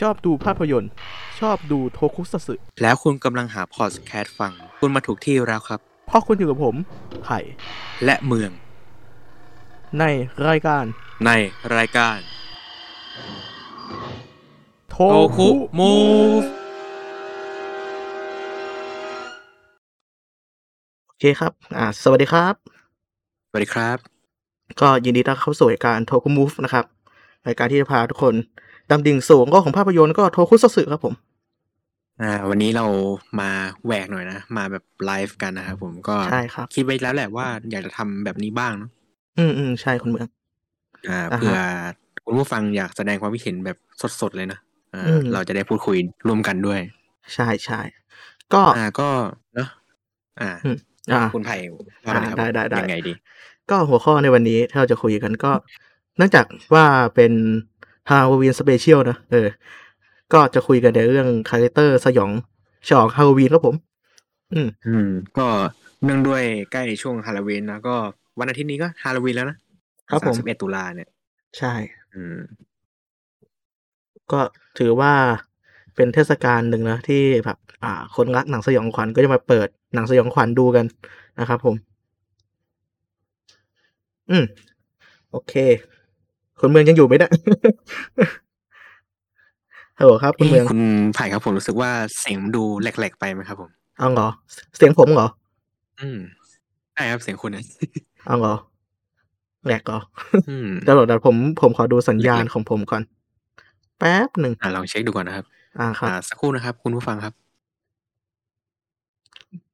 ชอบดูภาพยนตร์ ชอบดูโทคุซัตสึแล้วคุณกำลังหาพอดแคสต์ฟัง คุณมาถูกที่แล้วครับ เพราะคุณอยู่กับผมไผ่และเมือง ในรายการ ในรายการโทโอคุมูฟโอเคครับ อ่า สวัสดีครับ สวัสดีครับ ก็ยินดีต้อนรับเข้าสู่รายการโทคุมูฟนะครับ รายการที่จะพาทุกคน ดำดิ่งสู่วงโลกของภาพยนตร์ก็โทคุซัตสึครับผม อ่า วันนี้เรามาแหวกหน่อยนะ มาแบบไลฟ์กันนะครับผมก็ใช่ครับคิดไว้แล้วแหละว่าอยากจะทำแบบนี้บ้างเนาะอืมอืมใช่คุณเมือง อ่าอ่าฮะเพื่อคุณผู้ฟังอยากแสดงความคิดเห็นแบบสดๆเลยนะอ่าอืมเราจะได้พูดคุยร่วมกันด้วย ใช่ใช่ก็อ่าก็เนาะอ่าอืมอ่าคุณไผ่ว่ามาเลยครับได้ได้ได้ยังไงดี ก็หัวข้อในวันนี้ที่เราจะคุยกันก็ เนื่องจากว่าเป็น Halloween special นะเออ ก็จะคุยกันในเรื่อง character สยองฉลองฮาโลวีนครับผม อืม อืม ก็เนื่องด้วยใกล้ช่วงฮาโลวีนนะก็วันอาทิตย์นี้ก็ฮาโลวีนแล้วนะครับผมสิบเอ็ดตุลาเนี่ย ใช่ อืม ก็ถือว่าเป็นเทศกาลหนึ่งนะที่แบบอ่า คนรักหนังสยองขวัญก็จะมาเปิดหนังสยองขวัญดูกันนะครับผม อืม โอเค คนเมืองยังอยู่ไหมเนี่ยฮัลโหลครับ คุณเมืองเอ๊ะคุณไผ่ครับผมรู้สึกว่าเสียงดูแหลกๆไปไหมครับผมเอาเหรอ เสียงผมเหรอ อืมใช่ครับเสียงคุณนะเอาเหรอแหลกเหรออืมเดี๋ยวเดี๋ยวผมผมขอดูสัญญาณแหลกๆของผมก่อน แป๊บหนึ่งอ่าลองเช็คดูก่อนนะครับ อ่าครับอ่าสักครู่นะครับ คุณผู้ฟังครับ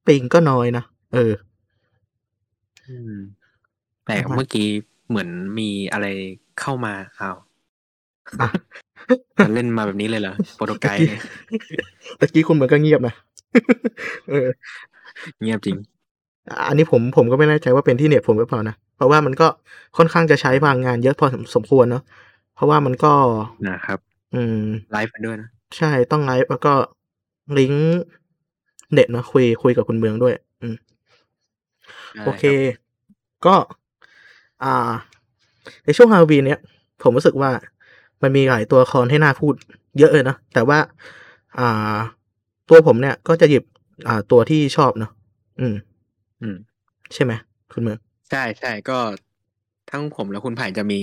ปิงก็น้อยนะเอออืมแต่ทำไมเมื่อกี้ เหมือนมีอะไรเข้ามาอ้าวอะจะเล่นมาแบบนี้เลยเหรอโปรโตไกด์เนี่ยตะกี้คุณเหมือนก็เงียบนะเออเงียบจริง อันนี้ผมผมก็ไม่แน่ใจว่าเป็นที่เน็ตผมหรือเปล่านะ เพราะว่ามันก็ค่อนข้างจะใช้พลังงานเยอะพอสมสมควรเนาะเพราะว่ามันก็นะครับ อืมไลฟ์กันด้วยนะ ใช่ต้องไลฟ์แล้วก็ลิงก์เน็ตนะคุยคุยกับคุณเมืองด้วย อืมใช่โอเครับก็ อ่า ในช่วงฮาโลวีนเนี้ยผมรู้สึกว่ามันมีหลายตัวละครให้น่าพูดเยอะเลยนะแต่ว่า อ่า ตัวผมเนี่ยก็จะหยิบ อ่า ตัวที่ชอบเนาะอืม อืม ใช่ไหมคุณเมืองใช่ใช่ก็ทั้งผมและคุณไผ่จะมี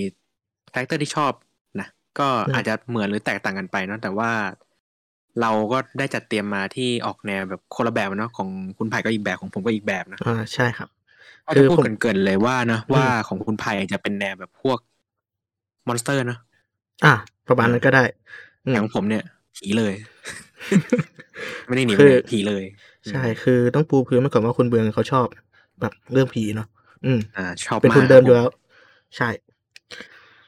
character ที่ชอบนะก็อืมอาจจะเหมือนหรือแตกต่างกันไปเนาะแต่ว่าเราก็ได้จัดเตรียมมาที่ออกแนวแบบคนละแบบเนาะของคุณไผ่ก็อีกแบบของผมก็อีกแบบนะอ่าใช่ครับก็ คืจะอพูดผมเกริ่นๆเลยว่านะอืมว่าของคุณไผ่จะเป็นแนวแบบพวก monster เนาะอ่าประมาณนั้นก็ได้อืมแต่ของผมเนี่ยผีเลย ไม่ได้หนีไปคือไหนผีเลย ใช่คือต้องปูพื้นมาก่อนว่าคุณเมืองเขาชอบ แบบเรื่องผีเนาะอืมอ่าชอบมากเป็นทุนเดิมอรับยู่แล้วครับ ใช่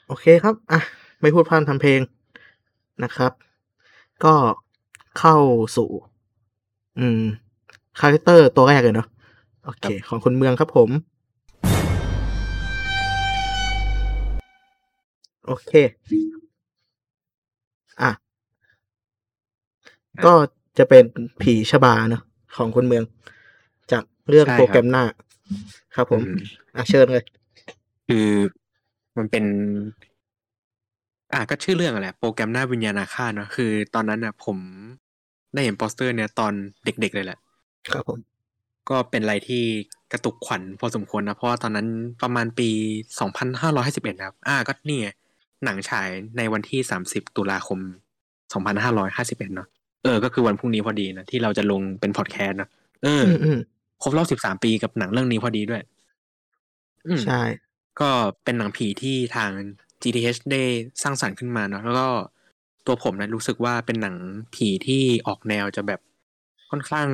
โอเคครับ อะ ไม่พูดพร่ำทำเพลงนะครับ ก็เข้าสู่ อืม character ตัวแรกเลยเนาะ โอเค ของคุณเมืองครับผม โอเค อะ ก็จะเป็นผีชบาเนาะของคุณเมือง จากเรื่องใช่โปรครับแกรมหน้า ครับผมอืมอะเชิญเลย คือมันเป็น อะก็ชื่อเรื่องอะไรโปรแกรมหน้าวิญญาณอาฆาตเนอะคือ ตอนนั้นน่ะ ผมได้เห็นโปสเตอร์เนี่ยตอนเด็กๆเลยแหละ ครับผม ก็เป็นอะไรที่กระตุกขวัญพอสมควรนะ เพราะว่าตอนนั้นประมาณปี 2551ครับ อ่าก็นี่ไงหนังฉายในวันที่ 30 ตุลาคม 2551 เนาะเออ ก็คือวันพรุ่งนี้พอดีนะ ที่เราจะลงเป็นพอดแคสต์เนอะเอออืมอืมครบรอบ13 ปีกับหนังเรื่องนี้พอดีด้วยอืมใช่ ก็เป็นหนังผีที่ทาง GTH ได้สร้างสรรค์ขึ้นมาเนาะแล้วก็ตัวผมนะรู้สึกว่าเป็นหนังผีที่ออกแนวจะแบบค่อนข้าง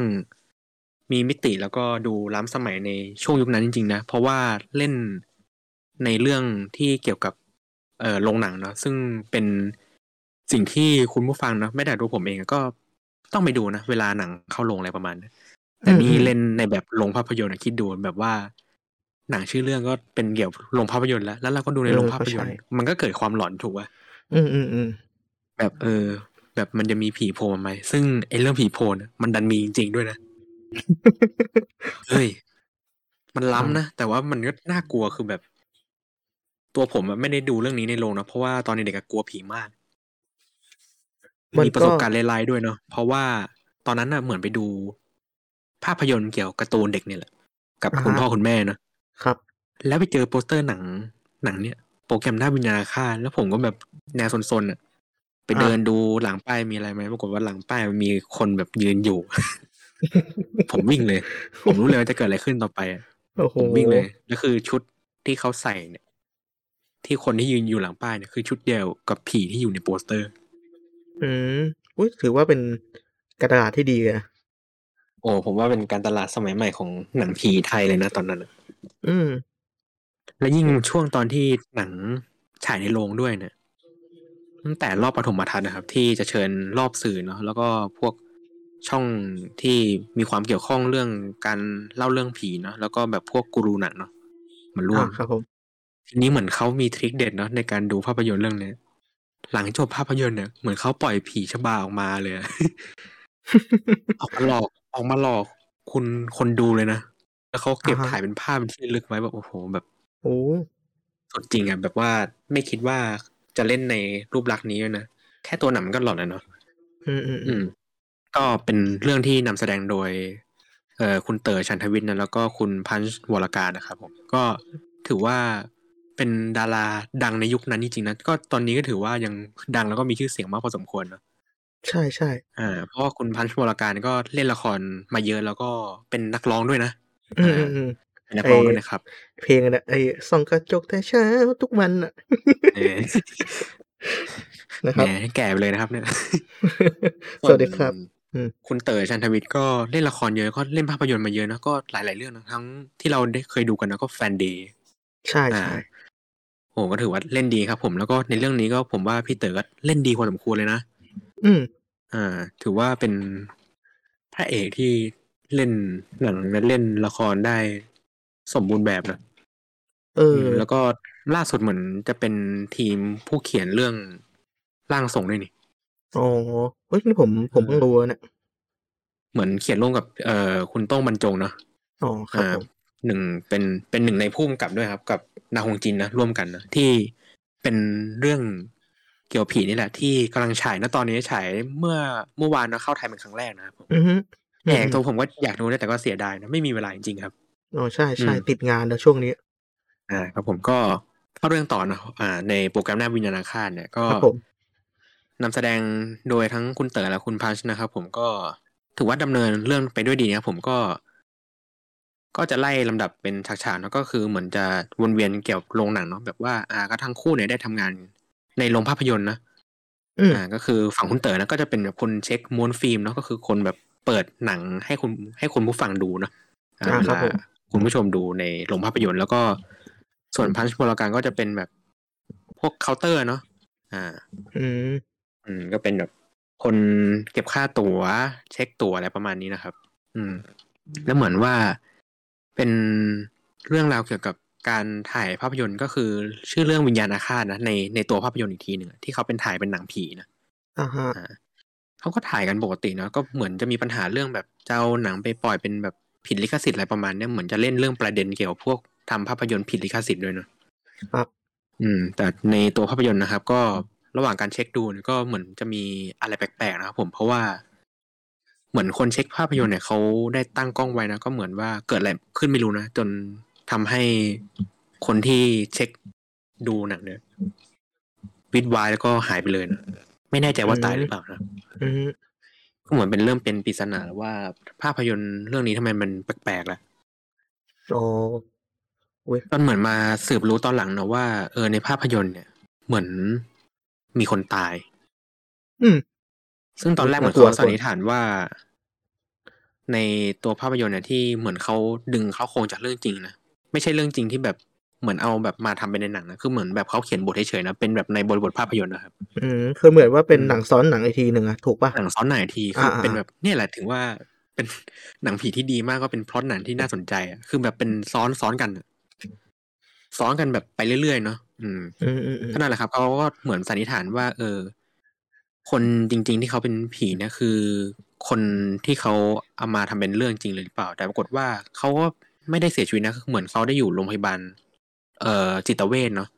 มีมิติแล้วก็ดูล้ำสมัยในช่วงยุคนั้นจริงๆนะ เพราะว่าเล่นในเรื่องที่เกี่ยวกับเอ่อโรงหนังเนาะซึ่งเป็นสิ่งที่คุณผู้ฟังเนาะไม่แต่ตัวผมเองก็ต้องไปดูนะ เวลาหนังเข้าโรงอะไรประมาณนั้นแต่นี่อืมอืมเล่นในแบบโรงภาพยนตร์อะคิดดูแบบว่า หนังชื่อเรื่องก็เป็นเกี่ยวกับโรงภาพยนตร์แล้ว แล้วเราก็ดูในโรงภาพยนตร์มันก็เกิดความหลอนถูกป่ะอืมอืมอืมแบบเออ แบบมันจะมีผีโผล่มาไหมซึ่งไอ้เรื่องผีโผล่น่ะมันดันมีจริงๆด้วยนะ เฮ้ย มันล้ำนะ แต่ว่ามันก็น่ากลัวคือแบบ ตัวผมอะไม่ได้ดูเรื่องนี้ในโรงนะ เพราะว่าตอนเด็กๆอะกลัวผีมากมันมีประสบก็การณ์ไล่ๆด้วยเนาะเพราะว่าตอนนั้นน่ะเหมือนไปดู ภาพยนตร์เกี่ยวกับการ์ตูนเด็กเนี่ยแหละ กับอ่าฮะคุณพ่อคุณแม่เนาะครับ แล้วไปเจอโปสเตอร์หนังหนังเนี่ยโปรแกรมหน้าวิญญาณฆาตแล้วผมก็แบบแนวซนๆอะไปอ่าเดินดูหลังป้ายมีอะไรไหมปรากฏว่าหลังป้ายมีคนแบบยืนอยู่ ผมวิ่งเลย ผมรู้เลยว่าจะเกิดอะไรขึ้นต่อไปอะโอ้โหผมวิ่งเลยแล้วคือชุดที่เขาใส่เนี่ย ที่คนที่ยืนอยู่หลังป้ายเนี่ยคือชุดเดียวกับผีที่อยู่ในโปสเตอร์ อืมอุ้ยถือว่าเป็นการตลาดที่ดีเลยนะโอ้ผมว่าเป็นการตลาดสมัยใหม่ของหนังผีไทยเลยนะตอนนั้นอะอืม และยิ่งช่วงตอนที่หนังฉายในโรงด้วยเนี่ยตั้งแต่รอบปฐมทัศน์นะครับ ที่จะเชิญรอบสื่อเนาะแล้วก็พวก ช่องที่มีความเกี่ยวข้องเรื่องการเล่าเรื่องผีเนาะแล้วก็แบบพวกกูรูหนังเนาะมันร่วอ่ามครับผมทีนี้เหมือนเขามีทริคเด็ดเนาะในการดูภาพยนตร์เรื่องเนี้ยหลังจบภาพยนตร์เนี่ยเหมือนเขาปล่อยผีชบาออกมาเลยอะออกมาหลอกออกมาหลอกคุณคนดูเลยนะแล้วเขาเก็บอ่าฮะถ่ายเป็นภาพเป็นที่ระลึกไว้แบบโอ้โหแบบ โอ้สดจริงอะแบบว่าไม่คิดว่าจะเล่นในรูปลักษณ์นี้ด้วยนะแค่ตัวหนังมันก็หลอนแล้วเนาะอืมอืมอือืมม ก็เป็นเรื่องที่นำแสดงโดยเอ่อคุณเต๋อชันทวิทย์นะแล้วก็คุณพันช์วรการนะครับผมก็ถือว่าเป็นดาราดังในยุคนั้นจริงๆนะก็ตอนนี้ก็ถือว่ายังดังแล้วก็มีชื่อเสียงมากพอสมควรเนอะใช่ใช่อ่าเพราะว่าคุณพันช์วรการก็เล่นละครมาเยอะแล้วก็เป็นนักร้องด้วยนะอืมอืมอืมเป็นนักร้องด้วยนะครับ เพลงอะนะไอ้ส่องกระจกแต่เช้าทุกวันอะเออนะแหครับมแก่ไปเลยนะครับเนี่ย สวัสดีครับอืม คุณเต๋อชันทวิทย์ก็เล่นละครเยอะก็เล่นภาพยนตร์มาเยอะนะก็หลาย ๆ เรื่องนะทั้งที่เราได้เคยดูกันนะก็แฟนเดย์ใช่อ่าใช่โอ้ก็ถือว่าเล่นดีครับ ผมแล้วก็ในเรื่องนี้ก็ผมว่าพี่เต๋อก็เล่นดีพอสมควรเลยนะอืมอ่า ถือว่าเป็นพระเอกที่เล่นหนังและเล่นละครได้สมบูรณ์แบบนะเออมแล้วก็ล่าสุดเหมือนจะเป็นทีมผู้เขียนเรื่องร่างทรงด้วยนี่ อ๋อเฮ้ยนี่ผมผมเพิ่งรู้นะเหมือนเขียนร่วมกับเอ่อคุณโต้งบรรจงเนาะอ๋อครับอ่าผมหนึ่งเป็นเป็นหนึ่งในผู้กำกับด้วยครับ กับนาฮงจินนะร่วมกันนะที่เป็นเรื่องเกี่ยวกับผีนี่แหละ ที่กำลังฉายนะตอนนี้ฉายเมื่อเมื่อวานนะเข้าไทยเป็นครั้งแรกนะครับผมอือฮึแอบตัวผมก็อยากดูนะแต่ก็เสียดายนะไม่มีเวลาจริงๆครับอ๋อใช่ใช่อืมติดงานแล้วช่วงนี้ อ่า ครับผมก็เข้าเรื่องต่อนะอ่า ในโปรแกรมหน้าวิญญาณอาคารเนี่ยก็ครับผม นำแสดงโดยทั้งคุณเต๋อและคุณพันช์นะครับ ผมก็ถือว่าดำเนินเรื่องไปด้วยดีนะครับผมก็ ก็จะไล่ลำดับเป็นฉากๆเนาะก็คือเหมือนจะวนเวียนเกี่ยวกับโรงหนังเนาะแบบว่า อ่าก็ทั้งคู่เนี่ยได้ทำงานในโรงภาพยนตร์นะอืมอ่าก็คือฝั่งคุณเต๋อนะก็จะเป็นแบบคนเช็คม้วนฟิล์มเนาะก็คือคนแบบเปิดหนังให้คุณให้คนผู้ฟังดูเนาะอ่าอ่าเวครับลาผมคุณผู้ชมดูในโรงภาพยนตร์แล้วก็ส่วนพันช์บรการก็จะเป็นแบบพวกเคาน์เตอร์เนาะอ่า อืม อืม ก็เป็นแบบคนเก็บค่าตั๋ว เช็คตั๋วอะไรประมาณนี้นะครับ อืม แล้วเหมือนว่าเป็นเรื่องราวเกี่ยวกับการถ่ายภาพยนตร์ก็คือชื่อเรื่องวิญญาณอาฆาตนะในในตัวภาพยนตร์อีกทีหนึ่งอะที่เขาเป็นถ่ายเป็นหนังผีนะอ่าฮะอ่าเขาก็ถ่ายกันปกติเนาะก็เหมือนจะมีปัญหาเรื่องแบบจะเอาหนังไปปล่อยเป็นแบบผิดลิขสิทธิ์อะไรประมาณเนี้ยเหมือนจะเล่นเรื่องประเด็นเกี่ยวกับพวกทำภาพยนตร์ผิดลิขสิทธิ์ด้วยเนาะครับ อืม แต่ในตัวภาพยนตร์นะครับ ก็ ระหว่างการเช็คดูเนี่ยก็เหมือนจะมีอะไรแปลกๆนะครับผมเพราะว่าเหมือนคนเช็คภาพยนตร์เนี่ยเขาได้ตั้งกล้องไว้นะก็เหมือนว่าเกิดอะไรขึ้นไม่รู้นะจนทำให้คนที่เช็คดูหนังเนี่ยวิดวายแล้วก็หายไปเลยนะไม่แน่ใจว่าตายหรือเปล่านะอืมก็เหมือนเป็นเริ่มเป็นปริศนาว่า ภาพยนตร์เรื่องนี้ทำไมมันแปลกๆล่ะอ๋อเว้ยตอนเหมือนมาสืบรู้ตอนหลังนะว่าเออในภาพยนตร์เนี่ย เหมือน มีคนตาย อืม ซึ่งตอนแรกเหมือนน่ากลัวเขาสันนิษฐานว่า ในตัวภาพยนตร์เนี่ยที่เหมือนเขาดึงเข้าโครงจากเรื่องจริงนะไม่ใช่เรื่องจริงที่แบบเหมือนเอาแบบมาทำเป็นในหนังนะคือเหมือนแบบเขาเขียนบทเฉยๆนะเป็นแบบในบริบทภาพยนตร์นะครับอืมคือเหมือนว่าเป็นอืมหนังซ้อนหนังอีกทีหนึ่งอะถูกป่ะหนังซ้อนหนังอีกทีคืออาๆเป็นแบบเนี่ยแหละถึงว่าเป็นหนังผีที่ดีมากก็เป็นพล็อตหนังที่น่าสนใจอะคือแบบเป็นซ้อนซ้อนกันอะซ้อนกันแบบไปเรื่อยๆเนาะ อืมอืมอืมอืมก็นั่นแหละครับเขาก็เหมือนสันนิษฐานว่า เออ คนจริง ๆ ที่เขาเป็นผีเนี่ยคือ คนที่เขาเอามาทำเป็นเรื่องจริงเลยหรือเปล่า แต่ปรากฏว่าเขาก็ไม่ได้เสียชีวิตนะคือเหมือนเขาได้อยู่โรงพยาบาลเอ่อจิตเวชเนาะ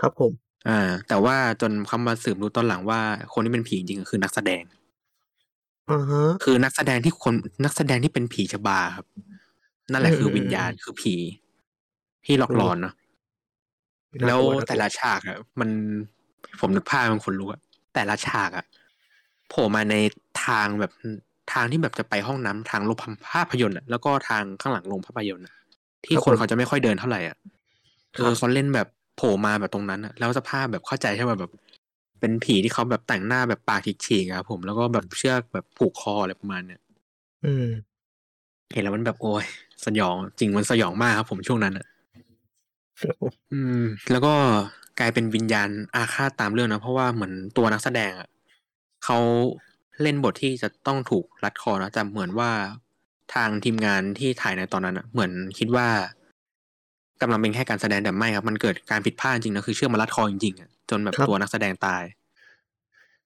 ครับผม อ่า แต่ว่าจนเขามาสืบรู้ตอนหลังว่า คนที่เป็นผีจริงๆก็คือนักแสดงอ่าฮะคือนักแสดงที่คนนักแสดงที่เป็นผีชบาครับ นั่นแหละอืมคืออืมวิญญาณคือผี ที่หลอกหลอนเนาะน่า แล้วกน่ากแต่ละฉากอะมันผมนึกภาพมันคนรู้อะแต่ละฉากอะโผล่มาในทางแบบทางที่แบบจะไปห้องน้ำทางโรงภาพยนตร์อะแล้วก็ทางข้างหลังโรงภาพยนตร์อะที่คนเขาจะไม่ค่อยเดินเท่าไหร่อะเออเขาเล่นแบบโผล่มาแบบตรงนั้นอะแล้วสภาพแบบเข้าใจใช่ไหมแบบ เป็นผีที่เขาแบบแต่งหน้าแบบปากฉีกๆอะครับผมแล้วก็แบบเชือกแบบผูกคออะไรประมาณเนี้ยอืม เห็นแล้วมันแบบโอ้ยสยองจริงมันสยองมากครับผมช่วงนั้นอะ อืม แล้วก็กลายเป็นวิญญาณอาฆาตตามเรื่องนะ เพราะว่าเหมือนตัวนักแสดงอะเขาเล่นบทที่จะต้องถูกรัดคอนะแต่เหมือนว่าทางทีมงานที่ถ่ายในตอนนั้นอะ เหมือนคิดว่ากำลังเป็นแค่การแสดงแต่ไม่ครับ มันเกิดการผิดพลาดจริงนะคือเชือกมันรัดคอจริงๆอะจนแบบครับตัวนักแสดงตาย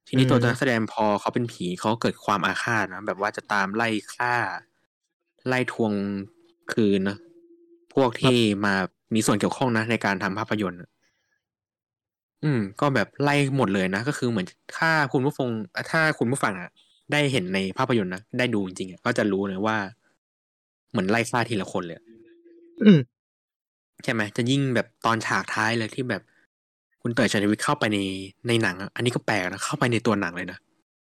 ทีนี้อืมตัวนักแสดงพอเขาเป็นผีเขาเกิดความอาฆาตนะแบบว่าจะตามไล่ฆ่า ไล่ทวงคืนนะพวกที่มา มีส่วนเกี่ยวข้องนะในการทำภาพยนตร์อะอืม ก็แบบไล่หมดเลยนะ ก็คือเหมือนถ้าคุณผู้ฟังถ้าคุณผู้ฟังอะ ได้เห็นในภาพยนตร์นะได้ดูจริงๆอะก็จะรู้เลยว่า เหมือนไล่ฆ่าทีละคนเลยอะอืมใช่ไหมจะยิ่งแบบตอนฉากท้ายเลยที่แบบคุณเต๋อชันวิทย์เข้าไปในในหนังอะอันนี้ก็แปลกนะเข้าไปในตัวหนังเลยนะ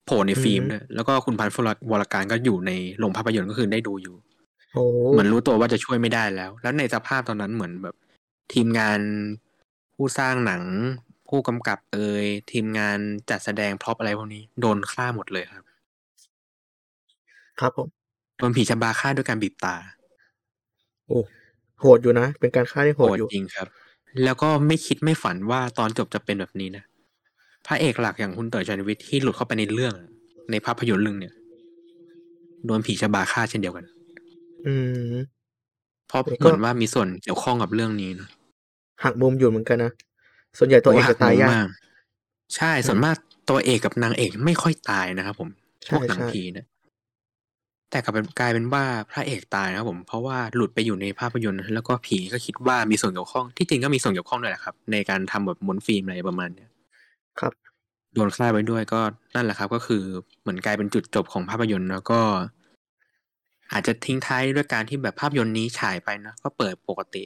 โผล่ในฟิล์มด้วยแล้วก็คุณพันธ์วรการก็อยู่ในโรงภาพยนตร์ก็คือได้ดูอยู่โอ้ เหมือนรู้ตัวว่าจะช่วยไม่ได้แล้ว แล้วในสภาพตอนนั้นเหมือนแบบ ทีมงานผู้สร้างหนัง ผู้กำกับเอยทีมงานจัดแสดงพร็อพอะไรพวกนี้ โดนฆ่าหมดเลยครับ ครับผมโดนผีชะบาฆ่าด้วยการบีบตา โอ้โหดอยู่นะ เป็นการฆ่าที่โหโหดดอยู่จริงครับ แล้วก็ไม่คิดไม่ฝันว่าตอนจบจะเป็นแบบนี้นะพระเอกหลักอย่างคุณเต๋อชันวิทย์ที่หลุดเข้าไปในเรื่อง ในภาพยนตร์เรื่องเนี่ยโดนผีชะบาฆ่าเช่นเดียวกัน อืมเพราะแล้วก็เหมือนว่ามีส่วนเกี่ยวข้องกับเรื่องนี้นะหักมุมอยู่เหมือนกันนะ ส่วนใหญ่ตัวเอกจะตายยากมากใช่ส่วนมากตัวเอกกับนางเอกไม่ค่อยตายนะครับผมพใช่วกหนังใช่ผีเนี่ยแต่กลับเป็นกลายเป็นว่าพระเอกตายนะครับผมเพราะว่าหลุดไปอยู่ในภาพยนตร์ แล้วก็ผีก็คิดว่ามีส่วนเกี่ยวข้องที่จริงก็มีส่วนเกี่ยวข้องด้วยแหละครับ ในการทำแบบม้วนฟิล์มอะไรประมาณเนี้ยครับโดนฆ่าไว้ด้วยก็นั่นแหละครับ ก็คือเหมือนกลายเป็นจุดจบของภาพยนตร์แล้วก็ อาจจะทิ้งท้ายด้วยการที่แบบภาพยนตร์นี้ฉายไปนะก็เปิดปกติ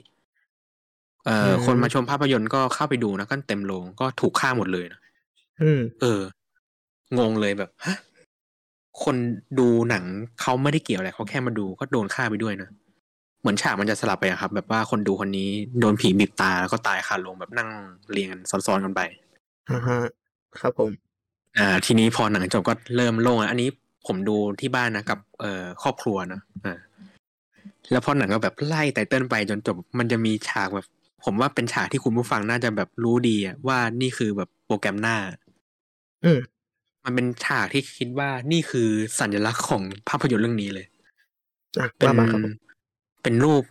เอ่ออมคนมาชมภาพยนตร์ก็เข้าไปดูนะก็เต็มโรงก็ถูกฆ่าหมดเลยนะอืมเออ งงเลยแบบฮะคนดูหนังเขาไม่ได้เกี่ยวอะไรเขาแค่มาดูก็โดนฆ่าไปด้วยนะเหมือนฉากมันจะสลับไปอะครับ แบบว่าคนดูคนนี้โดนผีบีบตาแล้วก็ตายคาลงแบบนั่งเรียงกันซ้อนๆกันไปอ่าฮะครับผม อ่า ทีนี้พอหนังจบก็เริ่มโล่งแล้วอันนี้ ผมดูที่บ้านนะกับเอ่อครอบครัวนะอ่าแล้วพอหนังก็แบบไล่ไตเติ้ลไปจนจบ มันจะมีฉากแบบ ผมว่าเป็นฉากที่คุณผู้ฟังน่าจะแบบรู้ดีอะว่านี่คือแบบโปรแกรมหน้าอืมมันเป็นฉากที่คิดว่านี่คือสัญลักษณ์ของภาพยนตร์เรื่องนี้เลยอะเป็นว่ามาครับผมเป็นรูป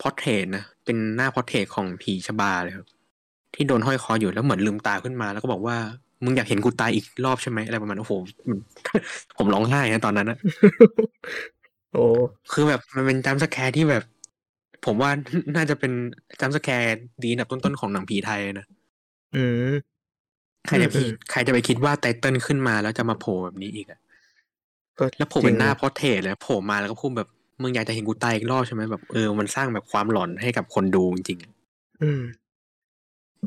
portrait นะเป็นหน้า portrait ของผีชบาเลยครับที่โดนห้อยคออยู่แล้วเหมือนลืมตาขึ้นมา แล้วก็บอกว่า มึงอยากเห็นกูตายอีกรอบใช่ไหมอะไรประมาณนั้นโอ้โหมันผมร้องไห้นะตอนนั้นนะโอ้คือแบบมันเป็น jump scare ที่แบบ ผมว่าน่าจะเป็น jump scareดีอันดับต้นๆของหนังผีไทยนะอืมใครจะอืมใครจะไปคิดว่า title ขึ้นมาแล้วจะมาโผล่แบบนี้อีกอะก็แล้วโผล่เป็นหน้าจริงอะ portrait เลยโผล่มาแล้วก็พูดแบบมึงอยากจะเห็นกูตายอีกรอบใช่ไหมแบบเออมันสร้างแบบความหลอนให้กับคนดูจริงอืมๆ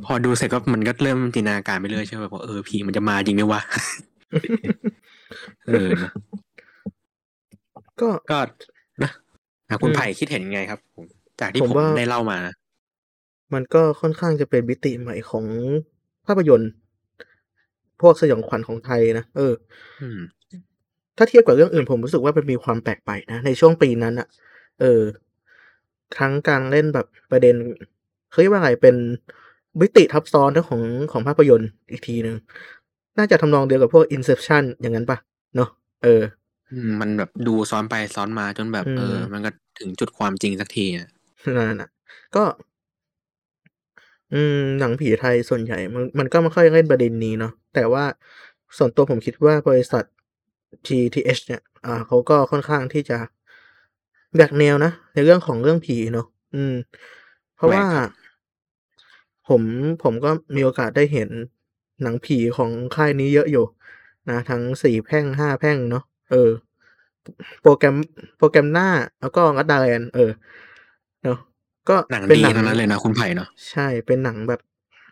พอดูเสร็จก็มันก็เริ่มจินตนาการไปเรื่อยใช่ไหมแบบว่าเออผีมันจะมาจริงไหมวะเออนะก็ก็นะอะคุณอืมไผ่คิดเห็นยังไงครับผมจากที่ผมผมว่าได้เล่ามานะมันก็ค่อนข้างจะเป็นมิติใหม่ของภาพยนตร์ พวกสยองขวัญของไทยนะเอออืมถ้าเทียบกับเรื่องอื่นผมรู้สึกว่ามันมีความแปลกไปนะในช่วงปีนั้นอะเออ ทั้งการเล่นแบบประเด็นเขาเรียกว่าไงเป็น มิติทับซ้อนเรื่องของของภาพยนตร์อีกทีหนึ่งน่าจะทำนองเดียวกับพวก Inception อย่างนั้นปะเนาะเอออืมมันแบบดูซ้อนไปซ้อนมาจนแบบอืมเออ มันก็ถึงจุดความจริงสักทีอะนั่นน่ะ ก็ อืม หนังผีไทยส่วนใหญ่ มันมันก็ไม่ค่อยเล่นประเด็นนี้เนาะแต่ว่าส่วนตัวผมคิดว่าบริษัท GTH เนี่ย อ่าเขาก็ค่อนข้างที่จะแบกแนวนะ ในเรื่องของเรื่องผีเนาะอืม เพราะว่าแหวกครับ ผมผมก็มีโอกาสได้เห็นหนังผีของค่ายนี้เยอะอยู่ นะทั้งสี่แพร่งห้าแพร่งเนาะเออ โปรแกรมโปรแกรมหน้า แล้วก็รัดดาแลนเออเนาะก็หนังเป็นดีหนังทั้งนั้นเลยนะคุณไผ่เนาะใช่เป็นหนังแบบ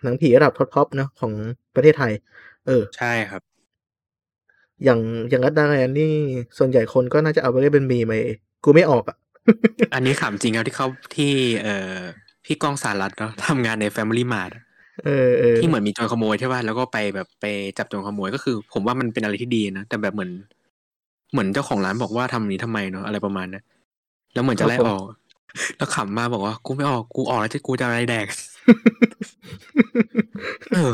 หนังผีระดับท็อปๆเนาะของประเทศไทย เออ ใช่ครับ อย่างอย่างรัดดาแลนนี่ส่วนใหญ่คนก็น่าจะเอาไปเล่นเป็นมีไหมกูไม่ออกอะ อันนี้ขำจริงครับที่เขาที่เอ่อ พี่ก้องสารัตน์เนาะทำงานใน Family Mart อะเออเออที่เหมือนมีโจรขโมยใช่ป่ะแล้วก็ไปแบบไปจับโจรขโมยก็คือ ผมว่ามันเป็นอะไรที่ดีนะแต่แบบเหมือน เหมือนเจ้าของร้านบอกว่าทำนี้ทำไมเนาะอะไรประมาณนั้นแล้วเหมือนจะไล่ออก แล้วขำมากบอกว่ากูไม่ออกกูออกแล้วจะกูจะอะไรแดกเออ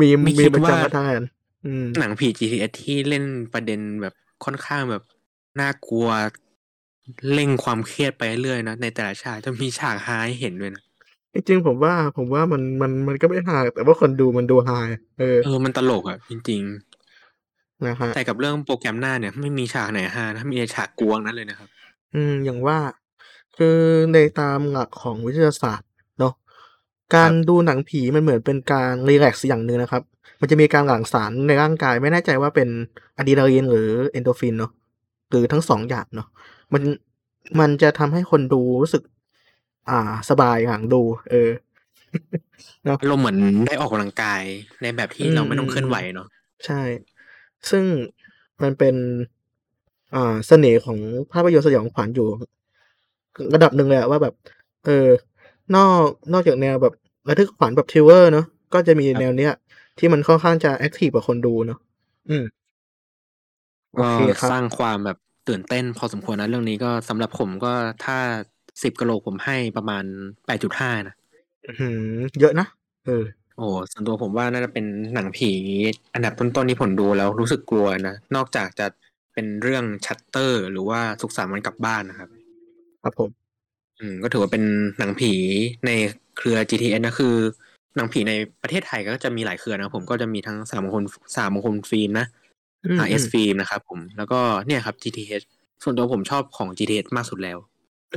มีไม่มีคิดประว่าจำรัดดาแลนอืมหนังผี GTS ที่เล่นประเด็นแบบค่อนข้างแบบน่ากลัว เร่งความเครียดไปเรื่อยนะในแต่ละฉากจะมีฉากฮาให้เห็นด้วยนะจริงๆผมว่าผมว่ามันมันมันก็ไม่ฮาแต่ว่าคนดูมันดูฮาเออเออมันตลกอะจริงนะฮะๆแต่กับเรื่องโปรแกรมหน้าเนี่ยไม่มีฉากไหนฮานะมีแต่ฉากกวงนั้นเลยนะครับ อืมอย่างว่า คือในตามหลักของวิทยาศาสตร์เนาะการดูหนังผีมันเหมือนเป็นการรีแลกซ์อย่างหนึ่งนะครับ มันจะมีการหลั่งสารในร่างกาย ไม่แน่ใจว่าเป็นอะดรีนาลีนหรือเอนดอร์ฟินเนาะหรือทั้งสองอย่างเนาะ มันมันจะทำให้คนดูรู้สึก อ่า สบายหลังดู เออเนาะอารมณ์เหมือนได้ออกกำลังกายในแบบที่อืมเราไม่ต้องอืมเคลื่อนไหวเนาะใช่ ซึ่งมันเป็น อ่าเสน่ห์ของภาพยนตร์สยองขวัญอยู่ ระดับหนึ่งเลยอะว่าแบบ เออ นอกนอกจากแนวแบบระทึกขวัญแบบ thriller เนาะก็จะมีแนวเนี้ย ที่มันค่อนข้างจะแอคทีฟกับคนดูเนาะอืมโอก็เคครับสร้างความแบบ ตื่นเต้นพอสมควรนะเรื่องนี้ก็สำหรับผมก็ถ้าสิบกะโหลกผมให้ประมาณแปดจุดห้านะอื้อหือเยอะนะเออโอ้ส่วนตัวผมว่าน่าจะเป็นหนังผีอันดับต้นๆที่ผมดูแล้วรู้สึกกลัวนะ นอกจากจะเป็นเรื่องชัตเตอร์ หรือว่าสุขสันต์วันกลับบ้านนะครับ ครับผม อืมก็ถือว่าเป็นหนังผีในเครือ GTS นะคือ หนังผีในประเทศไทยก็จะมีหลายเครือนะครับผมก็จะมีทั้งสามมงคลสามมงคลฟิล์มนะอืม RS ฟิล์มนะครับผมแล้วก็เนี่ยครับ GTH ส่วนตัวผมชอบของ GTH มากสุดแล้ว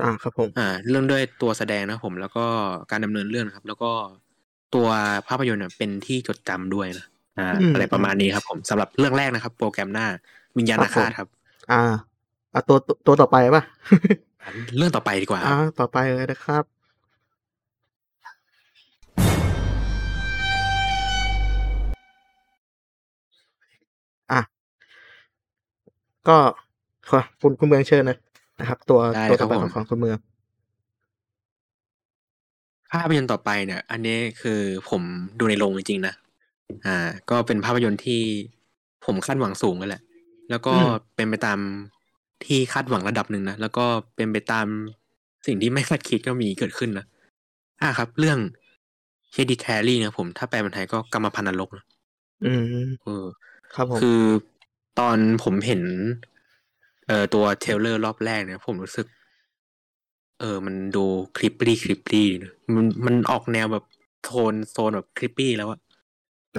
อ่าครับผมอ่าเรื่องด้วยตัวแสดงนะครับผม แล้วก็การดำเนินเรื่องนะครับ แล้วก็ตัวภาพยนตร์เนี่ยเป็นที่จดจำด้วยนะอ่าอืมอะไรประมาณนี้ครับ ผมสำหรับเรื่องแรกนะครับ โปรแกรมหน้าวิญญาณครับผมฆาตครับ อ่าอะตัวตัวตัวต่อไปป่ะอ่าเรื่องต่อไปดีกว่าคอ่ารับต่อไปเลยนะครับ ก็ขอคุณคุณเมืองเชิญนะนะครับ ตัวได้ตัวคต่รัอบไปผขมองของคุณเมืองภาพยนตร์ต่อไปเนี่ย อันนี้คือผมดูในโรงจริงๆนะอ่า ก็เป็นภาพยนตร์ที่ผมคาดหวังสูงกันแหละ แล้วก็อืมเป็นไปตามที่คาดหวังระดับหนึ่งนะ แล้วก็เป็นไปตามสิ่งที่ไม่คาดคิดก็มีเกิดขึ้นนะอ่าครับ เรื่อง Hereditary นะผม ถ้าแปลเป็นไทยก็กรรมพันธุ์นรกนะอืมเออครับผมคือ ตอนผมเห็น เอ่อตัว trailer รอบแรกเนี่ย ผมรู้สึก เออ มันดู creepy creepy นะมันมันออกแนวแบบโทนโซนแบบ creepy แล้วอะ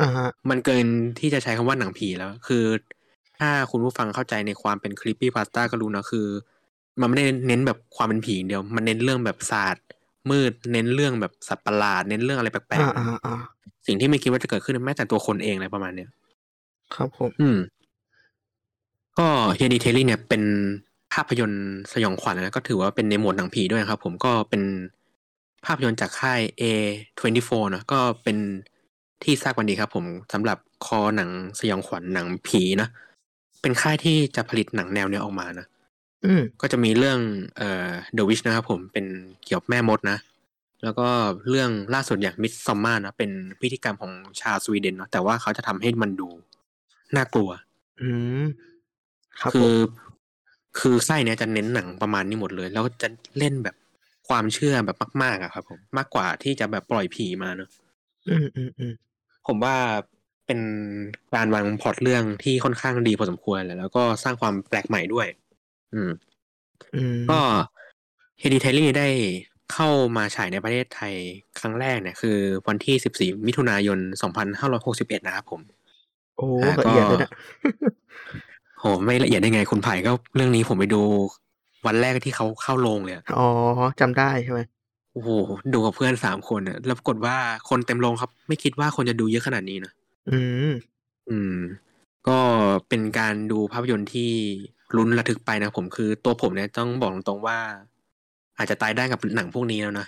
อ่าฮะ มันเกินที่จะใช้คำว่าหนังผีแล้ว คือ ถ้าคุณผู้ฟังเข้าใจในความเป็น creepypasta ก็รู้นะคือ มันไม่ได้เน้นแบบความเป็นผีอย่างเดียว มันเน้นเรื่องแบบศาสตร์มืดเน้นเรื่องแบบสัตว์ประหลาด เน้นเรื่องอะไรแปลอ่ากอ่าอ่าๆสิ่งที่ไม่คิดว่าจะเกิดขึ้นแม้แต่ตัวคนเองอะไรประมาณเนี้ย ครับผม อืม ก็ Hereditary เนี่ยเป็นภาพยนตร์สยองขวัญนะก็ถือว่าเป็นในหมวดหนังผีด้วยนะครับ ผมก็เป็นภาพยนตร์จากค่าย A24 นะก็เป็นที่ทราบกันดีครับ ผมสำหรับคอหนังสยองขวัญหนังผีนะเป็นค่ายที่จะผลิตหนังแนวเนี้ยออกมานะอืมก็จะมีเรื่องเอ่อ The Witch นะครับผมเป็นเกี่ยวกับแม่มดนะ แล้วก็เรื่องล่าสุดอย่างมิดซอมมานะเป็นพิธีกรรมของชาวสวีเดนเนาะแต่ว่าเขาจะทำให้มันดูน่ากลัว อืม ครับคืผมอคือไส้เนี้ยจะเน้นหนังประมาณนี้หมดเลย แล้วก็จะเล่นแบบความเชื่อแบบมากๆอะครับ ผมมากกว่าที่จะแบบปล่อยผีมาเนอะอืมอืมอืมผมว่าเป็นการวางพล็อตเรื่องที่ค่อนข้างดีพอสมควรแหละแล้วก็สร้างความแปลกใหม่ด้วย อืมอืมก็ h e r e d i t a r y ได้เข้ามาฉายในประเทศไทยครั้งแรกเนี่ยคือวันที่ 14 มิถุนายน 2561 นะครับผม โอ้อ่าละเอียดเลยนะ โหไม่ละเอียดได้ไงคุณไผ่ก็เรื่องนี้ผมไปดูวันแรกที่เขาเข้าโรงเลยอะอ๋อจำได้ใช่ไหมโอ้โหดูกับเพื่อนสามคนเนี่ยแล้วปรากฏว่าคนเต็มโรงครับ ไม่คิดว่าคนจะดูเยอะขนาดนี้นะอืม อืม ก็เป็นการดูภาพยนตร์ที่ลุ้นระทึกไปนะผมคือตัวผมเนี่ยต้องบอกตรงๆว่า อาจจะตายได้กับหนังพวกนี้แล้วนะ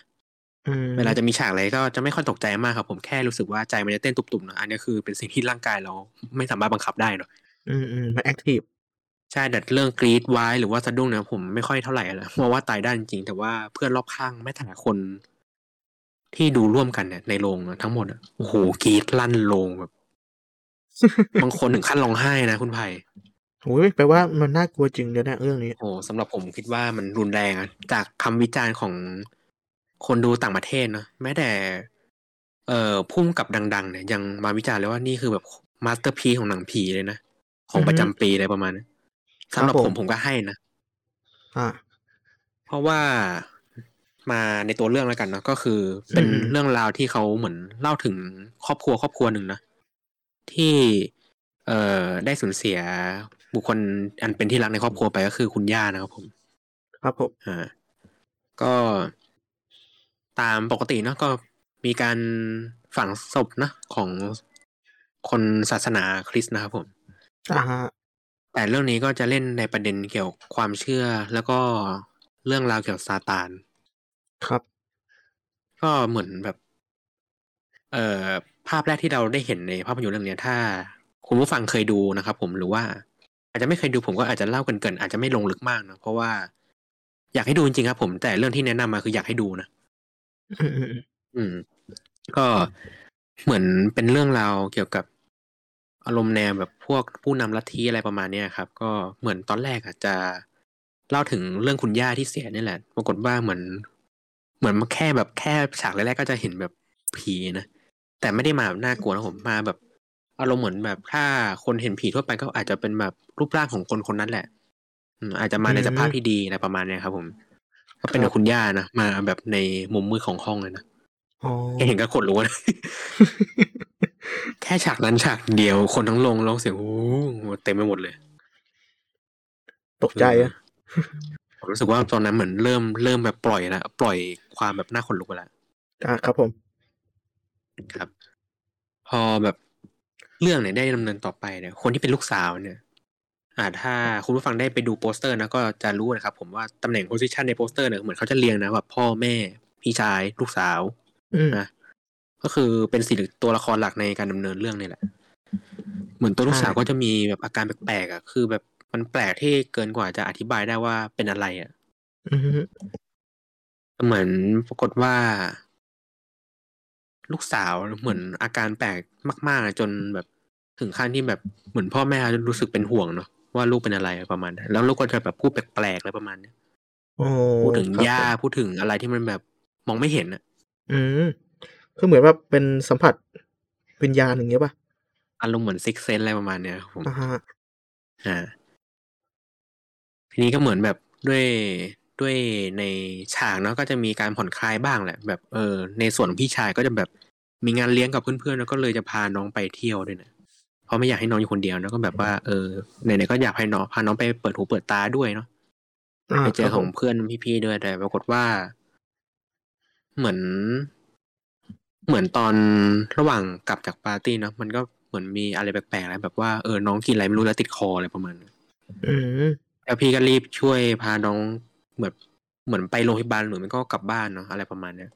อืมเวลาจะมีฉากอะไรก็จะไม่ค่อยตกใจมากครับ ผมแค่รู้สึกว่าใจมันจะเต้นตุบๆนะอันนี้คือเป็นสิ่งที่ร่างกายเราไม่สามารถบังคับได้เนาะ อืมอืมมัน active ใช่แต่เรื่องกรี๊ดว้ายหรือว่าสะดุ้งเนี่ยผมไม่ค่อยเท่าไหร่ละเพราะว่าตายด้านจริงๆแต่ว่าเพื่อนรอบข้างแม้แต่คน ที่ดูร่วมกันเนี่ยในโรงอะทั้งหมดอะโอ้โหกรี๊ดลั่นโรงแบบบางคนถึงขั้นร้องไห้นะคุณไผ่โอ้ยแปลว่ามันน่ากลัวจริงเลยนะเรื่องนี้โอ้สำหรับผมคิดว่ามันรุนแรงอะจากคำวิจารณ์ของคนดูต่างประเทศเนอะแม้แต่ เอ่อผู้กำกับดัง ๆ เนี่ยยังมาวิจารณ์เลยว่านี่คือแบบ masterpiece ของหนังผีเลยนะ ของประจำปีอะไรประมาณนั้นสำหรับครับผผมมผมก็ให้นะอ่าเพราะว่ามาในตัวเรื่องแล้วกันเนาะก็คือเป็นอืมเรื่องราวที่เขาเหมือนเล่าถึงครอบครัวครอบครัวหนึ่งนะที่เอ่อได้สูญเสียบุคคลอันเป็นที่รักในครอบครัวไปก็คือคุณย่านะครับผม ครับผมอ่าก็ตามปกติเนาะก็มีการฝังศพนะของคนศาสนาคริสต์นะครับผม อ่าฮะแต่เรื่องนี้ก็จะเล่นในประเด็นเกี่ยวกับความเชื่อ แล้วก็เรื่องราวเกี่ยวกับซาตาน ครับ ก็เหมือนแบบ เอ่อภาพแรกที่เราได้เห็นในภาพยนตร์เรื่องเนี้ยถ้า คุณผู้ฟังเคยดูนะครับผมหรือว่า อาจจะไม่เคยดูผมก็อาจจะเล่าเกรินๆอาจจะไม่ลงลึกมากนะเพราะว่า อยากให้ดูจริงๆครับ ผมแต่เรื่องที่แนะนำมาคืออยากให้ดูนะอืมอืมอืมอืม ก็เหมือนเป็นเรื่องราวเกี่ยวกับ อารมณ์แนวแบบพวกผู้นำลัทธิอะไรประมาณเนี้ยครับ ก็เหมือนตอนแรกอะจะเล่าถึงเรื่องคุณย่าที่เสียนี่แหละ ปรากฏว่าเหมือน เหมือนมาแค่แบบแค่ฉากแรกๆก็จะเห็นแบบผีนะ แต่ไม่ได้มาแบบน่ากลัวนะผมมาแบบอารมณ์เหมือนแบบถ้าคนเห็นผีทั่วไปก็อาจจะเป็นแบบรูปร่างของคนคนนั้นแหละอาจจะมาในสภาพที่ดีอะไรประมาณเนี้ยครับ ผม ก็เป็นคุณย่านะมาแบบในมุมมืดของห้องเลยนะอ เห็นก็ขนลุกนะแค่ฉากนั้นฉากเดียวคนทั้งโรงร้องเสียงโอ้โหเต็มไปหมดเลย ตกใจอะผมรู้สึกว่าตอนนั้นเหมือนเริ่มเริ่มแบบปล่อยแล้วปล่อยความแบบน่าขนลุกไปแล้วอ่าครับผม ครับ พอแบบเรื่องเนี่ยได้ดำเนินต่อไปเนี่ย คนที่เป็นลูกสาวเนี่ยอ่าถ้าคุณผู้ฟังได้ไปดูโปสเตอร์นะก็จะรู้นะครับ ผมว่าตำแหน่ง position ในโปสเตอร์เนี่ยเหมือนเขาจะเรียงนะแบบพ่อแม่ พี่ชาย ลูกสาวอืม นะก็คือเป็นสี่ตัวละครหลักในการดำเนินเรื่องนี่แหละ เหมือนตัวลูกสาวใช่ก็จะมีแบบอาการแปลกๆอะ คือแบบมันแปลกที่เกินกว่าจะอธิบายได้ว่าเป็นอะไรอะอืมเหมือนปรากฏว่า ลูกสาวเหมือนอาการแปลกมากๆจนแบบถึงขั้นที่แบบเหมือนพ่อแม่รู้สึกเป็นห่วงเนาะว่าลูกเป็นอะไรประมาณนั้นแล้วลูกก็จะแบบพูดแปลกๆอะไรประมาณเนี้ยโอ้พูดถึงครับย่าผมพูดถึงอะไรที่มันแบบมองไม่เห็นอะ อืมคือเหมือนว่าเป็นสัมผัสวิญญาณอย่างเงี้ยป่ะอารมณ์เหมือนซิกเซนอะไรประมาณเนี้ยครับผมอ่าฮะอ่าทีนี้ก็เหมือนแบบด้วยด้วยในฉากเนาะก็จะมีการผ่อนคลายบ้างแหละ แบบเออในส่วนของพี่ชายก็จะแบบมีงานเลี้ยงกับเพื่อนๆแล้วก็เลยจะพาน้องไปเที่ยวด้วยนะเพราะไม่อยากให้น้องอยู่คนเดียวแล้วก็แบบว่าเออไหนๆก็อยากให้น้องพาน้องไปเปิดหูเปิดตาด้วยเนาะอ่าไปเจคอรับขผองมเพื่อนพี่ๆด้วยแต่ปรากฏว่า เหมือน เหมือนตอนระหว่างกลับจากปาร์ตี้เนาะมันก็เหมือนมีอะไรแปลกๆอะไรแบบว่าเออน้องกินอะไรไม่รู้แล้วติดคออะไรประมาณนั้นอืมแล้วพี่ก็รีบช่วยพาน้องเหมือนเหมือนไปโรงพยาบาลหรือมันก็กลับบ้านเนาะอะไรประมาณเนี้ย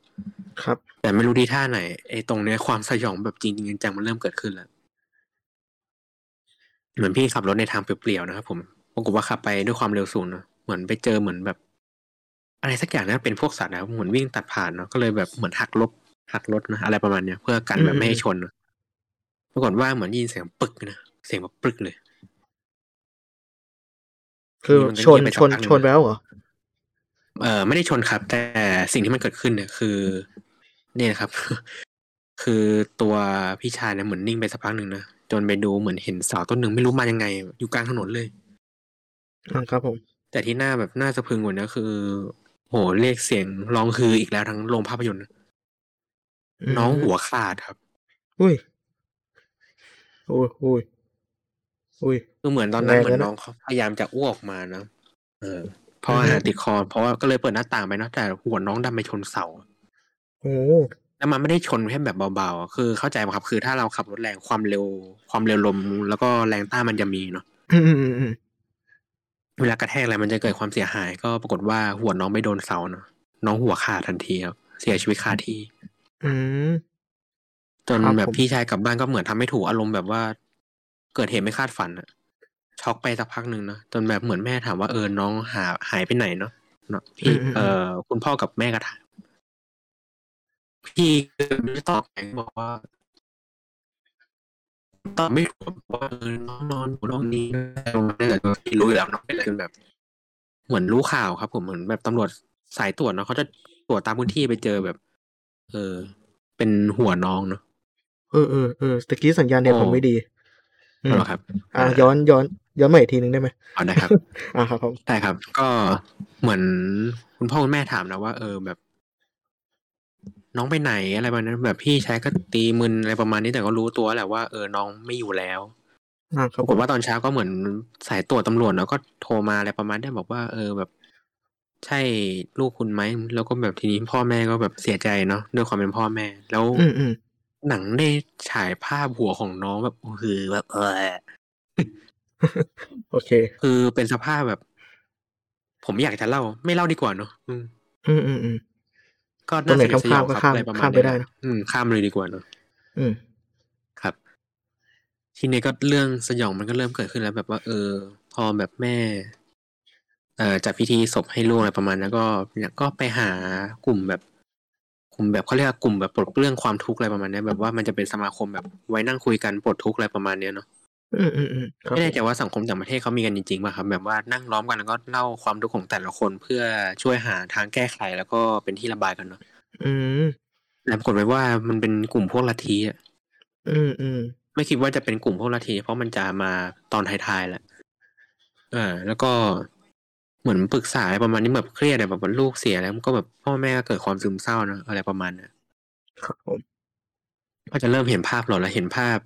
ครับ แต่ไม่รู้ที่ท่าไหนไอ้ตรงเนี้ยความสยองแบบจริงๆจังๆมันเริ่มเกิดขึ้นแล้วเหมือนพี่ขับรถในทางเปลี่ยวๆนะครับผมปรากฏว่าขับไปด้วยความเร็วสูงเนาะเหมือนไปเจอเหมือนแบบ อะไรสักอย่างนะเป็นพวกสัตว์นะครับเหมือนวิ่งตัดผ่านเนาะก็เลยแบบเหมือนหักลบหักรถนะอะไรประมาณเนี้ยเพื่อกันแบบไม่ให้ชนเนอะปรากฏว่าเหมือนได้ยินเสียงปึกนะเสียงแบบปึกเลย คือมันก็ชนเงียบไปสัชกนพักหนึ่งชนไปแล้วเหรอเออไม่ได้ชนครับ แต่สิ่งที่มันเกิดขึ้นเนี่ยคือ เนี่ยนะครับ คือตัวพี่ชายเนี่ยเหมือนนิ่งไปสักพักหนึ่งนะจนไปดูเหมือนเห็นเสาต้นหนึ่งไม่รู้มายังไง อยู่กลางถนนเลยอ่าครับผมแต่ที่น่าแบบน่าสะพรึงกว่านี้คือ โหเรียกเสียงร้องฮืออีกแล้วทั้งโรงภาพยนตร์นะมน้องหัวขาดครับอุ้ยอุ้ยอุ้ยอุ้ยคือเหมือนตอนนั้นแรงเหมือนแล้วนะน้องเขาพยายามจะอ้วกออกมานะเออเพราะอาหารติดคอเพราะว่าก็เลยเปิดหน้าต่างไปเนอะแต่หัวน้องดันไปชนเสาโอ้แล้วมันไม่ได้ชนแค่แบบเบาๆอะคือเข้าใจไหมครับ คือถ้าเราขับรถแรงความเร็ว ความเร็วลมแล้วก็แรงต้านมันจะมีเนาะอืมอืมอืมอืม เวลากระแทกอะไรมันจะเกิดความเสียหาย ก็ปรากฏว่าหัวน้องไม่โดนเสาเนาะน้องหัวขาดทันทีครับเสียชีวิตคาที่ อืมจนครับแบบผมพี่ชายกลับบ้านก็เหมือนทำไม่ถูกอารมณ์แบบว่า เกิดเหตุไม่คาดฝันอะช็อกไปสักพักหนึ่งเนาะจนแบบเหมือนแม่ถามว่าเออน้องหาหายไปไหนเนาะเนาะพี่เออคุณพ่อกับแม่ก็ถามพี่ก็ไม่ได้ตอบไงบอกว่า ตอบไม่ถูกว่าเออน้องนอนอยู่โรงนี้แต่พี่รู้อยู่แล้วเนาะเป็นอะไรกันแบบ เหมือนรู้ข่าวครับ ผมเหมือนแบบตำรวจสายตรวจเนาะเขาจะตรวจตามพื้นที่ไปเจอแบบ เออ เป็นหัวน้องเนาะเออเออเออตะกี้สัญญาณเน็ตโอ้ผมไม่ดีอืมเหรอครับ อ่าย้อนย้อน ย้อนใหม่อีกทีหนึ่งได้ไหมเอาได้ครับ อ่าครับผมได้ครับ ก็เหมือนคุณพ่อคุณแม่ถามนะว่า เออแบบ น้องไปไหนอะไรประมาณนั้นแบบพี่ชายก็ตีมึนอะไรประมาณนี้แต่ก็รู้ตัวแหละว่าเออน้องไม่อยู่แล้วอ่าคปรับรากฏว่าตอนเช้าก็เหมือนสายตรวจตำรวจเนาะก็โทรมาอะไรประมาณนี้บอกว่า เออแบบ ใช่ลูกคุณไหมแล้วก็แบบทีนี้พ่อแม่ก็แบบเสียใจเนาะด้วยความเป็นพ่อแม่ แล้วอืมอืมหนังได้ฉายภาพหัวของน้องแบบโอ้โหแบบเออโอเค คือเป็นสภาพแบบ ผมอยากจะเล่า ไม่เล่าดีกว่าเนาะอืมอืมอืมอืม ก็ตรงไหนสยดสยองข้ามๆก็ข้ามอะไรประมาณข้ามไปเนี้ยได้นะอืม ข้ามเลยดีกว่าเนาะอืมครับ ทีนี้ก็เรื่องสยองมันก็เริ่มเกิดขึ้นแล้ว แบบว่า เออ พอแบบแม่ เอ่อจัดพิธีศพให้ลูกอะไรประมาณนั้นก็เนี่ยก็ไปหากลุ่มแบบกลุ่มแบบเขาเรียกว่ากลุ่มแบบปลดเปลื้องความทุกข์อะไรประมาณเนี้ยแบบว่ามันจะเป็นสมาคมแบบไว้นั่งคุยกันปลดทุกข์อะไรประมาณเนี้ยเนาะ อืมอืมอืมครับไม่แน่ใจว่าสังคมต่างประเทศเขามีกันจริงๆป่ะครับ แบบว่านั่งล้อมกันแล้วก็เล่าความทุกข์ของแต่ละคนเพื่อช่วยหาทางแก้ไขแล้วก็เป็นที่ระบายกันเนาะอืมแล้วปรากฏไว้ว่ามันเป็นกลุ่มพวกลัทธิอะอืมอืมไม่คิดว่าจะเป็นกลุ่มพวกลัทธิเพราะมันจะมาตอนท้ายๆแหละอ่าแล้วก็เหมือนปรึกษาอะไรประมาณนี้แบบเครียดอะแบบว่าลูกเสียแล้วมันก็แบบพ่อแม่ก็เกิดความซึมเศร้าเนอะอะไรประมาณนั้นครับผมก็จะเริ่มเห็นภาพหลอนแล้วเห็นภาพ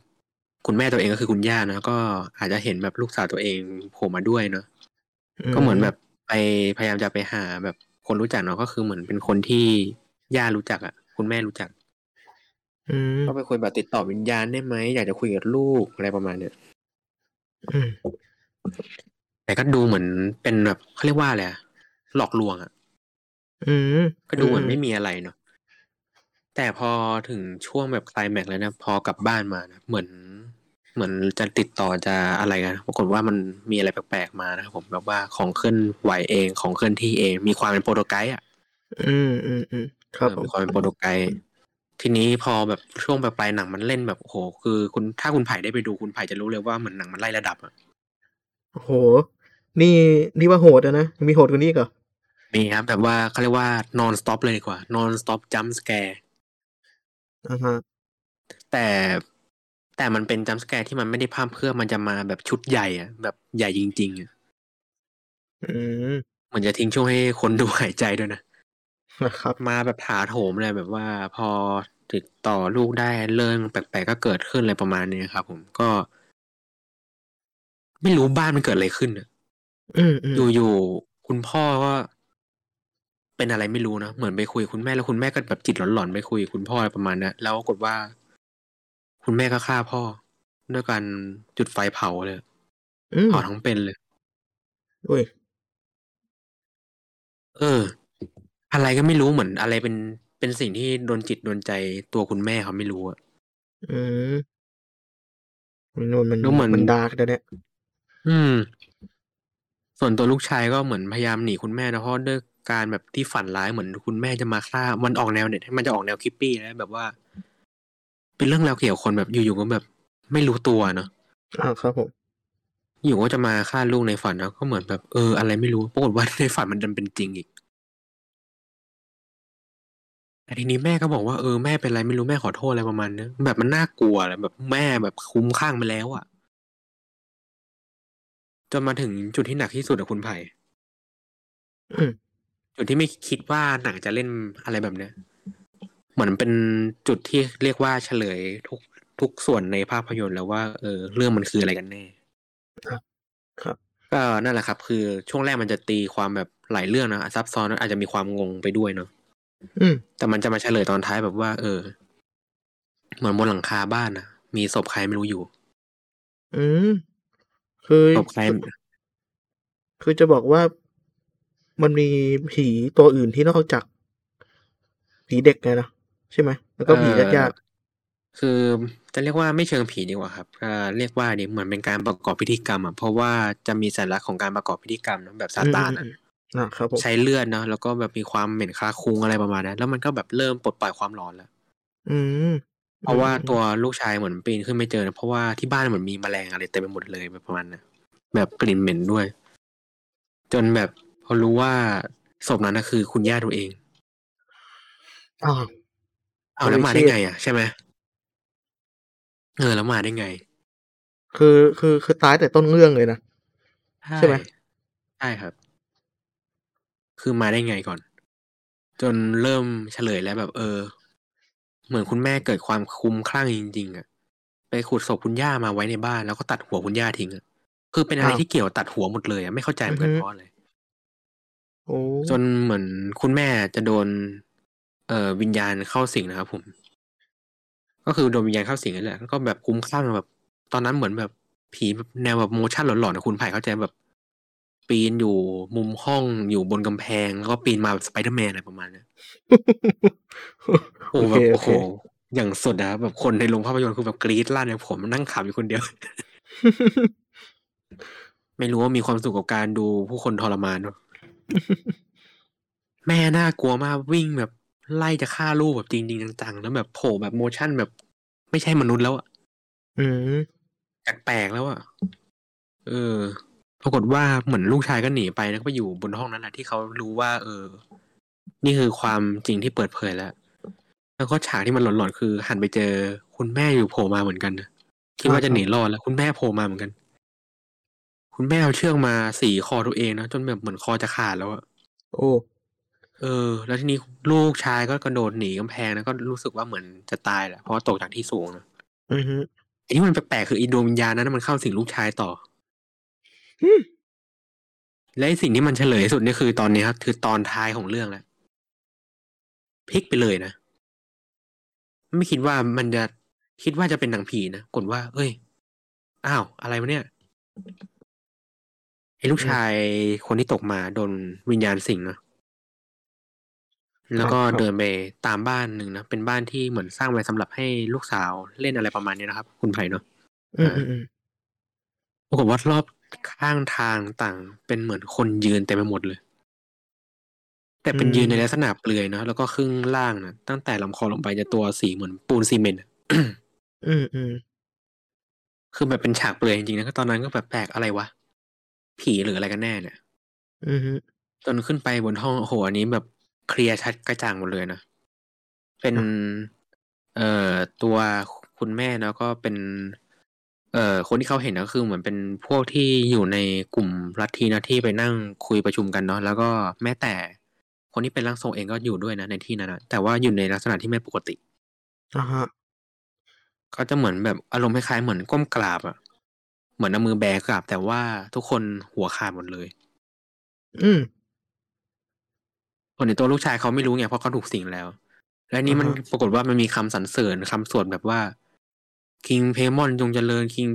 คุณแม่ตัวเองก็คือคุณย่านะก็อาจจะเห็นแบบลูกสาวตัวเองโผล่มาด้วยเนาะก็เหมือนแบบไปพยายามจะไปหาแบบคนรู้จักเนาะก็คือเหมือนเป็นคนที่ย่ารู้จักอะคุณแม่รู้จักอืมก็ไปคุยแบบติดต่อวิญญาณได้ไหมอยากจะคุยกับลูกอะไรประมาณเนี้ยอืมแต่ก็ดูเหมือนเป็นแบบเขาเรียกว่าอะไรอะหลอกลวงอะอืมก็ดูเหมือนไม่มีอะไรเนาะแต่พอถึงช่วงแบบไคลแม็กซ์แล้วนะพอกลับบ้านมานะเหมือน เหมือนจะติดต่อจะอะไรกันปรากฏว่ามันมีอะไรแปลกๆมานะครับผมแบบว่าของเคลื่อนไหวเองของเคลื่อนที่เอง มีความเป็นโปรโตไกด์อะอืมอืมอืมครับเออผมมีความเป็นโปรโตไกด์ทีนี้พอแบบช่วงปลายๆหนังมันเล่นแบบโอ้โหคือคุณถ้าคุณไผ่ได้ไปดูคุณไผ่จะรู้เลยว่าเหมือนหนังมันไล่ระดับอะโอ้โห นี่นี่ว่าโหดอะนะยังมีโหดกว่านี้อีกเหรอมีครับแบบว่าเขาเรียกว่า non stop เลยดีกว่า non stop jump scare อ่าฮะแต่ แต่มันเป็นจัมสแกร์ที่มันไม่ได้พร่ำเพื่อมันจะมาแบบชุดใหญ่อะแบบใหญ่จริง ๆอะอืมเหมือนจะทิ้งช่วงให้คนดูหายใจด้วยนะนะครับมาแบบถาโถมเลยแบบว่าพอติดต่อลูกได้เรื่องแปลกๆก็เกิดขึ้นอะไรประมาณนี้ครับผมก็ ไม่รู้บ้านมันเกิดอะไรขึ้นอะอืมอืมอยู่ๆคุณพ่อก็เป็นอะไรไม่รู้นะเหมือนไปคุยกับคุณแม่แล้วคุณแม่ก็แบบจิตหลอนๆไปคุยกับคุณพ่ออะไรประมาณนั้นแล้วปรากฏว่า คุณแม่ก็ฆ่าพ่อ ด้วยการจุดไฟเผาเลยอืมเผาทั้งเป็นเลยอุ้ยเออ อะไรก็ไม่รู้เหมือน อะไรเป็นเป็นสิ่งที่โดนจิตโดนใจตัวคุณแม่เขาไม่รู้อะอืมมันนู่นมันแล้วเหมือนมันดาร์กนะเนี่ยอืม ส่วนตัวลูกชายก็เหมือนพยายามหนีคุณแม่นะเพราะด้วยการแบบที่ฝันร้ายเหมือนคุณแม่จะมาฆ่า มันออกแนวเน็ตมันจะออกแนวคิปปี้แล้วแบบว่า เป็นเรื่องราวเกี่ยวกับคนแบบอยู่ๆก็แบบ ไม่รู้ตัวเนาะอ่าครับผมอยู่ก็จะมาฆ่าลูกในฝันนะก็เหมือนแบบเอออะไรไม่รู้ปรากฏว่าในฝันมันดันเป็นจริงอีกแต่ทีนี้แม่ก็บอกว่าเออแม่เป็นไรไม่รู้แม่ขอโทษอะไรประมาณเนี้ยแบบมันน่ากลัวแหละแบบแม่แบบคุ้มข้างไปแล้วอะจนมาถึงจุดที่หนักที่สุดอะคุณไผ่อืมจุดที่ไม่คิดว่าหนังจะเล่นอะไรแบบเนี้ย เหมือนเป็นจุดที่เรียกว่าเฉลยทุกทุกส่วนในภาพยนตร์แล้วว่าเออเรื่องมันคืออะไรกันแน่ครับก็นั่นแหละครับ คือช่วงแรกมันจะตีความแบบหลายเรื่องนะซับซ้อนอาจจะมีความงงไปด้วยเนาะอืม แต่มันจะมาเฉลยตอนท้ายแบบว่า เออ เหมือนบนหลังคาบ้านนะมีศพใครไม่รู้อยู่ อืมคือศพใครคือจะบอกว่ามันมีผีตัวอื่นที่นอกจากผีเด็กไงนะ ใช่ไหมแล้วก็ผีเอ่อญาติคือจะเรียกว่าไม่เชิงผีดีกว่าครับก็เรียกว่าเนี่ยเหมือนเป็นการประกอบพิธีกรรมอะเพราะว่าจะมีสัญลักษณ์ของการประกอบพิธีกรรมนะแบบๆซาตานอือะมๆๆนะครับผมใช้เลือดเนาะแล้วก็แบบมีความเหม็นคลาคลุ้งอะไรประมาณนั้นแล้วมันก็แบบเริ่มปลดปล่อยความร้อนแล้วอืมเพราะว่าอืมตัวลูกชายเหมือนปีนขึ้นไม่เจอนะเพราะว่าที่บ้านเหมือนมีแมลงอะไรเต็มไปหมดเลยแบบประมาณนั้นแบบกลิ่นเหม็นด้วย จนแบบพอรู้ว่าศพนั้นนะคือ คุณย่าตัวเองอ้าว เอาแล้วมาได้ Holy shit ไง อะ ใช่ไหมเออแล้วมาได้ไง คือคือคือตายแต่ต้นเรื่องเลยนะใช่ไหมใช่ครับ คือมาได้ไงก่อน จนเริ่มเฉลยแล้วแบบ เออ เหมือนคุณแม่เกิดความคลุ้มคลั่งจริงๆอะไปขุดศพคุณย่ามาไว้ในบ้านแล้วก็ตัดหัวคุณย่าทิ้งอะคือเป็นอะไรอ้าวที่เกี่ยวตัดหัวหมดเลยอะไม่เข้าใจเหมือนกันอือฮึเพราะอะไรโอ้จนเหมือนคุณแม่จะโดน เอ่อวิญญาณเข้าสิงนะครับผม ก็คือโดนวิญญาณเข้าสิงนั่นแหละแล้วก็แบบคลุ้มคลั่งแบบ ตอนนั้นเหมือนแบบผีแบบแนวแบบโมชั่นหลอนๆนะคุณไผ่เข้าใจแบบ ปีนอยู่มุมห้องอยู่บนกำแพง แล้วก็ปีนมาแบบสไปเดอร์แมนอะไรประมาณเนี้ยโอโอ้เคแบบโอโอ้เคโหอย่างสุดนะครับแบบคนในโรงภาพยนตร์คือแบบกรี๊ดลั่นอย่างผมนั่งขำอยู่คนเดียว ไม่รู้ว่ามีความสุขกับการดูผู้คนทรมานเนอะแม่น่ากลัวมากวิ่งแบบ ไล่จะฆ่าลูกแบบจริงๆจังๆแล้วแบบโผล่แบบโมชั่นแบบ ไม่ใช่มนุษย์แล้วอะอืมแปลกๆแล้วอะเออ ปรากฏว่าเหมือนลูกชายก็หนีไปแล้วก็ไปอยู่บนห้องนั้นแหละที่เขารู้ว่า เออ นี่คือความจริงที่เปิดเผยแล้ว แล้วก็ฉากที่มันหลอนๆคือ หันไปเจอคุณแม่อยู่โผล่มาเหมือนกันนะคิดว่าจะหนีรอดแล้ว คุณแม่โผล่มาเหมือนกัน คุณแม่เอาเชือกมาสีคอตัวเองนะจนแบบเหมือนคอจะขาดแล้วอะโอ้ เออ แล้วทีนี้ลูกชายก็กระโดดหนีกำแพงแล้วก็รู้สึกว่าเหมือนจะตายแหละเพราะว่าตกจากที่สูงนะอือฮึไอ้ที่มันแปลกๆคือไอีดวงวิญญาณนั้นนะมันเข้าสิงลูกชายต่ออืมและไอ้สิ่งที่มันเฉลยสุดนี่คือตอนนี้ครับคือตอนท้ายของเรื่องแล้วพลิกไปเลยนะ ไม่คิดว่ามันจะคิดว่าจะเป็นหนังผีนะกดว่า เอ้ย อ้าว อะไรวะเนี่ยไอ้ลูกชายคนที่ตกมาโดนวิญญาณสิงเนอะ แล้วก็ครับเดินไปตามบ้านหนึ่งนะ เป็นบ้านที่เหมือนสร้างไว้สำหรับให้ลูกสาวเล่นอะไรประมาณนี้นะครับ คุณไผ่เนาะอืมอืมอืมปรากฏว่ารอบข้างทางต่างเป็นเหมือนคนยืนเต็มไปหมดเลย แต่เป็นยืนในลักษณะเปลือยเนาะแล้วก็ครึ่งล่างนะตั้งแต่ลำคอลงไปจะตัวสีเหมือนปูนซีเมนต์อะอืมอืมคือแบบเป็นฉากเปลือยจริงๆนะก็ตอนนั้นก็แบบแปลกอะไรวะผีหรืออะไรกันแน่เนี่ยอืมฮึจนขึ้นไปบนห้องโอ้โหอันนี้แบบ เคลียร์ชัดกระจ่างหมดเลยนะ เป็นเอ่อตัวคุณแม่เนาะก็เป็นเอ่อคนที่เขาเห็นก็คือเหมือนเป็นพวกที่อยู่ในกลุ่มลัทธินะที่ไปนั่งคุยประชุมกันเนาะแล้วก็แม้แต่คนที่เป็นร่างทรงเองก็อยู่ด้วยนะในที่นั้นนะแต่ว่าอยู่ในลักษณะที่ไม่ปกติอ่าฮะก็จะเหมือนแบบอารมณ์คล้ายๆเหมือนก้มกราบอะเหมือนเอามือแบกราบ แต่ว่าทุกคนหัวขาดหมดเลย อืม ส่วนในตัวลูกชายเขาไม่รู้ไงเพราะเขาถูกสิงแล้ว และนี่มันอ่าฮะปรากฏว่ามันมีคำสรรเสริญคำสวดแบบว่าคิงเพมอนจงเจริญคิง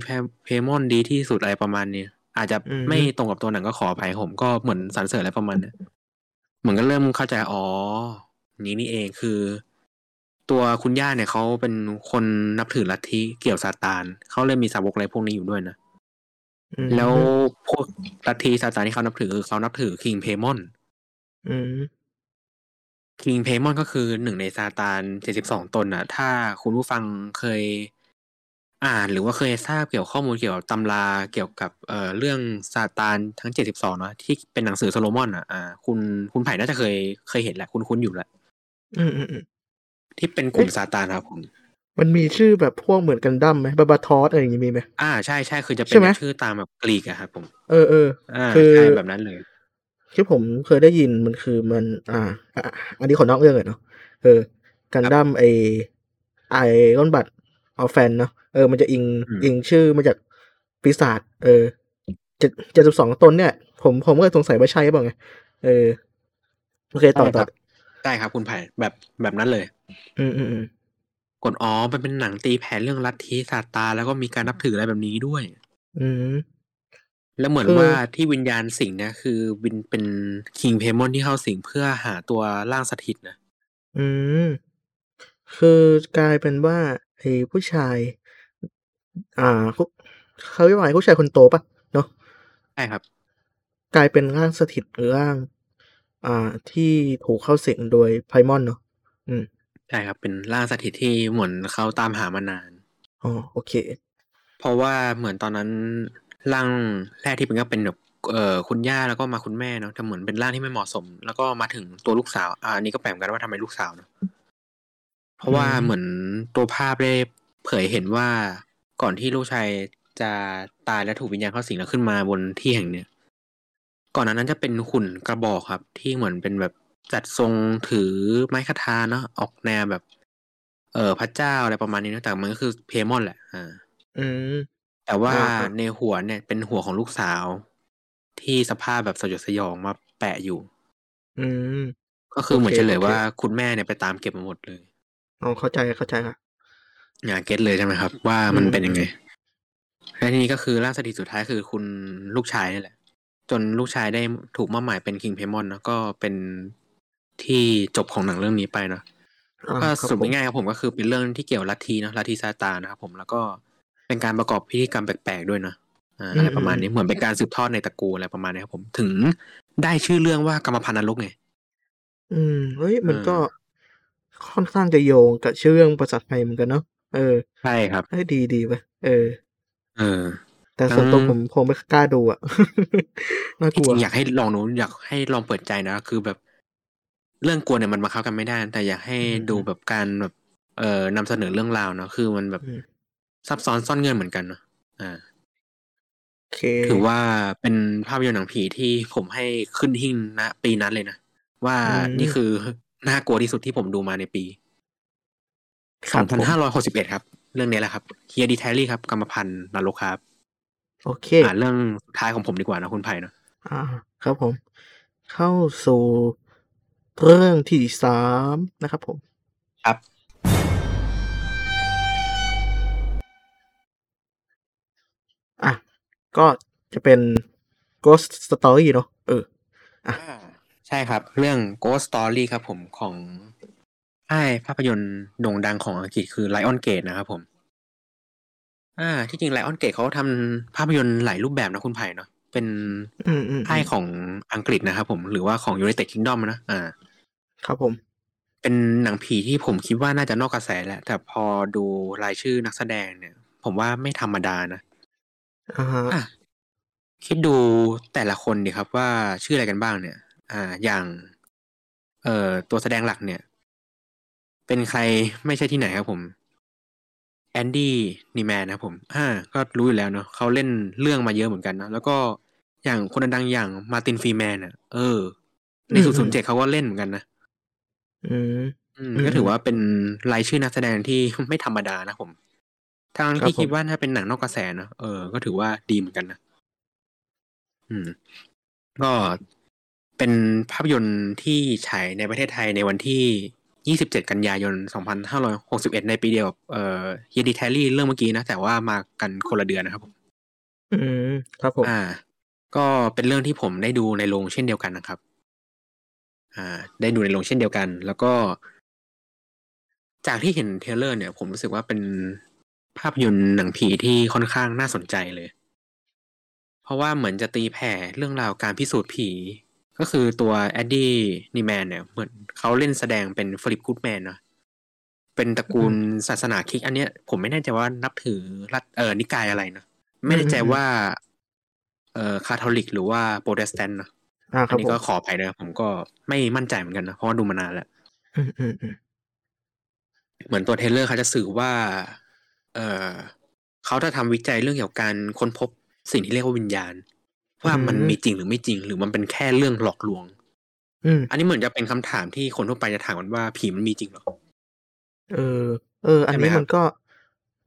เพมอนดีที่สุดอะไรประมาณนี้อาจจะไม่ตรงกับตัวหนังก็ขออภัยผมก็เหมือนสรรเสริญอะไรประมาณนี้เหมือนก็เริ่มเข้าใจอ๋ออย่างนี้นี่เองคือ ตัวคุณย่าเนี่ยเขาเป็นคนนับถือลัทธิเกี่ยวซาตานเขาเลยมีสาวกอะไรพวกนี้อยู่ด้วยนะอืมแล้วพวกลัทธิซาตานที่เขานับถือคือเขานับถือคิงเพมอนอืม คิงเพมอนก็คือหนึ่งในซาตานเจ็ดสิบสองตนน่ะ ถ้าคุณผู้ฟังเคยอ่านหรือว่าเคยทราบเกี่ยวข้อมูลเกี่ยวกับตำราเกี่ยวกับเอ่อเรื่องซาตานทั้งเจ็ดสิบสองเนาะที่เป็นหนังสือโซโลมอนอะอ่าคุณคุณไผ่น่าจะเคยเคยเห็นแหละ คุณคุ้นๆอยู่แหละอืมอืมอืมที่เป็นกลุ่มซาตานครับผมมันมีชื่อแบบพวกเหมือนกันดั้มไหมบาบาทอสอะไรอย่างงี้มีไหมอ่าใช่ใช่คือจะเป็ใช่นไหมชื่อตามแบบกรีกอะครับผม เออเอออ่าคือใช่แบบนั้นเลย ที่ผมเคยได้ยินมันคือมัน อ่าอะอันนี้ขอนอกเรื่องเลยเนาะเออกันดั้มไอไอรอนบัตเอาแฟนเนาะเออมันจะอิงอืมอิงชื่อมาจากปีศาจเออเจ็ดเจ็ดสิบสองตนเนี่ย ผมผมก็เลยสงสัยว่าใช่เปล่าไงเออโอเคต่อใช่คต่รัอบคได้ครับคุณไผ่แบบแบบนั้นเลยอืมอืมอืมกดอ๋อมันเป็นหนังตีแผ่เรื่องลัทธิซาตานแล้วก็มีการนับถืออะไรแบบนี้ด้วย อืม แล้วเหมือนคือว่าที่วิญญาณสิงเนี่ยคือวินเป็นคิงเพมอนที่เข้าสิงเพื่อหาตัวร่างสถิตนะ อืม คือกลายเป็นว่าไอ้ผู้ชาย อ่าเขาเขาเรียกว่าไงผู้ชายคนโตปะเนาะใช่ครับ กลายเป็นร่างสถิตหรือร่าง อ่า ที่ถูกเข้าสิงโดยไพมอนเนาะอืมใช่ครับ เป็นร่างสถิตที่เหมือนเขาตามหามานานอ๋อโอเค เพราะว่าเหมือนตอนนั้น ร่างแรกที่เป็นก็เป็นแบบเอ่อคุณย่าแล้วก็มาคุณแม่เนาะแต่เหมือนเป็นร่างที่ไม่เหมาะสม แล้วก็มาถึงตัวลูกสาวอ่าอันนี้ก็แปลกกันว่าทำไมลูกสาวเนาะเพราะว่าเหมือนตัวภาพได้เผยเห็นว่าก่อนที่ลูกชายจะตายและถูกวิญญาณเข้าสิงแล้วขึ้นมาบนที่แห่งเนี้ยก่อนหนานั้นจะเป็นหุ่นกระบอกครับ ที่เหมือนเป็นแบบจัดทรงถือไม้คทาเนาะออกแนวแบบ เออพระเจ้าอะไรประมาณนี้นะแต่มันก็คือเพมอนแหละอ่า อืม แต่ว่าอ่าฮะในหัวเนี่ยเป็นหัวของลูกสาว ที่สภาพแบบสยดสยองมาแปะอยู่ อืม ก็คือเหมือนโอเคเฉลยโอเคว่าคุณแม่เนี่ยไปตามเก็บมาหมดเลยอ๋อเข้าใจเข้าใจค่ะอย่าเก็ตเลยใช่ไหมครับ ว่ามันอืมเป็นยังไงและทีนี้ก็คือร่างสถิตสุดท้ายคือคุณลูกชายนี่แหละ จนลูกชายได้ถูกมอบหมายเป็นคิงเพมอนนะก็เป็นที่จบของหนังเรื่องนี้ไปเนาะอ่าก็ครับสรุปผมง่ายๆครับผมก็คือเป็นเรื่องที่เกี่ยวลัทธิเนอะลัทธิซาตานนะครับผมแล้วก็ เป็นการประกอบพิธีกรรมแปลกๆด้วยเนอะอ่าอะไรประมาณนี้เหมือนเป็นการสืบทอดในตระกูลอะไรประมาณนี้ครับผมถึงได้ชื่อเรื่องว่ากรรมพันธุ์นรกไงอืมเฮ้ยมันเออก็ค่อนข้างจะโยงกับชื่อเรื่องภาษาไทยเหมือนกันเนาะเออใช่ครับเฮ้ยดีดีไปเออ เออ แต่ส่วนตัวทั้งผมคงไม่กล้าดูอะน่ากจลัวริงๆอยากให้ลองดูอยากให้ลองเปิดใจนะ คือแบบ เรื่องกลัวเนี่ยมันบังคับกันไม่ได้ แต่อยากให้อืมดูแบบการแบบเอ่อนำเสนอเรื่องราวเนาะคือมันแบบอืม ซับซ้อนซ่อนเงื่อนเหมือนกันเนาะอ่าโอเคถือว่าเป็นภาพยนตร์หนังผีที่ผมให้ขึ้นหิ้งณปีนั้นเลยนะ ว่าอืมนี่คือน่ากลัวที่สุดที่ผมดูมาในปีครับผม2561ครับ เรื่องนี้แหละครับเฮียดีแทลี่ครับกรรมพันธ์นรกครับ โอเคอ่าเรื่องสุดท้ายของผมดีกว่านะคุณไผ่เนาะอ่า ครับผม เข้าสู่เรื่องที่สามนะครับผม ครับ ก็จะเป็น Ghost Story เนาะเอออ่าใช่ครับ เรื่อง Ghost Story ครับผมของค่ายภาพยนตร์โด่งดังของอังกฤษคือ Lionsgate นะครับผม อ่า ที่จริง Lionsgate เขาทำภาพยนตร์หลายรูปแบบนะคุณไผ่เนาะเป็นอืมอืมค่ายของอังกฤษนะครับผมหรือว่าของ United Kingdom นะอ่า ครับผม เป็นหนังผีที่ผมคิดว่าน่าจะนอกกระแสแหละแต่พอดูรายชื่อนักแสดงเนี่ย ผมว่าไม่ธรรมดานะ อ่าฮะอะคิดดูแต่ละคนดิครับว่าชื่ออะไรกันบ้างเนี่ย อ่า อย่าง เอ่อตัวแสดงหลักเนี่ย เป็นใครไม่ใช่ที่ไหนครับผมแอนดี้นีแมนนะครับผมอ่าก็รู้อยู่แล้วเนาะเขาเล่นเรื่องมาเยอะเหมือนกันนะแล้วก็อย่างคนดังๆอย่างมาร์ตินฟรีแมนอะ เออ ในอืมศูนย์ศูนย์เจ็ดเขาก็เล่นเหมือนกันนะอืมอืมอืมก็ถือว่าเป็นรายชื่อนักแสดงที่ไม่ธรรมดานะผม ทางครับที่คิดผมว่าถ้าเป็นหนังนอกกระแสเนอะเออ ก็ถือว่าดีเหมือนกันนะ อืม ก็เป็นภาพยนตร์ที่ฉายในประเทศไทยในวันที่ 27 กันยายน 2561 ในปีเดียวกับเอ่อเฮียดีแทลี่เรื่องเมื่อกี้นะ แต่ว่ามากันคนละเดือนนะครับผม อืม ครับผม อ่า ก็เป็นเรื่องที่ผมได้ดูในโรงเช่นเดียวกันนะครับ อ่า ได้ดูในโรงเช่นเดียวกัน แล้วก็ จากที่เห็น trailer เนี่ย ผมรู้สึกว่าเป็น ภาพยนตร์หนังผีที่ค่อนข้างน่าสนใจเลย เพราะว่าเหมือนจะตีแผ่เรื่องราวการพิสูจน์ผี ก็คือตัวแอนดี้นีแมนเนี่ย เหมือนเขาเล่นแสดงเป็นฟิลิปกูดแมนเนาะเป็นตระกูลศาสนาคริสต์อันเนี้ย ผมไม่แน่ใจว่านับถือลัทธิเออนิกายอะไรนะไม่แน่ใจว่า เอ่อคาทอลิก หรือว่าโปรเตสแตนต์เนาะอ่าคอันนี้ผมก็ขออภัยนะผมก็ไม่มั่นใจเหมือนกันนะเพราะว่าดูมานานแล้วอืมอืมอืมเหมือนตัว trailer เขาจะสื่อว่า เออเขาจะทำวิจัยเรื่องเกี่ยวกับการค้นพบสิ่งที่เรียกว่าวิญญาณ ว่ามันมีจริงหรือไม่จริง หรือมันเป็นแค่เรื่องหลอกลวง อืมอันนี้เหมือนจะเป็นคำถามที่คนทั่วไปจะถามกันว่าผีมันมีจริงหรอเออ เออ อันใช่ไหมครับมันก็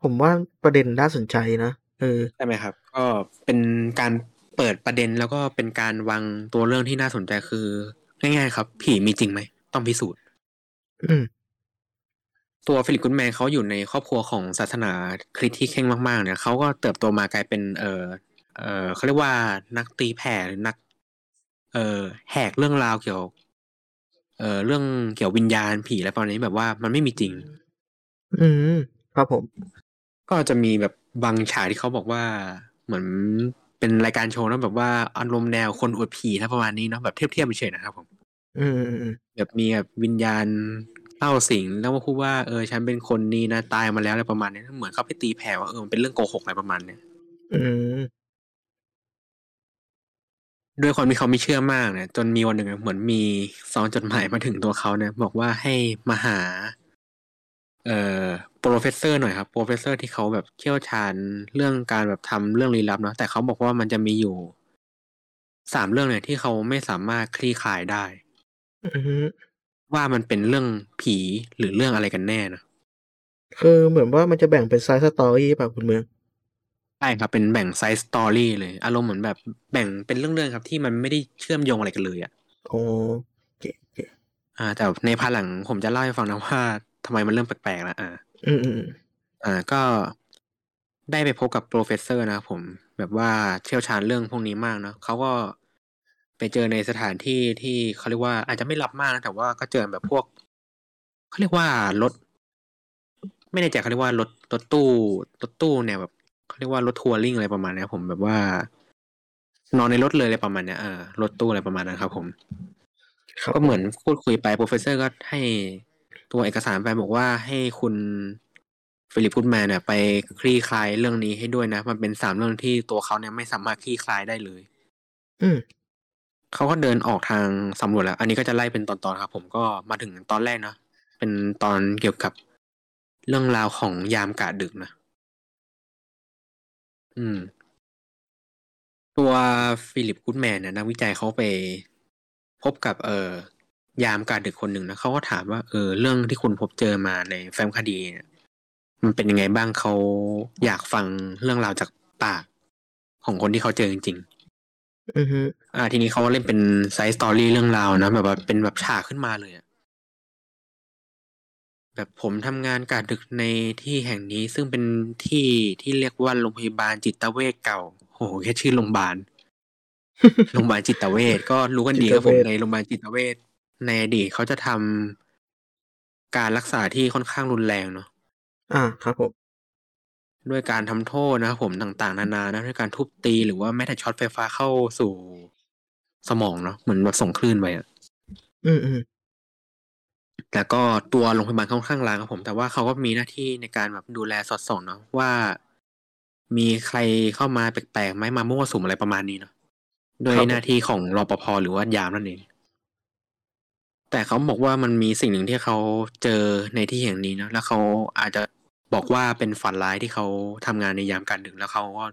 ผมว่าประเด็นน่าสนใจนะเออใช่ไหมครับ ก็เป็นการเปิดประเด็นแล้วก็เป็นการวางตัวเรื่องที่น่าสนใจคือ ง่ายๆ ครับ ผีมีจริงไหมต้องพิสูจน์ อืม ตัวฟิลิปกุนแมนเขาอยู่ในครอบครัวของศาสนาคริสต์ที่เข่งมากๆเนี่ยเขาก็เติบโตมากลายเป็นเออเออเขาเรียกว่านักตีแผ่หรือนัก เออแหกเรื่องราวเกี่ยว เออเรื่องเกี่ยววิญญาณผีอะไรประมาณนี้แบบว่ามันไม่มีจริง อืมครับผม ก็จะมีแบบบางฉากที่เขาบอกว่าเหมือนเป็นรายการโชว์แล้วแบบว่าอารมณ์แนวคนอวดผีถ้าประมาณนี้เนาะแบบเทียบๆเฉยๆนะครับผมอืมอืมอืมแบบมีแบบวิญญาณ เข้าสิงแล้วมาพูดว่าเออฉันเป็นคนนี้นะตายมาแล้วอะไรประมาณนี้เหมือนเขาไปตีแผ่ว่าเออมันเป็นเรื่องโกหกอะไรประมาณเนี้ยอืมด้วยความที่เขาไม่เชื่อมากเนี่ยจนมีวันหนึ่งเหมือนมีซองจดหมายมาถึงตัวเขาเนี่ย บอกว่าให้มาหา เอ่อ professor หน่อยครับ professor ที่เขาแบบเชี่ยวชาญเรื่องการแบบทำเรื่องลี้ลับเนาะแต่เขาบอกว่ามันจะมีอยู่สามเรื่องเนี่ยที่เขาไม่สามารถคลี่คลายได้อืม ว่ามันเป็นเรื่องผีหรือเรื่องอะไรกันแน่นะคือเหมือนว่ามันจะแบ่งเป็น side story ป่ะคุณเมืองใช่ครับเป็นแบ่ง side story เลยอารมณ์เหมือนแบบแบ่งเป็นเรื่องๆครับที่มันไม่ได้เชื่อมโยงอะไรกันเลยอะโอ้เก๋เก๋อ่า แต่ในภายหลังผมจะเล่าให้ฟังนะว่าทำไมมันเริ่มแปลกๆแล้วอ่าอืมอืมอืมอ่า ก็ได้ไปพบกับ professor นะครับผม แบบว่าเชี่ยวชาญเรื่องพวกนี้มากเนอะเขาก็ ไปเจอในสถานที่ที่เขาเรียกว่าอาจจะไม่ลับมากนะแต่ว่าก็เจอแบบพวกเขาเรียกว่ารถ ไม่แน่ใจเขาเรียกว่ารถรถตู้รถตู้เนี่ยแบบเขาเรียกว่ารถ touring อะไรประมาณเนี้ยผมแบบว่า นอนในรถเลยอะไรประมาณเนี้ยเออรถตู้อะไรประมาณนั้นครับ ผมครับก็เหมือนพูดคุยไป professor ก็ให้ตัวเอกสารไปบอกว่าให้คุณฟิลิปกูดแมนเนี่ยไปคลี่คลายเรื่องนี้ให้ด้วยนะ มันเป็นสามเรื่องที่ตัวเขาเนี่ยไม่สามารถคลี่คลายได้เลย อืม เขาก็เดินออกทางสำรวจแล้ว อันนี้ก็จะไล่เป็นตอนๆครับ ผมก็มาถึงตอนแรกนะเป็นตอนเกี่ยวกับเรื่องราวของยามกะดึกนะ อืม ตัวฟิลิปกูดแมนเนี่ยนักวิจัยเขาไปพบกับ เอ่อยามกาดึกคนหนึ่งนะเขาก็ถามว่า เออ เรื่องที่คุณพบเจอมาในแฟ้มคดีเนี่ยมันเป็นยังไงบ้างเขาอยากฟังเรื่องราวจากปากของคนที่เขาเจอจริง อือฮึๆอ่า ทีนี้เขาเล่นเป็น side story เรื่องราวนะ แบบว่าเป็นแบบฉากขึ้นมาเลยอะแบบผมทำงานกะดึกในที่แห่งนี้ซึ่งเป็นที่ที่เรียกว่าโรงพยาบาลจิตเวชเก่าโหแค่ชื่อโรงพยาบาลโรงพยาบาลจิตเวชก็รู้กันดีครับผมในโรงพยาบาลจิตเวชในอดีตเขาจะทำการรักษาที่ค่อนข้างรุนแรงเนาะอ่าครับผม ด้วยการทำโทษนะครับผมต่างๆ นานานะด้วยการทุบตีหรือว่าแม้แต่ช็อตไฟฟ้าเข้าสู่สมองเนาะเหมือนแบบส่งคลื่นไปอะอืมอืมแล้วก็ตัวโรงพยาบาลค่อนข้างล้างครับผม แต่ว่าเขาก็มีหน้าที่ในการแบบดูแลสอดส่องเนาะว่า มีใครเข้ามาแปลกๆไหมมามั่วสุมอะไรประมาณนี้เนาะโดยหน้าที่ของรปภหรือว่ายามนั่นเองแต่เขาบอกว่ามันมีสิ่งหนึ่งที่เขาเจอในที่แห่งนี้เนาะแล้วเขาอาจจะ บอกว่าเป็นฝันร้ายที่เขาทำงานในยามกลารดึกแล้วเขาก็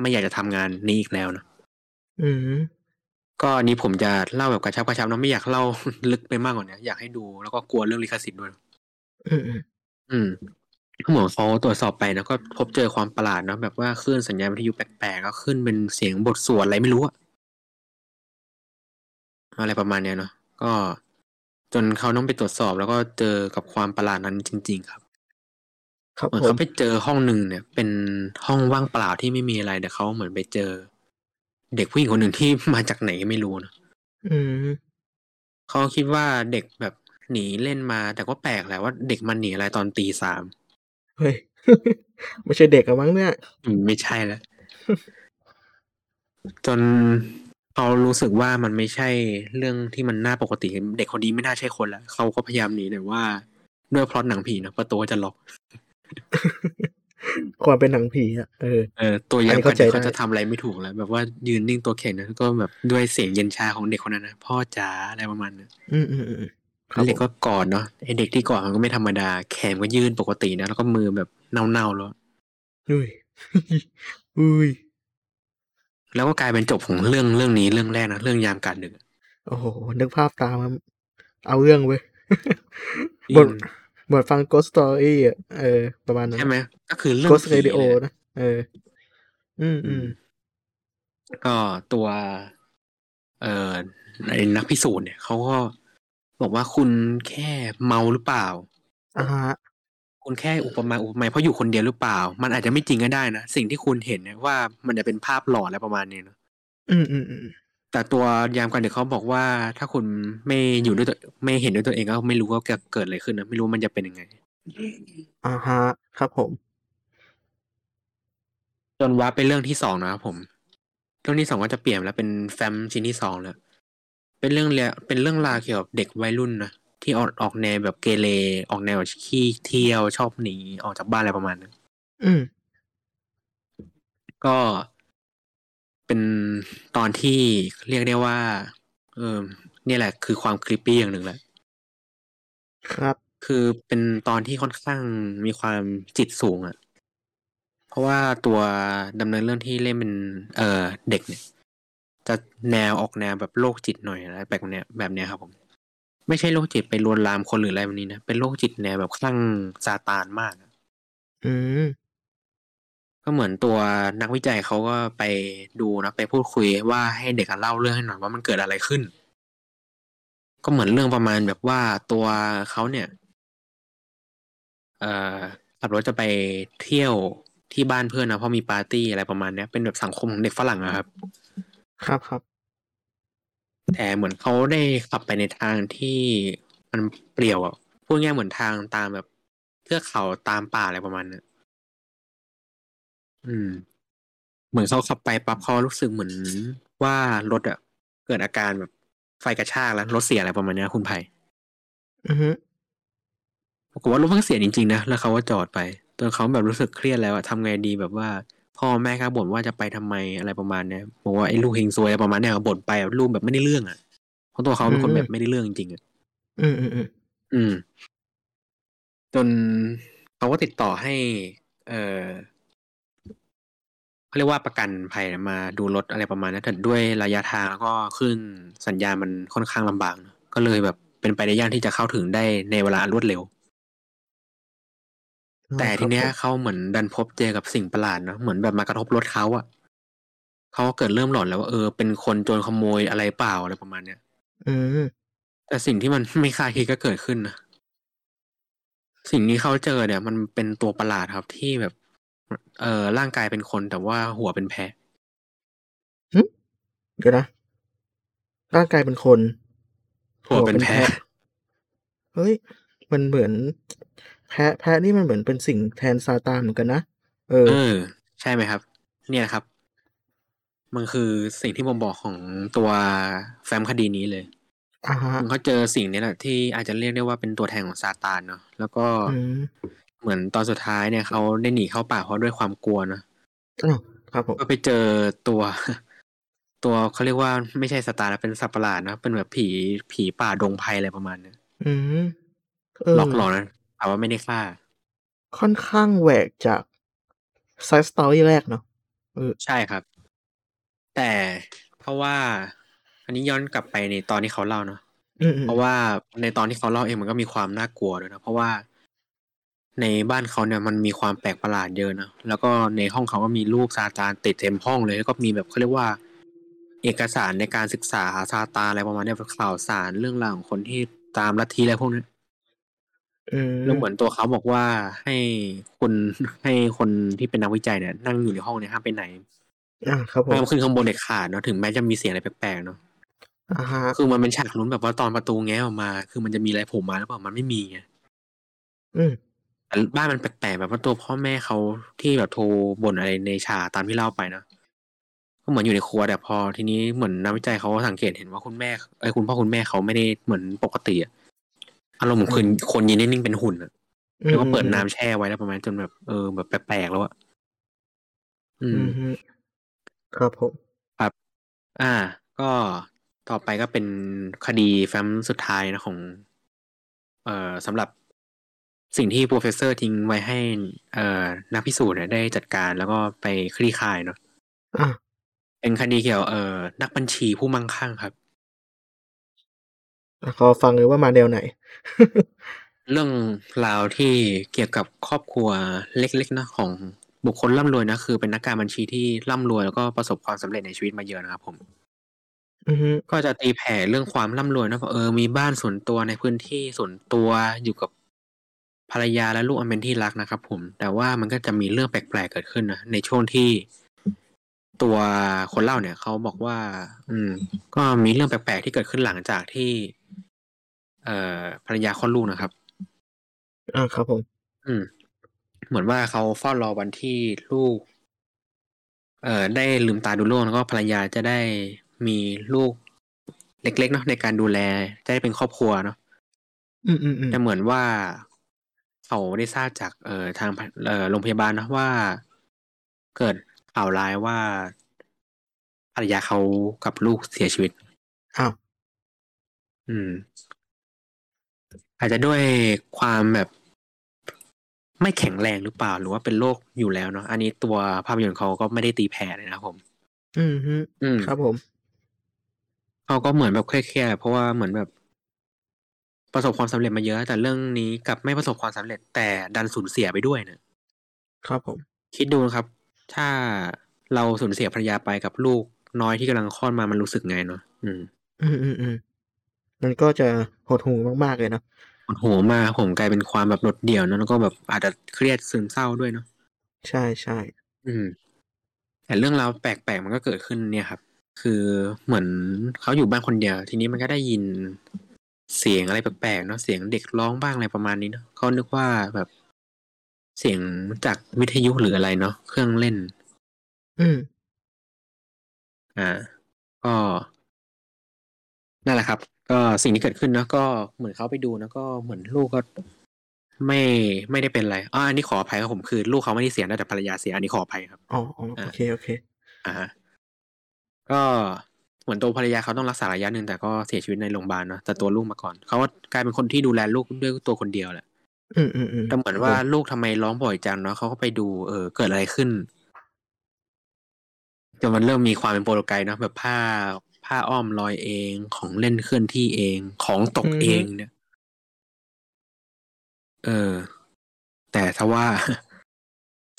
ไม่อยากจะทำงานนี้อีกแล้วเนาะอืมก็อันนี้ผมจะเล่าแบบกระชับกระชับเนาะไม่อยากเล่าลึกไปมากกว่านี้อยากให้ดูแล้วก็กลัวเรื่องลิขสิทธิ์ด้วยอืมอืมอืมเหมือนเขาตรวจสอบไปนะก็พบเจอความประหลาดเนาะแบบว่าคลื่นสัญญาณวิทยุแปลกๆก็ขึ้นเป็นเสียงบทสวดอะไรไม่รู้อะอะไรประมาณเนี้ยเนาะก็จนเขาต้องไปตรวจสอบแล้วก็เจอกับความประหลาดนั้นจริง ๆ ครับ ครับเหมือนผเขามไปเจอห้องหนึ่งเนี่ย เป็นห้องว่างเปล่าที่ไม่มีอะไรแต่เขาเหมือนไปเจอ เด็กผู้หญิงคนหนึ่งที่มาจากไหนก็ไม่รู้นะอืมเขาคิดว่าเด็กแบบหนีเล่นมา แต่ก็แปลกแหละว่าเด็กมันหนีอะไรตอนตีสามเฮ้ยไม่ใช่เด็กอะมั้งเนี่ยอืมไม่ใช่แล้วจนเขารู้สึกว่ามันไม่ใช่เรื่องที่มันน่าปกติ เด็กคนนี้ไม่น่าใช่คนแล้วเขาก็พยายามหนีแต่ว่าด้วยพล็อตหนังผีนะประตูจะล็อก ความเป็นหนังผีอะเออเออตัวยาอันมนี้กัเข้านใจเขาได้จะทำอะไรไม่ถูกแล้ว แบบว่ายืนนิ่งตัวแข็งนะแล้วก็แบบด้วยเสียงเย็นชาของเด็กคนนั้นนะพ่อจ๋าอะไรประมาณนั้นอืมอืมอืมอืมครับเด็กผมก็กอดเนาะไอเด็กที่กอดมันก็ไม่ธรรมดา แขนก็ยื่นปกตินะแล้วก็มือแบบเน่าๆแล้วอุ้ยอุ้ยแล้วก็กลายเป็นจบของเรื่องเรื่องนี้เรื่องแรกนะเรื่องยามการดึกโอ้โหนึกภาพตามมันเอาเรื่องเว้ยจริ งบทบทฟัง Ghost Story อะเออ ประมาณนั้นใช่ไหมก็คือเรื่อง Ghost ผี Radio เลยนะเออ อืมอืมก็ตัว เอ่อไอ้นักพิสูจน์เนี่ยเขาก็บอกว่าคุณแค่เมาหรือเปล่าอ่าฮะคุณแค่อุปมาอุปไมยเพราะอยู่คนเดียวหรือเปล่า มันอาจจะไม่จริงก็ได้นะ สิ่งที่คุณเห็นเนี่ยว่ามันจะเป็นภาพหลอนอะไรประมาณนี้เนอะอืมอืมอืม แต่ตัวยามกันเด็กเขาบอกว่าถ้าคุณไม่อยู่ด้วยตัวไม่เห็นด้วยตัวเองก็ไม่รู้ว่าจะเกิดอะไรขึ้นนะไม่รู้มันจะเป็นยังไงอ่าฮะ ครับผม จนว่าไปเรื่องที่สองนะครับผม เรื่องที่สองก็จะเปลี่ยนแล้วเป็นแฟ้มชิ้นที่สองแล้วเป็นเรื่องเรียเป็นเรื่องราวเกี่ยวกับเด็กวัยรุ่นนะที่ออกออกแนวแบบเกเรออกแนวขี้เที่ยวชอบหนีออกจากบ้านอะไรประมาณนั้นอืมก็ เป็นตอนที่เรียกได้ว่า เออเนี่ยแหละ คือความคลิปปี้อย่างหนึ่งแหละครับ คือเป็นตอนที่ค่อนข้างมีความจิตสูงอะ่ะ เพราะว่าตัวดำเนินเรื่องที่เล่นเป็นเอ่อเด็กเนี่ย จะแนวออกแนวแบบโรคจิตหน่อยอะไรแบบเนี้ยแบบเนี้ยครับผม ไม่ใช่โรคจิตไปลวนลามคนหรืออะไรแบบนี้นะ เป็นโรคจิตแนวแบบคลั่งซาตานมากอะอืม ก็เหมือนตัวนักวิจัยเขาก็ไปดูนะไปพูดคุยว่าให้เด็กเล่าเรื่องให้หน่อยว่ามันเกิดอะไรขึ้น ก็เหมือนเรื่องประมาณแบบว่าตัวเขาเนี่ย เอ่อขับรถจะไปเที่ยวที่บ้านเพื่อนนะเพราะมีปาร์ตี้อะไรประมาณเนี้ยเป็นแบบสังคมของเด็กฝรั่งอะครับ ครับครับ แต่เหมือนเขาได้ขับไปในทางที่มันเปลี่ยวอะพูดง่ายเหมือนทางตามแบบเทือกเขาตามป่าอะไรประมาณนั้น อืม เหมือนเขาขับไปปั๊บเขารู้สึกเหมือนว่ารถอะเกิดอาการแบบไฟกระชากแล้วรถเสียอะไรประมาณเนี้ยคุณไผ่อือฮึปรากฏว่ารถมันก็เสียจริงๆนะแล้วเขาก็จอดไปจนเขาแบบรู้สึกเครียดแล้วอะทำไงดีแบบว่า พ่อแม่ก็บ่นว่าจะไปทำไมอะไรประมาณเนี้ยบอกว่าไอ้ลูกเฮงซวยอะไรประมาณเนี้ยบ่นไปอะลูกแบบไม่ได้เรื่องอะเพราะตัวเขาเป็นคนแบบไม่ได้เรื่องจริงๆอะอืมอืมอืมอืม จนเขาก็ติดต่อให้ เออ เขาเรียกว่าประกันภัยมาดูรถอะไรประมาณนั้นแต่ด้วยระยะทางแล้วก็ขึ้นสัญญาณมันค่อนข้างลำบากเนอะก็เลยแบบเป็นไปได้ยากที่จะเข้าถึงได้ในเวลาอันรวดเร็ว แต่ทีเนี้ยครับผมเขาเหมือนดันพบเจอกับสิ่งประหลาดเนอะเหมือนแบบมากระทบรถเขาอะเขาก็เกิดเริ่มหลอนแล้วว่าเออเป็นคนโจรขโมยอะไรเปล่าอะไรประมาณเนี้ยอืมแต่สิ่งที่มันไม่คาดคิดก็เกิดขึ้นนะสิ่งที่เขาเจอเนี่ย มันเป็นตัวประหลาดครับที่แบบ เออร่างกายเป็นคนแต่ว่าหัวเป็นแพะเดี๋ยวนะ ร่างกายเป็นคน หัวเป็นแพะ เฮ้ย มันเหมือน แพะ แพะนี่มันเหมือนเป็นสิ่งแทนซาตานเหมือนกันนะ เออ เออ ใช่ไหมครับ เนี่ยครับ มันคือสิ่งที่ผมบอกของตัวแฟ้มคดีนี้เลยอ่าฮะมันเขาเจอสิ่งนี้แหละที่อาจจะเรียกได้ว่าเป็นตัวแทนของซาตานเนาะ แล้วก็อืม เหมือนตอนสุดท้ายเนี่ยเขาได้หนีเข้าป่าเพราะด้วยความกลัวเนาะอ้าวครับผมก็ไปเจอตัว ตัวเขาเรียกว่าไม่ใช่สัตว์นะเป็นสัตว์ประหลาดนะเป็นแบบผีผีป่าดงไพรอะไรประมาณเนี้ยอืมเออหลอกหลอนนะแต่ว่าไม่ได้ฆ่า ค่อนข้างแหวกจาก side story แรกเนาะเออใช่ครับ แต่เพราะว่า อันนี้ย้อนกลับไปในตอนที่เขาเล่าเนาะอืมอืมเพราะว่าในตอนที่เขาเล่าเองมันก็มีความน่ากลัวด้วยนะเพราะว่า ในบ้านเขาเนี่ยมันมีความแปลกประหลาดเยอะนะแล้วก็ในห้องเขาก็มีรูปซาตานติดเต็มห้องเลยแล้วก็มีแบบเขาเรียกว่า เอกสารในการศึกษาซาตานอะไรประมาณเนี้ยข่าวสารเรื่องราวของคนที่ตามลัทธิอะไรพวกนี้อืมแล้วเหมือนตัวเขาบอกว่าให้คนให้คนที่เป็นนักวิจัยเนี่ย นั่งอยู่ในห้องเนี่ยห้ามไปไหนอ่าครับผมห้ามขึ้นข้างบนเด็ดขาดเนาะถึงแม้จะมีเสียงอะไรแปลกๆเนาะอ่าฮะคือมันเป็นฉากลุ้นแบบว่าตอนประตูแง้มออกมา คือมันจะมีอะไรโผล่มาหรือเปล่ามันไม่มีไงอืม แต่บ้านมันแปลกๆแบบว่าตัวพ่อแม่เขาที่แบบโทรบ่นอะไรในฉากตามที่เล่าไปเนาะก็เหมือนอยู่ในครัวแต่พอทีนี้เหมือนนักวิจัยเขาก็สังเกตเห็นว่าคุณแม่เอ้ยคุณพ่อคุณแม่เขาไม่ได้เหมือนปกติอะอารมณ์เหมือนคนคนยืนนิ่งๆเป็นหุ่นอะอืมแล้วก็เปิดน้ำแช่ไว้แล้วประมาณจนแบบเออแบบแปลกๆแล้วอะอือืมมฮึครับผมครับ อ่า ก็ต่อไปก็เป็นคดีแฟ้มสุดท้ายนะของ เอ่อสำหรับ สิ่งที่ professor ทิ้งไว้ให้เอ่อนักพิสูจน์เนี่ยได้จัดการแล้วก็ไปคลี่คลายเนาะอะเป็นคดีเกี่ยวเอ่อนักบัญชีผู้มั่งคั่งครับขอฟังเลยว่ามาแนวไหน เรื่องราวที่เกี่ยวกับครอบครัวเล็กๆนะของบุคคลร่ำรวยนะคือเป็นนักการบัญชีที่ร่ำรวยแล้วก็ประสบความสำเร็จในชีวิตมาเยอะนะครับผมอือฮึก็จะตีแผ่เรื่องความร่ำรวยเนาะว่าเออมีบ้านส่วนตัวในพื้นที่ส่วนตัวอยู่กับ ภรรยาและลูกอันเป็นที่รักนะครับ ผม แต่ว่ามันก็จะมีเรื่องแปลกๆเกิดขึ้นนะในช่วงที่ตัวคนเล่าเนี่ยเขาบอกว่า อืม ก็มีเรื่องแปลกๆที่เกิดขึ้นหลังจากที่ เอ่อภรรยาคลอดลูกนะครับอาครับผม อืม เหมือนว่าเขาเฝ้ารอวันที่ลูก เอ่อ ได้ลืมตาดูโลกแล้วก็ภรรยาจะได้มีลูกเล็กๆเนาะในการดูแลจะได้เป็นครอบครัวเนาะอืมแต่ๆๆเหมือนว่า เขาได้ทราบจากเอ่อทางพเอ่อโรงพยาบาลเนาะว่า เกิดข่าวร้ายว่าภรรยาเขากับลูกเสียชีวิตอ้าวอืม อาจจะด้วยความแบบไม่แข็งแรงหรือเปล่า หรือว่าเป็นโรคอยู่แล้วเนาะอันนี้ตัวภาพยนตร์เขาก็ไม่ได้ตีแผ่เลยนะครับผม อือฮึอืมครับผมเขาก็เหมือนแบบเครียดๆเพราะว่าเหมือนแบบ ประสบความสำเร็จมาเยอะ แต่เรื่องนี้กลับไม่ประสบความสำเร็จแต่ดันสูญเสียไปด้วยเนี่ยครับผม คิดดูนะครับ ถ้าเราสูญเสียภรรยาไปกับลูกน้อยที่กำลังคลอดมามันรู้สึกไงเนาะอืม อืมๆๆมันก็จะหดหู่มากๆเลยเนาะหดหู่มากครับผมกลายเป็นความแบบโดดเดี่ยวเนาะแล้วก็แบบอาจจะเครียดซึมเศร้าด้วยเนาะใช่ๆอืม แต่เรื่องราวแปลกๆมันก็เกิดขึ้นเนี่ยครับ คือเหมือนเขาอยู่บ้านคนเดียว ทีนี้มันก็ได้ยิน เสียงอะไรแปลกๆเนาะเสียงเด็กร้องบ้างอะไรประมาณนี้เนาะเขานึกว่าแบบเสียงจากวิทยุหรืออะไรเนาะเครื่องเล่น อืมอาก็นั่นแหละครับ ก็สิ่งที่เกิดขึ้นเนาะก็เหมือนเขาไปดูเนาะก็เหมือนลูกก็ไม่ไม่ได้เป็นไรอาอันนี้ขออภัยครับผมคือ ลูกเขาไม่ได้เสียนะแต่ภรรยาเสียอันนี้ขออภัยครับอ๋ออาๆโอเคๆอะฮะก็ เหมือนตัวภรรยาเขาต้องรักษาระยะหนึ่งแต่ก็เสียชีวิตในโรงพยาบาลเนาะแต่ตัวลูกมาก่อนเขาก็กลายเป็นคนที่ดูแลลูกด้วยตัวคนเดียวแหละอืมแต่เหมืๆอนๆครับว่าผมลูกทำไมร้องบ่อยจังเนาะเขาก็ไปดูเอ่อเกิดอะไรขึ้นจนมันเริ่มมีความเป็นโปรโตไกด์เนาะแบบผ้าผ้าอ้อมลอยเองของเล่นเคลื่อนที่เองของตกอือเอฮึงเนี่ย เออ แต่ทว่า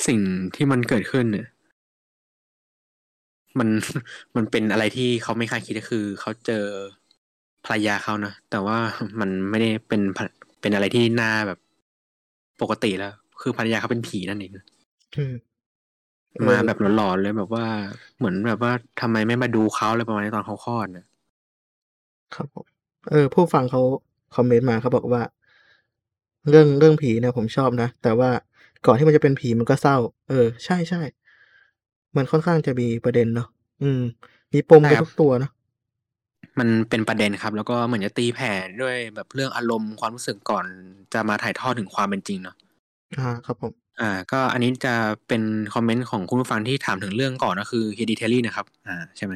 สิ่งที่มันเกิดขึ้นเนี่ย มันมันเป็นอะไรที่เขาไม่คาดคิดก็คือเขาเจอภรรยาเขานะแต่ว่ามันไม่ได้เป็นพเป็นอะไรที่น่าแบบปกติแล้ว คือภรรยาเขาเป็นผีนั่นเองอืมเอมาอแบบหลอนๆเลยแบบว่าเหมือนแบบว่าทำไมไม่มาดูเขาอะไรประมาณนี้ตอนเขาคลอดน่ะครับผมเออ ผู้ฟังเขาคอมเมนต์มาเขาบอกว่า เรื่องเรื่องผีเนี่ยผมชอบนะ แต่ว่าก่อนที่มันจะเป็นผีมันก็เศร้า เออ ใช่ๆ มันค่อนข้างจะมีประเด็นเนาะอืม มีปมใช่ไปครัทุบกตัวเนาะมันเป็นประเด็นครับ แล้วก็เหมือนจะตีแผ่ด้วยแบบเรื่องอารมณ์ความรู้สึกก่อนจะมาถ่ายทอดถึงความเป็นจริงเนาะอาครับผม อ่า ก็อันนี้จะเป็นคอมเมนต์ของคุณผู้ฟังที่ถามถึงเรื่องก่อนก็คือ Hereditary นะครับอาใช่ไหม?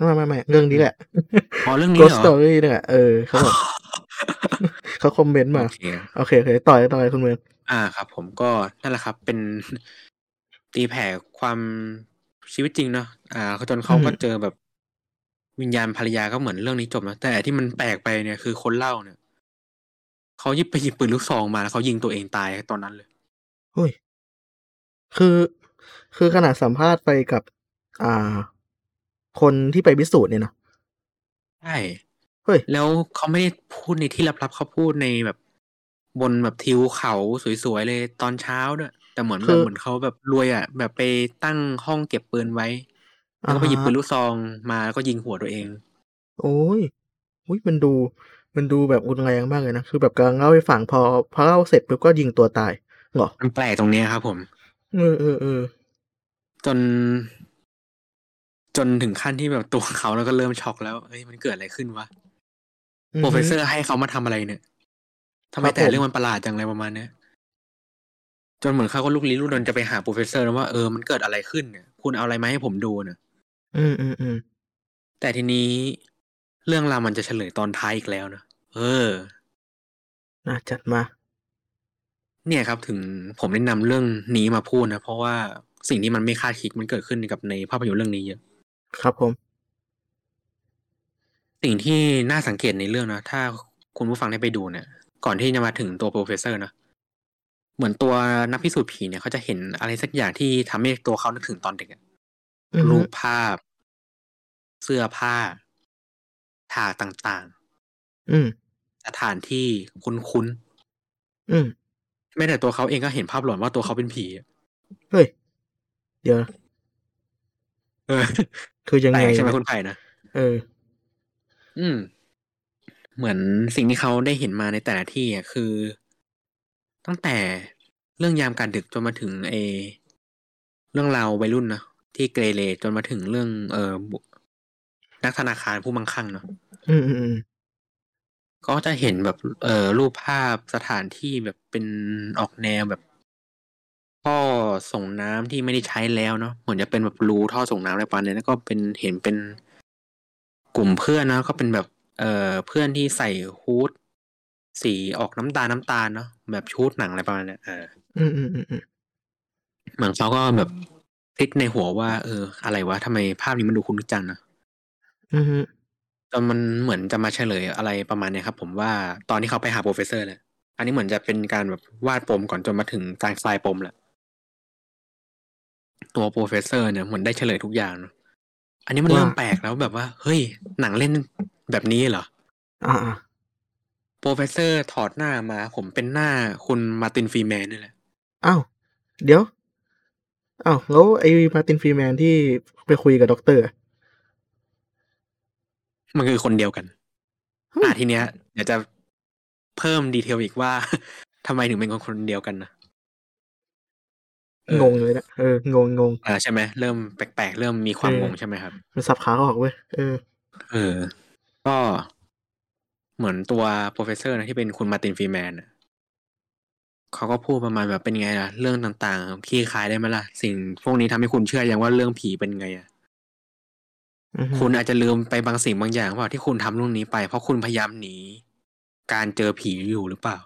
ไม่ๆๆเรื่องอืนี้มแหละอ๋อเรื่องนี้ Ghost เหรอ? Story เนี่ยแหละเออเขาแบบเขาคอมเมนต์โอมาเคโอเคๆต่อเลยต่อเลยคุณเมืองอาครับ ผมก็นั่นแหละครับ เป็น ตีแผ่ความชีวิตจริงเนาะอ่าจนอืเขาก็มเจอแบบวิญญาณภรรยาก็เหมือนเรื่องนี้จบเนาะแต่ที่มันแปลกไปเนี่ยคือคนเล่าเนี่ยเขาหยิบไปหยิบปืนลูกซองมาแล้วเขายิงตัวเองตายตอนนั้นเลยเฮ้ยคือคือขนาดสัมภาษณ์ไปกับ อ่า คนที่ไปพิสูจน์เนี่ยนะใช่เฮ้ยแล้วเขาไม่ได้พูดในที่ลับๆเขาพูดในแบบ บนแบบทิวเขาสวยๆเลยตอนเช้าด้วย แต่เหมือนคแบืบอเหมือนเขาแบบรวยอะแบบไปตั้งห้องเก็บปืนไว้ แล้อะวก็ไปหยิบปืฮะนลูกซองมาแล้วก็ยิงหัวตัวเอง โอ๊ยอุ๊ยมันดู มันดูแบบรุนแรงมากเลยนะ คือแบบกำลังเล่าให้ฟังพอพอเล่าเสร็จปุ๊บก็ยิงตัวตายเหรอ?มันแปลกตรงเนี้ยครับผม เออๆๆจน จนถึงขั้นที่แบบตัวเขาก็เริ่มช็อกแล้วเฮ้ยมันเกิดอะไรขึ้นวะ?อืโปรอเฟฮึสเซอร์ให้เขามาทำอะไรเนี่ย?ทำคไมรับแต่ผเรื่อมงมันประหลาดจังอะไรประมาณเนี้ย จนเหมือนเขาก็ลุกลี้ลุกลนจะไปหา professor นะว่าเออมันเกิดอะไรขึ้นเนี่ยคุณเอาอะไรมาให้ผมดูเนี่ยอืมๆๆแต่ทีนี้เรื่องราวมันจะเฉลยตอนท้ายอีกแล้วนะเอออาจัดมา เนี่ยครับถึงผมแนะนำเรื่องนี้มาพูดนะเพราะว่าสิ่งที่มันไม่คาดคิดมันเกิดขึ้นกับในภาพยนตร์เรื่องนี้เยอะ ครับผม สิ่งที่น่าสังเกตในเรื่องนะถ้าคุณผู้ฟังได้ไปดูเนี่ย ก่อนที่จะมาถึงตัว professor นะ เหมือนตัวนักพิสูจน์ผีเนี่ยเขาจะเห็นอะไรสักอย่างที่ทำให้ตัวเขานึกถึงตอนเด็กอะอือรฮึ รูปภาพ เสื้อผ้าฉากต่างอืมๆสถานที่คุ้นอืมๆแม้แต่ตัวเขาเองก็เห็นภาพหลอนว่าตัวเขาเป็นผีอะเฮ้ย เดี๋ยวเออคือยังแปลไงกใช่ไหมนะคุณไผ่นะเออ อืม เหมือนสิ่งที่เขาได้เห็นมาในแต่ละที่อะคือ ตั้งแต่เรื่องยามการดึกจนมาถึงเอเรื่องราววัยรุ่นเนอะที่เกเรเลจนมาถึงเรื่อง เออบุนักธนาคารผู้มั่งคั่งเนาะอืมอืมอืมก็จะเห็นแบบ เออรูปภาพสถานที่แบบเป็นออกแนวแบบท่อส่งน้ำที่ไม่ได้ใช้แล้วเนาะเหมือนจะเป็นแบบรูท่อส่งน้ำอะไรประมาณนี้แล้วก็เป็นเห็นเป็นกลุ่มเพื่อนนะก็เป็นแบบ เออเพื่อนที่ใส่ฮูด สีออกน้ำตาลน้ำตาลเนาะแบบชุดหนังอะไรประมาณเนี้ยเอออืมอืมอืมอืมเหมือนเขาก็แบบคลิกในหัวว่า เออ อะไรวะทำไมภาพนี้มันดูคุ้นจังนะอืมจนมันเหมือนจะมาเฉลยอะไรประมาณเนี้ยครับ ผมว่าตอนที่เขาไปหาโปรเฟสเซอร์แหละอันนี้เหมือนจะเป็นการแบบวาดปมก่อนจนมาถึงการคลายปมแหละตัว professor เนี่ยเหมือนได้เฉลยทุกอย่างเนอะอันนี้มันเริ่มแปลกแล้วแบบว่า เฮ้ย หนังเล่นแบบนี้เหรออ่าอ่า professor ถอดหน้ามาผมเป็นหน้าคุณมาร์ตินฟรีแมนนี่แหละอ้าวเดี๋ยวอ้าวแล้วไอ้มาร์ตินฟรีแมนที่ไปคุยกับด็อกเตอร์อะมันคือคนเดียวกันเฮ้ยอะทีเนี้ยเดี๋ยวจะเพิ่ม detail อีกว่าทำไมถึงเป็นคนคนเดียวกันนะเอองงเลยนะเอองงงงอ่าใช่ไหมเริ่มแปลกๆ เริ่มมีความเอองงใช่ไหมครับ มันสับขาหลอกเว้ยเออ เออ ก็ เหมือนตัว professor นะที่เป็นคุณมาร์ตินฟรีแมนน่ะเขาก็พูดประมาณแบบเป็นไงล่ะ เรื่องต่างๆคลี่คลายได้ไหมล่ะ สิ่งพวกนี้ทำให้คุณเชื่อยังว่าเรื่องผีเป็นไงอะอือฮึคุณอาจจะลืมไปบางสิ่งบางอย่างเปล่าที่คุณทำเรื่องนี้ไป เพราะคุณพยายามหนี การเจอผีอยู่หรือเปล่า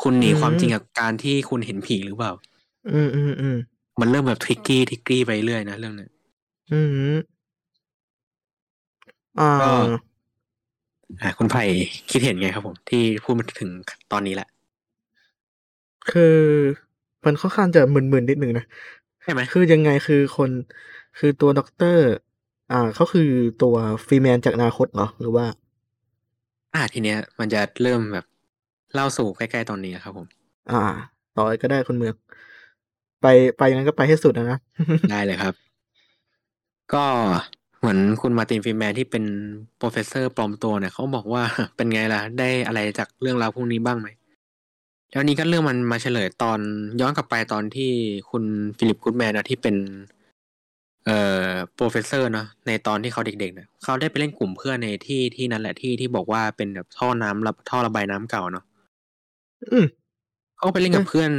คุณหนีความจริงกับการที่คุณเห็นผีหรือเปล่า อืมอืมอืมมันเริ่มแบบทริกกี้ทริกกี้ไปเรื่อยนะเรื่องเนี้ยอืมอ่าก็ อ่าคุณไผ่คิดเห็นไงครับผม ที่พูดมาถึงตอนนี้แหละ คือมันค่อนข้างจะมึนๆนิดนึงนะใช่ไหมคือยังไงคือคนคือตัวด็อกเตอร์ อ่าเขาคือตัวฟรีแมนจากอนาคตเหรอหรือว่า อ่าทีเนี้ย มันจะเริ่มแบบเข้าสู่ใกล้ๆตอนนี้ครับผม อ่า ต่อก็ได้คุณเมือง ไปไปอย่างนั้นก็ไปให้สุดนะนะได้เลยครับ ก็ เหมือนคุณมาร์ตินฟรีแมนที่เป็น professor ปลอมตัวเนี่ยเขาบอกว่าเป็นไงล่ะ ได้อะไรจากเรื่องราวพวกนี้บ้างไหมแล้วนี้ก็เรื่องมันมาเฉลยตอนย้อนกลับไปตอนที่คุณฟิลิปกูดแมนนะที่เป็น เอ่อ professor เนาะในตอนที่เขาเด็กๆเนี่ยเขาได้ไปเล่นกลุ่มเพื่อนในที่ที่นั้นแหละที่ที่บอกว่าเป็นแบบท่อน้ำระท่อระบายน้ำเก่าเนาะอืมเขาไปเล่นกับเอ๊ะเพื่อน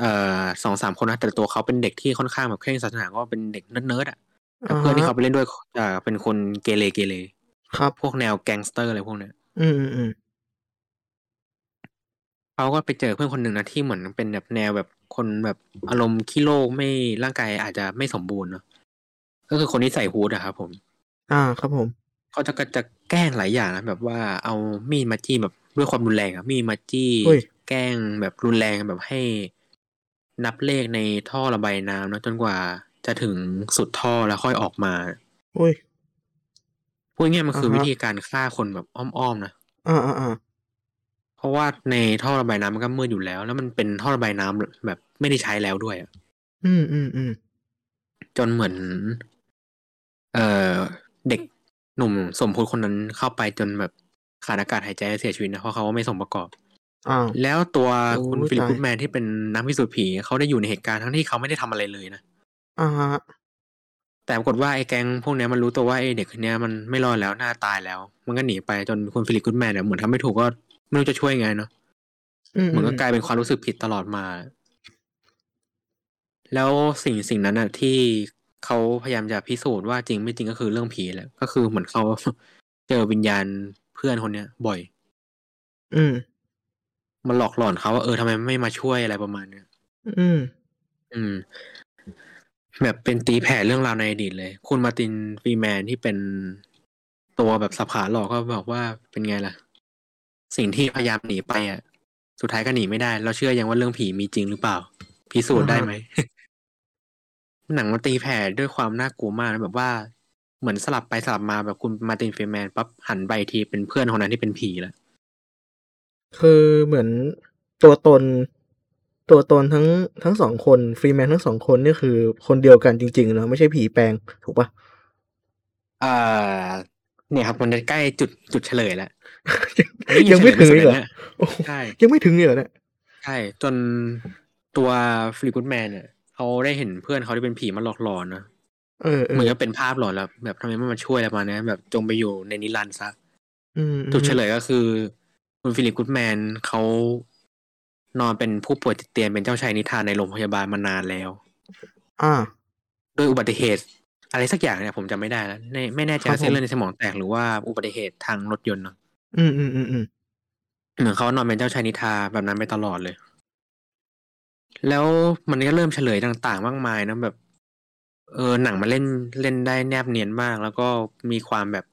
เอ่อสองสามคนนะแต่ตัวเขาเป็นเด็กที่ค่อนข้างแบบเคร่งศาสนาก็เป็นเด็กเนิร์ดๆอะ แต่เพื่อนที่เขาไปเล่นด้วยอ่าเป็นคนเกเรเกเรครับพวกแนวแก๊งสเตอร์อะไรพวกเนี้ยอืมอืมอืมเขาก็ไปเจอเพื่อนคนหนึ่งนะที่เหมือนเป็นแบบแนวแบบคนแบบอารมณ์ขี้โลกไม่ร่างกายอาจจะไม่สมบูรณ์เนาะก็คือคนที่ใส่ฮูดอะครับผม อ่าครับผมเขาจะก็จะแกล้งหลายอย่างนะแบบว่าเอามีดมาจี้แบบด้วยความรุนแรงอะมีดมาจี้อุ้ยแกล้งแบบรุนแรงแบบให้ นับเลขในท่อระบายน้ำนะจนกว่า จะถึงสุดท่อแล้วค่อยออกมาอุ้ยพูดง่ายๆมันคืออ่าฮะวิธีการฆ่าคนแบบอ้อมๆนะอ่าอ่าอ่าเพราะว่าในท่อระบายน้ำมันก็มืดอยู่แล้ว แล้วมันเป็นท่อระบายน้ำแบบไม่ได้ใช้แล้วด้วยอะอืมอืมอืมจนเหมือน เอ่อเด็กหนุ่มสมพลคนนั้นเข้าไปจนแบบขาดอากาศหายใจและเสียชีวิตนะเพราะเขาไม่สมประกอบอ้าวแล้วตัวโอ้คุณฟิลิปตายกูดแมนที่เป็นนักพิสูจน์ผีเขาได้อยู่ในเหตุการณ์ทั้งที่เขาไม่ได้ทำอะไรเลยนะ อ่าฮะ แต่ปรากฏว่าไอ้แก๊งพวกเนี้ยมันรู้ตัวว่าไอ้เด็กคนเนี้ยมันไม่รอดแล้วหน้าตายแล้ว มันก็หนีไปจนคุณฟิลิปกูดแมนเนี่ยเหมือนทำไม่ถูกก็ไม่รู้จะช่วยไงเนาะอืมเหมือนก็อืมกลายเป็นความรู้สึกผิดตลอดมา แล้วสิ่งสิ่งนั้นน่ะที่เขาพยายามจะพิสูจน์ว่าจริงไม่จริงก็คือเรื่องผีแหละก็คือเหมือนเขา เจอวิญญาณเพื่อนคนเนี้ย บ่อย อืม มันหลอกหลอนเขาว่าเออทำไมไม่มาช่วยอะไรประมาณเนี้ยอืม อืม แบบเป็นตีแผ่เรื่องราวในอดีตเลย คุณมาตินฟรีแมนที่เป็นตัวแบบสับขาหลอกก็บอกว่าเป็นไงล่ะ สิ่งที่พยายามหนีไปอะ สุดท้ายก็หนีไม่ได้ เราเชื่อยังว่าเรื่องผีมีจริงหรือเปล่า พิสูจน์ได้ไหม หนังมันตีแผ่ด้วยความน่ากลัวมากนะแบบว่าเหมือนสลับไปสลับมาแบบคุณมาร์ตินฟรีแมนปั๊บหันไปทีเป็นเพื่อนคนนั้นที่เป็นผีแล้วคือเหมือนตัวตน ตัวตนทั้งทั้งสองคนฟรีแมนทั้งสองคนนี่คือคนเดียวกันจริงๆเนอะไม่ใช่ผีแปลงถูกปะอ่า เนี่ยครับมันจะใกล้จุดจุดเฉลยแล้วยังไม่ถึงเฉลอียกเหรอนะโอ้โหใช่ยังไม่ถึงเลยเหรอเนี่ยใช่จนตัวฟรีกูดแมนเนี่ยเขาได้เห็นเพื่อนเขาที่เป็นผีมาหลอกหลอนนะเออเอเหมืออนกับเป็นภาพหลอนแล้วแบบทำไมไม่มาช่วยอะไรประมาณเนี้ยแบบจงไปอยู่ในนิรันดร์ซะอืมจุดเฉลยก็คือ คุณฟิลิปกูดแมนเขา นอนเป็นผู้ป่วยติดเตียงเป็นเจ้าชายนิทานในโรงพยาบาลมานานแล้ว อ่าด้วยอุบัติเหตุ อะไรสักอย่างเนี่ยผมจำไม่ได้แล้วไม่ไม่แน่ใจครับว่าเส้นผมเลือดในสมองแตกหรือว่าอุบัติเหตุทางรถยนต์เนอะอืมอืมอืมอืมเหมือนเขานอนเป็นเจ้าชายนิทราแบบนั้นไปตลอดเลย แล้วมันก็เริ่มเฉลยต่างๆ มากมายนะแบบ เออหนังมาเล่นเล่นได้แนบเนียนมาก แล้วก็มีความแบบ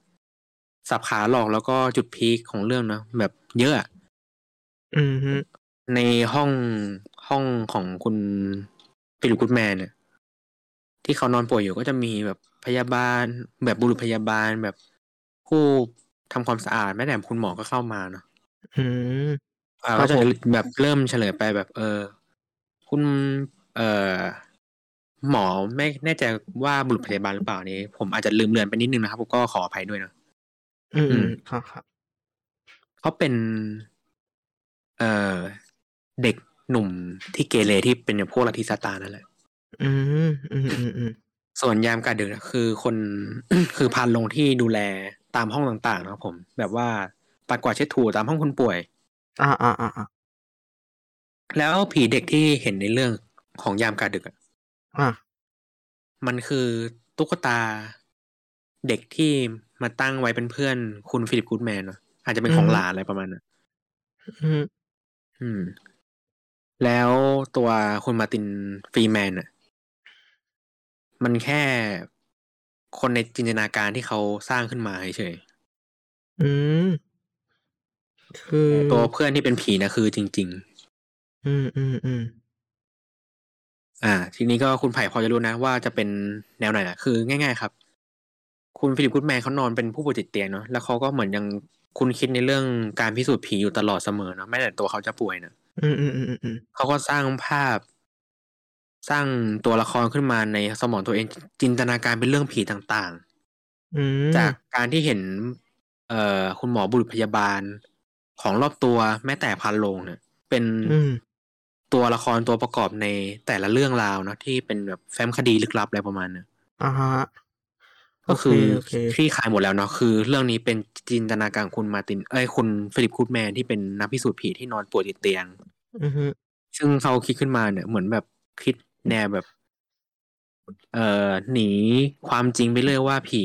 สับขาหลอกแล้วก็จุดพีคของเรื่องนะแบบเยอะอะอืมฮึ ในห้องห้องของคุณฟิลิปกูดแมนเนี่ยที่เขานอนป่วยอยู่ก็จะมีแบบพยาบาล แบบบุรุษพยาบาลแบบผู้ทำความสะอาดแม้แต่คุณหมอก็เข้ามาเนาะอืมอ่าครัก็บจะผมแบบเริ่มเฉลยไปแบบ เออ คุณ เอ่อหมอไม่แน่ใจว่าบุรุษพยาบาลหรือเปล่านี้ ผมอาจจะลืมเลือนไปนิดนึงนะครับผมก็ขออภัยด้วยนะอืมอือืมมครับครับเขาเป็น เอ่อ เด็กหนุ่มที่เกเรที่เป็นพวกลัทธิซาตานนั่นแหละ อืมอืมอืมอืมส่วนยามการดึกน่ะคือคนคือพานลงที่ดูแลตามห้องต่างๆนะครับผม แบบว่าปัดกวาดเช็ดถูตามห้องคนป่วย อ่าอ่าอ่าอ่าแล้วผีเด็กที่เห็นในเรื่องของยามการดึกอะอ่ามันคือตุ๊กตาเด็กที่มาตั้งไว้เป็นเพื่อนคุณฟิลิปกูดแมนเนอะอาจจะเป็นของหลานอะไรประมาณนั้นอืมอืม แล้วตัวคุณมาร์ตินฟรีแมนอะ มันแค่คนในจินตนาการที่เขาสร้างขึ้นมาเฉยอืม คือๆแต่ตัวเพื่อนที่เป็นผีนะคือจริงอืมอืมอืมๆอ่า ทีนี้ก็คุณไผ่พอจะรู้นะว่าจะเป็นแนวไหนอะคือง่าย ๆ ครับ คุณฟิลิปกูดแมนเขานอนเป็นผู้ป่วยติดเตียงเนาะแล้วเขาก็เหมือนยังคุณคิดในเรื่องการพิสูจน์ผีอยู่ตลอดเสมอเนาะแม้แต่ตัวเขาจะป่วยเนะ อืมอืมอืมอืมอืมเขาก็สร้างภาพ สร้างตัวละครขึ้นมาในสมองตัวเองจินตนาการเป็นเรื่องผีต่างอืมๆจากการที่เห็น เอ่อคุณหมอบุรุษพยาบาล ของรอบตัวแม้แต่พันโลงเนี่ย เป็นอืมตัวละครตัวประกอบในแต่ละเรื่องราวเนาะที่เป็นแบบแฟ้มคดีลึกลับอะไรประมาณเนี้ยอ่าฮะ ก็คือโอเคคลี่คลายหมดแล้วเนาะคือ เรื่องนี้เป็นจินตนาการของคุณมาร์ติน เอ้ยคุณฟิลิปคูดแมนที่เป็นนักพิสูจน์ผีที่นอนป่วยติดเตียงอือฮึซึ่งเขาคิดขึ้นมาเนี่ย เหมือนแบบคิดแนวแบบ เอ่อหนีความจริงไปเรื่อยว่าผี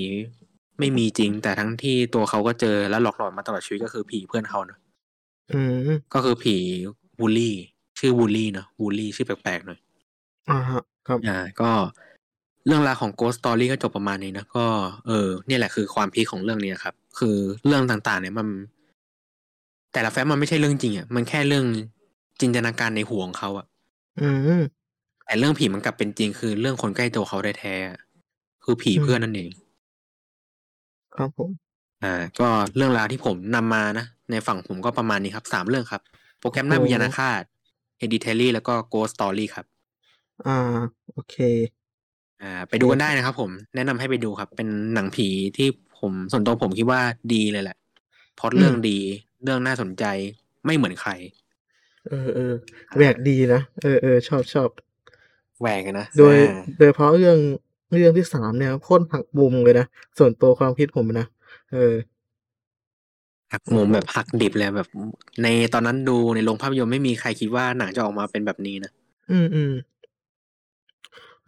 ไม่มีจริง แต่ทั้งที่ตัวเขาก็เจอและหลอกหลอนมาตลอดชีวิตก็คือผีเพื่อนเขาเนอะอืมก็คือผีวูลลี่ ชื่อวูลลี่เนอะวูลลี่ชื่อแปลกๆหน่อยอ่าฮะครับอ่าก็เรื่องราวของ Ghost Story ก็จบประมาณนี้นะก็ เออเนี่ยแหละคือความพีคของเรื่องนี้ครับ คือเรื่องต่างๆ เนี่ยมัน แต่ละแฟ้มมันไม่ใช่เรื่องจริงอะมันแค่เรื่องจินตนาการในหัวของเขาอะอืมแต่เรื่องผีมันกลับเป็นจริง คือเรื่องคนใกล้ตัวเขาได้แท้ๆอะคือผีอืมเพื่อนนั่นเอง ครับผม อ่า ก็เรื่องราวที่ผมนำมานะ ในฝั่งผมก็ประมาณนี้ครับสามเรื่องครับ โปรแกรมหน้าโอ้วิญญาณฆาต Hereditary แล้วก็ Ghost Story ครับ อ่า โอเค อ่า ไปดูกันได้นะครับผมแนะนำให้ไปดูครับ เป็นหนังผีที่ผมส่วนตัวผมคิดว่าดีเลยแหละเพราะเรื่องอืมดี เรื่องน่าสนใจไม่เหมือนใคร เออเออแหวกดีนะเออเออชอบชอบแหวกอะนะโดยอ่าโดยเฉพาะเรื่องเรื่องที่สามเนี่ยโคตรหักมุมเลยนะส่วนตัวความคิดผมนะเออหักมุมแบบหักดิบเลยแบบ ในตอนนั้นดูในโรงภาพยนตร์ไม่มีใครคิดว่าหนังจะออกมาเป็นแบบนี้นะอืมอืม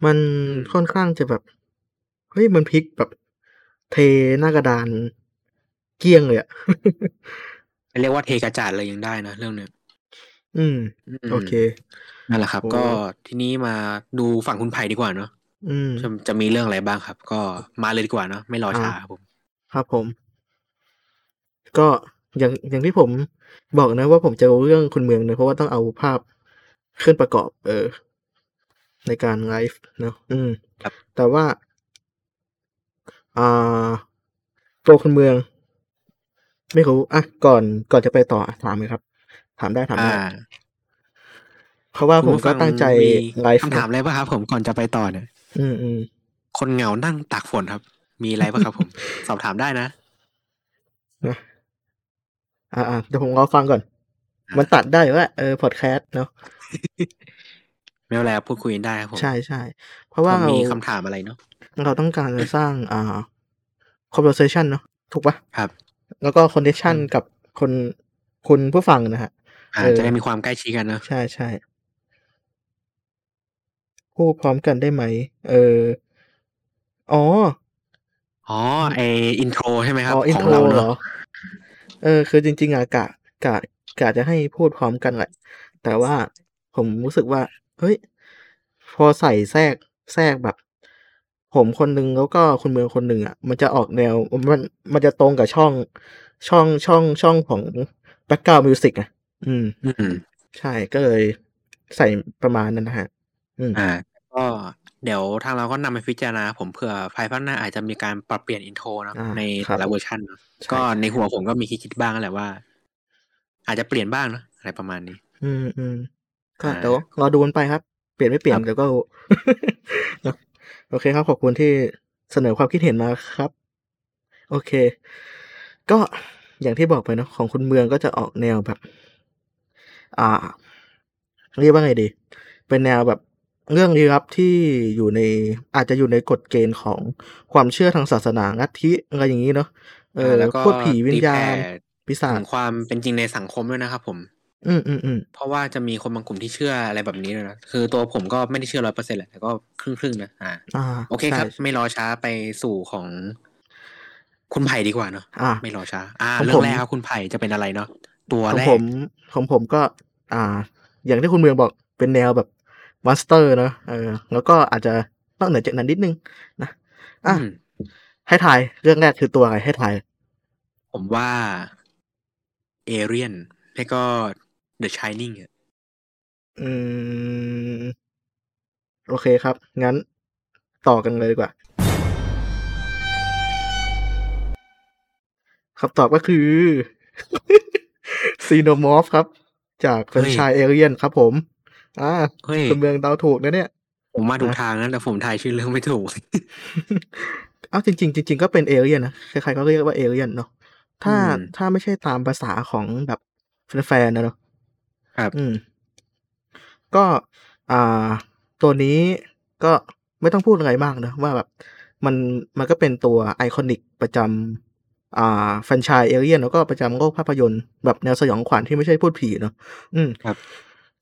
มันอืมค่อนข้างจะแบบเฮ้ยมันพลิกแบบ เทหน้ากระดานเกลี้ยงเลยอะเรียกว่าเทกระจาดเลยยังได้นะเรื่องเนี้ยอืมอืมโอเคนั่นแหละครับโอ้ก็ทีนี้มาดูฝั่งคุณไผ่ดีกว่าเนาะอืมจะจะมีเรื่องอะไรบ้างครับ ก็มาเลยดีกว่าเนาะไม่รอช้าอ่าครับผม ครับผม ก็อย่างอย่างที่ผมบอกนะว่าผมจะรู้เรื่องคุณเมืองนะเพราะว่าต้องเอาภาพขึ้นประกอบ เออ ในการไลฟ์เนอะอืมครับแต่ว่า อ่าตัวคนเมือง ไม่รู้อะก่อนก่อนจะไปต่อถามเลยครับ ถามได้ถามอ่าได้เพราะว่าคุผณมผู้ก็ฟังตั้งใจมีไลฟ์คำถามอะไรป่ะครับ ผมก่อนจะไปต่อเนี่ย อืมอืมคนเหงานั่งตากฝนครับ มีอะไรป่ะครับผม สอบถามได้นะนะอ่าอ่าเดี๋ยวผมรอฟังก่อนอ่ามัมันตัดได้ว่าเออพอดแคสต์เนาะ ไม่เป็นไรครับพูดคุยกันได้ครับผมใช่ใช่เพราะผว่ามเรามีคำถามอะไรเนาะเราต้องการจะสร้างอ่า conversation เนาะถูกปะครับ แล้วก็ connection อืมกับคนคุณผู้ฟังนะฮะอ่าเออจะได้มีความใกล้ชิดกันเนาะใช่ใช่พูดพร้อมกันได้ไหม เออ อ๋อ อ๋อไออินโทรใช่ไหมครัอ๋บออินของโทรเราเหรเนาะอเออ คือจริง ๆอะกะกะกะจะให้พูดพร้อมกันแหละ แต่ว่าผมรู้สึกว่า เฮ้ย พอใส่แทรกแทรกแบบ ผมคนหนึ่งแล้วก็คุณเมืองคนหนึ่งอะมันจะออกแนวมันมันจะตรงกับช่องช่องช่องช่องของ background music อะอืม อืม ใช่ก็เลยใส่ประมาณนั้นนะฮะ อืมอ่า ก็เดี๋ยวทางเราก็นำไปพิจารณา ผมเผื่อภายภาคหน้าอาจจะมีการปรับเปลี่ยน intro เนอะอ่าครัแต่ละเวอร์ชันเนอะใช่ ก็ใช่ในหัวผมก็มีคิดคิดๆบ้างแหละว่า อาจจะเปลี่ยนบ้างเนอะอะไรประมาณนี้ อืมอืม ก็อ่าเดี๋ยวรอดูกันไปครับ เปลี่ยนไม่เปลี่ยคนรับเดี๋ยวก็รู้เนอะโอเคครับขอบคุณที่เสนอความคิดเห็นมาครับ โอเค ก็อย่างที่บอกไปเนอะของคุณเมืองก็จะออกแนวแบบ อ่า เรียกว่าไงดี เป็นแนวแบบเรื่องลี้ลับที่อยู่ในอาจจะอยู่ในกฎเกณฑ์ของความเชื่อทางศาสนาลัทธิอะไรอย่างนี้เนาะเออ่าอแล้วก็พูดผีวิญตีแผ่ญาณปีศาถึจงความเป็นจริงในสังคมด้วยนะครับผม อืมอืมอืมเพราะว่าจะมีคนบางกลุ่มที่เชื่ออะไรแบบนี้เลยนะคือตัวผมก็ไม่ได้เชื่อร้อยเปอร์เซ็นต์แหละแต่ก็ครึ่งครึ่งๆนะอ่าอ่าโอเคใช่ครับ ไม่รอช้าไปสู่ของ คุณไผ่ดีกว่าเนาะอ่าไม่รอช้า อ่าของเรื่ผองมแรกครับคุณไผ่จะเป็นอะไรเนาะตัวของแรผกมของผมก็ อ่า อย่างที่คุณเมืองบอกเป็นแนวแบบมอนสเตอร์เนอะเออ แล้วก็อาจจะนอกเหนือจากนั้นนิดนึงนะอือะมให้ทายเรื่องแรกคือตัวอะไรให้ทาย ผมว่าเอเรียนแล้วก็ The Shining อะอืม โอเคครับ งั้นต่อกันเลยดีกว่าคำตอบก็คือซีโนมอร์ฟครับ จากแฟรนไชายเอเรียนครับผม อ่าเฮ้ยคุณเมืองเดาถูกนะเนี่ย ผมมาถูกนะทางนะแต่ผมทายชื่อเรื่องไม่ถูก เอ้าจริง ๆ จริง ๆ ก็เป็นเอเลียนนะ ใครๆก็เรียกว่าเอเลียนเนาะ ถ้าอืมถ้าไม่ใช่ตามภาษาของแบบแฟนๆนะเนาะ ครับ อืม ก็อ่าตัวนี้ก็ไม่ต้องพูดอะไรมากนะว่าแบบมันมันก็เป็นตัว iconic ประจำอ่าแฟรนไชส์เอเลียนแล้วก็ประจำโลกภาพยนตร์แบบแนวสยองขวัญที่ไม่ใช่ภูตผีเนาะอืมครับ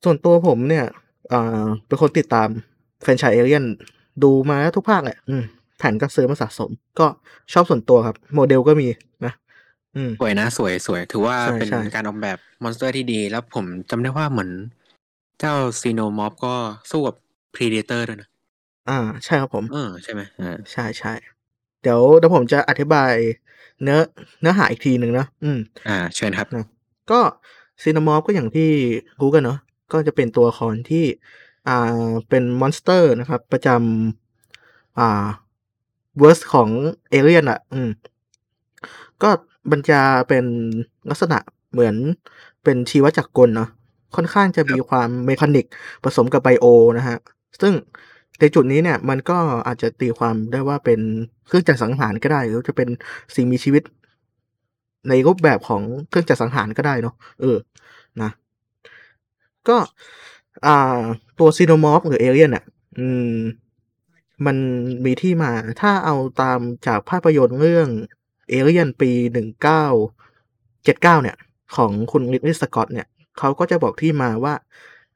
ส่วนตัวผมเนี่ยอ่าเป็นคนติดตามแฟรนไชส์เอเลียนดูมาทุกภาคแหละอืมแผ่นก็ซื้อมาสะสม ก็ชอบส่วนตัวครับ โมเดลก็มีนะอืม สวยนะ สวยสวย ถือว่าใช่เป็นใช่การออกแบบ monster ที่ดี แล้วผมจำได้ว่าเหมือน เจ้า Xenomorph ก็สู้กับ Predator ด้วยนะ อ่า ใช่ครับผม เออ ใช่ไหมอ่าใช่ใช่เดี๋ยวเดี๋ยวผมจะอธิบายเนื้อเนื้อหาอีกทีหนึ่งนะอืม อ่า เชิญครับนะก็ Xenomorph ก็อย่างที่รู้กันเนาะก็จะเป็นตัวละครที่ อ่าเป็น monster นะครับ ประจำอ่า verse ของเอเลียนอะ อืม ก็ มันจะเป็นลักษณะเหมือนเป็นชีวจักรกลเนาะค่อนข้างจะมีความ mechanic ผสมกับ bio นะฮะ ซึ่งในจุดนี้เนี่ยมันก็อาจจะตีความได้ว่าเป็นเครื่องจักรสังหารก็ได้ หรือจะเป็นสิ่งมีชีวิต ในรูปแบบของเครื่องจักรสังหารก็ได้เนาะเออนะ ก็อ่าตัว Xenomorph หรือเอเลียนอะ อืม มันมีที่มาถ้าเอาตามจากภาพยนตร์เรื่อง เอเลียนปีหนึ่งเก้าเจ็ดเก้าเนี่ย ของคุณลิ d ลีย์สกอตเนี่ยเขาก็จะบอกที่มาว่า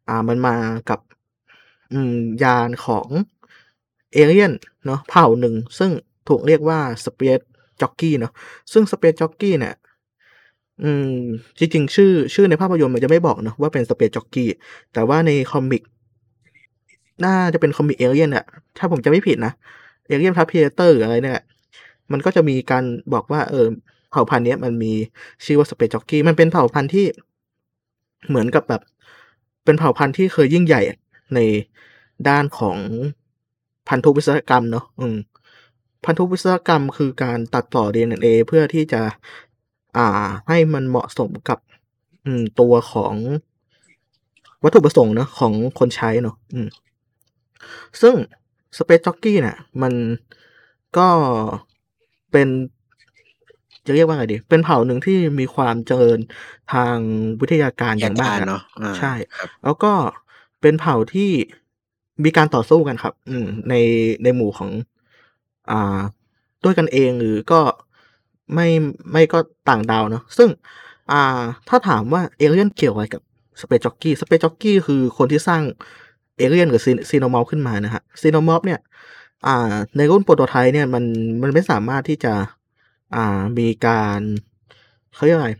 อ่ามันมากับยานของเอเลียนเนาะเผ่าหนึ่ง ซึ่งถูกเรียกว่า Space Jockey เนาะซึ่ง Space Jockey เนี่ยอืมจริงๆ ชื่อชื่อในภาพยนตร์มันจะไม่บอกเนอะว่าเป็น Space Jockey แต่ว่าใน comic น่าจะเป็น comic เอเลียนอะถ้าผมจำไม่ผิดนะ Alien Predator อะไรเนี่ย มันก็จะมีการบอกว่า เออเผ่าพันธุ์นี้มันมีชื่อว่าสเปซจ็อกกี้มันเป็นเผ่าพันธุ์ที่เหมือนกับแบบ เป็นเผ่าพันธุ์ที่เคยยิ่งใหญ่ในด้านของพันธุวิศวกรรมเนาะอืมพันธุวิศวกรรมคือการตัดต่อ DNA เพื่อที่จะ อ่า ให้มันเหมาะสมกับ อืม ตัวของวัตถุประสงค์เนาะของคนใช้เนาะอืม ซึ่ง Space Jockey เนี่ยมันก็ เป็นจะเรียกว่าไงดี เป็นเผ่าหนึ่งที่มีความเจริญทางวิทยาการออย่าย่างงมากการอะเนาะอ่าใช่ครับแล้วก็เป็นเผ่าที่มีการต่อสู้กันครับ อืม ในในหมู่ของ อ่า ด้วยกันเองหรือก็ไม่ไม่ก็ต่างดาวเนาะซึ่ง อ่า ถ้าถามว่าเอเลียนเกี่ยวอะไรกับ Space Jockey Space Jockey คือคนที่สร้างเอเลียนหรือซี Xenomorph ขึ้นมานะฮะ Xenomorph เนี่ย อ่า ในรุ่น prototype เนี่ยมันมันไม่สามารถที่จะ อ่ามีการเขาเรียกอะไร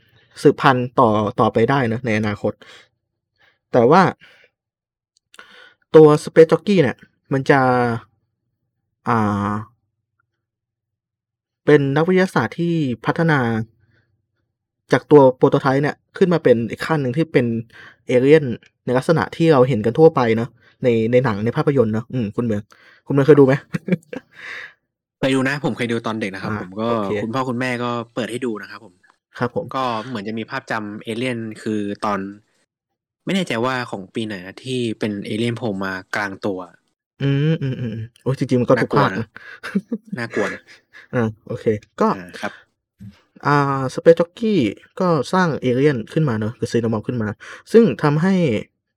สืบพันธุ์ต่อต่อไปได้นะในอนาคต แต่ว่า ตัว Space Jockey เนี่ย มันจะ อ่า เป็นนักวิทยาศาสตร์ที่พัฒนาจากตัว prototype เนี่ย ขึ้นมาเป็นอีกขั้นหนึ่งที่เป็นเอเลียนในลักษณะที่เราเห็นกันทั่วไปเนาะ ในในหนังในภาพยนตร์เนาะอืมคุณเมือง คุณเมืองเคยดูไหมเคยดูนะ ผมเคยดูตอนเด็กนะครับอ่าผมก็โอเคคุณพ่อคุณแม่ก็เปิดให้ดูนะครับผมครับ ผมก็เหมือนจะมีภาพจำเอเลี่ยนคือตอน ไม่แน่ใจว่าของปีไหนนะที่เป็นเอเลี่ยนโผล่มากลางตัว อืมอืมอืมโอ้ยจริงๆมันก็ทุกภาคน่ากลัวนะนะน่ากลัวนะอ่าโอเค ก็อ่าครับอ่า Space Jockey ก็สร้างเอเลียนขึ้นมาเนอะคือ Xenomorph ขึ้นมา ซึ่งทำให้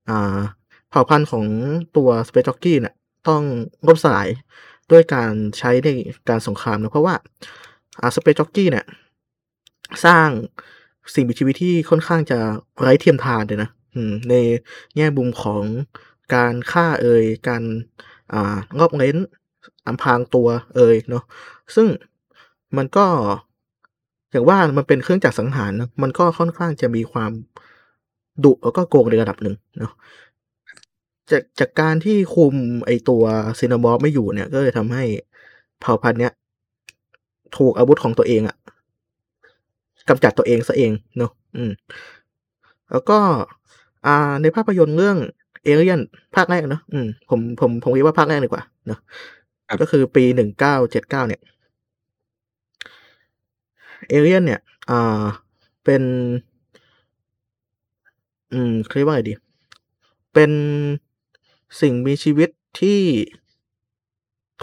อ่า เผ่าพันธุ์ของตัว Space Jockey เนี่ยต้องล่มสลายด้วยการใช้ในการสงครามนะเพราะว่าอา Space Jockey เนี่ยสร้างสิ่งมีชีวิตที่ค่อนข้างจะไร้เทียมทานเลยนะในแง่มุมของการฆ่าเอ่ยการอ่าหลบเร้นอำพางตัวเอ่ยเนาะซึ่งมันก็อย่างว่ามันเป็นเครื่องจักรสังหารนะมันก็ค่อนข้างจะมีความดุแล้วก็โกงในระดับหนึ่งเนาะ จากจากการที่คุมไอตัวซีนามอฟไม่อยู่เนี่ย ก็เลยทำให้เผ่าพันธุ์เนี้ยถูกอาวุธของตัวเองอะกำจัดตัวเองซะเองเนาะอืม แล้วก็ อ่า ในภาพยนตร์เรื่องเอเลียนภาคแรกเนอะอืมผมผมผมคิดว่าภาคแรกดีกว่าเนาะครับก็คือปีหนึ่งเก้าเจ็ดเก้าเนี่ยเอเลียนเนี่ย อ่า เป็น อืมเขาเรียกว่าไงดี เป็น สิ่งมีชีวิตที่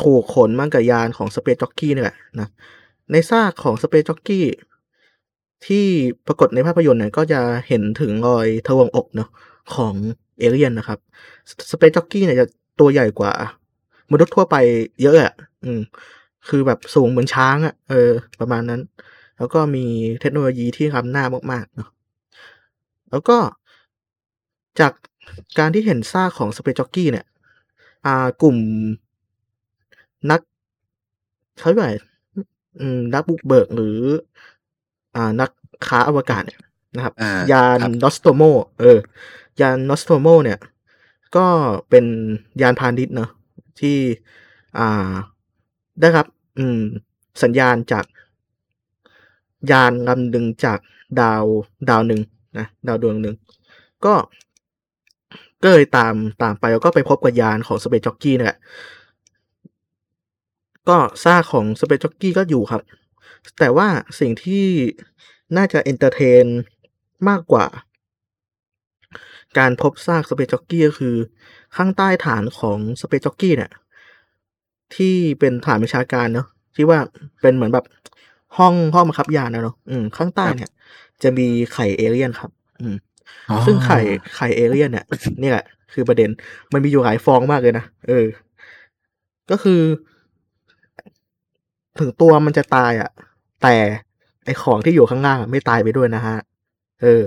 ถูกขนมากับยานของสเปซจ็อกกี้นี่แหละนะในซากของสเปซจ็อกกี้ที่ปรากฏในภาพยนตร์เนี่ยก็จะเห็นถึงรอยทะลวงอกเนาะของเอเลียนนะครับสเปซจ็อกกี้เนี่ยจะตัวใหญ่กว่ามนุษย์ทั่วไปเยอะอะอืมคือแบบสูงเหมือนช้างอะเออ ประมาณนั้น แล้วก็มีเทคโนโลยีที่ล้ำหน้ามากๆเนาะแล้วก็จาก การที่เห็นซากของสเปซจ็อกกี้เนี่ยอ่ากลุ่มนักเขาเรียกว่าไงอืมนักบุกเบิกหรือ อ่านักค้าอวกาศเนี่ยนะครับอ่ายานครับ Nostromo เออยาน Nostromo เนี่ย ก็เป็นยานพาณิชย์เนาะที่อ่าได้รับ อืม สัญญาณจาก ยานลำหนึ่งจากดาวดาวหนึ่งนะดาวดวงหนึ่งก็ ก็เลยตามตามไปแล้วก็ไปพบกับยานของ Space Jockey นี่แหละก็ซากของ Space Jockey ก็อยู่ครับ แต่ว่าสิ่งที่น่าจะ entertain มากกว่า การพบซาก Space Jockey ก็คือ ข้างใต้ฐานของ Space Jockey เนี่ยที่เป็นฐานวิชาการเนาะที่ว่าเป็นเหมือนแบบห้องห้องบังคับยานนะเนาะอืมข้างใต้เนี่ย จะมีไข่เอเลี่ยนครับ อืม ซึ่งไข่ไข่เอเลี่ยนเนี่ยนี่แหละคือประเด็นมันมีอยู่หลายฟองมากเลยนะ เออ ก็คือ ถึงตัวมันจะตายอะ แต่ไอของที่อยู่ข้างล่างอะไม่ตายไปด้วยนะฮะ เออ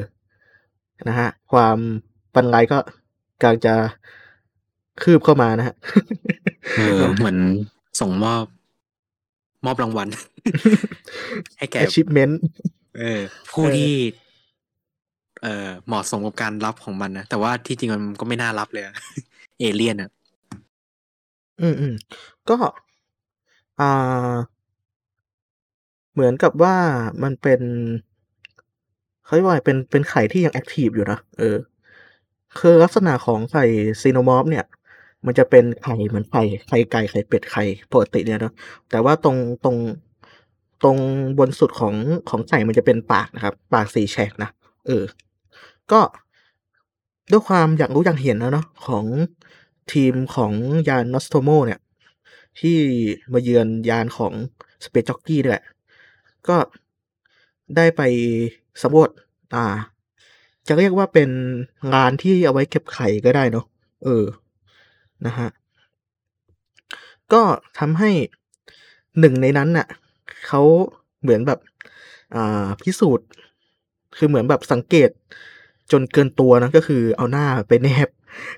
นะฮะ ความปันไรก็กำลังจะคืบเข้ามานะฮะ เออ เหมือนส่งมอบ มอบรางวัล ให้แก่ achievement เออ ผู้เออที่ เอ่อเหมาะสมกับการรับของมันนะแต่ว่าที่จริงมันก็ไม่น่ารับเลยเอเลี่ยนอะ อืมอืมก็อ่าเหมือนกับว่ามันเป็นเขาเรียกว่าเป็นเป็นไข่ที่ยัง active อยู่นะเออ คือลักษณะของไข่ Xenomorph เนี่ย มันจะเป็นไข่เหมือนไข่ไข่ไก่ไข่เป็ดไข่ปกติเนี่ยนะแต่ว่าตรงตรงตรงบนสุดของของไข่มันจะเป็นปากนะครับ ปากสีแฉกนะเออ ก็ด้วยความอยากรู้อยากเห็นนะเนาะของทีมของยานนอสโตโมเนี่ย ที่มาเยือนยานของสเปซจ็อกกี้ด้วยก็ได้ไปสำรวจอ่า จะเรียกว่าเป็นงานที่เอาไว้เก็บไข่ก็ได้เนาะเออนะฮะก็ทำให้หนึ่งในนั้นน่ะเขาเหมือนแบบ อ่าพิสูจน์ คือเหมือนแบบสังเกต จนเกินตัวนะก็คือเอาหน้าไปแนบ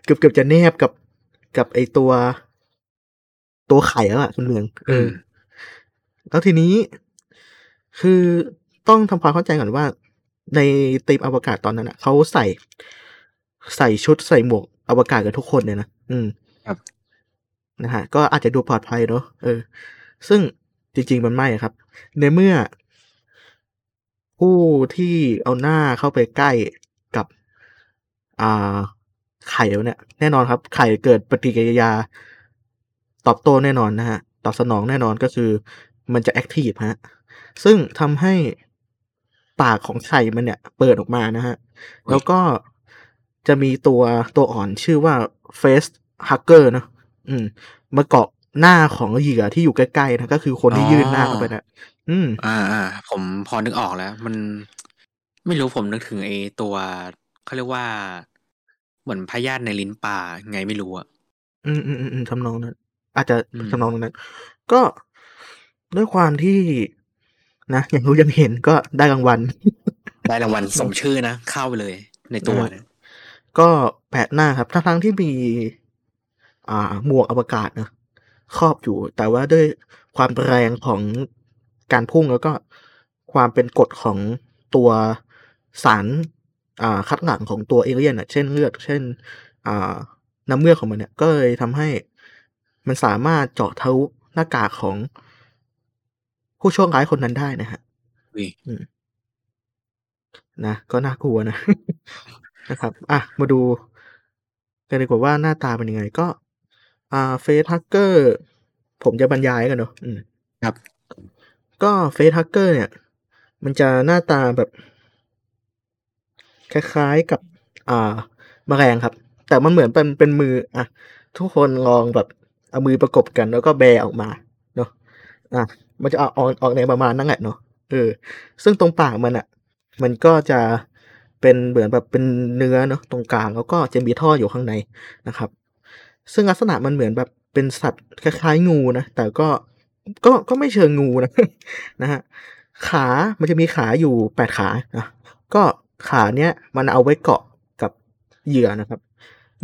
เกือบเกือบจะแนบกับกับไอตัว ตัวไข่แล้วอะคุณเมืองเออแล้วทีนี้ คือต้องทำความเข้าใจก่อนว่า ในตีมอวกาศตอนนั้นอะเขาใส่ ใส่ชุดใส่หมวกอวกาศกันทุกคนเลยนะอืมครับนะฮะก็อาจจะดูปลอดภัยเนอะเออ ซึ่งจริง ๆ มันไม่ครับ ในเมื่อผู้ที่เอาหน้าเข้าไปใกล้กับ อ่าไข่เนี่ยแน่นอนครับ ไข่เกิดปฏิกิริยา ตอบโต้แน่นอนนะฮะ ตอบสนองแน่นอนก็คือมันจะแอคทีฟฮะ ซึ่งทำให้ปากของไข่มันเนี่ย เปิดออกมานะฮะ แล้วก็จะมีตัวตัวอ่อนชื่อว่า Face Hugger เนะอืมมาเกาะหน้าของเหยื่อที่อยู่ใกล้ๆนะก็คือคนที่ยื่นหน้าเข้าไปนะอืม อ่าอ่าผมพอนึกออกแล้ว มันไม่รู้ผมนึกถึงไอ้ตัว เขาเรียกว่า เหมือนพยาธิในลิ้นปลาไงไม่รู้อะอืมอืมอืมอืมทำนองนั้น อาจจะอืมทำนองนั้น ก็ด้วยความที่นะอย่างรู้ยังเห็นก็ได้รางวัล ได้รางวัลสมชื่อนะ เข้าไปเลยในตัวเนี่ยก็แปลกหน้าครับทั้งทั้งๆที่มี อ่าหมวกอวกาศนะครอบอยู่ แต่ว่าด้วยความแรงของการพุ่งแล้วก็ความเป็นกฎของตัวสาร อ่าคัดหลั่งของตัวเอเลี่ยนอะเช่นเลือดเช่น อ่าน้ำเลือดของมันเนี่ย ก็เลยทำให้มันสามารถเจาะทะลุหน้ากากของผู้โชคร้ายคนนั้นได้นะฮะอุ้ยอืมนะก็น่ากลัวนะนะครับ อะ มาดูกันดีกว่าว่าหน้าตาเป็นยังไงก็ อ่า Face Hugger ผมจะบรรยายกันเนาะอืมครับ ก็ Face Hugger เนี่ย มันจะหน้าตาแบบ คล้ายๆกับ อ่าแมลงครับ แต่มันเหมือนเป็นเป็นมืออะทุกคนลองแบบเอามือประกบกันแล้วก็แบออกมาเนาะอะมันจะออกออกออกในประมาณนั้นแหละเนาะเออ ซึ่งตรงปากมันอะ มันก็จะเป็นเหมือนแบบเป็นเนื้อเนาะตรงกลางแล้วก็จะมีท่ออยู่ข้างในนะครับ ซึ่งลักษณะมันเหมือนแบบเป็นสัตว์คล้ายๆงูนะแต่ก็ก็ก็ไม่เชิงงูนะนะฮะขา มันจะมีขาอยู่แปดขานะก็ ขาเนี้ยมันเอาไว้เกาะกับเหยื่อนะครับ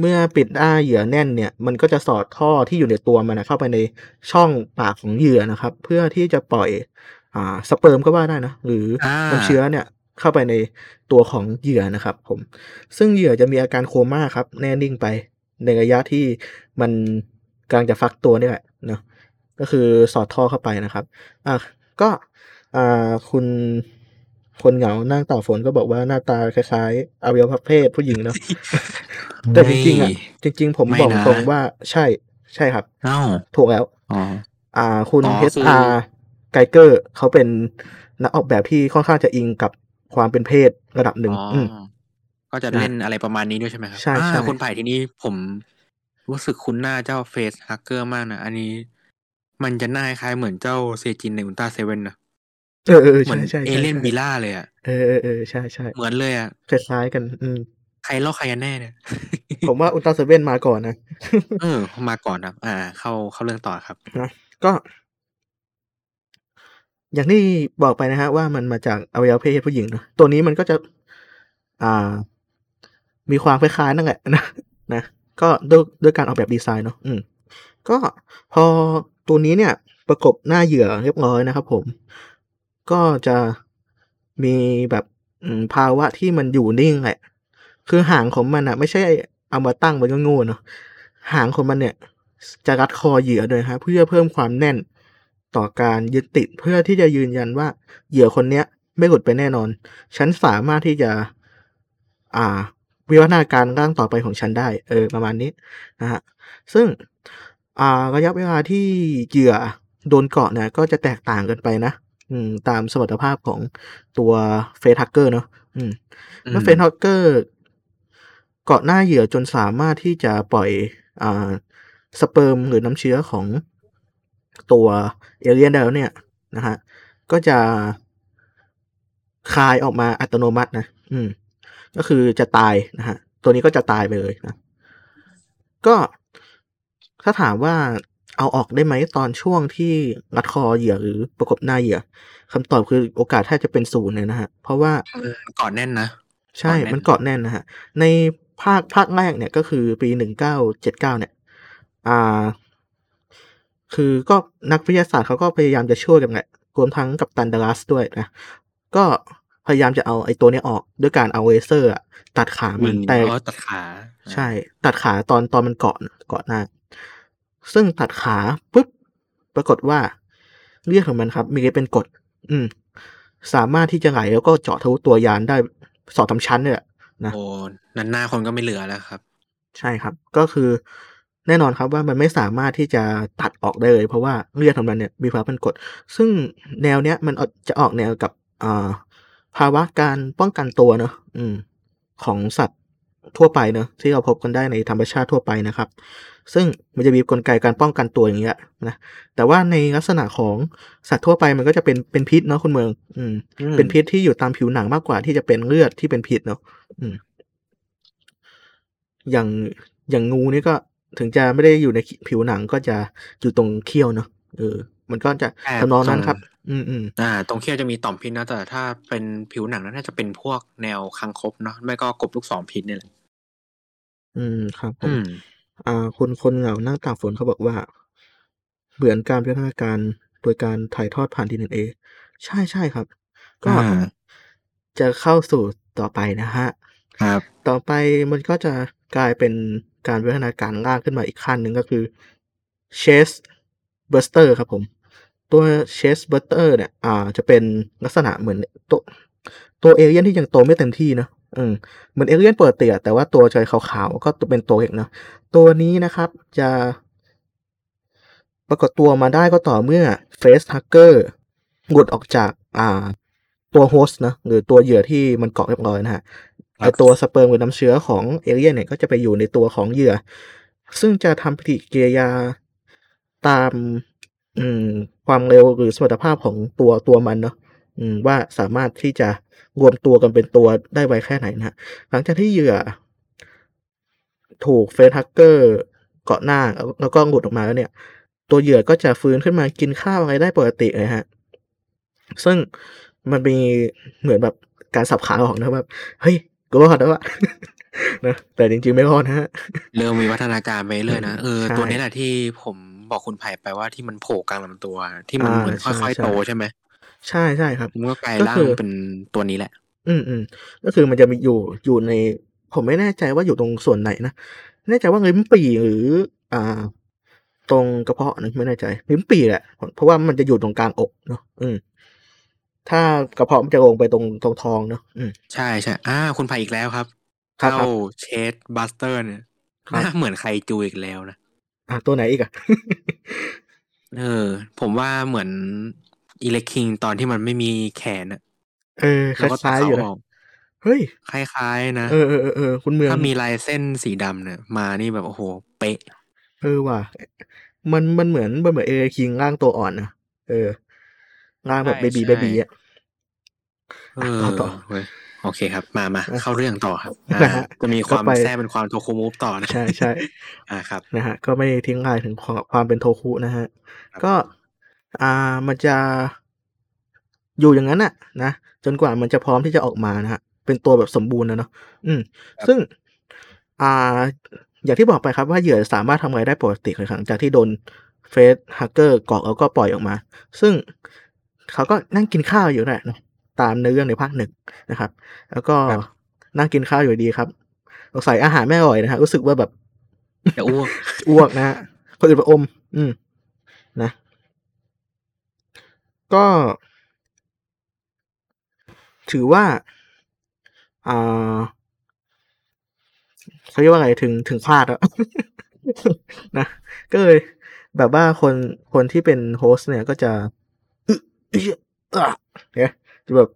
เมื่อปิดด้าเหยื่อแน่นเนี่ย มันก็จะสอดท่อที่อยู่ในตัวมันนะเข้าไปในช่องปากของเหยื่อนะครับ เพื่อที่จะปล่อยอ่าสเปิร์มก็ว่าได้นะหรืออ่าน้ำเชื้อเนี่ยเข้าไปในตัวของเหยื่อนะครับผม ซึ่งเหยื่อจะมีอาการโคม่าครับ แน่นิ่งไปในระยะที่มันกำลังจะฟักตัวนี่แหละเนาะก็คือสอดท่อเข้าไปนะครับอะก็อ่าคุณ คนเหงานั่งต่อฝนก็บอกว่าหน้าตาคล้ายๆอวัยวะเพศผู้หญิงเนาะแต่จริงๆอะจริง ๆ ผมไม่บอกนะตรงว่าใช่ใช่ครับเอ้าถูกแล้วอ๋ออ่า คุณอ๋อเฮคืออาร์ไกเกอร์เขาเป็นนักออกแบบที่ค่อนข้างจะอิงกับความเป็นเพศระดับหนึ่งอ๋ออืมก็จะใช่เล่นอะไรประมาณนี้ด้วยใช่ไหมครับใช่อ่าใช่คุณไผ่ทีนี้ผมรู้สึกคุ้นหน้าเจ้า Facehugger มากนะ อันนี้ มันจะหน้าคล้ายเหมือนเจ้าเซจินในอุลตร้าเซเว่นนะ เออเออเหมือนใช่ใช่เอใช่เลียนใช่บิล่าเลยอะเออเออเออใช่ใช่เหมือนเลยอะคล้ายๆกัน อืมใครลอกใครกันแน่เนี่ย ผมว่าอุลตร้าเซเว่นมาก่อนนะเออมาก่อนครับ อ่า เข้าเข้าเรื่องต่อครับนะก็ อย่างที่บอกไปนะฮะ ว่ามันมาจากอวัยวะเพศผู้หญิงเนอะตัวนี้มันก็จะ อ่า มีความคล้ายๆนั่นแหละนะนะก็ด้วยด้วยการออกแบบดีไซน์เนาะอืม ก็พอตัวนี้เนี่ย ประกบหน้าเหยื่อเรียบร้อยนะครับผม ก็จะมีแบบภาวะที่มันอยู่นิ่งแหละ คือหางของมันอะไม่ใช่เอามาตั้งไว้ก็ง่เนาะ หางของมันเนี่ย จะรัดคอเหยื่อด้วยฮะเพื่อเพิ่มความแน่นต่อการยึดติดเพื่อที่จะยืนยันว่าเหยื่อคนเนี้ย ไม่หลุดไปแน่นอน ฉันสามารถที่จะ อ่า วิวัฒนาการร่างต่อไปของฉันได้ เออ ประมาณนี้นะฮะ ซึ่ง อ่า ระยะเวลาที่เหยื่อโดนเกาะเนี่ยก็จะแตกต่างกันไปนะ ตามสมรรถภาพของตัวเฟสฮักเกอร์เนาะอืมอืเมื่อมเฟสฮักเกอร์เกาะหน้าเหยื่อจนสามารถที่จะปล่อยอ่าสเปิร์มหรือน้ำเชื้อของตัวเอเลียนได้แล้วเนี่ยนะฮะก็จะคายออกมาอัตโนมัตินะ อืม ก็คือจะตายนะฮะ ตัวนี้ก็จะตายไปเลยนะ ก็ถ้าถามว่า เอาออกได้ไหมตอนช่วงที่รัดคอเหยื่อหรือประกบหน้าเหยื่อคำตอบคือโอกาสแทบจะเป็นศูนย์เลยนะฮะ เพราะว่าเออก่อนแน่นนะ ใช่เกาะแน่นมันเกาะแน่นนะฮะ ในภาคภาคแรกเนี่ยก็คือปีหนึ่งเก้าเจ็ดเก้าเนี่ย อ่า คือก็นักวิทยาศาสตร์เขาก็พยายามจะช่วยกันแหละรวมทั้งกับตันดารัสด้วยนะ ก็พยายามจะเอาไอ้ตัวเนี้ยออกด้วยการเอาเลเซอร์อะตัดขามันยิงแต่เพราะตัดขา ใช่ ตัดขาตอนตอนมันเกาะเกาะหน้า ซึ่งตัดขาปุ๊บปรากฏว่าเลือดของมันครับ มีเป็นกรดอืม สามารถที่จะไหลแล้วก็เจาะทะลุตัวยานได้สองสามชั้นเลยอะนะโอ้นันหน้าคนก็ไม่เหลือแล้วครับ ใช่ครับ ก็คือแน่นอนครับว่ามันไม่สามารถที่จะตัดออกได้เลย เพราะว่าเลือดของมันเนี่ยมีภาวะเป็นกรดซึ่งแนวเนี้ยมันออกจะออกแนวกับอ่าภาวะการป้องกันตัวเนอะอืม ของสัตว์ทั่วไปเนอะที่เราพบกันได้ในธรรมชาติทั่วไปนะครับ ซึ่งมันจะมีกลไกการป้องกันตัวอย่างเงี้ยนะแต่ว่าในลักษณะของสัตว์ทั่วไปมันก็จะเป็นเป็นพิษเนาะคุณเมืองอืมอืม เป็นพิษที่อยู่ตามผิวหนังมากกว่าที่จะเป็นเลือดที่เป็นพิษเนาะอืม อย่างอย่างงูนี่ก็ถึงจะไม่ได้อยู่ในผิวหนังก็จะอยู่ตรงเขี้ยวเนาะเออ มันก็จะแอบทำนองนั้นตรงครับ อืมอืมอ่า ตรงเขี้ยวจะมีต่อมพิษนะแต่ถ้าเป็นผิวหนังนั้นน่าจะเป็นพวกแนวคังคบเนาะไม่ก็กบลูกศรพิษเนี่ยแหละอืมครับผม อืมอ่าคนคนเหงานั่งตากฝนเขาบอกว่า เหมือนการพัฒนาการโดยการถ่ายทอดผ่านดีเอ็นเอใช่ใช่ครับ ก็อ่า จะเข้าสู่ต่อไปนะฮะ ครับ ต่อไปมันก็จะกลายเป็นการพัฒนาการลากขึ้นมาอีกขั้นหนึ่งก็คือ Chase Buster ครับผม ตัว Chase Buster เนี่ย อ่า จะเป็นลักษณะเหมือนตัว ตัวเอเลี่ยนที่ยังโตไม่เต็มที่เนอะอืมเหมือนเอเลี่ยนเปิดเตียแต่ว่าตัวจะขาวๆก็เป็นตัวเอกเนอะตัวนี้นะครับจะปรากฏตัวมาได้ก็ต่อเมื่อ Facehugger หลุดออกจากอ่าตัว host นะหรือตัวเหยื่อที่มันเกาะเรียบร้อยนะฮะครับไอตัวสเปิร์มกับน้ำเชื้อของเอเลี่ยนเนี่ยก็จะไปอยู่ในตัวของเหยื่อ ซึ่งจะทำปฏิกิริยาตามอืมความเร็วหรือสมรรถภาพของตัวตัวมันเนาะอืม ว่าสามารถที่จะรวมตัวกันเป็นตัวได้ไวแค่ไหนนะฮะหลังจากที่เหยื่อ ถูกเฟสฮักเกอร์เกาะหน้าแล้วแล้วก็หลุดออกมาแล้วเนี่ย ตัวเหยื่อก็จะฟื้นขึ้นมากินข้าวอะไรได้ปกติเลยฮะ ซึ่งมันมีเหมือนแบบการสับขาออกนะแบบเฮ้ยกูรอดแล้วอะนะแต่จริงๆไม่รอดนะฮะเริ่มมีวัฒนาการไปเรื่อยนะเออใช่ตัวนี้แหละที่ผมบอกคุณไผ่ไปว่าที่มันโผล่กลางลำตัว ที่มันอ่าเหมือนใช่ค่อยใช่ๆโตใช่ไหม ใช่ใช่ครับมันก็กลายก็ร่างคือเป็นตัวนี้แหละ อืมอืมก็คือมันจะมีอยู่อยู่ใน ผมไม่แน่ใจว่าอยู่ตรงส่วนไหนนะไม่แน่ใจว่าลิ้นปี่หรือ อ่า ตรงกระเพาะนะไม่แน่ใจลิ้นปี่แหละ เพราะว่ามันจะอยู่ตรงกลางอกเนาะอืมถ้ากระเพาะมันจะลงไปตรงตรงท้องเนาะอืมใช่ใช่อ่าคุณไผ่อีกแล้วครับครับเจ้าครับเชดบัสเตอร์เนี่ยคหรับน้าเหมือนไคจูอีกแล้วนะอ่าตัวไหนอีกอะเออ ผมว่าเหมือน อีเล็กคิงตอนที่มันไม่มีแขนอะเออคแล้วก็ตัดล้ายๆเขาอยู่อนะอกเฮ้ยคล้ายๆนะเออเออเออเออคุณเมืองถ้ามีลายเส้นสีดำเนี่ยมานี่แบบโอ้โห เป๊ะ เออว่ะมันมันเหมือนมันเหมือนเอคิงร่างตัวอ่อนนะเออร่างแบบใช่เบบีใช่เบบีอะเออต่อต่อเว้ยโอเคครับ มามาอะเข้าเรื่องต่อครับนะอ่าฮะจะมีความก็ไปแทรกเป็นความโทคุมูฟต่อนะใช่ใช่อ่าครับนะฮะก็ไม่ทิ้งรายถึงความความเป็นโทคุนะฮะครับก็ อ่ามันจะอยู่อย่างนั้นน่ะนะจนกว่ามันจะพร้อมที่จะออกมานะฮะเป็นตัวแบบสมบูรณ์นะเนาะอืม ซึ่ง อ่า อย่างที่บอกไปครับว่าเหยื่อสามารถทำอะไรได้ปกติเลยหลังจากที่โดนเฟสฮักเกอร์กอกแล้วก็ปล่อยออกมา ซึ่งเขาก็นั่งกินข้าวอยู่แหละเนาะตามเนื้อเรื่องในภาคหนึ่งนะครับ แล้วก็ครับนั่งกินข้าวอยู่ดีครับสงสัยอาหารไม่อร่อยนะฮะรู้สึกว่าแบบจะอ้วกอ้วกนะฮะคนอื่นไปอม อืมนะ ก็ ถือว่าอ่าเขาเรียกว่าไงถึงถึงพลาดแล้วนะก็เลยแบบว่าคนคนที่เป็นโฮสต์เนี่ยก็จะอึะอิ๊ะอะเนี่ยจะแบบ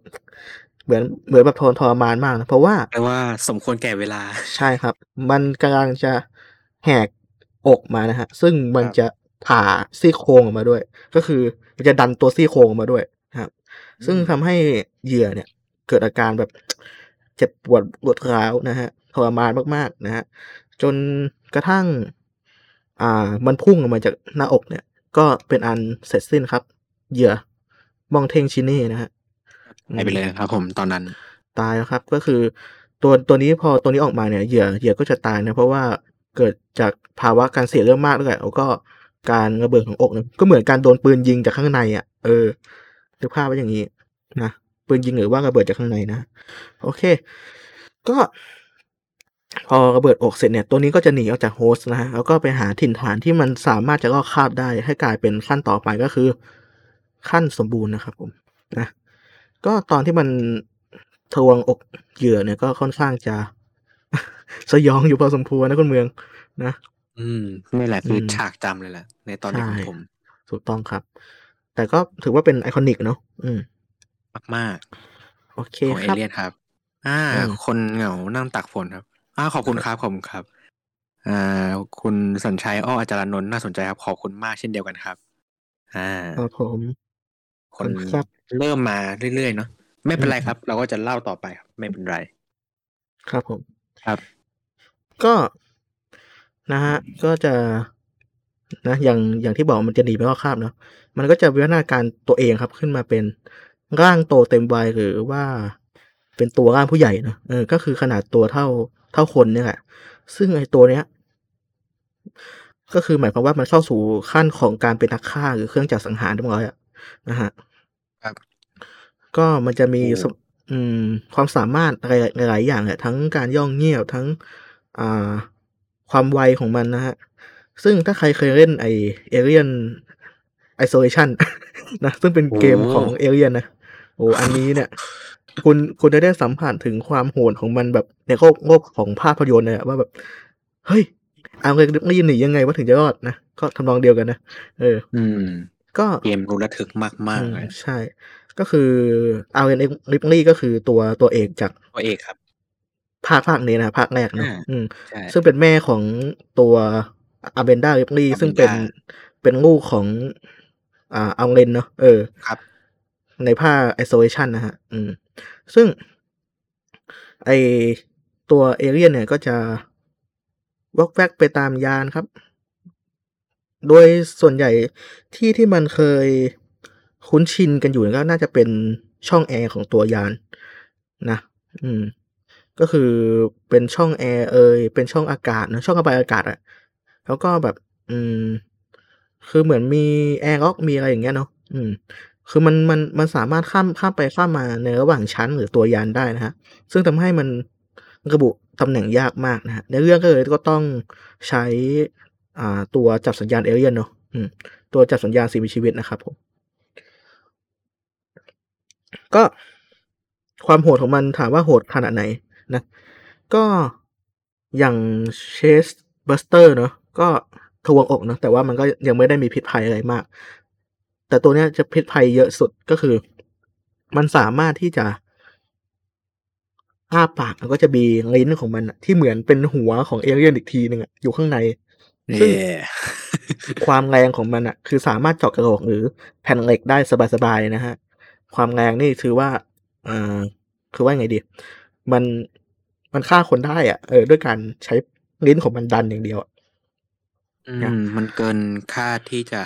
เหมือนเหมือนแบบทรทรมานมากนะเพราะว่าแปลว่าสมควรแก่เวลา ใช่ครับ มันกำลังจะแหกอกมานะฮะ ซึ่งมันครับจะ ผ่าซี่โครงออกมาด้วย ก็คือมันจะดันตัวซี่โครงออกมาด้วยนะครับ ซึ่งทำให้เหยื่อเนี่ย เกิดอาการแบบเจ็บปวดปวดร้าวนะฮะทรมานมากๆนะฮะจนกระทั่ง อ่า มันพุ่งออกมาจากหน้าอกเนี่ย ก็เป็นอันเสร็จสิ้นครับ เหยื่อมองเทงชิเน่นะฮะหายไปเลยครับ ผมตอนนั้น ตายแล้วครับ ก็คือตัวตัวนี้พอตัวนี้ออกมาเนี่ยเหยื่อเหยื่อก็จะตายนะ เพราะว่าเกิดจากภาวะการเสียเลือดมากด้วยแล้วก็ การระเบิดของอกนะก็เหมือนการโดนปืนยิงจากข้างในอะ เออนึกภาพไว้อย่างนี้นะปืนยิงหรือว่าระเบิดจากข้างในนะ โอเค ก็ พอระเบิดอกเสร็จเนี่ย ตัวนี้ก็จะหนีออกจาก host นะแล้วก็ไปหาถิ่นฐานที่มันสามารถจะลอกคราบได้ให้กลายเป็นขั้นต่อไปก็คือ ขั้นสมบูรณ์นะครับผมนะก็ตอนที่มันทะลวงอกเหยื่อเนี่ยก็ค่อนข้างจะ สยองอยู่พอสมควรนะคุณเมืองนะ อืมนี่แหละคืออมฉากจำเลยแหละในตอนเด็กของใช่ผม ถูกต้องครับ แต่ก็ถือว่าเป็น iconic เนาะอืมมากโอเคๆของเอครับเลียนครับ อ่าอืมคนเหงานั่งตักฝนครับ อ่าขอบคุณครับขอบคุณครับ อ่า คุณสัญชัยอ้ออาจารย์นนท์น่าสนใจครับ ขอบคุณมากเช่นเดียวกันครับ อ่าครับผม คนครับเริ่มมาเรื่อยๆเนาะไม่เป็นไรครับ เราก็จะเล่าต่อไปครับ ไม่เป็นไร ครับผมครับ ก็ นะฮะก็จะนะอย่างอย่างที่บอกมันจะหนีไปข้อคาบเนาะมันก็จะวิวัฒนาการตัวเองครับขึ้นมาเป็นร่างโตเต็มวัยหรือว่าเป็นตัวร่างผู้ใหญ่เนาะเออก็คือขนาดตัวเท่าเท่าคนเนี่ยแหละซึ่งไอ้ตัวเนี้ย ก็คือหมายความว่ามันเข้าสู่ขั้นของการเป็นนักฆ่าหรือเครื่องจักรสังหารเรียบร้อยอะนะฮะครับ ก็มันจะมีโอ้สมอืมความสามารถอะไรหลายๆอย่างแหละทั้งการย่องเงียบทั้ง อ่า ความไวของมันนะฮะ ซึ่งถ้าใครเคยเล่นไอเอเลียนไอโซเลชันนะซึ่งเป็นเกมของเอเลียนนะ โอ้อันนี้เนี่ย คุณคุณจะได้สัมผัสถึงความโหดของมันแบบในโลกโลกของภาพยนตร์เลยอะว่าแบบ เฮ้ยเอาเลยไม่ยินหนียังไงว่าถึงจะรอดนะ ก็ทำนองเดียวกันนะเออ อืม ก็เกมรู้ระทึกมากอืมๆเลยใช่ ก็คือเอาเอ็นลิปลี่ก็คือตัวตัวเอกจากตัวเอกครับ ภาคภาคนี้นะภาคแรกเนอะอ่าอืมใช่ซึ่งเป็นแม่ของตัวอาเบนดาลิปลี่ Abenda ซึ่งเป็นเป็นลูกของ อ่าอังเลนเนาะเออครับ ในภาค isolation นะฮะ อืม ซึ่ง ไอตัวเอเลียนเนี่ยก็จะวอกแวกไปตามยานครับ โดยส่วนใหญ่ที่ที่มันเคยคุ้นชินกันอยู่ก็น่าจะเป็นช่องแอร์ของตัวยาน นะ อืม ก็คือเป็นช่องแอร์เอยเป็นช่องอากาศนะช่องระบายอากาศอะแล้วก็แบบ อืม คือเหมือนมี airlock มีอะไรอย่างเงี้ยเนาะอืม คือมันมันมันสามารถข้ามข้ามไปข้ามมาในระหว่างชั้นหรือตัวยานได้นะฮะ ซึ่งทำให้มันระบุตำแหน่งยากมากนะฮะในเรื่องก็เลยก็ต้องใช้อ่าตัวจับสัญญาณเอเลียนเนาะอืม ตัวจับสัญญาณสิ่งมีชีวิตนะครับผมก็ความโหดของมันถามว่าโหดขนาดไหน นะก็อย่างเชสเบอร์สเตอร์เนาะก็ทะวงอกเนาะแต่ว่ามันก็ยังไม่ได้มีพิษภัยอะไรมาก แต่ตัวเนี้ยจะพิษภัยเยอะสุดก็คือ มันสามารถที่จะ อ้าปากแล้วก็จะมีลิ้นของมันอะที่เหมือนเป็นหัวของเอเลียนอีกทีหนึ่งอะอยู่ข้างในซึ่งเย่ความแรงของมันอะคือสามารถเจาะกระโหลกหรือแผ่นเหล็กได้สบายๆนะฮะ ความแรงนี่ถือว่าอ่าคือว่าไงดี มัน มันฆ่าคนได้อะเออด้วยการใช้ลิ้นของมันดันอย่างเดียวอะอืมมันเกินคาดที่จะ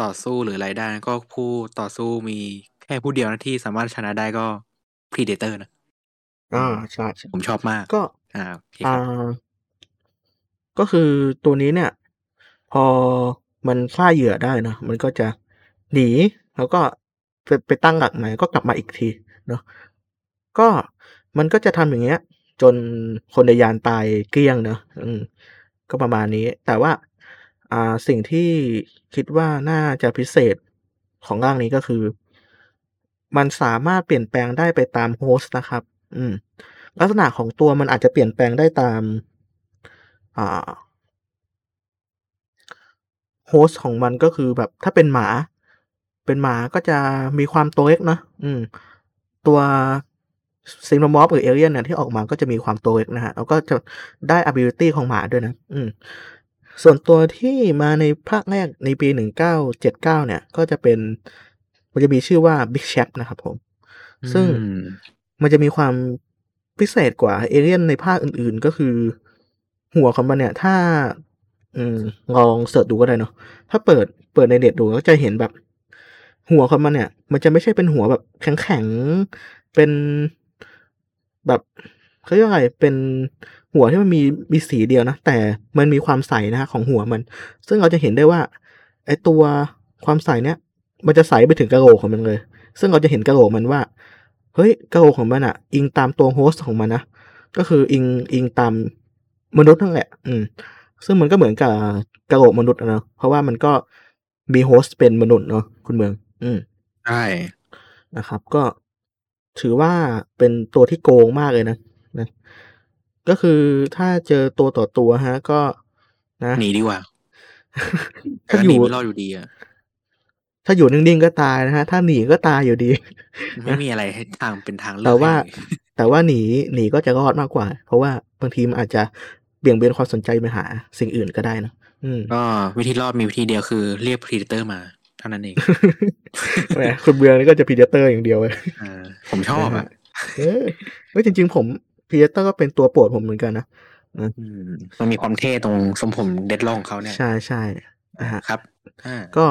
ต่อสู้หรืออะไรได้นะก็ผู้ต่อสู้มีแค่ผู้เดียวนะที่สามารถชนะได้ก็ Predator นะอ่าใช่ใช่ผมชอบมากก็ อ่าโอเคคอ่ารับก็คือตัวนี้เนี่ย พอมันฆ่าเหยื่อได้เนาะมันก็จะหนีแล้วก็ไปไปตั้งหลักใหม่ก็กลับมาอีกทีเนาะก็มันก็จะทำอย่างเงี้ย จนคนในยานตายเกลี้ยงเนาะอืมก็ประมาณนี้ แต่ว่า อ่าสิ่งที่คิดว่าน่าจะพิเศษของร่างนี้ก็คือ มันสามารถเปลี่ยนแปลงได้ไปตาม host นะครับ อืม ลักษณะของตัวมันอาจจะเปลี่ยนแปลงได้ตาม อ่า host ของมันก็คือแบบถ้าเป็นหมา เป็นหมาก็จะมีความตัวเล็กนะอืม ตัว ซิม o มอฟหรือเอเลียนเนี่ยที่ออกมาก็จะมีความตัวเล็กนะฮะแล้วก็จะได้ ability ของหมาด้วยนะ อืมส่วนตัวที่มาในภาคแรกในปี 1979 เนี่ย ก็จะเป็น มันจะมีชื่อว่า Big Chap นะครับผม ซึ่งอืมมันจะมีความพิเศษกว่าเอเลียนในภาคอื่นๆ ก็คือ หัวของมันเนี่ย ถ้าอืมลองเสิร์ชดูก็ได้เนาะถ้าเปิดเปิดในเน็ตดูก็จะเห็นแบบ หัวของมันเนี่ย มันจะไม่ใช่เป็นหัวแบบแข็งๆ เป็น แบบเขาเรียกว่าอะไรเป็นหัวที่มันมีมีสีเดียวนะ แต่มันมีความใสนะฮะของหัวมัน ซึ่งเราจะเห็นได้ว่าไอตัวความใสเนี่ยมันจะใสไปถึงกระโหลกของมันเลย ซึ่งเราจะเห็นกระโหลกมันว่าเฮ้ยกระโหลกของมันอะอิงตามตัวโฮสต์ของมันนะก็คืออิงอิงตามมนุษย์นั่นแหละ อืม ซึ่งมันก็เหมือนกับกระโหลกมนุษย์อะเนาะเพราะว่ามันก็มีโฮสต์เป็นมนุษย์เนาะคุณเมือง อืมใช่นะครับ ก็ ถือว่าเป็นตัวที่โกงมากเลยนะนะ ก็คือถ้าเจอตัวต่อตัวฮะ ก็นะหนีดีกว่าแต่ถ้าก็อหนียู่ไม่รอดอยู่ดีอะถ้าอยู่นิ่งๆก็ตายนะฮะ ถ้าหนีก็ตายอยู่ดี ไม่มีอะไรให้ทางเป็นทางเลืแต่อกว่าให้แต่ว่าหนีหนีก็จะรอดมากกว่า เพราะว่าบางทีมันอาจจะเบี่ยงเบนความสนใจไปหา สิ่งอื่นก็ได้นะอืมก็วิธีรอดมีวิธีเดียวคือเรียก Predator มา เท่านั้นเอง แหมคุณเมืองนี่ก็จะ Predator อย่างเดียวเลยอ่าผมชอบอะเออเฮ้ยจริง ๆ ผม Predator ก็เป็นตัวโปรดผมเหมือนกันนะอืมมันมีความเท่ตรงทรงผม dreadlock ของเขาเนี่ย ใช่ใช่นะฮะครับอ่าก็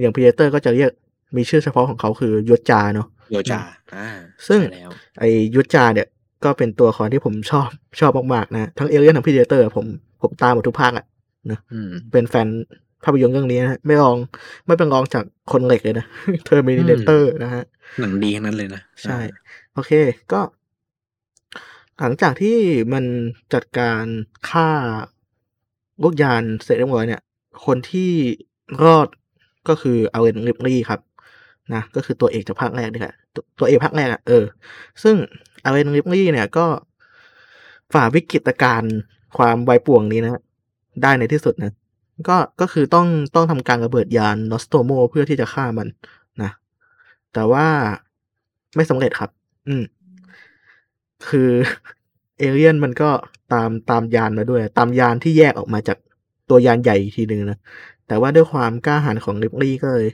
อย่าง Predator ก็จะเรียกมีชื่อเฉพาะของเขาคือยศจาเนาะ Yautja อ่าซึ่งใช่แล้วไอ Yautja เนี่ยก็เป็นตัวละครที่ผมชอบชอบมากๆนะ ทั้งเอเลียนทั้ง Predator ผมผมตามหมดทุกภาคอะอืมเป็นแฟน ภาพยนตร์เรื่องนี้นะฮะไม่รองไม่เป็นรองจากคนเหล็กเลยนะ Terminator นะฮะ หนังดีทั้งนั้นเลยนะ ใช่ โอเค ก็ หลังจากที่มันจัดการฆ่าลูกยานเสร็จเรียบร้อยเนี่ย คนที่รอดก็คือ Ellen Ripley ครับนะก็คือตัวเอกจากภาคแรกนี่แหละตัวตัวเอกภาคแรกอะเออ ซึ่งอาเรนริปลี่เนี่ยก็ฝ่าวิกฤตการณ์ความวายป่วงนี้นะ ได้ในที่สุดนะ ก็ก็คือต้องต้องทำการระเบิดยานนอสโตโมเพื่อที่จะฆ่ามันนะ แต่ว่าไม่สำเร็จครับ อืม คือเอเลียนมันก็ตามตามยานมาด้วย ตามยานที่แยกออกมาจากตัวยานใหญ่อีกทีหนึ่งนะ แต่ว่าด้วยความกล้าหาญของริปลี่ก็เลย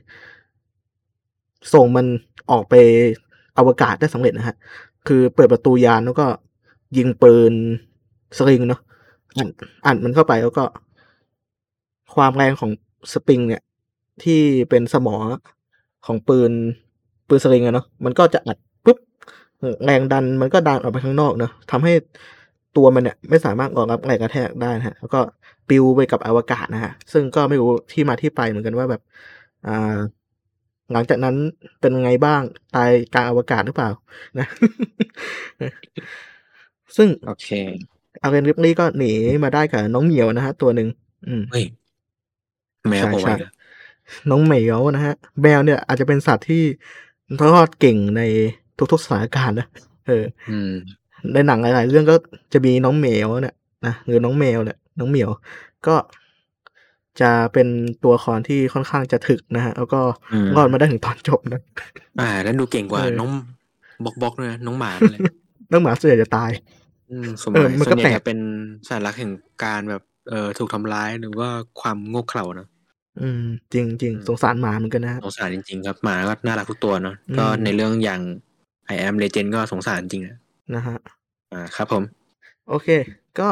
ส่งมันออกไปอวกาศได้สำเร็จนะฮะ คือเปิดประตูยานแล้วก็ยิงปืนสลิงเนาะอัดอัดมันเข้าไปแล้วก็ ความแรงของสปริงเนี่ย ที่เป็นสมอของปืนปืนสลิงอะเนาะมันก็จะอัดปุ๊บแรงดันมันก็ดันออกไปข้างนอกเนาะทำให้ตัวมันเนี่ยไม่สามารถรองรับแรงกระแทกได้นะฮะแล้วก็ปลิวไปกับอวกาศนะฮะซึ่งก็ไม่รู้ที่มาที่ไปเหมือนกันว่าแบบอ่าหลังจากนั้นเป็นไงบ้างตายกลางอวกาศหรือเปล่านะ ซึ่งโอเคอาเรนริปลี่ก็หนีมาได้กับน้องเหมียวนะฮะตัวหนึ่งอืมเฮ้ย แมวใช่บอกใช่ไว้เหรอน้องเหมียวนะฮะ แมวเนี่ยอาจจะเป็นสัตว์ที่รอดเก่งในทุกๆสถานการณ์นะเอออืมในหนังหลาย ๆ เรื่องก็จะมีน้องเหมียวเนี่ยนะหรือน้องแมวเนี่ยน้องเหมียว ก็จะเป็นตัวละครที่ค่อนข้างจะถึกนะฮะ แล้วก็อืมรอดมาได้ถึงตอนจบนะอ่า แล้วดูเก่งกว่าเออน้องบล็อกบล็อกด้วยนะน้องหมานั่นแหละน้องหมาส่วนใหญ่จะตาย อืมสมัเอยอมันก็ส่วนใหญ่แปลกจะเป็นสัญลักษณ์แห่งการแบบ เอ่อถูกทำร้ายหรือว่าความโง่เขลานะอืม จริงจริงอืมสงสารหมาเหมือนกันนะฮะสงสารจริง ๆ ครับหมาก็น่ารักทุกตัวเนาะอืมก็ในเรื่องอย่าง I am Legend ก็สงสารจริงนะนะฮะอ่าครับผม โอเค ก็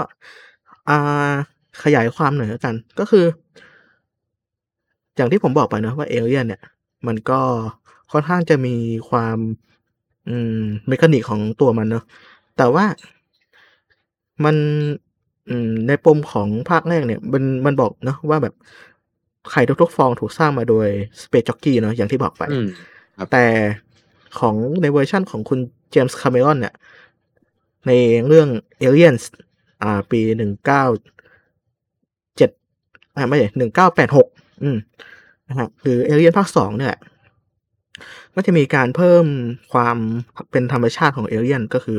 อ่าขยายความหน่อยแล้วกัน ก็คือ อย่างที่ผมบอกไปเนอะว่าเอเลียนเนี่ย มันก็ค่อนข้างจะมีความ อืมเมคานิกของตัวมันเนอะแต่ว่ามันอืม ในปมของภาคแรกเนี่ยมันมันบอกเนอะว่าแบบไข่ทุกๆฟองถูกสร้างมาโดยSpace Jockey เนอะอย่างที่บอกไปอืมแต่ของในเวอร์ชั่นของคุณเจมส์คาเมรอนเนี่ย ในเรื่อง Aliens อ่า ปีหนึ่งเก้าเจ็ดอ่าไม่ใช่หนึ่งเก้าแปดหกอืมนะฮะคือ Alien ภาคสองเนี่ยก็จะมีการเพิ่มความเป็นธรรมชาติของเอเลียนก็คือ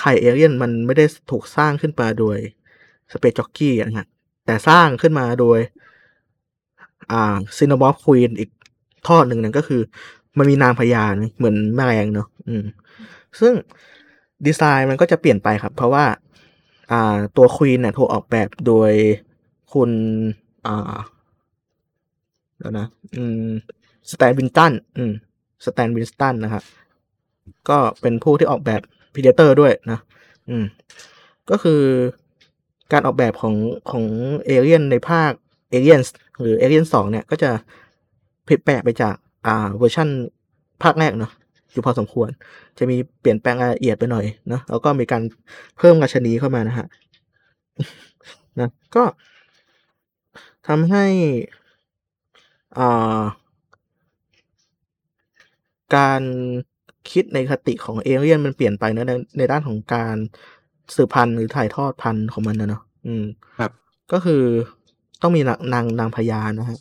ไข่เอเลียนมันไม่ได้ถูกสร้างขึ้นมาโดยSpace Jockey นะฮะแต่สร้างขึ้นมาโดยอ่า Xenomorph Queen อีกทอดหนึ่งนั่นก็คือ มันมีนางพญาเหมือนแมลงเนาะอืม ซึ่งดีไซน์มันก็จะเปลี่ยนไปครับ เพราะว่า อ่าตัว Queen เนี่ยถูกออกแบบโดยคุณอ่าแล้วนะ อืม Stan Winston อืม Stan Winston นะครับก็เป็นผู้ที่ออกแบบ Predator ด้วยนะ อืม ก็คือการออกแบบของของเอเลียนในภาคเอเลียนหรือเอเลียนสองเนี่ย ก็จะผิดแปลกไปจากอ่าเวอร์ชันภาคแรกเนาะอยู่พอสมควร จะมีเปลี่ยนแปลงรายละเอียดไปหน่อยนะแล้วก็มีการเพิ่มราชินีเข้ามานะฮะนะก็ทำให้อ่าการ คิดในคติของเอเลียนมันเปลี่ยนไปนะในในด้านของการสืบพันธุ์หรือถ่ายทอดพันธุ์ของมันนะเนาะอืม ครับ ก็คือต้องมีนางนางนางพญานะฮะ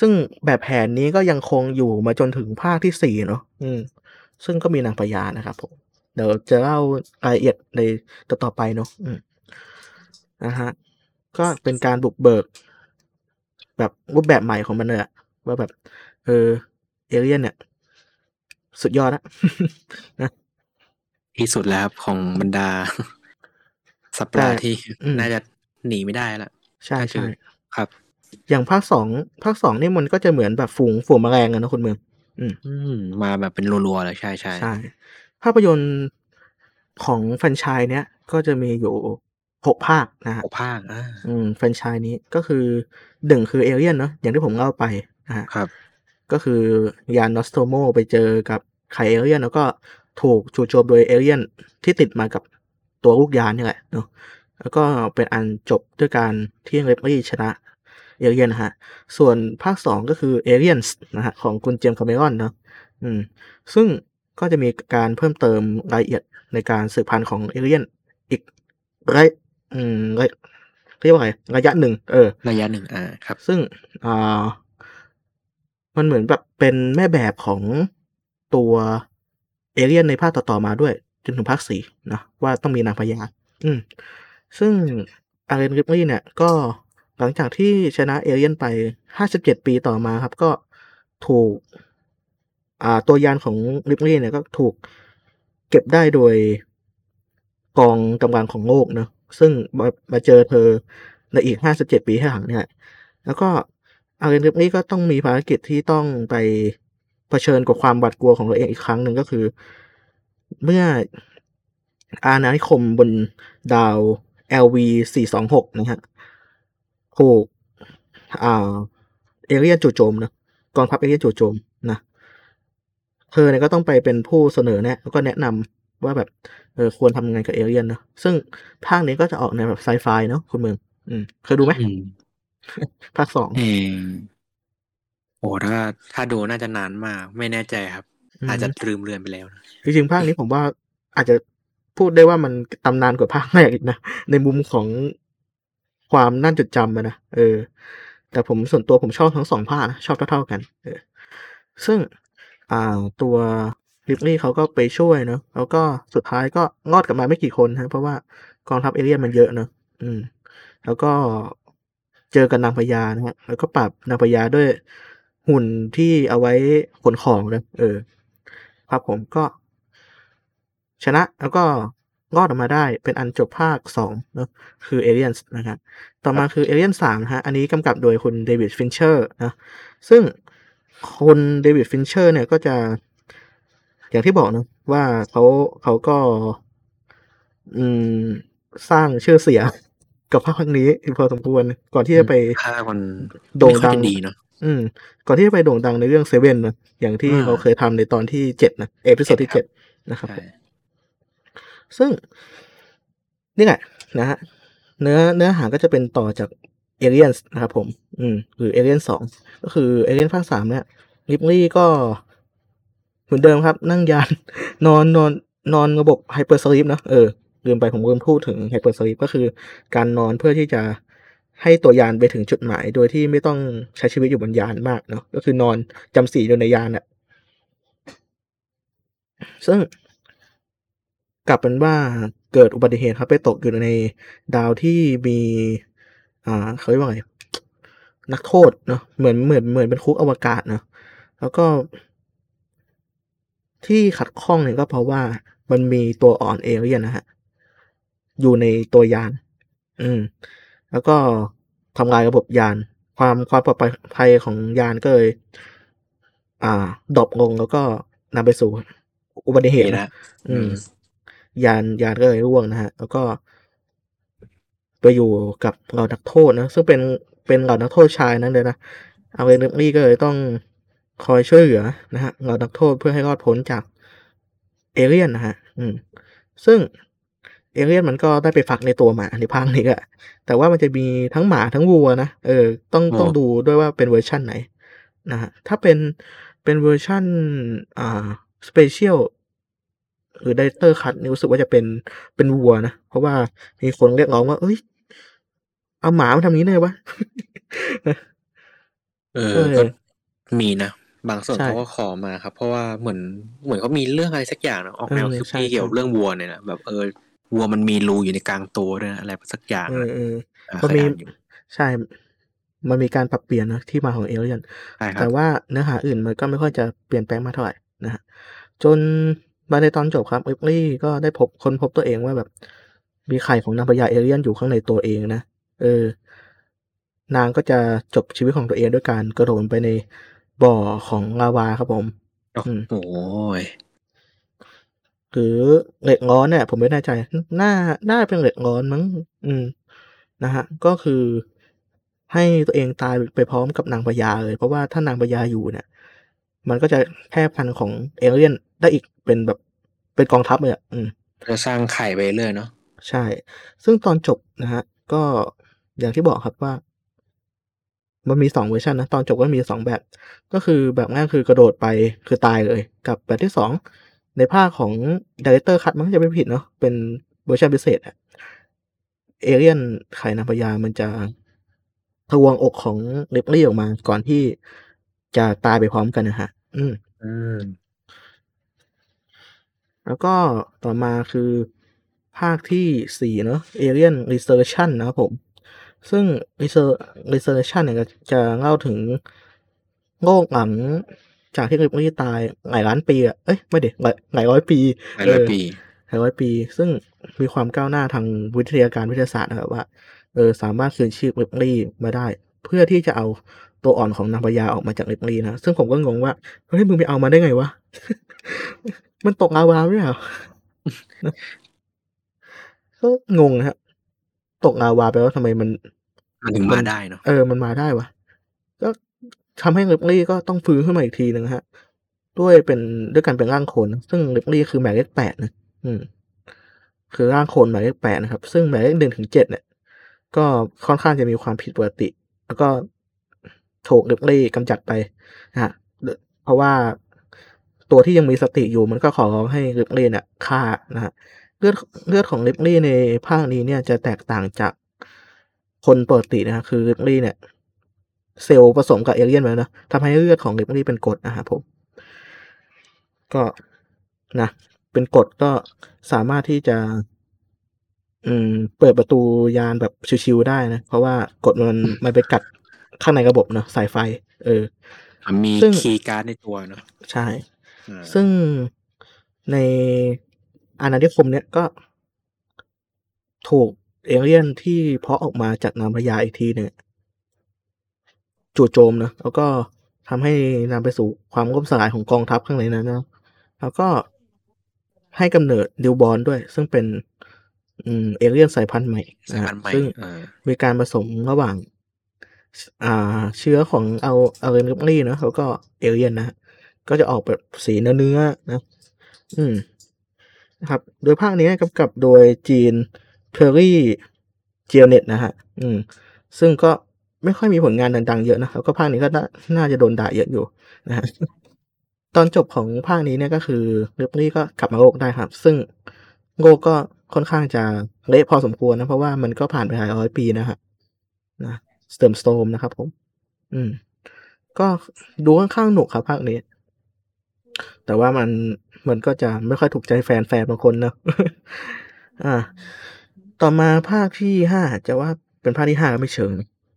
ซึ่งแบบแผนนี้ก็ยังคงอยู่มาจนถึงภาคที่สี่เนาะอืม ซึ่งก็มีนางพญานะครับผมเดี๋ยวจะเล่ารายละเอียดในต่อต่อไปเนาะอืมนะฮะก็เป็นการบุกเบิก แบบรูปแบบใหม่ของมันเลยอะว่าแบบ เออเอเลียนเนี่ย สุดยอดละนะที่สุดแล้วครับของบรรดา สัปดาห์แต่ที่อืมน่าจะหนีไม่ได้ละใช่ก็คืใช่อครับ อย่างภาคสองภาคสองนี่มันก็จะเหมือนแบบฝูงฝูงแมลงอะนะคุณเมืองอืมอืมมาแบบเป็นรัวๆเลยใช่ใช่ใช่ภาพยนตร์ของแฟรนไชส์เนี้ยก็จะมีอยู่หกภาคนะฮะหกภาคอ่าอืมแฟรนไชส์นี้ก็คือหนึ่งคือเอเลียนเนาะอย่างที่ผมเล่าไปนะฮะครับ ก็คือยาน Nostromo ไปเจอกับไข่เอเลียน แล้วก็ถูกจู่โจมโดยเอเลียนที่ติดมากับตัวลูกยานนี่แหละเนาะแล้วก็เป็นอันจบด้วยการที่ Ripley ชนะเอเลียนนะฮะ ส่วนภาคสองก็คือ Aliens นะฮะของคุณ James Cameron เนาะอืมซึ่งก็จะมีการเพิ่มเติมรายละเอียดในการสืบพันธุ์ของเอเลียนอีกระยะอืมระยะเรียกว่าไงระยะหนึ่งเออ ระยะหนึ่งอ่าครับ ซึ่งอ่า มันเหมือนแบบเป็นแม่แบบของตัวเอเลียนในภาคต่อๆมาด้วย จนถึงภาคสี่นะว่าต้องมีนางพญาอืม ซึ่งอาร์เรนริปลี่เนี่ย ก็หลังจากที่ชนะเอเลียนไปห้าสิบเจ็ดปีต่อมาครับ ก็ถูก อ่า ตัวยานของริปลี่เนี่ยก็ถูกเก็บได้โดยกองกำลังของโลกเนอะซึ่งมามาเจอเธอในอีกห้าสิบเจ็ดปีให้หลังเนี่ย แล้วก็ อาร์เรนริปลี่ก็ต้องมีภารกิจที่ต้องไปเผชิญกับความหวาดกลัวของตัวเองอีกครั้งหนึ่งก็คือ เมื่ออาณานิคมบนดาว LV 426นะฮะถูกอ่าเอเลียนจู่โจมนะกองทัพเอเลียนจู่โจมนะเธอเนี่ยก็ต้องไปเป็นผู้เสนอแนะแล้วก็แนะนำว่าแบบเออควรทำงไงกับเอเลียนนะซึ่งภาคนี้ก็จะออกในแบบไซไฟเนาะคุณเมือง อืมเคยดูไหม ภาคสองเออโอ้ถ้า ถ้าดูน่าจะนานมาก ไม่แน่ใจครับ อาจจะลืมเลือนไปแล้วนะจริงๆภาคนี้ผมว่าอาจจะพูดได้ว่ามันตำนานกว่าภาคแรกอีกนะในมุมของความน่าจดจำอะนะเออ แต่ผมส่วนตัวผมชอบทั้งสองภาคนะชอบเท่าๆกัน เออ ซึ่งอ่าตัวริปลี่เขาก็ไปช่วยเนาะแล้วก็สุดท้ายก็งอดกลับมาไม่กี่คนฮะ เพราะว่ากองทัพเอเลียนมันเยอะเนาะอืม แล้วก็ เจอกันนางพญานะฮะแล้วก็ปรับนางพญาด้วยหุ่นที่เอาไว้ขนของนะเออ ครับผมก็ ชนะแล้วก็รอดออกมาได้เป็นอันจบภาคสองเนอะคือ Aliens นะครับต่อมาคือ Alien สามนะฮะอันนี้กำกับโดยคุณ David Fincher นะซึ่งคุณ David Fincher เนี่ยก็จะ อย่างที่บอกนะว่าเขาเขาก็ อืม สร้างชื่อเสียง กับภาคนี้พอสมควรก่อนที่จะไปภาคมันโด่งไม่ค่อยดังจะดีเนาะอืม ก่อนที่จะไปโด่งดังในเรื่องเซเว่นนะอย่างที่อ่าเราเคยทำในตอนที่เจ็ดนะ episode ที่ใช่เจ็ดนะครับใช่ซึ่ง นี่แหละนะฮะเนื้อเนื้อหาก็จะเป็นต่อจากเอเลียนนะครับผม อืม หรือเอเลียนสองก็คือเอเลียนภาคสามเนี่ย Ripley ก็เหมือนเดิมครับ นั่งยาน นอนนอนนอนระบบ hypersleep นะเออ ลืมไปผมลืมพูดถึง hypersleep ก็คือการนอนเพื่อที่จะให้ตัวยานไปถึงจุดหมาย โดยที่ไม่ต้องใช้ชีวิตอยู่บนยานมากเนาะก็คือนอนจำศีลอยู่ในยานอะซึ่งกลับเป็นว่าเกิดอุบัติเหตุครับไปตกอยู่ในดาวที่มี อ่าเขาเรียกว่าไงนักโทษเนาะเหมือนเหมือนเหมือนเป็นคุกอวกาศเนาะแล้วก็ ที่ขัดข้องเนี่ยก็เพราะว่ามันมีตัวอ่อนเอเลี่ยนนะฮะ อยู่ในตัวยาน อืม แล้วก็ทำลายระบบยาน ความความปลอดภัยของยานก็เลยอ่าดรอปลงแล้วก็นำไปสู่อุบัติเหตุนี่นะนะอืม ยานยานก็เลยร่วงนะฮะ แล้วก็ไปอยู่กับเหล่านักโทษนะ ซึ่งเป็นเป็นเหล่านักโทษชายนั้นเลยนะเอาเรนลี่ก็เลยต้องคอยช่วยเหลือนะฮะเหล่านักโทษเพื่อให้รอดพ้นจากเอเลี่ยนนะฮะ อืม ซึ่ง เอเลี่ยนมันก็ได้ไปฟักในตัวหมาในภาคนี้อะแต่ว่ามันจะมีทั้งหมาทั้งวัวนะเออต้องโอ้ต้องดูด้วยว่าเป็นเวอร์ชั่นไหนนะฮะถ้าเป็นเป็นเวอร์ชั่นอ่า Special หรือ Director Cut นี่รู้สึกว่าจะเป็นเป็นวัวนะ เพราะว่ามีคนเรียกร้องว่าเฮ้ย เอาหมามาทำงี้ได้ไงวะเออเออก็มีนะ บางส่วนใช่เขาก็ขอมาครับ เพราะว่าเหมือนเหมือนเขามีเรื่องอะไรสักอย่างนะออกแนวเออคือใช่ปีเกี่ยวใช่กับเรื่องวัวเนี่ยนะแบบเออ วัวมันมีรูอยู่ในกลางตัวด้วยนะอะไรสักอย่างเออนะเอออ่ามันเคยมีอ่านอยู่ใช่ มันมีการปรับเปลี่ยนนะที่มาของเอเลี่ยนใช่ครัแต่บว่าเนื้อหาอื่นมันก็ไม่ค่อยจะเปลี่ยนแปลงมากเท่าไหร่นะฮะจนมาในตอนจบครับเอฟลี่ก็ได้พบค้นพบตัวเองว่าแบบ มีไข่ของนางพญาเอเลี่ยนอยู่ข้างในตัวเองนะเออ นางก็จะจบชีวิตของตัวเองด้วยการกระโดดลงไปในบ่อของลาวาครับผมโอ้อืมโหย หรือเหล็กร้อนเนี่ยผมไม่แน่ใจน่าน่าเป็นเหล็กร้อนมั้งอืมนะฮะก็คือให้ตัวเองตายไปพร้อมกับนางพญาเลย เพราะว่าถ้านางพญาอยู่เนี่ย มันก็จะแพร่พันธุ์ของเอเลี่ยนได้อีกเป็นแบบเป็นกองทัพเลยอะอืมจะสร้างไข่ไปเรื่อยเนาะใช่ ซึ่งตอนจบนะฮะ ก็อย่างที่บอกครับว่า มันมีสองเวอร์ชันนะ ตอนจบก็มีสองแบบ ก็คือแบบแรกคือกระโดดไปคือตายเลย กับแบบที่สอง ในภาคของ Director Cut มั้งจะไม่ผิดเนาะเป็นเวอร์ชันพิเศษอะเอเลี่ยนไข่นางพญามันจะทะวงอกของเลปลี่ออกมา ก่อนที่จะตายไปพร้อมกันนะฮะ อืมอืมแล้วก็ต่อมาคือภาคที่สี่เนาะ Alien Resurrection นะครับผม ซึ่ง Resur- Resurrection เนี่ยจะจะเล่าถึงโลกหลัง จากที่ริปลี่ตายหลายล้านปีอะเอ้ยไม่ดิหลายหลายร้อยปีหลายร้อยปีหลายร้อยปี ซึ่งมีความก้าวหน้าทางวิทยาการวิทยาศาสตร์นะครับว่าเออสามารถคืนชีพริปลี่มาได้ เพื่อที่จะเอาตัวอ่อนของนางพญาออกมาจากริปลี่นะซึ่งผมก็งงว่าเฮ้ยมึงไปเอามาได้ไงวะมันตกลาวาไม่ใช่เหรอก็งงนะครับตกลาวาไปแล้วทำไมมันมันถึงมาได้เนาะเออมันมาได้วะก็ ทำให้ลิปลี่ก็ต้องฟื้นขึ้นมาอีกทีหนึ่งฮะ ด้วยเป็นด้วยการเป็นร่างโคลนซึ่งลิปลี่คือหมายเลขแปดนะอืมคือร่างโคลนหมายเลขแปดนะครับ ซึ่งหมายเลขหนึ่งถึงเจ็ดเนี่ย ก็ค่อนข้างจะมีความผิดปกติ แล้วก็ถูกลิปลี่กำจัดไปนะฮะเพราะว่าตัวที่ยังมีสติอยู่มันก็ขอร้องให้ลิปลี่เนี่ยฆ่านะฮะเลือดเลือดของลิปลี่ในภาคนี้เนี่ยจะแตกต่างจากคนปกตินะครับคือลิปลี่เนี่ย เซลล์ผสมกับเอเลี่ยนไปแล้วนะทำให้เลือดของลิปลี่เป็นกรดนะครับผม ก็นะเป็นกรดก็สามารถที่จะอืมเปิดประตูยานแบบชิวๆได้นะ เพราะว่ากรดมันมันไปกัดข้างในระบบเนาะสายไฟ เอออะมีซึ่งคีย์การ์ดในตัวเนาะใช่อ่าซึ่งในอาณานิคมเนี่ยก็ ถูกเอเลี่ยนที่เพาะออกมาจากนางพญาอีกทีหนึ่ง จู่โจมนะแล้วก็ทำให้นำไปสู่ความล่มสลายของกองทัพข้างในนั้นนะแล้วก็ให้กำเนิด Newborn ด้วย ซึ่งเป็นอืมเอเลี่ยนสายพันธุ์ใหม่นะฮะสายพันธุ์ใหม่ซึ่งอ่ามีการผสมระหว่าง อ่า เชื้อของเอา Ellen Ripley นะแล้วก็เอเลียนนะฮะก็จะออกแบบสีเนื้อเนื้อๆนะ อืมนะครับ โดยภาคนี้กำกับโดย Jean-Pierreเจียเน็ตนะฮะ อืม ซึ่งก็ ไม่ค่อยมีผลงานดังๆเยอะนะแล้วก็ภาคนี้ก็น่าจะโดนด่าเยอะอยู่นะฮะตอนจบของภาคนี้เนี่ยก็คือลิปลี่ก็กลับมาโลกได้ครับ ซึ่งโลกก็ค่อนข้างจะเละพอสมควรนะ เพราะว่ามันก็ผ่านไปหลายร้อยปีนะฮะนะสเติมสโตมนะครับผม อืม ก็ดูค่อนข้างหนุกครับภาคนี้ แต่ว่ามันมันก็จะไม่ค่อยถูกใจแฟนแฟนบางคนนะอ่า ต่อมาภาคที่ห้าจะว่าเป็นภาคที่ห้าก็ไม่เชิง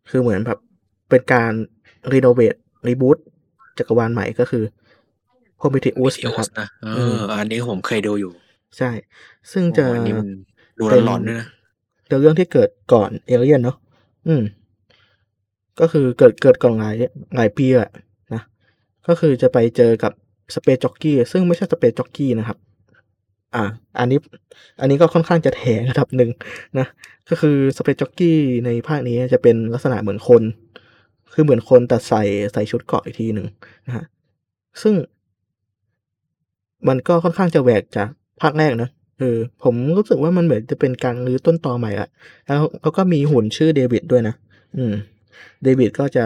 คือเหมือนแบบเป็นการรีโนเวทรีบูตจักรวาลใหม่ก็คือ Prometheus ทีโอนะครับสนะเออืมออันนี้ผมเคยดูอยู่ ใช่ ซึ่งจะโอ้อันนี้มันดูเป็นร้อนๆด้วยนะเรื่องที่เกิดก่อนเอเลียนเนาะอืม ก็คือเกิดเกิดก่อนหลายหลายปีอะนะ ก็คือจะไปเจอกับสเปซจ็อกกี้ ซึ่งไม่ใช่สเปซจ็อกกี้นะครับ อ่า อันนี้ อันนี้ก็ค่อนข้างจะแถระดับหนึ่งนะ ก็คือสเปซจ็อกกี้ในภาคนี้จะเป็นลักษณะเหมือนคน คือเหมือนคนแต่ใส่ใส่ชุดเกราะอีกทีหนึ่งนะฮะ ซึ่ง มันก็ค่อนข้างจะแหวกจากภาคแรกนะเออผมรู้สึกว่ามันเหมือนจะเป็นการรื้อต้นตอใหม่อะแล้วแล้วก็มีหุ่นชื่อเดวิดด้วยนะ อืม เดวิดก็จะ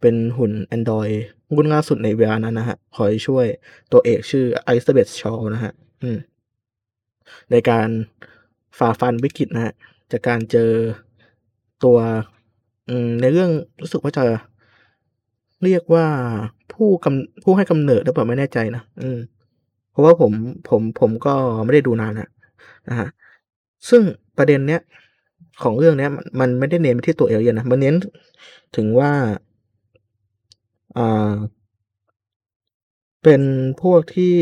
เป็นหุ่น Android รุ่นล่าสุดในเวลานั้นนะฮะ คอยช่วยตัวเอกชื่อไอซ์เบธชอลนะฮะ อืม ในการฝ่าฟันวิกฤตนะฮะจากการเจอตัวในเรื่องรู้สึกว่าจะเรียกว่าผู้กำผู้ให้กำเนิดหรือเปล่าไม่แน่ใจนะอืมเพราะว่าผมผมผมก็ไม่ได้ดูนานนะนะฮะซึ่งประเด็นเนี้ยของเรื่องเนี้ยมันมันไม่ได้เน้นไปที่ตัวเอเลียนนะมันเน้นถึงว่าอ่าเป็นพวกที่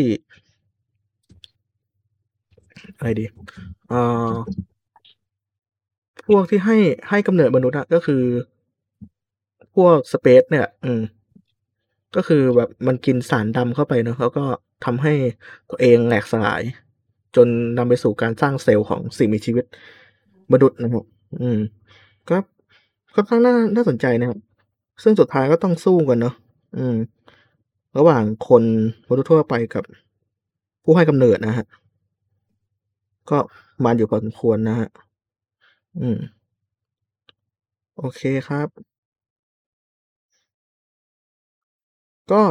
อะไรดีอ่าพวกที่ให้ให้กำเนิดมนุษย์อะก็คือ พวกสเปซเนี่ยอืมก็คือแบบมันกินสารดำเข้าไปเนาะแล้วก็ทำให้ตัวเองแหลกสลาย จนนำไปสู่การสร้างเซลล์ของสิ่งมีชีวิตมนุษย์นะครับอืมก็ค่อนข้างน่าน่าสนใจนะครับ ซึ่งสุดท้ายก็ต้องสู้กันเนาะอืม ระหว่างคนมนุษย์ทั่วไปกับผู้ให้กำเนิดนะฮะ ก็มันอยู่พอสมควรนะฮะ อืม โอเคครับ ก็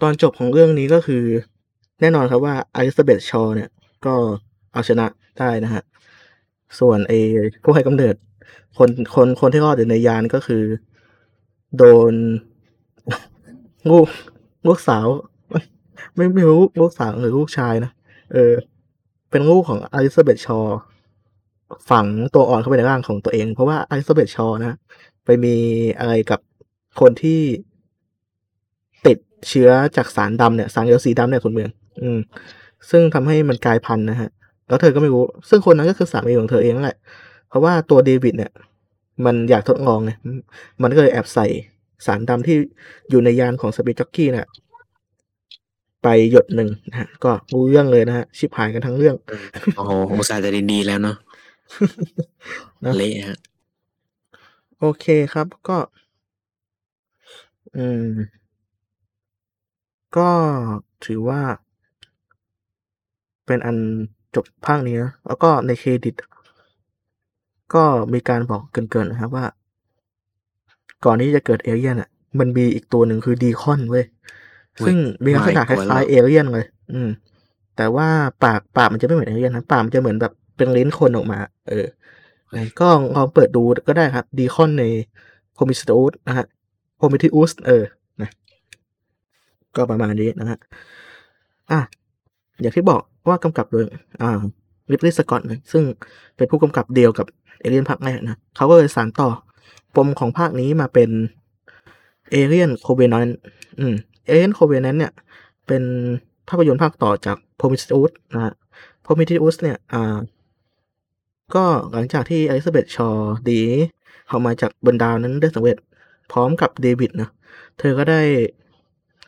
ตอนจบของเรื่องนี้ก็คือ แน่นอนครับว่าอลิซาเบธชอเนี่ย ก็เอาชนะได้นะฮะ ส่วนไอ้ผู้ให้กำเนิด คนคนคนที่รอดอยู่ในยานก็คือ โดนลูกลูกสาว ไม่ไม่รู้ลูกสาวหรือลูกชายนะ เออ เป็นลูกของอลิซาเบธชอฝังตัวอ่อนเข้าไปในร่างของตัวเอง เพราะว่าอลิซาเบธชอนะไปมีอะไรกับคนที่ติดเชื้อจากสารดำเนี่ย สารเอลสีดำเนี่ยคุณเมือง อืม ซึ่งทำให้มันกลายพันธุ์นะฮะ แล้วเธอก็ไม่รู้ ซึ่งคนนั้นก็คือสามีของเธอเองนั่นแหละ เพราะว่าตัวเดวิดเนี่ย มันอยากทดลองไงมันก็เลยแอบใส่สารดำที่อยู่ในยานของสเปซจ็อกกี้เนี่ย ไปหยดหนึ่งนะฮะก็รู้เรื่องเลยนะฮะชิบหายกันทั้งเรื่องโอ้โหอุตส่าห์จะดีๆแล้วเนาะนะเละฮะโอเคครับก็ อืม ก็ถือว่า เป็นอันจบภาคนี้นะแล้วก็ในเครดิต ก็มีการบอกเกรินๆนะครับว่า ก่อนที่จะเกิดเอเลียนอะ มันมีอีกตัวหนึ่งคือดีคอนเว้ยอุ๊ย ซึ่งมีลักษณะคล้ายๆมาอีกตัวแล้วเอเลียนเลย อืม แต่ว่าปากปากมันจะไม่เหมือนเอเลียนนะปากมันจะเหมือนแบบเป็นลิ้นคนออกมา เออไหนก็ลองเปิดดูก็ได้ครับ Deacon ใน Prometheus นะฮะ Prometheus เออนะก็ประมาณนี้นะฮะอะอย่างที่บอกว่ากำกับโดยอ่า Ridley Scott นะซึ่งเป็นผู้กำกับเดียวกับเอเลียนภาคแรกนะเขาก็เลยสานต่อปมของภาคนี้มาเป็น Alien Covenant อืม Alien Covenant เนี่ยเป็นภาพยนตร์ภาคต่อจาก Prometheus นะฮะ Prometheus เนี่ยอ่าก็หลังจากที่ Elizabeth Shaw ดีออกมาจากบนดาวนั้นได้สำเร็จพร้อมกับเดวิดนะเธอก็ได้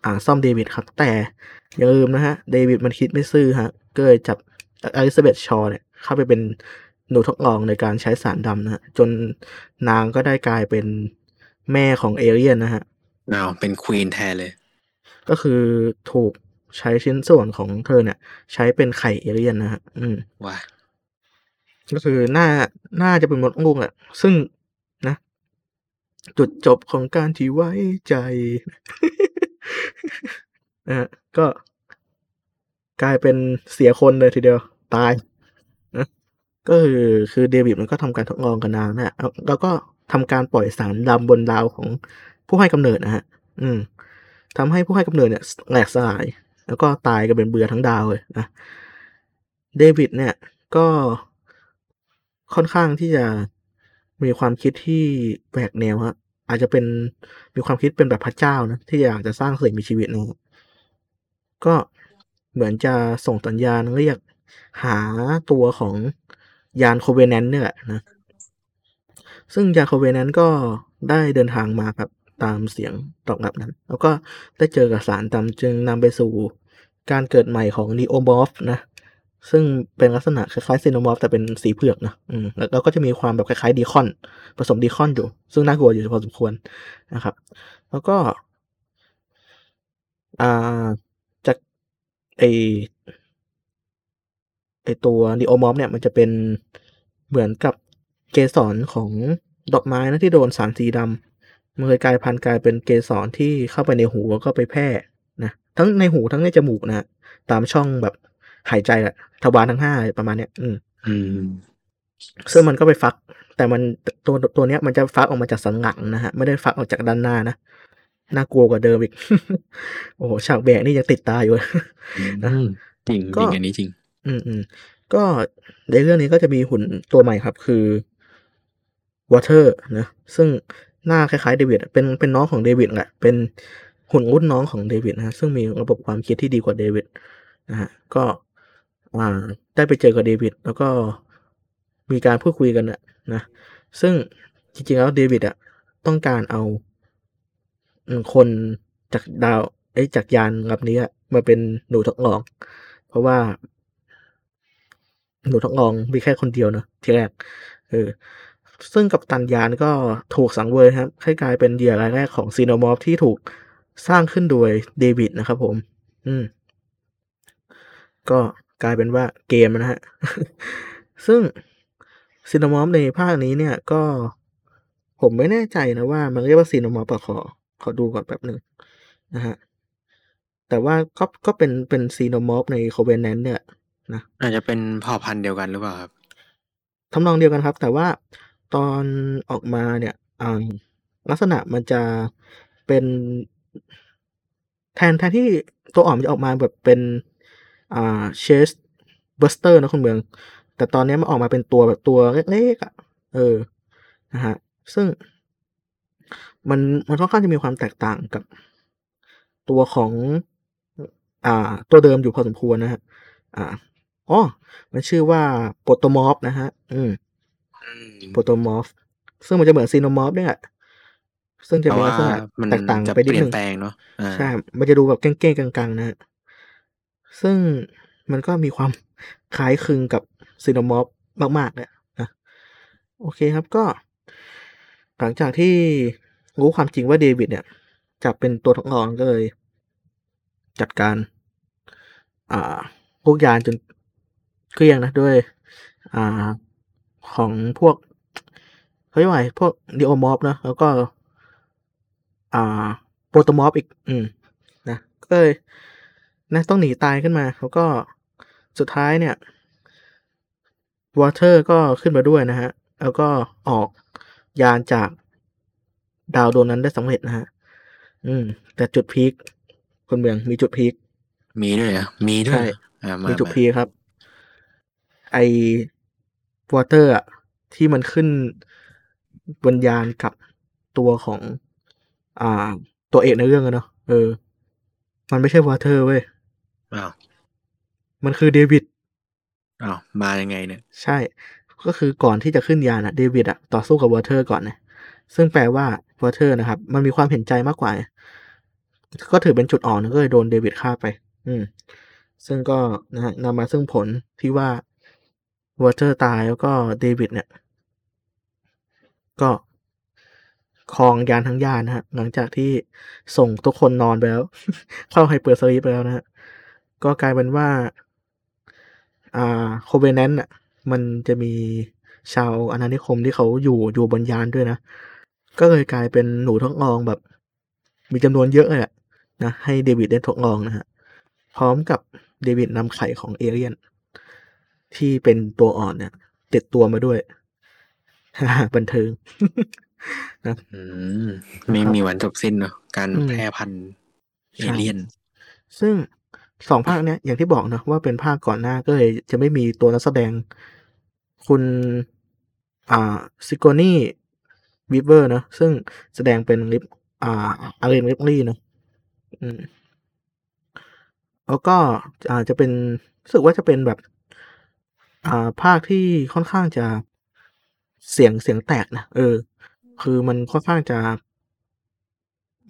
อ่าซ่อมเดวิดครับ แต่อย่าลืมนะฮะเดวิดมันคิดไม่ซื่อฮะก็เลยจับ Elizabeth Shaw เนี่ยเข้าไปเป็นหนูทดลองในการใช้สารดำนะฮะจนนางก็ได้กลายเป็นแม่ของเอเลียนนะฮะอ้าวเป็นควีนแทนเลย ก็คือถูกใช้ชิ้นส่วนของเธอเนี่ย ใช้เป็นไข่เอเลียนนะฮะอืมว่าก็คือน่าน่าจะเป็นมดลูกแหละซึ่งนะ จุดจบของการที่ไว้ใจนะฮะก็กลายเป็นเสียคนเลยทีเดียว ตายนะก็คือคือเดวิดมันก็ทำการทดลองกันนานนะฮะแล้วแล้วก็ทำการปล่อยสารดำบนดาวของผู้ให้กำเนิดนะฮะ อืม ทำให้ผู้ให้กำเนิดเนี่ยแหลกสลาย แล้วก็ตายกันเป็นเบือทั้งดาวเลยนะเดวิดเนี่ยก็ค่อนข้างที่จะมีความคิดที่แปลกแนวครับอาจจะเป็นมีความคิดเป็นแบบพระเจ้านะที่อยากจะสร้างสิ่งมีชีวิตนะก็เหมือนจะส่งสัญญาณเรียกหาตัวของยาน Covenant เนี่ยแหละนะ ซึ่งยาน Covenant ก็ได้เดินทางมาครับ ตามเสียงตอบรับนั้น แล้วก็ได้เจอกับสารตามจึงนำไปสู่การเกิดใหม่ของ Neomorph นะ ซึ่งเป็นลักษณะคล้ายๆ Xenomorph แต่เป็นสีเผือกนะอืมแล้วก็จะมีความแบบคล้ายๆ Deacon ผสม Deacon อยู่ ซึ่งน่ากลัวอยู่พอสมควรนะครับ แล้วก็ อ่าจากไอไอตัวนีโอมอฟเนี่ยมันจะเป็นเหมือนกับเกสรของดอกไม้นะที่โดนสารสีดำ มันเคยกลายพันธุ์กลายเป็นเกสรที่เข้าไปในหูแล้วก็ไปแพร่นะทั้งในหูทั้งในจมูกนะตามช่องแบบหายใจแหละทวารทั้งห้าประมาณเนี้ย อืม อืมซึ่งมันก็ไปฟัก แต่มันตัวตัวเนี้ยมันจะฟักออกมาจากสันหลังนะฮะ ไม่ได้ฟักออกจากด้านหน้านะน่ากลัวกว่าเดิมอีก โอ้โหฉากแบกนี่ยังติดตาอยู่นะอืมจริงก็จริงอันนี้จริง อืมอืมก็ในเรื่องนี้ก็จะมีหุ่นตัวใหม่ครับ คือวอเตอร์นะซึ่ง หน้าคล้ายๆเดวิดเป็นเป็นน้องของเดวิดแหละเป็นหุ่นรุ่นน้องของเดวิดนะฮะซึ่งมีระบบความคิดที่ดีกว่าเดวิดนะฮะก็ได้ไปเจอกับเดวิดแล้วก็มีการพูดคุยกันนะนะซึ่งจริงๆแล้วเดวิดอะต้องการเอาคนจากดาวไอ้จากยานลำนี้อะมาเป็นหนูทดลอง เพราะว่าหนูทดลองมีแค่คนเดียวเนอะทีแรกเออ ซึ่งกับตันยานก็ถูกสังเวยครับให้กลายเป็นเหยื่อรายแรกของซีโนมอฟที่ถูกสร้างขึ้นโดยเดวิดนะครับผม อืม ก็กลายเป็นว่าเกมนะฮะ ซึ่ง Xenomorph ในภาคนี้เนี่ยก็ ผมไม่แน่ใจนะว่า มันเรียกว่า Xenomorph ปะขอ ขอดูก่อนแป๊บหนึ่งนะฮะ แต่ว่าก็ก็เป็นเป็น Xenomorph ใน Covenant เนี่ยนะอาจจะเป็นเผ่าพันธุ์เดียวกันหรือเปล่าครับทำนองเดียวกันครับ แต่ว่า ตอนออกมาเนี่ย อ่า ลักษณะมันจะเป็น แทน แทนที่ตัวอ่อนมันจะออกมาแบบเป็น อ่า เชสเบสเตอร์นะคุณเมือง แต่ตอนนี้มันออกมาเป็นตัวแบบตัวเล็กๆอะ เออ นะฮะ ซึ่ง มัน มันค่อนข้างจะมีความแตกต่างกับตัวของ อ่า ตัวเดิมอยู่พอสมควรนะฮะ อ่าอ๋อ มันชื่อว่า Protomorph นะฮะ อืม Protomorph ซึ่งมันจะเหมือน Xenomorph เนี่ยแหละซึ่งจะแต่มีว่าลักษณะมันแตกต่างไปนิดนึงจะเปลี่ยนแปลงเนาะอ่าใช่ มันจะดูแบบเก้งๆกังๆนะฮะซึ่งมันก็มีความคล้ายคลึงกับ Xenomorph มากๆเนี่ยนะโอเคครับก็ หลังจากที่รู้ความจริงว่าเดวิดเนี่ยจับเป็นตัวทดลองก็เลย จัดการ อ่าพวกยานจนเกลี้ยงนะด้วย อ่า ของพวกเขาเรียกว่าไงพวกดีโอมอฟนะแล้วก็ อ่าโปรโตมอฟอีก อืม นะก็เลยนะต้องหนีตายขึ้นมาแล้วก็สุดท้ายเนี่ยวอเตอร์ก็ขึ้นมาด้วยนะฮะ แล้วก็ออกยานจากดาวดวงนั้นได้สำเร็จนะฮะ อืม แต่จุด peak คุณเมืองมีจุด peak มีด้วยเหรอะมีด้วยใช่เหรออ่ามามีจุดมา peak ครับ ไอ วอลเตอร์อะที่มันขึ้นบนยานกับตัวของ อ่า ตัวเอกในเรื่องอะเนาะเออ มันไม่ใช่วอลเตอร์เว้ยอ้าวมันคือเดวิดอ้าวมายังไงเนี่ย ใช่ ก็คือก่อนที่จะขึ้นยานอะเดวิดอะต่อสู้กับวอลเตอร์ก่อนนะซึ่งแปลว่าวอลเตอร์นะครับ มันมีความเห็นใจมากกว่า ก็ถือเป็นจุดอ่อนก็เลยโดนเดวิดฆ่าไป อืม ซึ่งก็นะฮะนำมาซึ่งผลที่ว่า วอลเตอร์ตายแล้วก็เดวิดเนี่ย ก็ครองยานทั้งยานนะฮะหลังจากที่ส่งทุกคนนอนไปแล้ว เข้า hypersleep ไปแล้วนะฮะก็กลายเป็นว่า อ่าโคเวแนนต์อะ มันจะมีชาวอาณานิคมที่เขาอยู่อยู่บนยานด้วยนะ ก็เลยกลายเป็นหนูทดลองแบบ มีจำนวนเยอะเลยอะนะ ให้เดวิดได้ทดลองนะฮะ พร้อมกับเดวิดนำไข่ของเอเลียน ที่เป็นตัวอ่อนเนี่ยติดตัวมาด้วยบันเทิงนะอืมไม่ครับมีวันจบสิ้นเนาะการอืมแพร่พันธุ์เอใช่เลี่ยน ซึ่งสองภาคเนี้ยอย่างที่บอกนะว่าเป็นภาคก่อนหน้าก็เลยจะไม่มีตัวนักแสดง คุณ อ่าซิโกนี่วิเวอร์เนอะซึ่งแสดงเป็นลิปอ่าอารีนลิปลี่เนอะอืมแล้วก็อาจจะเป็นรู้สึกว่าจะเป็นแบบ อ่า ภาคที่ค่อนข้างจะเสียงเสียงแตกนะเออ คือมันค่อนข้างจะ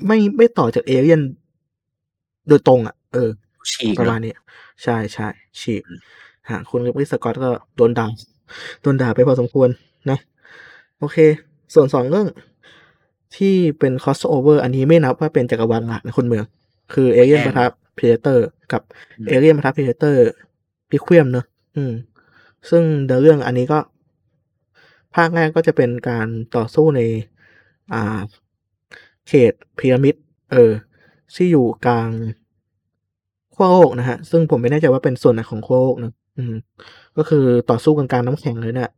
ไม่ไม่ต่อจากเอเลียนโดยตรงอะ่ะ เออ ฉีกประเนมาณอะนี้ ใช่ใช่ฉีกอืมฮะคุณริดลีย์ สก็อตต์ก็โดนด่าโดนด่าไปพอสมควรนะ โอเค ส่วนสองเรื่อง ที่เป็น crossover อันนี้ไม่นับว่าเป็นจักรวาลหลักนะคุณเมือง คือเอเลียนแยกปะทะ Predator กับอืมเอเลียนปะทะ Predator Requiem เนอะอืม ซึ่งเดเรื่องอันนี้ก็ ภาคแรกก็จะเป็นการต่อสู้ในอ่าเขตพีระมิด เออ ที่อยู่กลางขั้วโลกนะฮะ ซึ่งผมไม่แน่ใจว่าเป็นส่วนไหนของขั้วโลกนะอืม ก็คือต่อสู้กันกลางน้ำแข็งเลยเนี่ย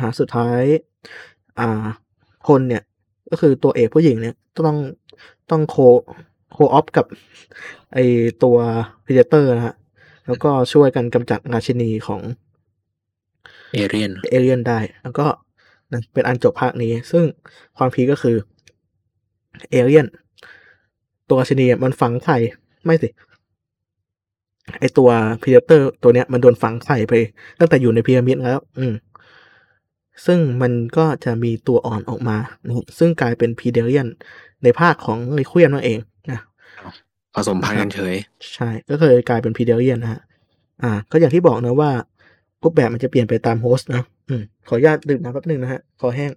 หาสุดท้าย อ่าคนเนี่ย ก็คือตัวเอกผู้หญิงเนี่ย ต้องต้องโคโคออฟกับไอตัว Predator นะฮะ แล้วก็ช่วยกันกำจัดราชินีของ เอเลียนเอเลียนได้ แล้วก็นะเป็นอันจบภาคนี้ ซึ่งความ peak ก็คือเอเลียน ตัวราชินีอะมันฝังไข่ไม่สิ ไอตัว Predator ตัวเนี้ยมันโดนฝังไข่ไป ตั้งแต่อยู่ในพีระมิดแล้ว อืม ซึ่งมันก็จะมีตัวอ่อนออกมานะซึ่งกลายเป็น Predalien ในภาคของไอเควียนนั่นเองนะผสมพันธุ์กันเฉย ใช่ ก็เลยกลายเป็นพีเดเลียนนะฮะ อ่า ก็อย่างที่บอกนะว่า รูปแบบมันจะเปลี่ยนไปตามโฮสต์นะอืมขออนุญาตดื่มน้ำแป๊บหนึงนะฮะคอแห้ง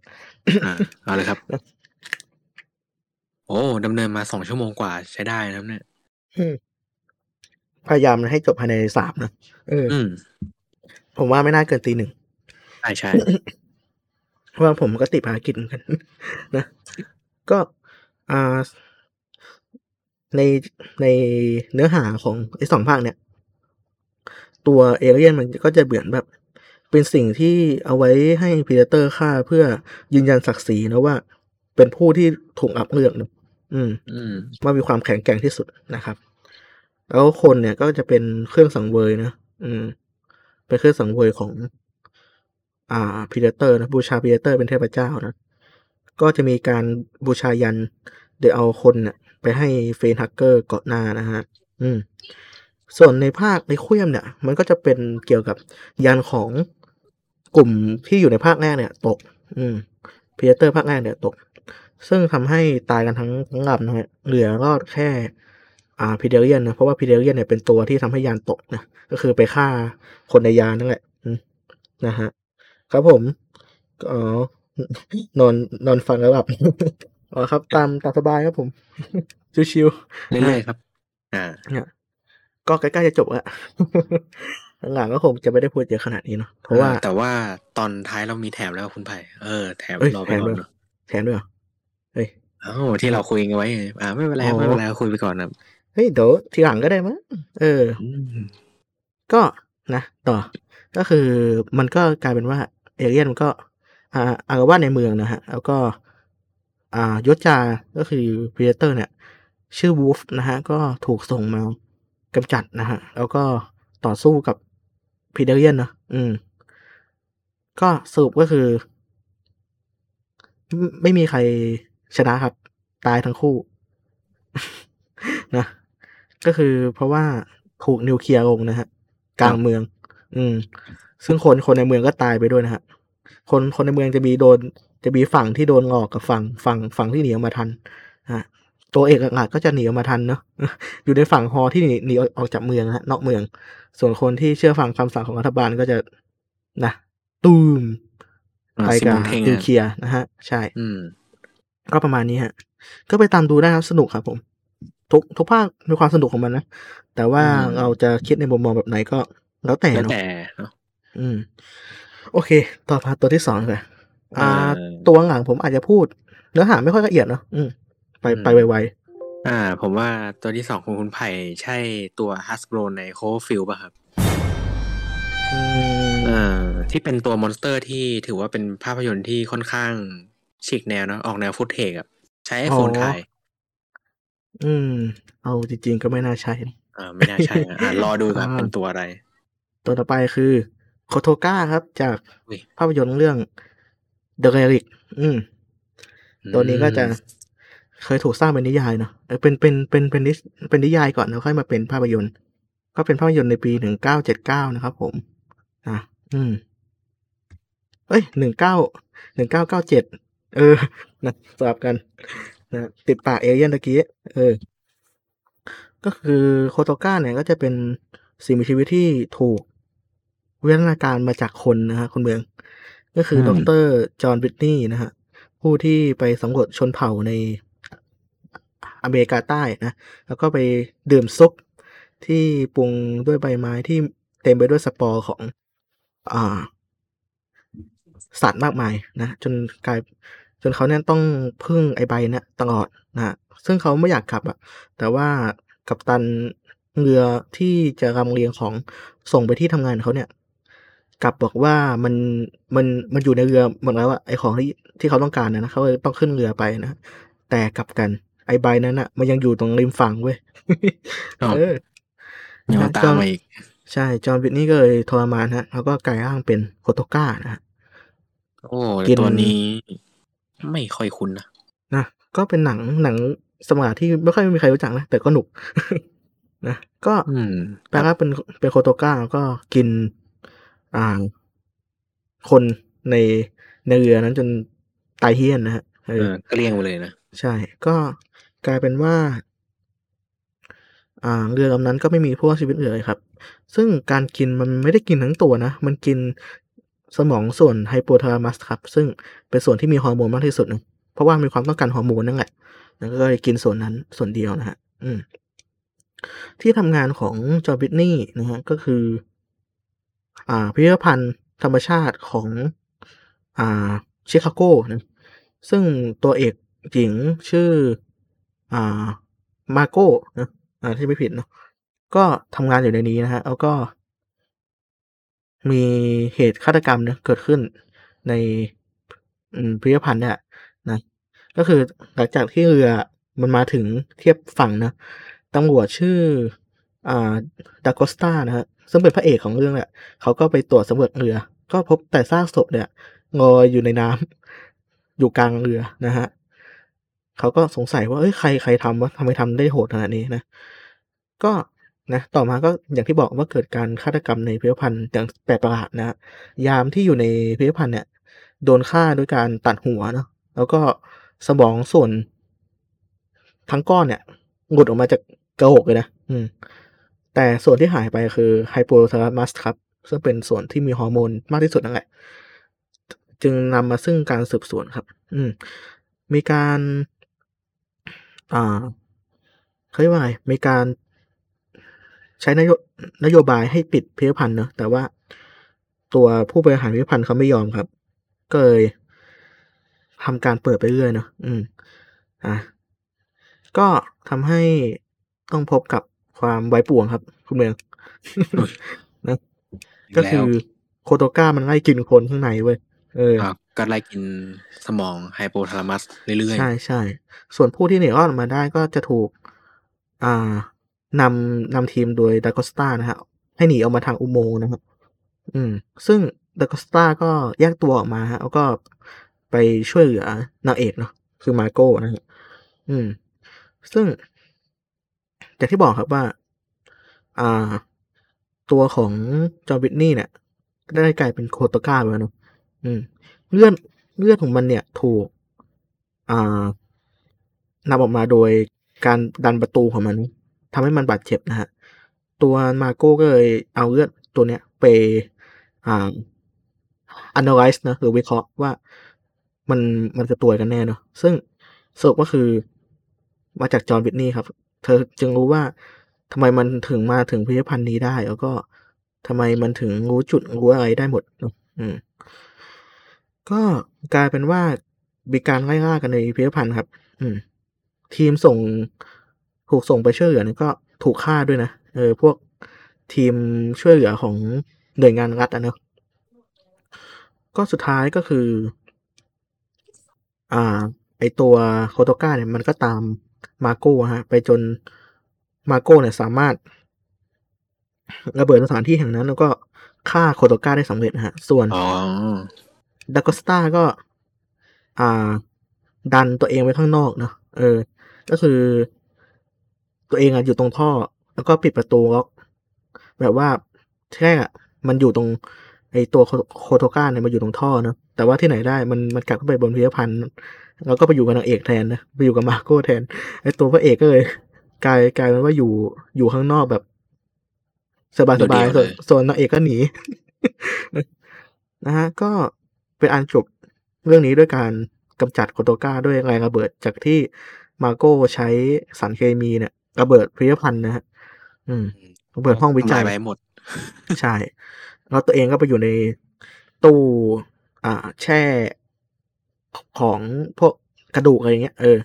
อ่าเอาเลยครับ โอ้ดำเนินมาสองชั่วโมงกว่าใช้ได้นะครับเนี่ยอืมพยายามให้จบภายในสามนะเอออืมผมว่าไม่น่าเกินตีหนึ่งใช่ใช่เพราะว่าผมก็ติดภารกิจเหมือนกันนะก็อ่าในในเนื้อหาของไอ้สองภาคเนี่ย ตัวเอเลียนมันก็จะเหมือนแบบ เป็นสิ่งที่เอาไว้ให้พีเดเตอร์ฆ่าเพื่อยืนยันศักดิ์ศรีนะว่า เป็นผู้ที่ถูกอับเลือกนะอืมอืมว่ามีความแข็งแกร่งที่สุดนะครับ แล้วคนเนี่ยก็จะเป็นเครื่องสังเวยนะอืม เป็นเครื่องสังเวยของ อ่า Predator นะบูชา Predator เป็นเทพเจ้านะก็จะมีการบูชายัญโดยเอาคนเนี่ยไปให้ Facehugger เกาะหน้านะฮะ อืม ส่วนในภาค Requiem เนี่ย มันก็จะเป็นเกี่ยวกับยานของกลุ่มที่อยู่ในภาคแรกเนี่ย ตก อืม Predator ภาคแรกเนี่ยตก ซึ่งทำให้ตายกันทั้งทั้งลำนะฮะเหลือรอดแค่อ่าพีเดเลียนนะเพราะว่าพีเดเลียนเนี่ยเป็นตัวที่ทำให้ยานตกนะก็คือไปฆ่าคนในยานนั่นแหละอืมนะฮะครับผมก็อ๋อนอนนอนฟังแล้วหลับอ๋อครับ ตามตามสบายครับผม ชิวๆเรื่อยๆครับ อ่าเนี่ย ก็ใกล้ๆจะจบแล้วหลังๆก็คงจะไม่ได้พูดเยอะขนาดนี้เนาะเพราะว่าแต่ว่าตอนท้ายเรามีแถมแล้วคุณไผ่เออแถมเอ้ยรอไปแถมก่อด้วยนเนอะแถมด้วยเหรอเฮ้ยเอ้าที่เราคุยกันไว้ไงอ่าไม่เป็นไรอ๋อไม่เป็นไรคุยไปก่อนนะเฮ้ยเดี๋ยวทีหลังก็ได้มั้งเอออืมก็นะต่อ ก็คือมันก็กลายเป็นว่า เอเลียนมันก็ อ่าอารวาสในเมืองนะฮะ แล้วก็ อ่ายศจา ก็คือพีเดเตอร์เนี่ย ชื่อวูฟนะฮะ ก็ถูกส่งมา กำจัดนะฮะ แล้วก็ต่อสู้กับพีเดเลียนนะอืม ก็สรุปก็คือไม่ไม่มีใครชนะครับ ตายทั้งคู่ นะ ก็คือเพราะว่าถูกนิวเคลียร์ลงนะฮะ กลางเมือง อืม ซึ่งคนคนในเมืองก็ตายไปด้วยนะฮะ คนคนในเมืองจะมีโดน จะมีฝั่งที่โดนหลอกกับฝั่งฝั่งฝั่งที่หนีออกมาทันฮะ ตัวเอกหลักๆก็จะหนีออกมาทันเนาะอยู่ในฝั่งฮอที่หนีหนีออกจากเมืองฮะนอกเมือง ส่วนคนที่เชื่อฟังคำสั่งของรัฐบาลก็จะนะตูมอ่าไปซิกับมอนเทงนิวอะเคลียร์นะฮะ ใช่ อืมก็ประมาณนี้ฮะ ก็ไปตามดูได้ครับสนุกครับผม ทุกทุกภาคมีความสนุกของมันนะ แต่ว่าอืมเราจะคิดในมุมมองแบบไหนก็ แล้วแต่แล้วเนาะแต่เนาะอืม โอเค ต่อมาตัวที่สองเลยอ่าอ่า ตัวหลังผมอาจจะพูด เนื้อหาไม่ค่อยละเอียดเนาะอืม ไปอืมไปไวอ่า ผมว่าตัวที่สองของคุณไผ่ใช่ตัวฮัสโบรใน Cloverfield ป่ะครับๆอืมอ่าที่เป็นตัว monster ที่ถือว่าเป็นภาพยนตร์ที่ค่อนข้างฉีกแนวเนอะออกแนว footage อะใช้ iPhone ถ่ายอืม เอาจริงๆก็ไม่น่าใช่นะอ่าไม่น่าใช่อะอ่ารอดูครับอ่าเป็นตัวอะไร ตัวต่อไปคือ Kothoga ครับ จากอุ้ยภาพยนตร์เรื่อง The Relicอืม ตัวนี้ก็จะ เคยถูกสร้างเป็นนิยายเนาะเออเป็นเป็นเป็นเป็นนิเป็นนิยายก่อนแล้วค่อยมาเป็นภาพยนตร์ ก็เป็นภาพยนตร์ในปีหนึ่งเก้าเจ็ดเก้านะครับ ผมอะอืมเอ้ยหนึ่งเก้าหนึ่งเก้าเก้าเจ็ดเออนะสลับกันนะติดปากเอเลี่ยนตะกี้เออ ก็คือโคโตก้าเนี่ยก็จะเป็นสิ่งมีชีวิตที่ถูกวิวัฒนาการมาจากคนนะฮะคนเมือง ก็คืออืมดรจอห์นบิทนีย์นะฮะผู้ที่ไปสำรวจชนเผ่าใน อเมริกาใต้นะ แล้วก็ไปดื่มซุปที่ปรุงด้วยใบไม้ที่เต็มไปด้วยสปอร์ของอสัตว์มากมายนะ จนกลายจนเขาเนี่ยต้องพึ่งไอใบเนี่ยตลอดนะซึ่งเขาไม่อยากกลับอะแต่ว่ากัปตันเรือที่จะลำเลียงของส่งไปที่ทำงานเขาเนี่ย กลับบอกว่ามันมันมันอยู่ในเรือหมดแล้วอะไอของที่ที่เขาต้องการนะนะเขาเลยต้องขึ้นเรือไปนะแต่กลับกัน ไอใบนั้นอะมันยังอยู่ตรงริมฝั่งเว้ยอ้าวเออยังนะตาจมอห์นมาอีก ใช่ จอห์นวิทนี่ก็เลยทรมานฮะ แล้วก็กลายร่างเป็นโคโตก้านะฮะโอ้กินตัวนี้ ไม่ค่อยคุ้นนะนะก็เป็นหนังหนังสมัยที่ไม่ค่อยมีใครรู้จักนะ แต่ก็หนุกนะก็อืมแปลว่าเป็นเป็นโคโตก้าแล้วก็กิน อ่า คนในในเรือนั้นจนตายเฮี้ยนนะฮะเอเอออเกลี้ยงไปเลยนะ ใช่ ก็ กลายเป็นว่าเรือลำนั้นก็ไม่มีผู้รอดชีวิตเหลือเลยครับ ซึ่งการกินมันไม่ได้กินทั้งตัวนะ มันกินสมองส่วนไฮโปทาลามัสครับ ซึ่งเป็นส่วนที่มีฮอร์โมนมากที่สุดนะเพราะว่ามีความต้องการฮอร์โมนนั่นแหละแล้วก็เลยกินส่วนนั้นส่วนเดียวนะฮะอืม ที่ทำงานของจอร์บิทนี่นะฮะก็คือ อ่า พิพิธภัณฑ์ธรรมชาติของ อ่าชิคาโกนะซึ่งตัวเอกหญิงชื่อ อ่ามาร์โก้นะอ่าที่ไม่ผิดเนาะก็ทำงานอยู่ในนี้นะฮะแล้วก็ มีเหตุฆาตกรรมเนี่ยเกิดขึ้นในพิพิธภัณฑ์เนี่ยนะก็คือหลังจากที่เรือมันมาถึงเทียบฝั่งนะตำรวจชื่ออ่าดากอสตานะฮะซึ่งเป็นพระเอกของเรื่องแหละเขาก็ไปตรวจสำรวจเรือ ก็พบแต่ซากศพเนี่ยลอยอยู่ในน้ำอยู่กลางเรือนะฮะ เขาก็สงสัยว่าเอ้ยใครใครทำวะทำไมทำได้โหดขนาดนี้นะ ก็นะต่อมาก็อย่างที่บอกว่าเกิดการฆาตกรรมในพิพิธภัณฑ์อย่างแปลกประหลาดนะฮะยามที่อยู่ในพิพิธภัณฑ์เนี่ย โดนฆ่าด้วยการตัดหัวเนาะแล้วก็สมองส่วนทั้งก้อนเนี่ยหลุดออกมาจากกระโหลกเลยนะอืม แต่ส่วนที่หายไปคือไฮโปทาลามัสครับ ซึ่งเป็นส่วนที่มีฮอร์โมนมากที่สุดนั่นแหละ จึงนำมาซึ่งการสืบสวนครับ อืม มีการ อ่าเขาเรียกว่าไงมีการใช้นโยนโยบายให้ปิดพิพิธภัณฑ์เนอะแต่ว่าตัวผู้บริหารพิพิธภัณฑ์เขาไม่ยอมครับ ก็เลยทำการเปิดไปเรื่อยเนอะอืมอะก็ทำให้ต้องพบกับความไว้ป่วงครับ คุณเมืองนะอีกก็แล้วคือโคโตก้ามันไล่กินคนข้างในเว้ยเอออ่า ก็ไล่กินสมองไฮโปทาลามัสเรื่อยๆ ใช่ใช่ ส่วนผู้ที่หนีรอดมาได้ก็จะถูก อ่านำนำทีมโดยดากอสตานะฮะ ให้หนีออกมาทางอุโมงค์นะครับ อืม ซึ่งดากอสตาก็แยกตัวออกมาฮะแล้วก็ไปช่วยเหลือนางเอกเนาะคือมาโก้นะฮะอืม ซึ่งอย่างที่บอกครับว่า อ่า ตัวของจอร์บิทนี่เนี่ย ได้กลายเป็นโคโตก้าไปแล้วเนาะอืม เลือดเลือดของมันเนี่ยถูกอ่านำออกมาโดยการดันประตูของมันทำให้มันบาดเจ็บนะฮะ ตัวมาโก้ก็เลยเอาเลือดตัวเนี้ยไปอ่า analyze นะหรือวิเคราะห์ว่ามันมันจะตัวกันแน่เนาะซึ่งสรุปก็คือมาจากจอห์นวิทนี่ครับ เธอจึงรู้ว่าทำไมมันถึงมาถึงพิพิธภัณฑ์นี้ได้ แล้วก็ทำไมมันถึงรู้จุดรู้อะไรได้หมดเนาะอืม ก็กลายเป็นว่ามีการไล่ล่ากันในพิพิธภัณฑ์ครับ อืม ทีมส่งถูกส่งไปช่วยเหลือนี่ก็ถูกฆ่าด้วยนะเออพวกทีมช่วยเหลือของหน่วยงานรัฐอะเนาะก็สุดท้ายก็คือ อ่า ไอตัวโคโตก้าเนี่ยมันก็ตามมาโก้ฮะ ไปจนมาโก้เนี่ยสามารถ ระเบิดสถานที่แห่งนั้น แล้วก็ฆ่าโคโตก้าได้สำเร็จนะฮะ ส่วน ดากอสตาก็ อ่า ดันตัวเองไว้ข้างนอกเนาะเออ ก็คือ ตัวเองอะอยู่ตรงท่อ แล้วก็ปิดประตูล็อกแบบว่าแค่มันอยู่ตรง ไอตัวโคโคโทก้าเนี่ยมันอยู่ตรงท่อเนาะแต่ว่าที่ไหนได้มันมันกลับเข้าไปบนพิพิธภัณฑ์แล้วก็ไปอยู่กับนางเอกแทนนะไปอยู่กับมาโก้แทนไอตัวพระเอกก็เลยกลายกลายเป็นว่าอยู่อยู่ข้างนอกแบบ สบายสบายโดดเดี่ยวส่วนเลยส่วนนางเอกก็หนีนะฮะ ก็ เป็นอันจบเรื่องนี้ด้วยการกำจัดโคโตก้าด้วยแรงระเบิดจากที่มาโก้ใช้สารเคมีเนี่ยระเบิดพิพิธภัณฑ์นะฮะอืมระเบิดห้องวิจัยทำลาไปหมด ใช่ แล้วตัวเองก็ไปอยู่ในตู้อ่า แช่ของพวกกระดูกอะไรเงี้ยเออ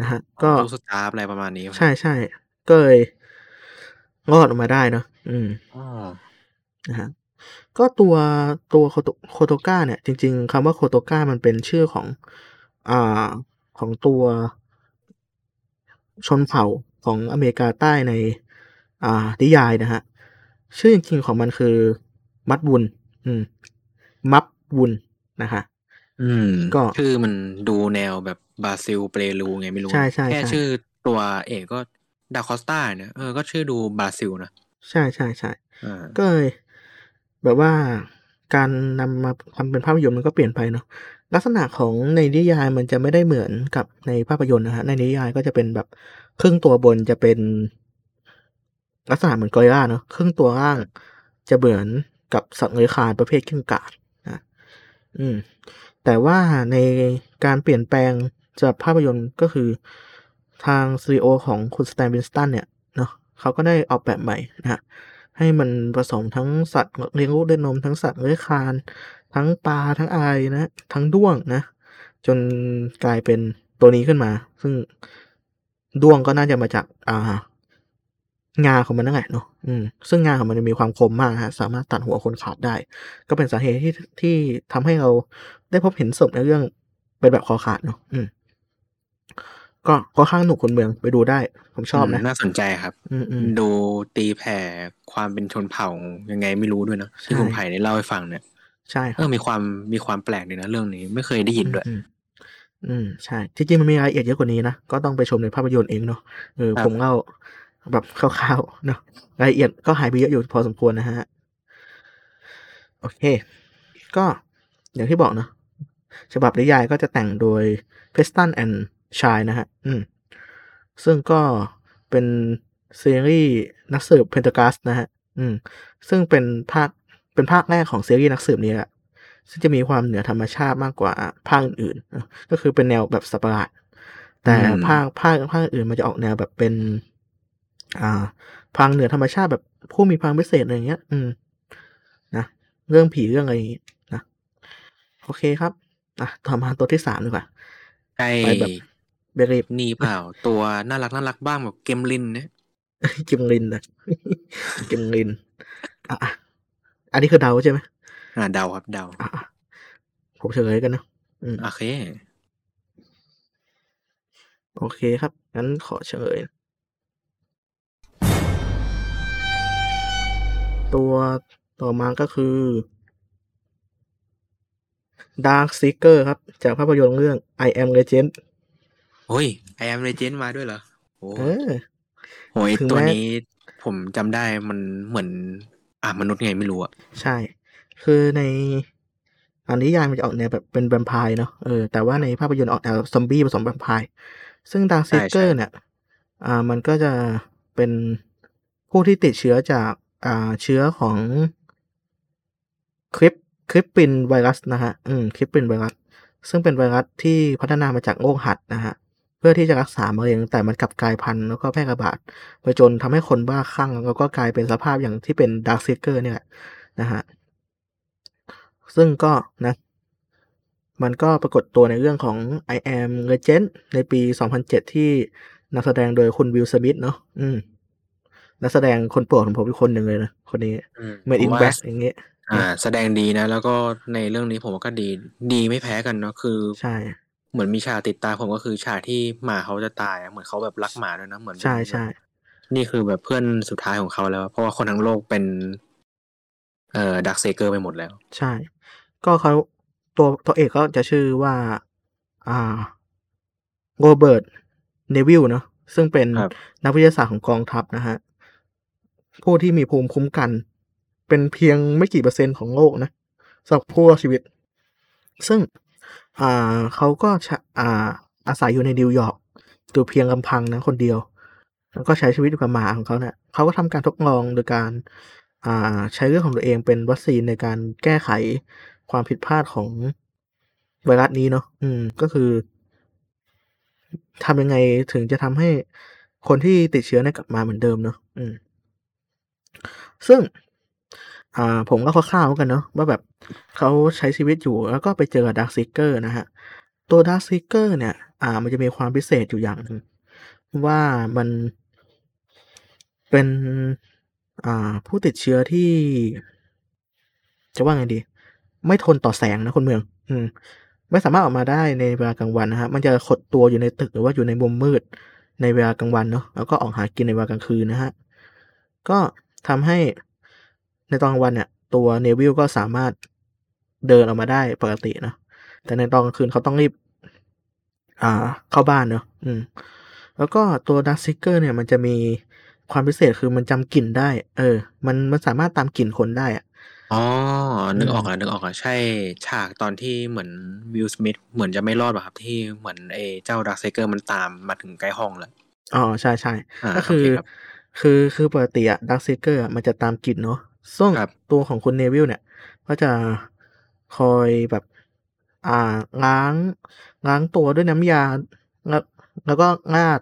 นะฮะ ก็ตู้สตาร์ฟอะไรประมาณนี้ ใช่ใช่ก็เลยรอดออกมาได้เนอะอืมอ๋อนะฮะ ก็ตัวตัวโคโตโคโตก้าเนี่ย จริง ๆคำว่าโคโตก้ามันเป็นชื่อของอ่าของตัวชนเผ่าของอเมริกาใต้ในอ่านิยายนะฮะ ชื่อจริงๆของมันคือมัดวุนอืม มับวุนนะคะ อืม ก็ชื่อมันดูแนวแบบบราซิลเปรูไงไม่รู้ใช่ใช่แค่ใช่ชื่อตัวเอกก็ดาคอสตาเนี่ยเออก็ชื่อดูบราซิลนะ ใช่ใช่ใช่อ่าก็เลย แบบว่าการนำมาทำเป็นภาพยนตร์มันก็เปลี่ยนไปเนาะลักษณะของในนิยายมันจะไม่ได้เหมือนกับในภาพยนตร์นะฮะในนิยายก็จะเป็นแบบครึ่งตัวบนจะเป็น ลักษณะเหมือนกอริลลาเนาะครึ่งตัวล่างจะเหมือนกับสัตว์เลื้อยคลานประเภทกิ้งก่านะอืม แต่ว่าในการเปลี่ยนแปลงจากภาพยนตร์ก็คือทางซีโอของคุณสแตนบินสตันเนี่ยเนาะเขาก็ได้ออกแบบใหม่นะฮะ ให้มันผสมทั้งสัตว์เลี้ยงลูกด้วยนมทั้งสัตว์เลื้อยคลาน ทั้งปลาทั้งอะไรนะ ทั้งด้วงนะ จนกลายเป็นตัวนี้ขึ้นมา ซึ่งด้วงก็น่าจะมาจาก อ่างาของมันนั่นแหละเนาะอืม ซึ่งงาของมันจะมีความคมมากฮะ สามารถตัดหัวคนขาดได้ ก็เป็นสาเหตุที่ที่ทำให้เราได้พบเห็นศพในเรื่องเป็นแบบคอขาดเนาะอืม ก็ก็ข้างหนุกคนเมืองไปดูได้ ผมชอบนะมน่าสนใจครับอืมอืมดูตีแผ่ความเป็นชนเผ่ายังไงไม่รู้ด้วยเนอะที่ใช่คุณไผ่ได้เล่าให้ฟังเนี่ยใช่คเอรับอมีความมีความแปลกดีนะเรื่องนี้ไม่เคยได้ยินด้วยอืมอืมใช่ ที่จริงมันมีรายละเอียดเยอะกว่านี้นะก็ต้องไปชมในภาพยนตร์เองเนาะเออครับผมเล่าแบบคร่าวๆเนาะรายละเอียดก็หายไปเยอะอยู่พอสมควรนะฮะโอเค ก็อย่างที่บอกเนาะฉบับนิยายก็จะแต่งโดย Preston and Shy นะฮะ อืม ซึ่งก็เป็นซีรีส์นักสืบเพนท g กัสนะฮะ อืม ซึ่งเป็นภาค เป็นภาคแรกของซีรีส์นักสืบนี้แหละ ซึ่งจะมีความเหนือธรรมชาติมากกว่าภาคอื่นๆนะก็คือเป็นแนวแบบสัตว์ประหลาด แต่อืมภาคภาคภาคอื่นมันจะออกแนวแบบเป็น อ่าพลังเหนือธรรมชาติแบบผู้มีพลังพิเศษอะไรอย่างเงี้ย อืม นะ เรื่องผีเรื่องอะไรอย่างงี้นะ โอเคครับ อะ ต่อมาตัวที่สามดีกว่าใช่ไปแบบเบรีบนี่เปล่า ตัวน่ารักน่ารักบ้างแบบเกมลินเนี่ยกิมลินนะกิมลินอะอะอันนี้คือเดาใช่ไหมอ่าเดาครับเดาอะอะผมเฉลยกันนะอืมโอเค โอเคครับ งั้นขอเฉลย ตัวต่อมาก็คือ Dark Seeker ครับ จากภาพยนตร์เรื่อง I Am Legend โอ้ยไอแอมเลเจนมาด้วยเหรอโอ้เออโหยถึงตัวแม้นี้ผมจำได้มันเหมือน อ่ามนุษย์ไงไม่รู้อะใช่ คือในอันนิยายมันจะออกแนวแบบเป็นแวมไพร์เนาะเออแต่ว่าในภาพยนตร์ออกแนวซอมบี้ผสมแวมไพร์ซึ่ง Dark Seeker เนี่ย อ่ามันก็จะเป็นผู้ที่ติดเชื้อจากอ่าเชื้อของคลิปคลิปปินไวรัสนะฮะ อืมคลิปปินไวรัส ซึ่งเป็นไวรัสที่พัฒนามาจากโรคหัดนะฮะ เพื่อที่จะรักษามะเร็งแต่มันกลับกลายพันธุ์แล้วก็แพร่ระบาดไปจนทำให้คนบ้าคลั่งแล้วก็กลายเป็นสภาพอย่างที่เป็นดาร์ s ซ e เกอร์เนี่ยแหละนะฮะซึ่งก็นะมันก็ปรากฏตัวในเรื่องของ I am Legend ในปี 2007 ที่นักแสดงโดยคุณวิลสมิธเนาะอืมนักแสดงคนโปรดของผมอีกคนหนึ่งเลยนะ คนนี้อืมเมดอินผมว่าแบ็กอย่างเงี้ยอ่า แสดงดีนะ แล้วก็ในเรื่องนี้ผมว่าก็ดี ดีไม่แพ้กันเนาะคือ ใช่ เหมือนมีฉากติดตาผมก็คือฉากที่หมาเขาจะตายอะเหมือนเขาแบบรักหมาด้วยนะเหมือนใช่ใช่นี่คือแบบเพื่อนสุดท้ายของเขาแล้ว เพราะว่าคนทั้งโลกเป็นเอ่อดักเซเกอร์ไปหมดแล้ว ใช่ ก็เขาตัวตัวเอกก็จะชื่อว่า อ่าโรเบิร์ตเนวิลเนาะซึ่งเป็นครับนักวิทยาศาสตร์ของกองทัพนะฮะ ผู้ที่มีภูมิคุ้มกัน เป็นเพียงไม่กี่เปอร์เซ็นต์ของโลกนะสำหรับผู้รอดชีวิต ซึ่ง อ่าเขาก็อ่าอาศัยอยู่ในนิวยอร์กอยู่เพียงลำพังนะคนเดียว แล้วก็ใช้ชีวิตอยู่กับหมาของเขาเนี่ยเขาก็ทำการทดลองโดยการอ่าใช้เลือดของตัวเองเป็นวัคซีนในการแก้ไขความผิดพลาดของไวรัสนี้เนาะอืมก็คือทำยังไงถึงจะทำให้คนที่ติดเชื้อเนี่ยกลับมาเหมือนเดิมเนาะอืมซึ่ง อ่าผมก็คร่าวๆกันเนาะว่าแบบเขาใช้ชีวิตอยู่แล้วก็ไปเจอ Darkseeker นะฮะ ตัว Darkseeker เนี่ย อ่า มันจะมีความพิเศษอยู่อย่างหนึ่งว่ามันเป็นอ่าผู้ติดเชื้อที่ จะว่าไงดี ไม่ทนต่อแสงนะคุณเมือง อืม ไม่สามารถออกมาได้ในเวลากลางวันนะครับมันจะขดตัวอยู่ในตึกหรือว่าอยู่ในมุมมืดในเวลากลางวันเนาะแล้วก็ออกหากินในเวลากลางคืนนะฮะ ก็ทำให้ ในตอนกลางวันเนี่ย ตัวเนวิลก็สามารถเดินออกมาได้ปกติเนาะแต่ในตอนกลางคืนเขาต้องรีบ อ่า เข้าบ้านเนาะอืม แล้วก็ตัว Darkseeker เนี่ย มันจะมีความพิเศษคือมันจำกลิ่นได้ เออ มันมันสามารถตามกลิ่นคนได้อะอ๋ออืนึกออกแล้วนึกออกแล้วใช่ ฉากตอนที่เหมือนวิลสมิธเหมือนจะไม่รอดป่ะครับ ที่เหมือนไอ้เจ้า Darkseeker มันตามมาถึงใกล้ห้องแล้วอ๋อ ใช่อาๆก็โอคืเคอครับคือคือปกติอะดาร์ k ซิเกอร์อะมันจะตามกลิ่นเนาะ ซึ่งครับตัวของคุณเนวิลเนี่ย ก็จะคอยแบบ อ่าล้างล้างตัวด้วยน้ำยา แล้วแล้วก็ราด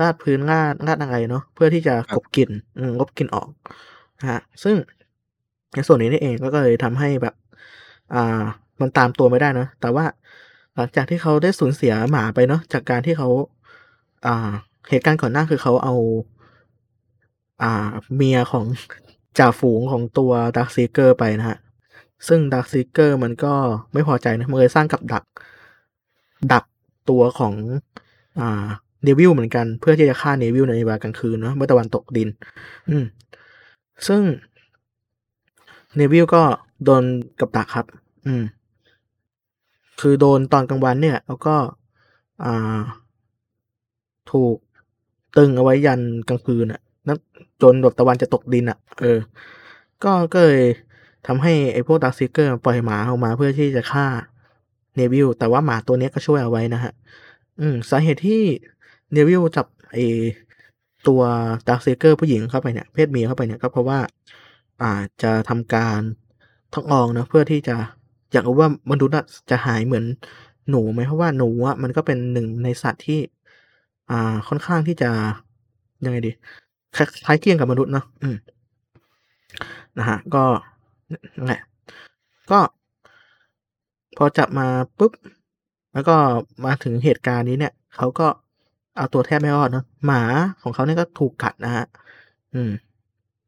ราดพื้นราดราดอะไรเนาะเพื่อที่จะครักบลบกลิ่นอืมลบกลิ่นออกนะครับซึ่งในส่วนนี้นี่เองก็เลยทำให้แบบ อ่า มันตามตัวไม่ได้เนาะแต่ว่าหลังจากที่เขาได้สูญเสียหมาไปเนาะจากการที่เขาอ่า เหตุการณ์ก่อนหน้าคือเขาเอา อ่า เมียของ จ่าฝูงของตัวดาร์ k ซิเกอร์ไปนะครับซึ่งดาร์ k ซิเกอร์มันก็ไม่พอใจนะมันเลยสร้างกับดัก ดักตัวของอ่าเนวิลเหมือนกันเพื่อที่จะฆ่าเนวิลในเวลากลางคืนเนาะเมื่อตะวันตกดิน อืม ซึ่งเนวิลก็โดนกับดักครับ อืม คือโดนตอนกลางวันเนี่ย แล้วก็ อ่า ถูกตรึงเอาไว้ยันกลางคืนอะ นับจนแบบตะวันจะตกดินอะเออ ก็ก็เลยทำให้ไอ้พวกดาร์ k ซิเกอร์ปล่อยหมาออกมาเพื่อที่จะฆ่าเนวิลแต่ว่าหมาตัวเนี้ยก็ช่วยเอาไว้นะครับอืม สาเหตุที่เนวิลจับไอ้ตัวดาร์ k ซิเกอร์ผู้หญิงเข้าไปเนี่ย เพศเมียเข้าไปเนี่ยก็เพราะว่า อ่าจะทำการทดลองเนาะเพื่อที่จะอยากรู้ว่ามนุษย์อะจะหายเหมือนหนูไหมเพราะว่าหนูอะมันก็เป็นหนึ่งในสัตว์ที่ อ่าค่อนข้างที่จะยังไงดี คคล้ายเคียงกับมนุษย์เนาะอืมนะครับก็นนั่นแหละก็ พอจับมาปุ๊บ แล้วก็มาถึงเหตุการณ์นี้เนี่ยเขาก็เอาตัวแทบไม่รอดเนาะหมาของเขาเนี่ยก็ถูกกัดนะครับอืม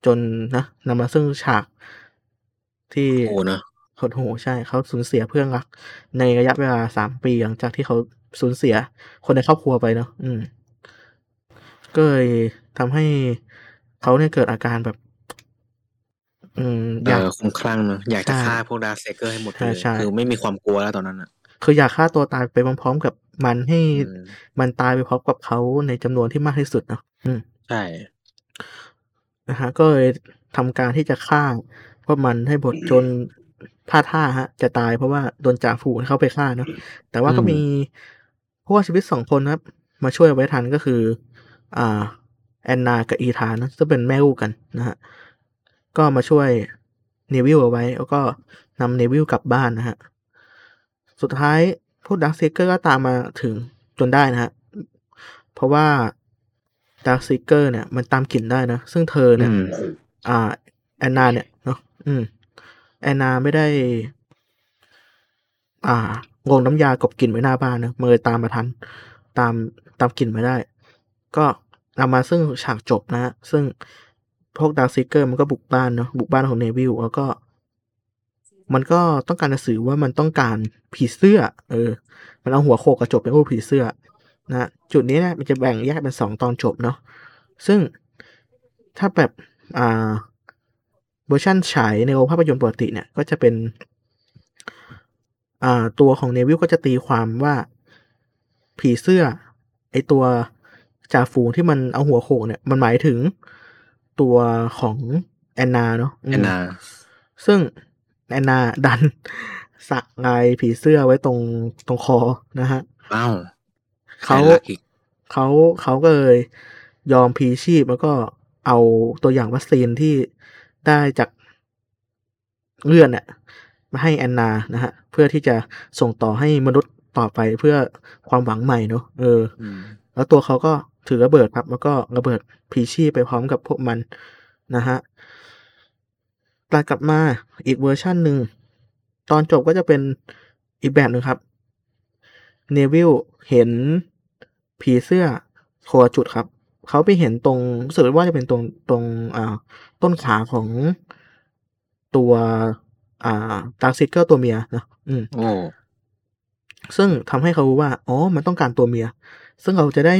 จนนะนำมาซึ่งฉากที่โหดเนาะหดหู่ใช่เขาสูญเสียเพื่อนรัก ในระยะเวลา3ปีหลังจากที่เขาสูญเสียคนในครอบครัวไปเนาะอืม ก็เลย ทำให้เขาเนี่ยเกิดอาการแบบ อืมเออยากอคลุ้มคลั่งเนาะอยากใชจะ่ฆ่าพวกดาร์ k ไซเกอร์ให้หมดไปเลยใช่คือไม่มีความกลัวแล้วตอนนั้นน่ะๆคืออยากฆ่าตัวตายไปพร้อมๆกับมันให้อืมมันตายไปพร้อมกับเขาในจำนวนที่มากที่สุดเนาะอืมใช่นะครับก็เลยทำการที่จะฆ่าพวกมันให้หมดจนพลาดท่าครับจะตายเพราะว่าโดนจ่าฝูงเข้าไปฆ่าเนาะแต่ว่าอืมก็มีผู้รอดชีวิต2คนนะครับ มาช่วยเอาไว้ทันก็คือ อ่า แอนนากับอีธานเนาะซึ่งเป็นแม่ลูกกันนะครับก็มาช่วยเนวิลเอาไว้ แล้วก็นำเนวิลกลับบ้านนะครับสุดท้ายพวกดาร์ k ซิเกอร์ก็ตามมาถึงจนได้นะครับเพราะว่า Darkseeker เนี่ย มันตามกลิ่นได้นะ ซึ่งเธอเนี่ยอืมอ่า แอนนาเนี่ยเนาะอืม แอนนาไม่ได้ อ่าโรยน้ำยากลบกลิ่นไว้หน้าบ้านนะมันเลยตามมาทัน ตามตามกลิ่นมาได้ ก็ นำมาซึ่งฉากจบนะครับซึ่งพวกดาร์ k ซิเกอร์มันก็บุกบ้านเนาะบุกบ้านของเนวิลแล้วก็ มันก็ต้องการจะสื่อว่ามันต้องการผีเสื้อ เออ มันเอาหัวโขกกระจกเป็นรูปผีเสื้อนะจุดนี้นี่ยมันจะแบ่งแยกเป็น2ตอนจบเนาะซึ่งถ้าแบบอ่าเวอร์ชันฉายในโรงภาพยนตร์ปกติเนี่ย ก็จะเป็น อ่าตัวของเนวิลก็จะตีความว่าผีเสื้อ ไอตัว จ่าฝูงที่มันเอาหัวโขกเนี่ยมันหมายถึงตัวของแอนนาเนาะอืมแอนนา ซึ่งแอนนาดันสักลายผีเสื้อไว้ตรงตรงคอนะฮะอ้าวเขาแอนลักอีกเขาเขาก็เลยยอมพลีชีพแล้วก็เอาตัวอย่างวัคซีนที่ได้จากเลือดเนี่ยมาให้แอนนานะฮะ เพื่อที่จะส่งต่อให้มนุษย์ต่อไปเพื่อความหวังใหม่เนอะเอออืม แล้วตัวเขาก็ถือระเบิดครับ แล้วก็ระเบิดพลีชีพไปพร้อมกับพวกมันนะฮะตัดกลับมาอีกเวอร์ชั่นหนึ่ง ตอนจบก็จะเป็นอีกแบบหนึ่งครับเนวิลเห็นผีเสื้อโคละจุดครับ เขาไปเห็นตรงรู้สึกว่าจะเป็นตรงตรงอ่าต้นขาของตัวอ่า Darkseeker ตัวเมียนะอืมโอ้ซึ่งทำให้เขารู้ว่า อ๋อ มันต้องการตัวเมีย ซึ่งเราจะได้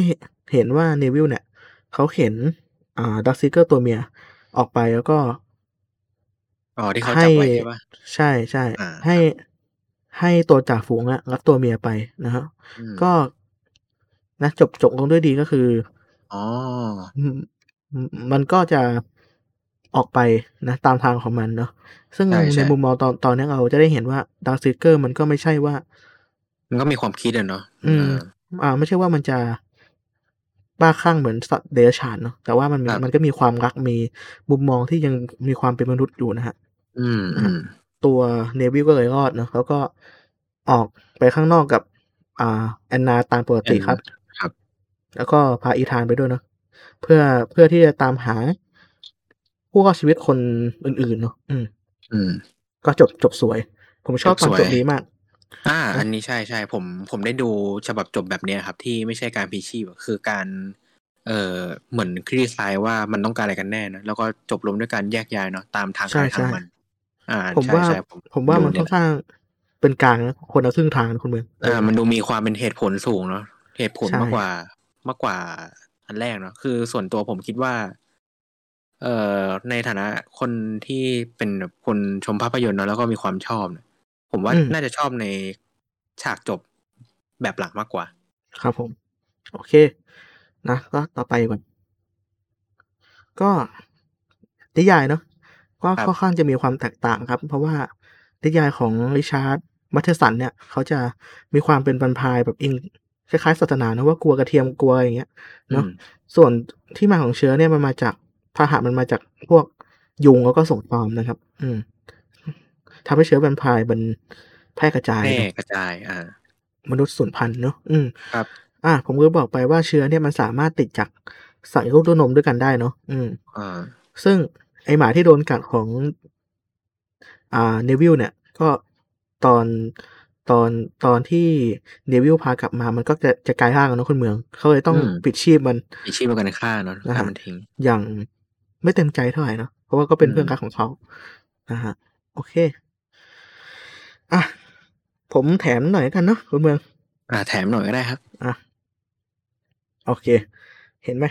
เห็นว่าเนวิลเนี่ย เขาเห็นอ่าดักซิเกอร์ตัวเมียออกไปแล้วก็อ๋อที่เขาให้จับไว้ใช่ปะใช่ใช่อ่าให้ให้ตัวจ่าฝูงอะรับตัวเมียไปนะฮะอืมก็นะจบจบลงด้วยดีก็คืออ๋ออืมมันก็จะออกไปนะ ตามทางของมันเนาะซึ่งใช่ใช่ในมุมมองตอนตอนนี้เราจะได้เห็นว่าดักซิเกอร์มันก็ไม่ใช่ว่า มันก็มีความคิดอะเนาะอืมเอออ่าไม่ใช่ว่ามันจะบ้าคลั่งเหมือนสัตว์เดรัจฉานเนาะแต่ว่ามันมีครับมันก็มีความรักมีมุมมองที่ยังมีความเป็นมนุษย์อยู่นะฮะอืมนะอืฮะมตัวเนวิลก็เลยรอดเนาะแล้วก็ออกไปข้างนอกกับ อ่าแอนนาตามปกติครับครับ แล้วก็พาอีธานไปด้วยเนาะเพื่อเพื่อที่จะตามหาผู้รอดชีวิตคนอื่นๆเนาะอืม อืม ก็จบจบสวย ผมชอบตอนจบสวยจบนี้มาก อ่า อันนี้ใช่ใช่ผมผมได้ดูฉบับจบแบบเนี้ยครับ ที่ไม่ใช่การพีชีพอะคือการ เอ่อเหมือนคลี่คลายว่ามันต้องการอะไรกันแน่นะแล้วก็จบลงด้วยการแยกย้ายเนาะตามทางใช่ใครทางใช่มัน อ่าผมใช่ว่าใช่ผมว่ามันดูค่อนข้างเป็นกลางนะคนละครึ่งทางนะคุณเมืองเออ่าอมันดูมีความเป็นเหตุผลสูงเนาะเหตุผลใช่มากกว่ามากกว่าอันแรกเนาะคือส่วนตัวผมคิดว่า เอ่อในฐานะคนที่เป็นแบบคนชมภาพยนตร์เนาะแล้วก็มีความชอบเนี่ย ผมว่าอืมน่าจะชอบในฉากจบแบบหลักมากกว่า ครับผม โอเค นะ ก็ต่อไปก่อนก็นิยายเนาะก็ครับค่อนข้างจะมีความแตกต่างครับ เพราะว่านิยายของริชาร์ดมัทเทอร์สันเนี่ย เขาจะมีความเป็นบรรพายแบบอิงคล้ายๆศาสนานะว่ากลัวกระเทียมกลัวอย่างเงี้ยเนาะอืมส่วนที่มาของเชื้อเนี่ยมันมาจากพาหะมันมาจากพวกยุงแล้วก็ส่งตอมนะครับ อืม ทำให้เชื้อแวมไพร์มันแพร่กระจายแพร่เนอะกระจาย อ่า มนุษย์สูญพันธุ์เนาะอืมครับ อ่า ผมก็บอกไปว่าเชื้อเนี่ยมันสามารถติดจากสัตว์ลูกด้วยนมด้วยกันได้เนาะอืมอ่าซึ่งไอหมาที่โดนกัดของ อ่าเนวิลเนี่ย ก็ตอนตอนตอนที่เนวิลพากลับมามันก็จะจะกลายร่างแล้วเนอะคุณเมือง เขาเลยต้องอืมปิดชีพมันมีชีพมันกันฆ่าเนาะนะฮะฆ่ามันทิ้งอย่างไม่เต็มใจเท่าไหร่เนอะเพราะว่าก็เป็นอืมเพื่อนรักของเขานะฮะโอเค อะผมแถมหน่อยแล้วกันเนาะคุณเมือง อ่า แถมหน่อยก็ได้ครับอะโอเค เห็นไหม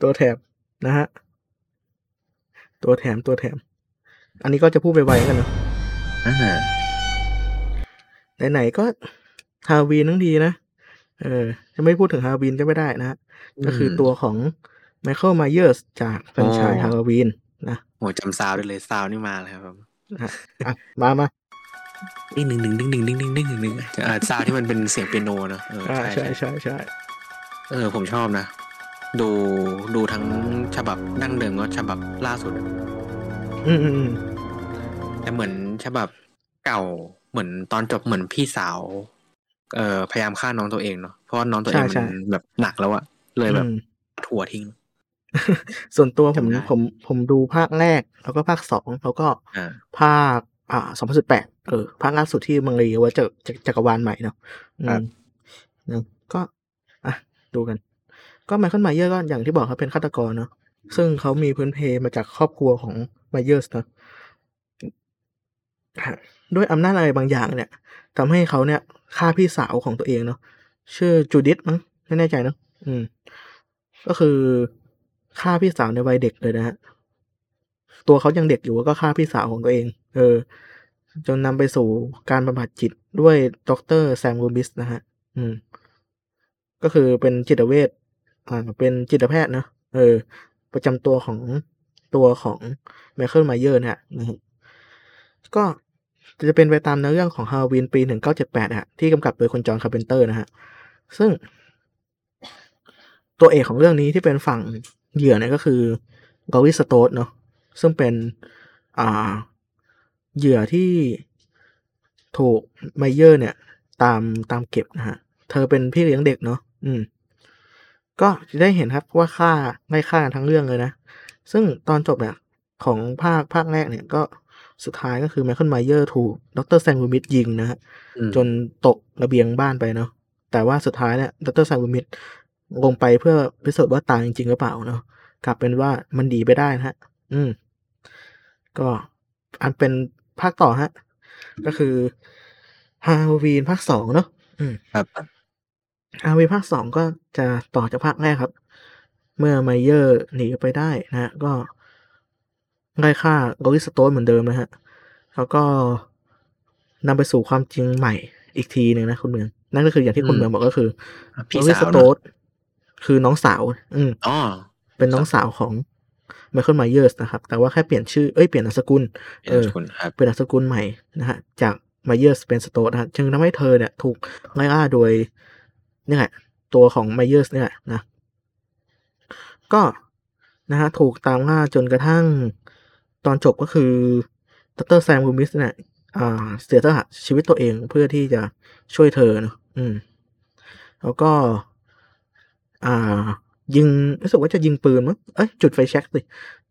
ตัวแถมนะฮะตัวแถมตัวแถม อันนี้ก็จะพูดไปไวๆกันเนาะอ่าไหนๆก็ฮาโลวีนทั้งทีนะเออ จะไม่พูดถึงฮาโลวีนก็ไม่ได้นะฮะก็คือตัวของไมเคิลไมเยอร์สจากแฟรนไชส์อ๋อฮาโลวีนนะโหจำ sound ได้เลย sound นี่มาเลยครับผม อะมามาดิ้งหนึ่งหนึ่งดิ้งหนึ่งดิ้งหนึ่งดิ้งหนึ่งดิ้งอ่าซาวที่มันเป็นเสียงเปียโนเนะเออใช่ใช่ใช่ใช่เออผมชอบนะ ดูดูทั้งฉบับดั้งเดิมก็ฉบับล่าสุด อืมอืมแต่เหมือนฉบับเก่าเหมือนตอนจบเหมือนพี่สาว เอ่อพยายามฆ่าน้องตัวเองเนาะเพราะน้องตัวเองมันแบบหนักแล้วอะเลยแบบถั่วทิ้ง ส่วนตัวผมจำได้ผมผมดูภาคแรก แล้วก็ภาคสองแล้วก็อ่าภาคอ่าสองพันสิบแปดเออภาคล่าสุดที่มังรีว่าจะจะจักรวาลใหม่เนาะอืครัมบเนอะก็อะดูกัน ก็ไมเคิลไมเยอร์ก็อย่างที่บอกเขาเป็นฆาตกรเนาะซึ่งเขามีพื้นเพมาจากครอบครัวของไมเยอร์สเนาะฮะด้วยอำนาจอะไรบางอย่างเนี่ยทำให้เขาเนี่ยฆ่าพี่สาวของตัวเองเนาะชื่อจูดิธมั้งไม่แน่ใจเนาะอืม ก็คือ ฆ่าพี่สาวในวัยเด็กเลยนะฮะตัวเขายังเด็กอยู่ก็ฆ่าพี่สาวของตัวเอง เออ จนนำไปสู่การบำบัดจิตด้วยดรแซมลูมิสนะฮะ อืม ก็คือเป็นจิตเวชอ่าเป็นจิตแพทย์เนาะเออ ประจำตัวของตัวของไมเคิลไมเยอร์นะฮะนะฮะก็จะเป็นไปตามเนื้อเรื่องของฮาโลวีนปี1978ฮะ ที่กำกับโดยคุณจอห์นคาร์เพนเตอร์นะฮะ ซึ่ง ตัวเอกของเรื่องนี้ที่เป็นฝั่ง เหยื่อเนี่ยก็คือลอรีสโตรดเนาะซึ่งเป็นอ่าเหยื่อที่ถูกไมเยอร์เนี่ย ตามตามเก็บนะฮะ เธอเป็นพี่เลี้ยงเด็กเนาะอืม ก็จะได้เห็นครับว่าฆ่าไล่ฆ่ากันทั้งเรื่องเลยนะ ซึ่งตอนจบเนี่ยของภาคภาคแรกเนี่ยก็สุดท้ายก็คือไมเคิลไมเยอร์ถูกดรแซมลูมิสยิงนะฮะอืมจนตกระเบียงบ้านไปเนาะแต่ว่าสุดท้ายเนี่ยดรแซมลูมิส ลงไปเพื่อพิสูจน์ว่าตายจริงๆหรือเปล่าเนาะกลับเป็นว่ามันหนีไปได้นะฮะ อืม ก็อันเป็นภาคต่อฮะ ก็คือฮาโลวีนภาคสองเนาะอืมครับฮาโลวีนภาคสองก็จะต่อจากภาคแรกครับ เมื่อไมเยอร์หนีไปได้นะฮะ ก็ไล่ฆ่าลอรีสโตรดเหมือนเดิมนะฮะ แล้วก็นำไปสู่ความจริงใหม่อีกทีหนึ่งนะคุณเมือง นั่นก็คืออย่างที่คุณอืมเมืองบอกก็คือ พี่โรลิสาสวโตเนอะน คือน้องสาว อืมอ๋อเป็นน้องสาวของไมเคิลไมเยอร์สนะครับ แต่ว่าแค่เปลี่ยนชื่อ เอ้ย เปลี่ยนนามสกุลเป็นเออคนครับเป็นนามสกุลใหม่นะฮะ จากไมเยอร์สเป็นสโตรดนะฮะจึงทำให้เธอเนี่ย ถูกไล่ล่าโดยนี่แหละตัวของไมเยอร์สเนี่ยแหละนะ ก็นะฮะ ถูกตามล่าจนกระทั่งตอนจบก็คือดรแซมลูมิสเนี่ยอ่าเสียสละชีวิตตัวเองเพื่อที่จะช่วยเธอเนอะอืม แล้วก็ อ่า ยิงรู้สึกว่าจะยิงปืนมั้งเอ้ยจุดไฟแช็กสิ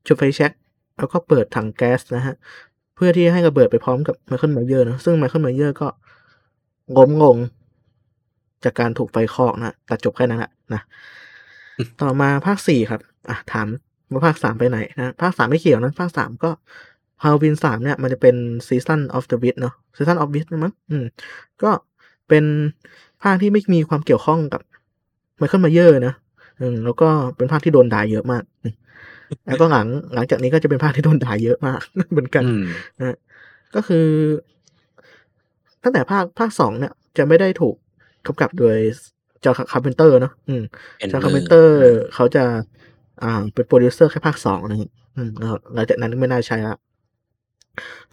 จุดไฟแช็กแล้วก็เปิดถังแก๊สนะฮะ เพื่อที่ให้ระเบิดไปพร้อมกับไมเคิลไมเยอร์นะซึ่งไมเคิลไมเยอร์ก็ล้มลงจากการถูกไฟคลอกนะแต่จบแค่นั้นแหละนะต่อมาภาคสี่ครับ อะถามว่าภาคสามไปไหนนะภาคสามไม่เกี่ยวนะภาคสามก็ฮาโลวีนสามเนี่ย มันจะเป็น Season of the Witch เนาะ Season of Witch นะมั้งอืม ก็เป็นภาคที่ไม่มีความเกี่ยวข้องกับ ไมเคิลไมเยอร์นะอืมแล้วก็เป็นภาคที่โดนด่าเยอะมากอืมแล้วก็หลังหลังจากนี้ก็จะเป็นภาคที่โดนด่าเยอะมากเหมือนกันอืมนะฮะก็คือ ตั้งแต่ภาคภาคสองเนี่ย จะไม่ได้ถูกกำกับโดยจอห์นคาร์เพนเตอร์เนาะอืมเป็นจอห์นคาร์มืเพนเตอร์เขาจะ อ่า เป็นโปรดิวเซอร์แค่ภาคสองนะครับอืมแล้วหลังจากนั้นไม่น่าใช้ละ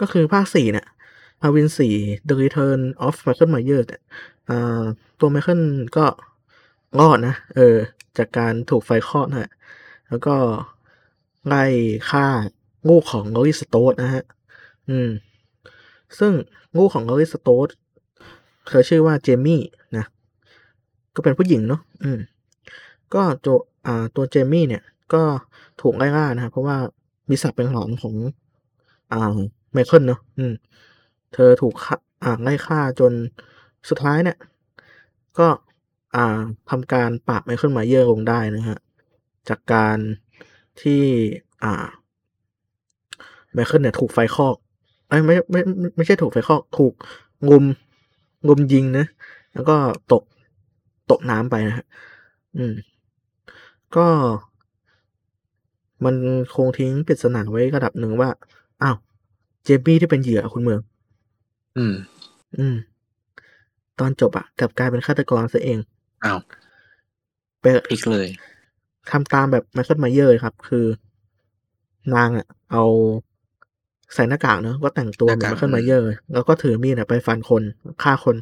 ก็คือภาคสี่เนี่ยฮาโลวีนสี่ The Return of Michael Myers เนี่ยอ่าตัวไมเคิลก็ รอดนะ เออ จากการถูกไฟคลอกนะฮะ แล้วก็ไล่ฆ่าลูกของลอรีสโตรดนะฮะ อืม ซึ่งลูกของลอรีสโตรดเธอชื่อว่าเจมี่นะ ก็เป็นผู้หญิงเนาะ อืม ก็ตัวอ่า ตัวเจมี่เนี่ย ก็ถูกไล่ล่านะครับเพราะว่ามีศักดิ์เป็นหลานของ อ่า ไมเคิลเนาะ อืม เธอถูกฆ่าอ่าไล่ฆ่าจนสุดท้ายเนี่ย ก็ อ่าทำการปราบไมเคิลไมเยอร์ลงได้นะฮะจากการที่อ่าไมเคิลเนี่ยถูกไฟคลอกไอ้ยไม่ไม่ไม่ไม่ใช่ถูกไฟคลอกถูกงมงมยิงนะ แล้วก็ตกตกน้ำไปนะฮะอืม ก็มันคงทิ้งปริศนาไว้ระดับหนึ่งว่า อ้าว เจมี่ที่เป็นเหยื่อคุณเมือง อืม อืม ตอนจบอะกลับกลายเป็นฆาตกรซะเอง อ้าวไปพลิกเลยทำตามแบบไมเคิลไมเยอร์ครับ คือ นางอะเอาใส่หน้ากากเนอะก็แต่งตัวเหมือนหไมน้ากากเคิลไมเยอร์แล้วก็ถือมีดอะไปฟันคนฆ่าคน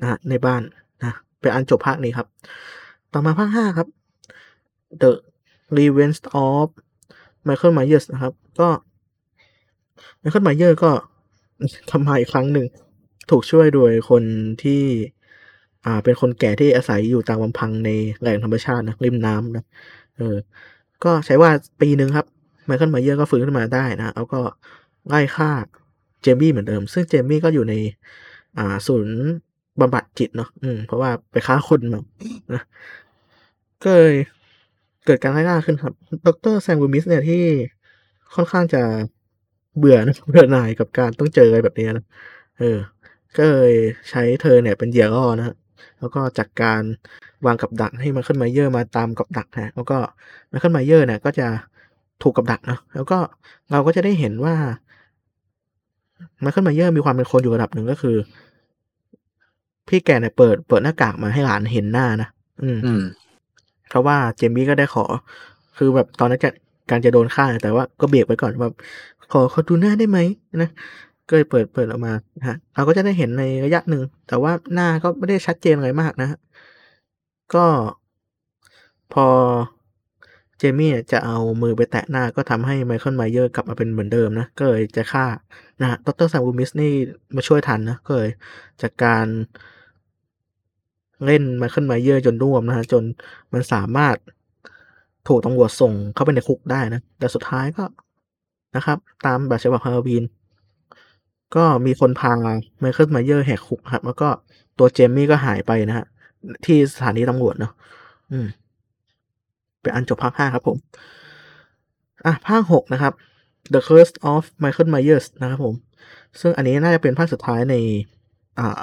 นะฮะในบ้านนะเป็นอันจบภาคนี้ครับ ต่อมาภาคห้าครับ The Revenge of Michael Myers นะครับ ก็ไมเคิลไมเยอร์ก็กลับมาอีกครั้งหนึ่ง ถูกช่วยโดยคนที่ อ่า เป็นคนแก่ที่อาศัยอยู่ตามลำพังในแหล่งธรรมชาตินะริมน้ำนะเออ ก็ใช้เวลาปีหนึ่งครับไมเคิลไมเยอร์ก็ฟื้นขึ้นมาได้นะแล้วก็ไล่ฆ่าเจมี่เหมือนเดิม ซึ่งเจมี่ก็อยู่ใน อ่าศูนย์บำบัดจิตเนาะอืม เพราะว่าไปฆ่าคนมานะก็เลยเกิดการไล่ล่าขึ้นครับ ดรแซมลูมิสเนี่ยที่ค่อนข้างจะเบื่อนะเบื่อหน่ายกับการต้องเจออะไรแบบนี้นะ เออ ก็เลยใช้เธอเนี่ยเป็นเหยื่อล่อนะ แล้วก็จัดการวางกับดักให้ไมเคิลไมเยอร์มาตามกับดักนะแล้วก็ไมเคิลไมเยอร์เนี่ยก็จะถูกกับดักเนาะแล้วก็เราก็จะได้เห็นว่าไมเคิลไมเยอร์มีความเป็นคนอยู่ระดับหนึ่งก็คือ พี่แกเนี่ยเปิดเปิดหน้ากากมาให้หลานเห็นหน้านะอืมอืมเพราะว่าเจมี่ก็ได้ขอ คือแบบตอนนั้นจะการจะโดนฆ่าแต่ว่าก็เบรกไปก่อนแบบขอขอดูหน้าได้ไหมนะ ก็เลยเปิดเปิดออกมาฮะเราก็จะได้เห็นในระยะหนึ่ง แต่ว่าหน้าก็ไม่ได้ชัดเจนอะไรมากนะ ก็พอเจมี่จะเอามือไปแตะหน้าก็ทำให้ไมเคิลไมเยอร์กลับมาเป็นเหมือนเดิมนะ ก็เลยจะฆ่านะฮะดรแซมบูมิสนี่มาช่วยทันนะ ก็เลยจากการเล่นไมเคิลไมเยอร์จนน่วมนะฮะ จนมันสามารถถูกตำรวจส่งเข้าไปในคุกได้นะ แต่สุดท้ายก็นะครับ ตามแบบฉบับฮาโลวีน ก็มีคนพาไมเคิลไมเยอร์แหกคุกครับ แล้วก็ตัวเจมี่ก็หายไปนะฮะ ที่สถานีตำรวจเนาะอืมเป็นอันจบภาคห้าครับผม อะ ภาคหกนะครับ The Curse of Michael Myers นะครับผม ซึ่งอันนี้น่าจะเป็นภาคสุดท้ายใน อ่า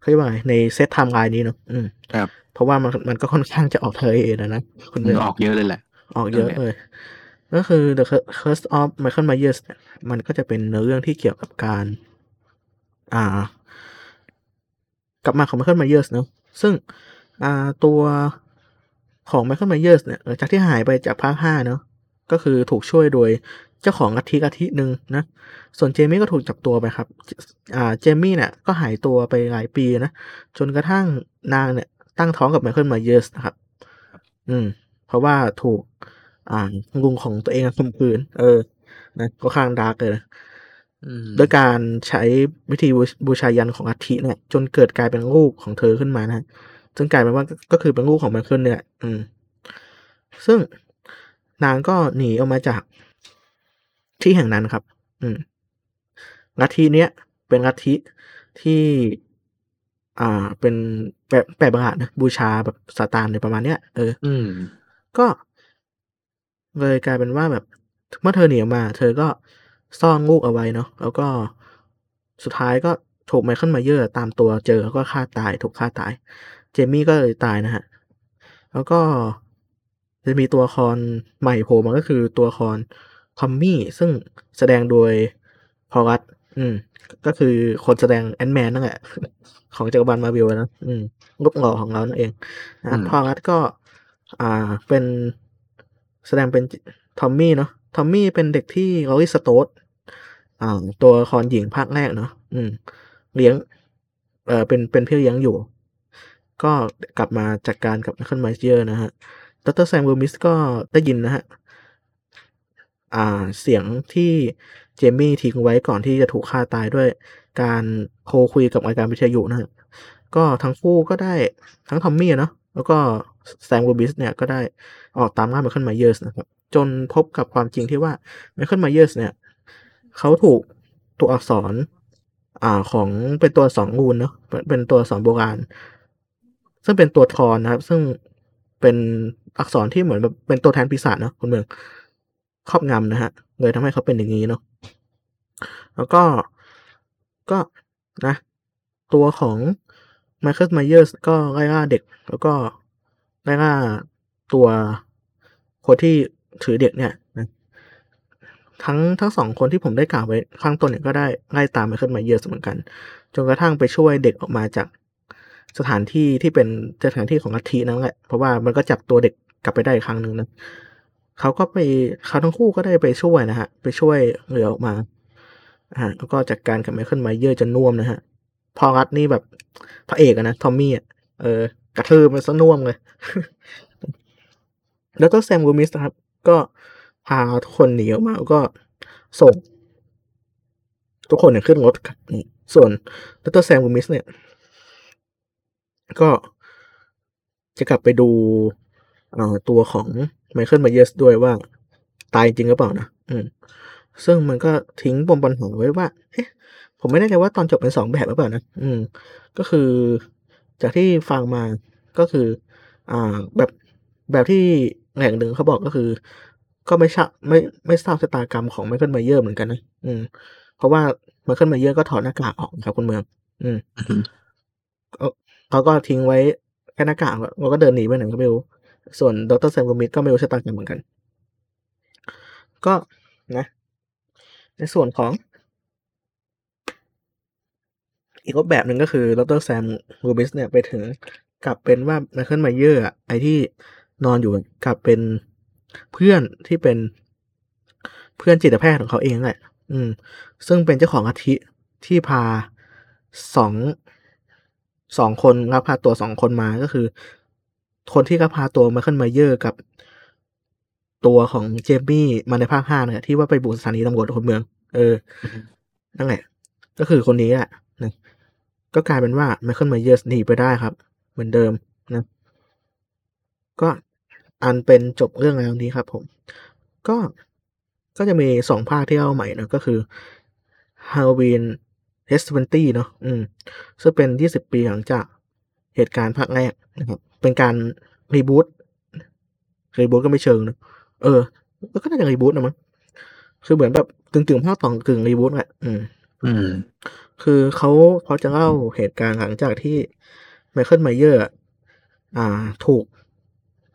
เขาเรียกว่าไงในเซตไทม์ไลน์นี้เนาะอืมครับ เพราะว่ามันมันก็ค่อนข้างจะออกทะเลนะนะคุณเมืองออกเยอะเลยแหละ ออกเยอะเลย ก็คือ The Curse of Michael Myers เนี่ยมันก็จะเป็นเนื้อเรื่องที่เกี่ยวกับการ อ่า กลับมาของ Michael Myers เนอะซึ่ง อ่า ตัวของ Michael Myers เนี่ยหลังจากที่หายไปจากภาคห้าเนอะก็คือถูกช่วยโดยเจ้าของลัทธิลัทธิหนึ่งนะ ส่วนเจมี่ก็ถูกจับตัวไปครับ อ่า เจมี่เนี่ยก็หายตัวไปหลายปีนะ จนกระทั่งนางเนี่ย ตั้งท้องกับ Michael Myers นะครับ อืม เพราะว่าถูก อ่าลุงของตัวเองข่มขืน เออ นะก็ค่อนข้าง dark เลยนะอืมด้วยการใช้วิธีบูบูชายัญของลัทธิเนี่ยจนเกิดกลายเป็นลูกของเธอขึ้นมานะฮะซึ่งกลายเป็นว่าก็ก็คือเป็นลูกของไมเคิลเนี่ยแหละอืม ซึ่งนางก็หนีออกมาจากที่แห่งนั้นครับ อืมลัทธิเนี้ยเป็นลัทธิที่ อ่า เป็นแปะแปะประหลาดนะบูชาแบบซาตานในประมาณเนี้ยเออ อืม ก็ เลยกลายเป็นว่าแบบเมื่อเธอหนีออกมา เธอก็ซ่อนลูกเอาไว้เนาะแล้วก็สุดท้ายก็ถูกไมเคิลไมเยอร์ตามตัวเจอแล้วก็ฆ่าตายถูกฆ่าตาย เจมี่ก็เลยตายนะฮะ แล้วก็จะมีตัวละครใหม่โผล่มาก็คือตัวละครทอมมี่ ซึ่งแสดงโดยพอลัสอืม ก็คือคนแสดงแอนแมนนั่นแหละ ของจักรบาลมาวิลนะอืมรูปหล่อของเรานั่นเองนะอืมพอลัสก็ อ่าเป็น แสดงเป็นทอมมี่เนาะทอมมี่เป็นเด็กที่ลอรีสโตดอ่าตัวละครหญิงภาคแรกเนาะอืม เลี้ยง เออเป็นเป็นพี่เลี้ยงอยู่ ก็กลับมาจัดการกับไมเคิลไมเยอร์นะฮะดรแซมลูมิสก็ได้ยินนะฮะอ่าเสียงที่เจมี่ทิ้งไว้ก่อนที่จะถูกฆ่าตายด้วย การโทรคุยกับรายการวิทยุนะฮะก็ทั้งคู่ก็ได้ทั้งทอมมี่เนาะ แล้วก็แซมลูมิสเนี่ยก็ได้ออกตามล่าไมเคิลไมเยอร์สนะครับ จนพบกับความจริงที่ว่าไมเคิลไมเยอร์สเนี่ยเขาถูกตัวอักษรอ่าของเป็นตัวอักษรรูนเนาะเป็นเป็นตัวอักษรโบราณ ซึ่งเป็นตัว Thorn นะครับ ซึ่งเป็นอักษรที่เหมือนแบบเป็นตัวแทนปีศาจเนาะคุณเมืองครอบงำนะฮะเลยทำให้เขาเป็นอย่างนี้เนาะแล้วก็ก็นะ ตัวของ ไมเคิลไมเยอร์สก็ไล่ล่าเด็ก แล้วก็ไล่ล่าตัวคนที่ถือเด็กเนี่ยทั้งทั้งสองคนที่ผมได้กล่าวไว้ข้างต้นเนี่ยก็ได้ไล่ตามไมเคิลไมเยอร์สเหมือนกัน จนกระทั่งไปช่วยเด็กออกมาจากสถานที่ที่เป็นสถานที่ของลัทธินั่นแหละ เพราะว่ามันก็จับตัวเด็กกลับไปได้อีกครั้งหนึ่งนะเขาก็ไปเขาทั้งคู่ก็ได้ไปช่วยนะฮะ ไปช่วยเหลือออกมาอ่าแล้วก็จัดการกับไมเคิลไมเยอร์จนน่วมนะฮะ พอรัดนี่แบบพระเอกอะนะ ทอมมี่อะเออ กระทืบมันซะน่วมเลย แล้วก็แซมกูมิสนะครับ ก็พาทุกคนหนีออกมาแล้วก็ส่ง ทุกคนเนี่ยขึ้นรถนี่ส่วนดรแซมกูมิสเนี่ย ก็จะกลับไปดูเอ่อตัวของไมเคิลไมเยสด้วยว่า ตายจริงหรือเปล่านะ อืม ซึ่งมันก็ทิ้งปมปัญหาไว้ว่า เอ๊ะ ผมไม่แน่ใจว่าตอนจบเป็นสองแบบหรือเปล่านะอืม ก็คือจากที่ฟังมาก็คือ อ่าแบบแบบที่แหล่งหนึ่งเขาบอกก็คือ ก็ไม่ทราบไม่ไม่ทราบชะตากรรมของไมเคิลไมเยอร์เหมือนกันนะอืม เพราะว่าไมเคิลไมเยอร์ก็ถอดหน้ากากออกนะครับคุณเมือง อืมอือฮึก็เขาก็ทิ้งไว้แค่หน้ากากแล้วก็เดินหนีไปไหนก็ไม่รู้ส่วนดรแซมกูมิดก็ไม่รู้ชะตากรรมเหมือนกัน ก็นะ ในส่วนของ อีกรูปแบบหนึ่งก็คือดรแซมลูมิสเนี่ยไปถึงกลับเป็นว่าไมเคิลไมเยอร์อะไอที่นอนอยู่กลับเป็นเพื่อนที่เป็นเพื่อนจิตแพทย์ของเขาเองแหละ อืม ซึ่งเป็นเจ้าของลัทธิที่พาสองสองคนรับพาตัวสองคนมาก็คือ คนที่รับพาตัวไมเคิลไมเยอร์กับตัวของเจมี่มาในภาคห้าเนี่ยที่ว่าไปบุกสถานีตำรวจคนเมือง เออ นั่นแหละ ก็คือคนนี้แหละนะ ก็กลายเป็นว่าไมเคิลไมเยอร์สหนีไปได้ครับ เหมือนเดิมนะ ก็อันเป็นจบเรื่องราวนี้ครับผม ก็ก็จะมีสองภาคที่เอาใหม่นะก็คือ Halloween H20 เนาะอืมซึ่งเป็นยี่สิบปีหลังจากเหตุการณ์ภาคแรกนะครับ เป็นการ reboot reboot ก็ไม่เชิงนะเออ ก็น่าจะ reboot นะมั้งคือเหมือนแบบกึ่งกึ่งภาคต่อกึ่ง reboot แหละอืม อืม คือเขาเขาจะเล่าเหตุการณ์หลังจากที่ไมเคิลไมเยอร์อ่า ถูก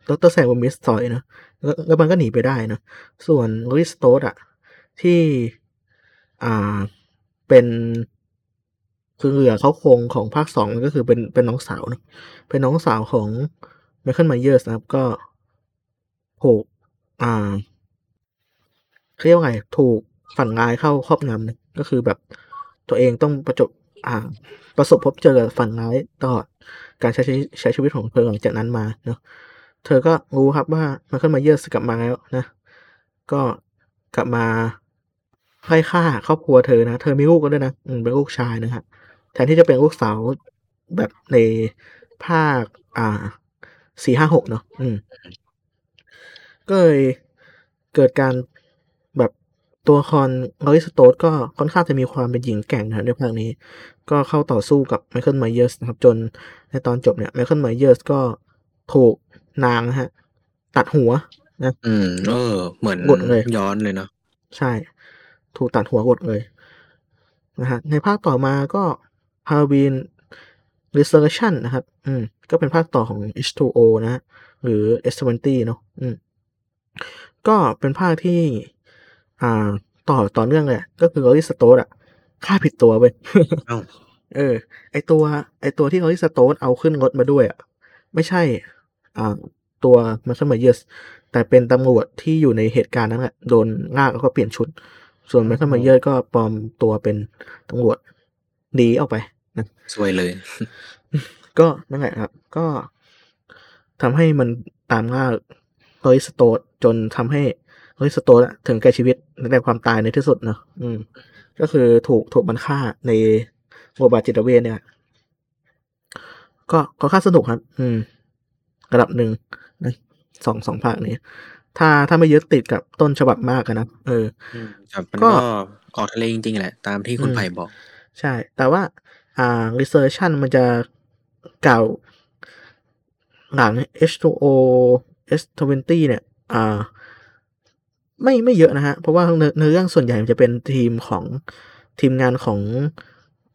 ดรแซมลูมิสต่อยนะแล้วแล้วมันก็หนีไปได้นะส่วนลอรี่สโตรดอะที่อ่าเป็นคือเหลือเค้าโครงของภาคสองก็คือเป็นเป็นน้องสาวนะเป็นน้องสาวของไมเคิลไมเยอร์นะครับ ก็ถูกอ่าเรียกว่าไง ถูกฝันร้ายเข้าครอบงำนะ ก็คือแบบตัวเองต้องประจบอ่า ประสบพบเจอฝันร้ายตลอดการใช้ใช้ชีวิตของเธอหลังจากนั้นมาเนาะเธอก็รู้ครับว่าไมเคิลไมเยอร์กลับมาแล้วนะ ก็กลับมาไล่ฆ่าครอบครัวเธอนะเธอมีลูกก็ด้วยนะอืมเป็นลูกชายนะฮะแทนที่จะเป็นลูกสาวแบบในภาค อ่าสี่ห้าหกเนาะอืมก็เลยเกิดการ ตัวละครลอรี่สโตรดก็ค่อนข้างจะมีความเป็นหญิงแกร่งนะในภาคนี้ ก็เข้าต่อสู้กับไมเคิลไมเยอร์สนะครับ จนในตอนจบเนี่ยไมเคิลไมเยอร์สก็ถูกนางนะฮะ ตัดหัวนะ อืม เออ เหมือนหมดเลย ย้อนเลยเนาะใช่ ถูกตัดหัวหมดเลยนะฮะในภาคต่อมาก็ Halloween Resurrection นะครับ อืม ก็เป็นภาคต่อของ H2O นะฮะหรือ S20 เนาะ อืม ก็เป็นภาคที่ อ่า ต่อต่อเนื่องเลยอะก็คือลอริสโตสอะฆ่าผิดตัวเว้ยเอ้าเออไอตัว ไอตัวที่ลอรี่สโตรดเอาขึ้นรถมาด้วยอะไม่ใช่ อ่า ตัวไมเคิลไมเยอร์สแต่เป็นตำรวจที่อยู่ในเหตุการณ์นั้นแหละโดนลากแล้วก็เปลี่ยนชุด ส่วนไมเคิลไมเยอร์ก็ปลอมตัวเป็นตำรวจหนีออกไปนะซวยเลย ก็นั่นแหละครับ ก็ทำให้มันตามล่าลอรี่สโตรดจนทำให้ ลอรี่สโตรดอะถึงแก่ชีวิตในความตายในที่สุดเนอะอืม ก็คือถูกถูกมันฆ่าในโรงพยาบาลจิตเวชเนี่ย ก็ค่อนข้างสนุกครับ อืม ระดับหนึ่งนะสองสองภาคนี้ถ้าถ้าไม่ยึดติดกับต้นฉบับมากอะนะเอออืมครับมันก็ก็ออกทะเลจริงๆแหละ ตามที่คุณอืมไผ่บอก ใช่ แต่ว่า อ่า researchation มันจะเก่าหลัง H2O H20 เนี่ย อ่า ไม่ไม่เยอะนะฮะ เพราะว่าเนื้อเนื้อเรื่องส่วนใหญ่มันจะเป็นทีมของทีมงานของ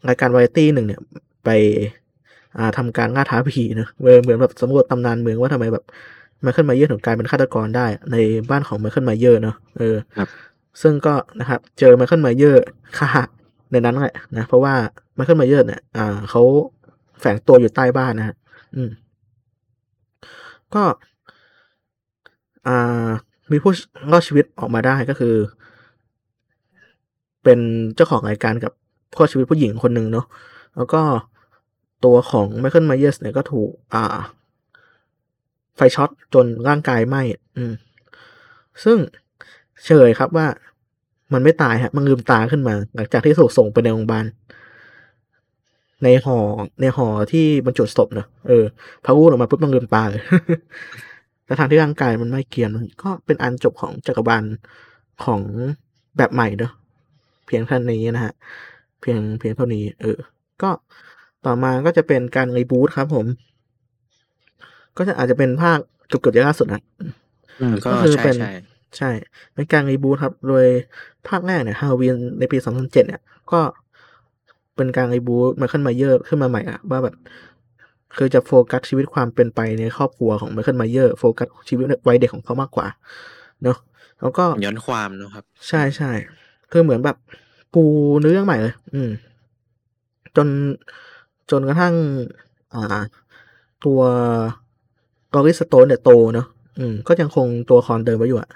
รายการวาไรตี้หนึ่งเนี่ย ไปอ่าทำการล่าท้าผีเนอะเหมือนเหมือนแบบสำรวจตำนานเมืองว่าทำไมแบบไมเคิลไมเยอร์ถึงกลายเป็นฆาตกรได้ ในบ้านของไมเคิลไมเยอร์เนอะเออครับซึ่งก็นะครับ เจอไมเคิลไมเยอร์ฆ่าในนั้นแหละนะ เพราะว่าไมเคิลไมเยอร์เนี่ยอ่าเขาแฝงตัวอยู่ใต้บ้านนะฮะอืม ก็ อ่า มีผู้รอดชีวิตออกมาได้ก็คือ เป็นเจ้าของรายการกับผู้รอดชีวิตผู้หญิงคนหนึ่งเนาะแล้วก็ตัวของไมเคิลไมเยอร์สเนี่ยก็ถูกอ่า ไฟช็อตจนร่างกายไหม้อืม ซึ่งเฉยครับว่ามันไม่ตายฮะ มันลืมตาขึ้นมา หลังจากที่ถูกส่งไปในโรงพยาบาล ในหอในหอที่บรรจุศพเนอะเออพอพูออกมาปุ๊บมันลืมตาเลย แต่ทางที่ร่างกายมันไม่เกรียมมันก็เป็นอันจบของจักรบาลของแบบใหม่เนอะเพียงเท่านี้นะฮะเพียงเพียงเท่านี้ เออ ก็ต่อมาก็จะเป็นการรีบูตครับผม ก็จะอาจจะเป็นภาคเกือบๆจะล่าสุดนะอืมก็ก็คือใช่เป็นใช่ใช่ เป็นการรีบูทครับ โดยภาคแรกเนี่ยฮาโลวีนในปี 2007 เนี่ย ก็เป็นการ reboot ไมเคิลไมเยอร์ขึ้นมาใหม่อะว่าแบบ คือจะโฟกัสชีวิตความเป็นไปในครอบครัวของไมเคิลไมเยอร์โฟกัสชีวิตวัยเด็กของเขามากกว่าเนาะแล้วก็ย้อนความเนอะครับ ใช่ใช่คือเหมือนแบบปูเนื้อเรื่องใหม่เลย อืม จนจนกระทั่ง อ่า ตัวลอรี่สโตรดเนี่ยโตเนาะอืม ก็ยังคงตัวละครเดิมไว้อยู่อะ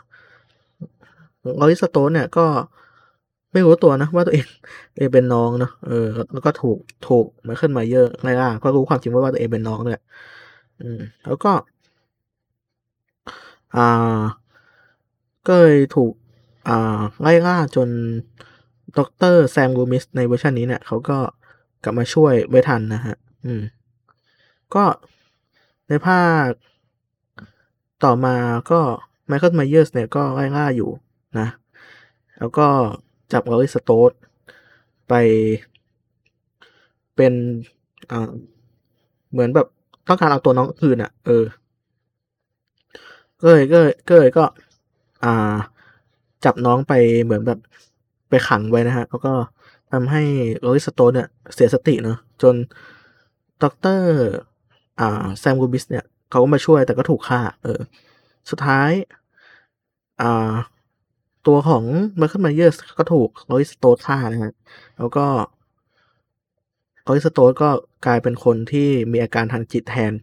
ลอรี่สโตรดเนี่ยก็ ไม่รู้ตัวนะว่าตัวเองเองเป็นน้องเนาะเออแล้วก็ถูกถูกไมเคิลไมเยอร์ไล่ล่าก็รู้ความจริงว่าตัวเองเป็นน้องเนี่ยอืม แล้วก็ อ่า ก็เลยถูก อ่า ไล่ล่าจนด็อกเตอร์แซมกูมิสในเวอร์ชันนี้เนี่ยเขาก็กลับมาช่วยไว้ทันนะฮะ อืม ก็ในภาคต่อมาก็ไมเคิลไมเยอร์สเนี่ยก็ไล่ล่าอยู่นะ แล้วก็ จับลอาริสโตสไปเป็นอ่าเหมือนแบบต้องการเอาตัวน้องคืนอะ่ะ เออก็เลยก็เลยก็เลยก็ อ่า จับน้องไปเหมือนแบบไปขังไว้นะฮะ แล้วก็ทำให้ลอรี่สโตรดเนี่ย เสียสติเนาะจนด็อกเตอร์อ่าแซมกูบิสเนี่ย เขาก็มาช่วยแต่ก็ถูกฆ่า เออ สุดท้าย อ่า ตัวของไมเคิลไมเยอร์สก็ถูกลอรี่สโตรดฆ่านะฮะแล้วก็ลอรี่สโตรดก็กลายเป็นคนที่มีอาการทางจิตแทน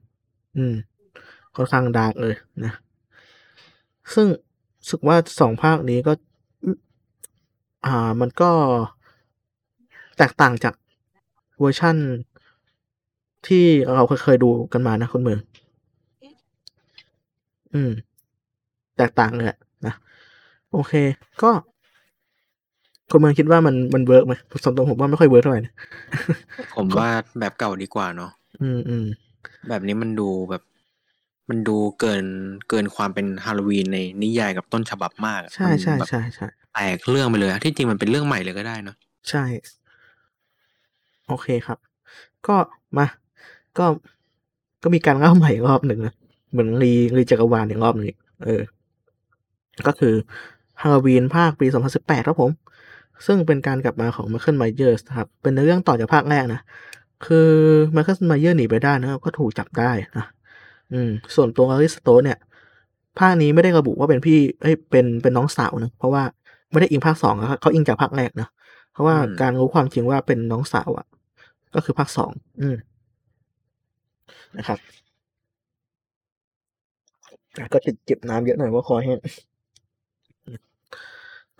อืมค่อนข้างดาร์กเลยนะ ซึ่งสึกว่าสองภาคนี้ก็ อ่า มันก็แตกต่างจากเวอร์ชั่นที่เราเคยดูกันมานะคุณเมือง อืม แตกต่างเลยอะนะ โอเค ก็คุณเมืองคิดว่ามันมัน work ไหมสำหรับผมว่าไม่ค่อย work เท่าไหร่นะผมว่าแบบเก่าดีกว่าเนาะอืมอืมแบบนี้มันดูแบบ มันดูเกินเกินความเป็นฮาโลวีนในนิยายกับต้นฉบับมากอะใช่มันใช่แบบใช่ใช่แตกเรื่องไปเลยอะที่จริงมันเป็นเรื่องใหม่เลยก็ได้เนาะใช่ โอเคครับ ก็มา ก็ก็มีการเล่าใหม่อีกรอบหนึ่งนะเหมือนรีรีจักรวาลอีกรอบหนึ่งอีกเออ ก็คือ ฮาโลวีนภาคปี 2018 ครับผม ซึ่งเป็นการกลับมาของ Michael Myers นะครับ เป็นเรื่องต่อจากภาคแรกนะ คือ Michael Myers หนีไปได้นะก็ถูกจับได้นะอืมส่วนตัวอริสโตนเนี่ย ภาคนี้ไม่ได้ระบุว่าเป็นพี่เอ้ยเป็นเป็นน้องสาวนะ เพราะว่าไม่ได้อิงภาคสองอะเขาอิงจากภาคแรกนะ เพราะว่าการรู้ความจริงว่าเป็นน้องสาวอะ ก็คือภาคสองอืมนะครับอะก็ติดเก็บน้ำเยอะหน่อยว่าะคอแห้ง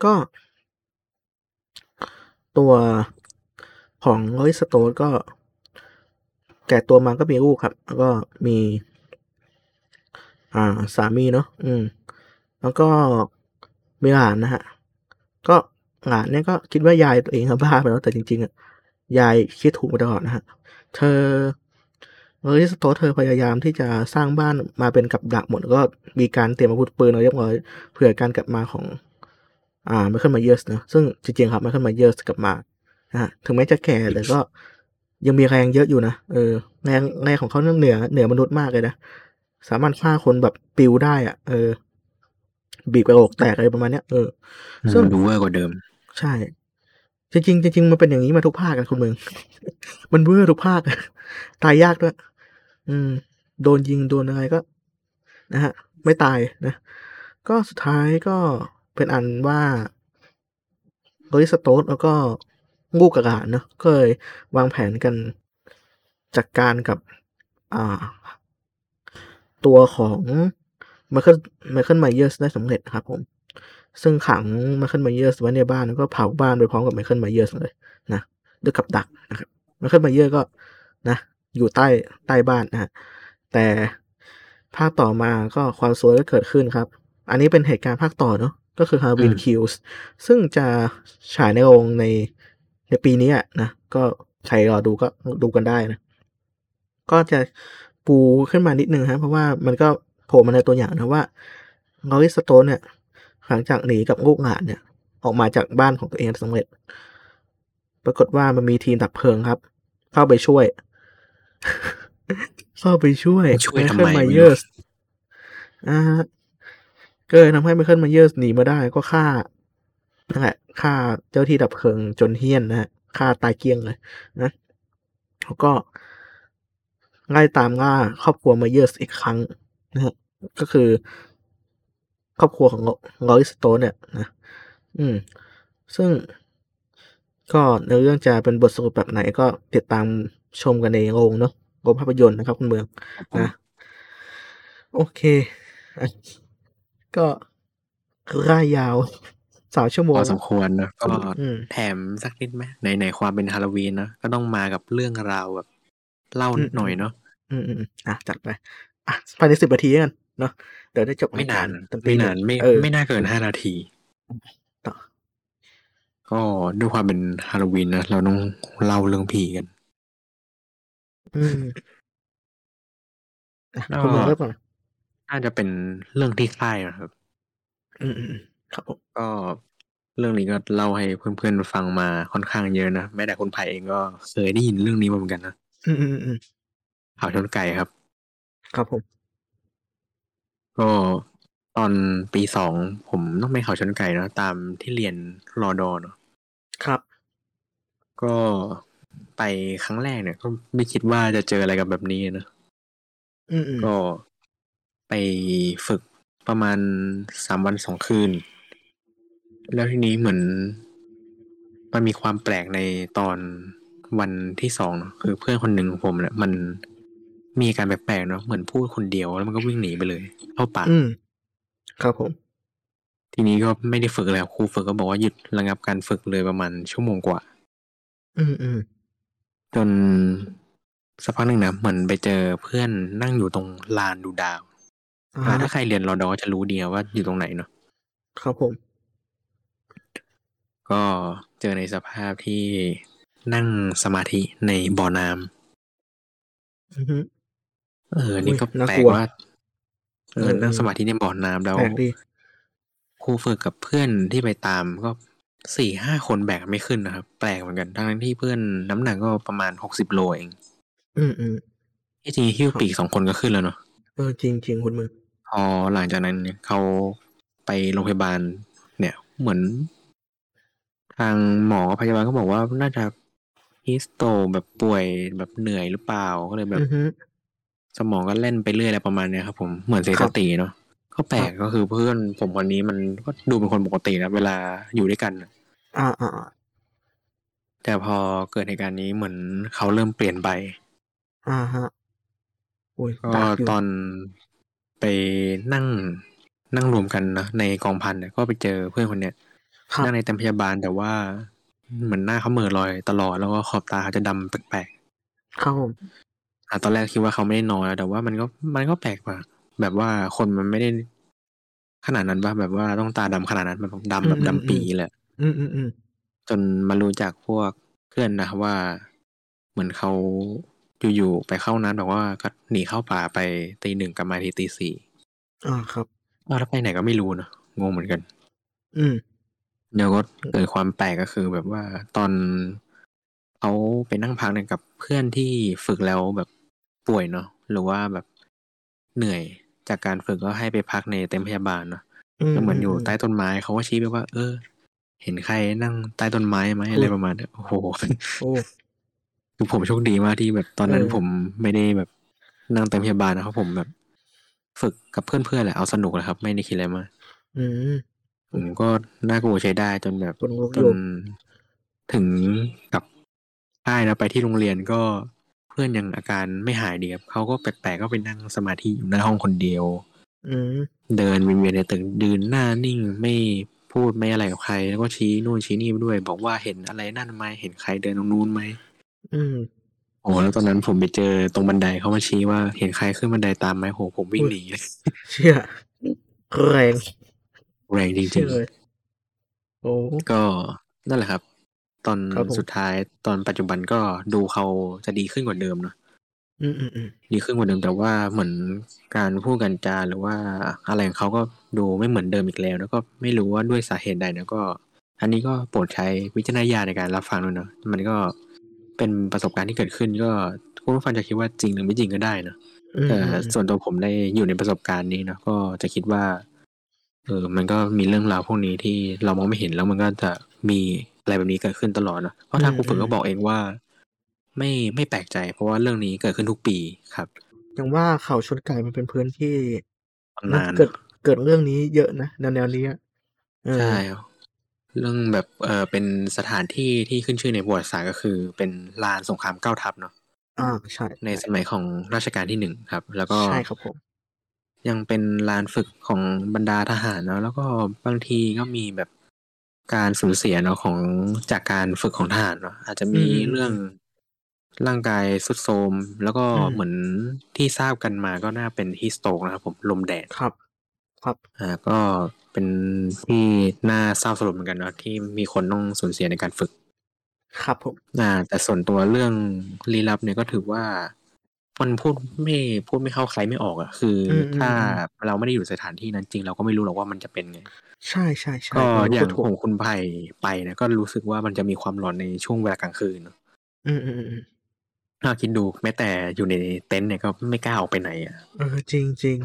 ก็ ตัวของลอริสโตนก็ แก่ตัวมาก็มีลูกครับ แล้วก็มี อ่าสามีเนาะอืม แล้วก็มีหลานนะฮะ ก็หลานเนี่ยก็คิดว่ายายตัวเองอะบ้าไปแล้วแต่จริงๆอะยายคิดถูกมาตลอดนะฮะ เธอลอริสโตนเธอพยายามที่จะสร้างบ้านมาเป็นกับดักหมด ก็มีการเตรียมอาวุธปืนเอาเรียบร้อยเผื่อการกลับมาของ อ่าไมเคิลมาเยอร์สเนอะซึ่งจริงๆครับไมเคิลมาเยอร์สกลับมานะฮะถึงแม้จะแก่แต่ก็ยังมีแรงเยอะอยู่นะเออแรงแรงของเขาเหนือเหนือมนุษย์มากเลยนะสามารถฆ่าคนแบบปลิวได้อะเออ บีบกะโหลกแตกอะไรประมาณเนี้ยเออซึ่งมันดูเวอร์กว่าเดิม ใช่ จริงๆจริงๆมันเป็นอย่างนี้มาทุกภาคกันคุณเมือง มันเวอร์ทุกภาคตายยากด้วยอืม โดนยิงโดนอะไรก็ นะฮะ ไม่ตายนะ ก็สุดท้ายก็ เป็นอันว่าลอรี่สโตรดแล้วก็ลูกกับหลานเนอะก็เลยวางแผนกันจัดการกับอ่าตัวของไมเคิลไมเคิลไมเยอร์สได้สำเร็จครับผม ซึ่งขังไมเคิลไมเยอร์สไว้ในบ้านแล้วก็เผาบ้านไปพร้อมกับไมเคิลไมเยอร์สเลยนะด้วยกับดักนะครับไมเคิลไมเยอร์ก็นะ อยู่ใต้ใต้บ้านนะฮะแต่ภาคต่อมาก็ความซวยก็เกิดขึ้นครับ อันนี้เป็นเหตุการณ์ภาคต่อเนาะ ก็คือ Halloween อืม Kills ซึ่งจะฉายในโรงในในปีนี้อะนะ ก็ใครรอดูก็ดูกันได้นะ ก็จะปูขึ้นมานิดนึงฮะ เพราะว่ามันก็โผล่มาในตัวอย่างนะว่าลอริสโตนเนี่ยหลังจากหนีกับลูกหลานเนี่ย ออกมาจากบ้านของตัวเองสำเร็จ ปรากฏว่ามันมีทีมดับเพลิงครับ เข้าไปช่วย เข้าไปช่วยช่วยไมเยอร์สทำไมไม่รู้อ่า ก็เลยทำให้ไมเคิลไมเยอร์สหนีมาได้ก็ฆ่านั่นแหละฆ่าเจ้าหน้าที่ดับเพลิงจนเหี้ยนนะฮะฆ่าตายเกลี้ยงเลยนะแล้วก็ไล่ตามล่าครอบครัวไมเยอร์สอีกครั้งนะฮะก็คือ ครอบครัวของลอริสโตนเนี่ยนะอืม ซึ่งก็เนื้อเรื่องจะเป็นบทสรุปแบบไหนก็ติดตามชมกันในโรงเนาะโรงภาพยนตร์นะครับคุณเมืองนะ โอเค ก็ร่ายยาวสามชั่วโมพงอสมควรนะก็อืมแถมสักนิดไหมในในความเป็นฮาโลวีนเนอะก็ต้องมากับเรื่องราวแบบเล่านิดหน่อยเนาะอืมอืมอืมอะจัดไปอะภายในสิบนาทีกันเนาะเดี๋ยวได้จบไม่นานรยกรตอไม่นานตีหไม่เออไม่น่าเกินห้านาทีต่อก็ด้วยความเป็นฮาโลวีนนะเราต้องเล่าเรื่องผีกันอืมอะแล้วคุณเมืองเริ่มก่อน น่าจะเป็นเรื่องที่ค่ายนะครับ อืมอืมอืมครับผม ก็เรื่องนี้ก็เล่าให้เพื่อนๆฟังมาค่อนข้างเยอะนะแม้แต่คุณไผ่เองก็เคยได้ยินเรื่องนี้มาเหมือนกันนะอืมอืมอืมข่าวชนไก่ครับครับผม ก็ตอนปีสองผมต้องไปเขาชนไก่เนอะตามที่เรียนรอดอเนาะครับ ก็ไปครั้งแรกเนี่ย ก็ไม่คิดว่าจะเจออะไรกับแบบนี้นะ อืมอืมก็ ไปฝึกประมาณสามวันสองคืน แล้วทีนี้เหมือนมันมีความแปลกในตอนวันที่สองเนอะคือเพื่อนคนหนึ่งของผมเนี่ยมันมีอาการแปลกๆเนาะเหมือนพูดคนเดียวแล้วมันก็วิ่งหนีไปเลย เข้าป่าอืมครับผม ทีนี้ก็ไม่ได้ฝึกแล้วครูฝึกก็บอกว่าหยุดระงับการฝึกเลยประมาณชั่วโมงกว่า อืมอืมจนสักพักหนึ่งนะเหมือนไปเจอเพื่อนนั่งอยู่ตรงลานดูดาวอ่าอ่า ถ้าใครเรียนรอดอจะรู้ดีนะว่าอยู่ตรงไหนเนาะครับผม ก็เจอในสภาพที่นั่งสมาธิในบ่อน้ำอือฮึเออ นี่ก็อุ๊ยน่าแปลกลักวว่าเออเออนั่งเออสมาธิในบ่อน้ำแล้วแปลกดีครูฝึกกับเพื่อนที่ไปตามก็สี่ห้าคนแบกไม่ขึ้นนะครับ แปลกเหมือนกัน ทั้งที่เพื่อนน้ำหนักก็ประมาณหกสิบโลเอง อืมอืมที่จริงหิ้วปีกสองคนก็ขึ้นแล้วเนาะเออจริงจริงคุณมือ พอหลังจากนั้นเนี่ยเขาไปโรงพยาบาล เนี่ยเหมือน ทางหมอพยาบาลก็บอกว่าน่าจะฮิสโตแบบป่วยแบบเหนื่อยหรือเปล่าก็เลยแบบอือฮึสมองก็เล่นไปเรื่อยอะไรประมาณเนี้ยครับผมเหมือนเสียครัสบติเนาะก็แปลกก็คือเพื่อนผมคนนี้มันก็ดูเป็นคนปกตินะเวลาอยู่ด้วยกันน่ะอ่าอ่าอ่าแต่พอเกิดเหตุการณ์นี้เหมือนเขาเริ่มเปลี่ยนไปอ่าฮะโอ้ยก็ดาร์กอยู่ตอน ไปนั่งนั่งรวมกันนะในกองพันเนี่ยก็ไปเจอเพื่อนคนเนี้ยครับนั่งในเต็นท์พยาบาลแต่ว่าเหมือนหน้าเขาเหม่อลอยตลอดแล้วก็ขอบตาเขาจะดำแปลกครับผมๆอะตอนแรกคิดว่าเขาไม่ได้นอนแต่ว่ามันก็มันก็แปลกกว่าแบบว่าคนมันไม่ได้ ขนาดนั้นป่ะแบบว่าต้องตาดำขนาดนั้นแบบดำแบบดำปีเลยอืมอืมอืมจนมารู้จากพวกเพื่อนนะว่า เหมือนเขา อยู่ๆไปเข้านั้นบอกว่าก็หนีเข้าป่าไปตีหนึ่งกลับมาทีตีสี่อ่าครับอ้าวแล้วไปไหนก็ไม่รู้เนอะงงเหมือนกัน อืมเดี๋ยวก็เกิดความแปลกก็คือแบบว่าตอนเขาไปนั่งพักเนี่ยกับเพื่อนที่ฝึกแล้วแบบป่วยเนาะหรือว่าแบบเหนื่อยจากการฝึกก็ให้ไปพักในเต็นท์พยาบาลเนาะก็เหมือนอยู่ใต้ต้นไม้เขาก็ชี้ไปว่า เออ เห็นใครนั่งใต้ต้นไม้ไหมอะไรประมาณเนี้ยโอ้โหโอ้ คือผมโชคดีมากที่แบบตอนนั้นเออผมไม่ได้แบบนั่งเต็มพยาบาลนะครับผมแบบ ฝึกกับเพื่อนๆแหละเอาสนุกแหละครับ ไม่ได้คิดอะไรมากอืมผมก็น่ากลัวใช้ได้จนแบบคนลุกจอยู่นถึงกับค่ายนะไปที่โรงเรียนก็เพื่อนยังอาการไม่หายดีครับเขาก็แปลกๆก็ไปนั่งสมาธิอยู่หน้าห้องคนเดียวอืมเดินวนเวียนในตึกยืนหน้านิ่งไม่พูดไม่อะไรกับใคร แล้วก็ชี้นู่นชี้นี่ไปด้วย บอกว่าเห็นอะไรนั่นไหมเห็นใครเดินตรงนู้นไหม อืมโอ้แล้วตอนนั้นผมไปเจอตรงบันไดเขามาชี้ว่าเห็นใครขึ้นบันไดตามไหมโหผมวิ่งอุ๊ยหนีเลยเชื่อแรงแรงจริเชื่งอเลยโอ้ๆก็นั่นแหละครับ ตอนครับผมสุดท้ายตอนปัจจุบันก็ดูเขาจะดีขึ้นกว่าเดิมเนอะอืมอืมอืมดีขึ้นกว่าเดิมแต่ว่าเหมือนการพูดกันจาหรือว่าอะไรของเขาก็ดูไม่เหมือนเดิมอีกแล้ว แล้วก็ไม่รู้ว่าด้วยสาเหตุใดนะก็ อันนี้ก็โปรดใช้วิจารณญาณในการรับฟังด้วยเนอะมันก็ เป็นประสบการณ์ที่เกิดขึ้น ก็คุณผู้ฟังจะคิดว่าจริงหรือไม่จริงก็ได้เนอะอืมแต่อืมส่วนตัวผมได้อยู่ในประสบการณ์นี้เนอะก็จะคิดว่า เออ มันก็มีเรื่องราวพวกนี้ที่เรามองไม่เห็นแล้วมันก็จะมีอะไรแบบนี้เกิดขึ้นตลอดเนอะเพราะทางครูฝึกก็บอกเองว่า ไม่ไม่แปลกใจ เพราะว่าเรื่องนี้เกิดขึ้นทุกปีครับอย่างว่าเขาชนไก่มันเป็นพื้นที่ตำนานเกิดเกิดเรื่องนี้เยอะนะแนวแนวนี้อะเออใช่ครับ เรื่องแบบเออเป็นสถานที่ที่ขึ้นชื่อในประวัติศาสตร์ก็คือ เป็นลานสงครามเก้าทัพเนาะอ่าใช่ในสมัยของรัชกาลที่หนึ่งครับ แล้วก็ใช่ครับผมยังเป็นลานฝึกของบรรดาทหารเนาะแล้วก็บางทีก็มีแบบการสูญเสียเนาะของจากการฝึกของทหารเนาะอาจจะมีเรื่องร่างกายสุดโทรมแล้วก็เหมือนที่ทราบกันมาก็น่าเป็นฮิสโตกนะครับผมลมแดดครับ ครับอ่าก็ เป็นที่น่าเศร้าสลดเหมือนกันเนาะที่มีคนต้องสูญเสียในการฝึก ครับผมอ่า แต่ส่วนตัวเรื่องลี้ลับเนี่ยก็ถือว่ามันพูดไม่พูดไม่เข้าใครไม่ออกอะคืออมถ้าอืมเราไม่ได้อยู่สถานที่นั้นจริง เราก็ไม่รู้หรอกว่ามันจะเป็นไง ใช่ใช่ใช่ก็เอย่างพูดถูกของคุณไผ่ไปเนี่ยก็รู้สึกว่ามันจะมีความหลอนในช่วงเวลากลางคืนเนอะอืมอืมอืมอืมถ้าคิดดูแม้แต่อยู่ในเต็นท์เนี่ยก็ไม่กล้าออกไปไหนอะเออจริงจริง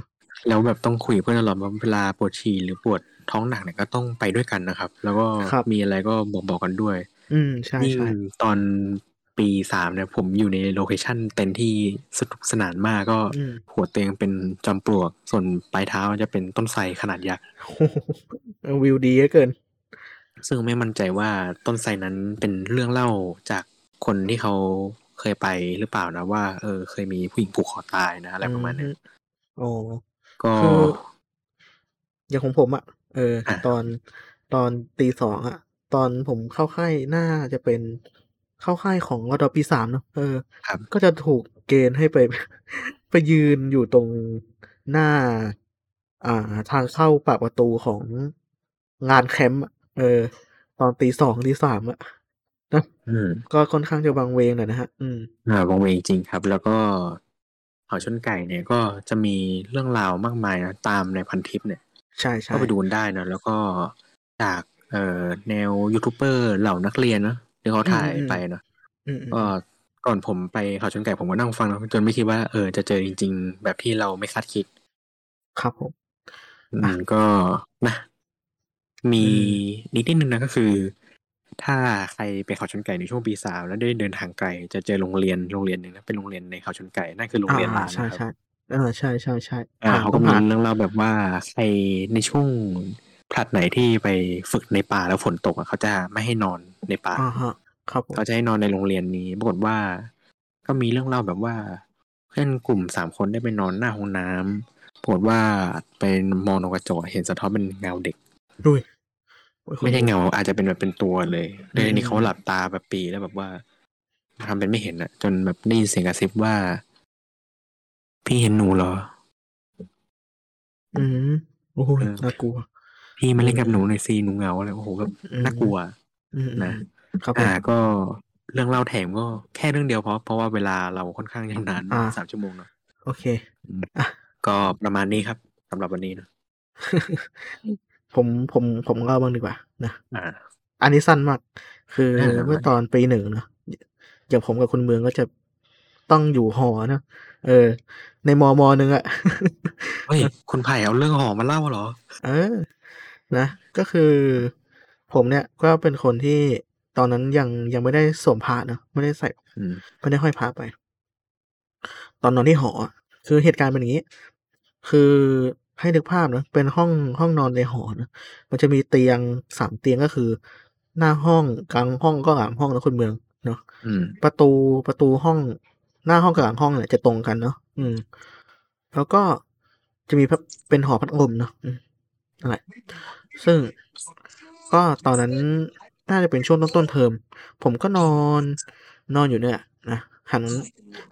แล้วแบบต้องคุยกับเพื่อนตลอดว่าเวลาปวดฉี่หรือปวดท้องหนักเนี่ยก็ต้องไปด้วยกันนะครับ แล้วก็มีอะไรก็บอกบอกกันด้วย อืมใช่ยิ่งใช่ตอนปีสามเนี่ยผมอยู่ในโลเคชั่นเต็นท์ที่สนุกสนานมากก็อืมหัวเตียงเป็นจอมปลวก ส่วนปลายเท้าจะเป็นต้นไทรขนาดยักษ์โอ้โหเออวิวดีเหลือเกิน ซึ่งไม่มั่นใจว่าต้นไทรนั้นเป็นเรื่องเล่าจากคนที่เขาเคยไปหรือเปล่านะว่า เออ เคยมีผู้หญิงผูกคอตายนะอะไรประมาณเนี้ยโอ้ ก็คืออย่างของผมอะเอออะตอนตอนตีสองอะตอนผมเข้าค่ายน่าจะเป็นเข้าค่ายของรดปีสามเนอะเออครับก็จะถูกเกณฑ์ให้ไป ไปยืนอยู่ตรงหน้า อ่า ทางเข้าปากประตูของงานแคมป์อะเออ ตอนตีสองตีสามอะนะอืมก็ค่อนข้างจะวังเวงหน่อยนะฮะ อืม อ่าวงเวงจริงครับ แล้วก็ เขาชนไก่เนี่ยก็จะมีเรื่องราวมากมายนะตามในพันทิปเนี่ย ใช่ใช่ก็ไปดูกันได้นะแล้วก็จากเอ่อแนวยูทูบเบอร์เหล่านักเรียนเนอะที่เขาถ่ายไปเนาะอืมอืมก็ก่อนผมไปเขาชนไก่ผมก็นั่งฟังนะจนไม่คิดว่าเออจะเจอจริง ๆ แบบที่เราไม่คาดคิด ครับผมอือะมก็นะมีอืนิดนิดนึงนะก็คือ ถ้าใครไปเขาชนไก่ในช่วงปีสามแล้วได้เดินทางไกลจะเจอโรงเรียนโรงเรียนหนึ่งนะเป็นโรงเรียนในเขาชนไก่นั่นคือโรงเรียนอ่าลานใช่นะครับใช่เออใช่ใช่ใช่อ่าผ่านเขาต้ก็องมีผ่านเรื่องเล่าแบบว่าใครในช่วงผลัดไหนที่ไปฝึกในป่าแล้วฝนตกอะเขาจะไม่ให้นอนในป่าอ่าฮะครับผมเขาจะให้นอนในโรงเรียนนี้ปรากฏว่า ก็มีเรื่องเล่าแบบว่า เพื่อนกลุ่มสามคนได้ไปนอนหน้าห้องน้ำปรากฏว่าไปมองนกกระจกเห็นสะท้อนเป็นเงาเด็กดุยโอ้ย ไม่ใช่คนลุกเงาอาจจะเป็นแบบเป็นตัวเลยเลยอืมนี่เขาหลับตาแบบปีแล้วแบบว่าทำเป็นไม่เห็นอะจนแบบได้ยินเสียงกระซิบว่า พี่เห็นหนูเหรอ อืมโอ้ยเออน่ากลัว พี่มาเล่นกับหนูหน่อยซีหนูเหงาอะไรโอ้โหแบบอืมน่ากลัวอืมอืมนะครับผมอ่าก็เรื่องเล่าแถมก็แค่เรื่องเดียวเพราะเพราะว่าเวลาเราค่อนข้างยาวนานอ่าสามชั่วโมงเนาะโอเคอืมอะก็ประมาณนี้ครับสำหรับวันนี้เนอะ ผมผมผมเล่าบ้างดีกว่านะอ่าอันนี้สั้นมาก คืออ่าเมื่อตอนปีหนึ่งเนอะอย่างผมกับคุณเมืองก็จะต้องอยู่หอเนอะเออ ในมอมอหนึ่งอะเฮ้ยคุณไผ่เอาเรื่องหอมาเล่าเหรอ เออ นะ ก็คือ ผมเนี่ยก็เป็นคนที่ตอนนั้นยังยังไม่ได้สวมผ้าเนอะไม่ได้ใส่อืมไม่ได้ห้อยพระไป ตอนนอนที่หออะคือเหตุการณ์เป็นอย่างนี้ คือ ให้นึกภาพนะเป็นห้องห้องนอนในหอนะมันจะมีเตียงสามเตียงก็คือ หน้าห้องกลางห้องก็หลังห้องนะคุณเมืองเนาะอืมประตูประตูห้อง หน้าห้องกับหลังห้องเนี่ยจะตรงกันเนาะอืม แล้วก็จะมีพัดเป็นหอพัดลมเนาะอืมนั่นแหละซึ่งก็ตอนนั้นน่าจะเป็นช่วงต้นต้นๆเทอม ผมก็นอนนอนอยู่เนี่ยนะหัน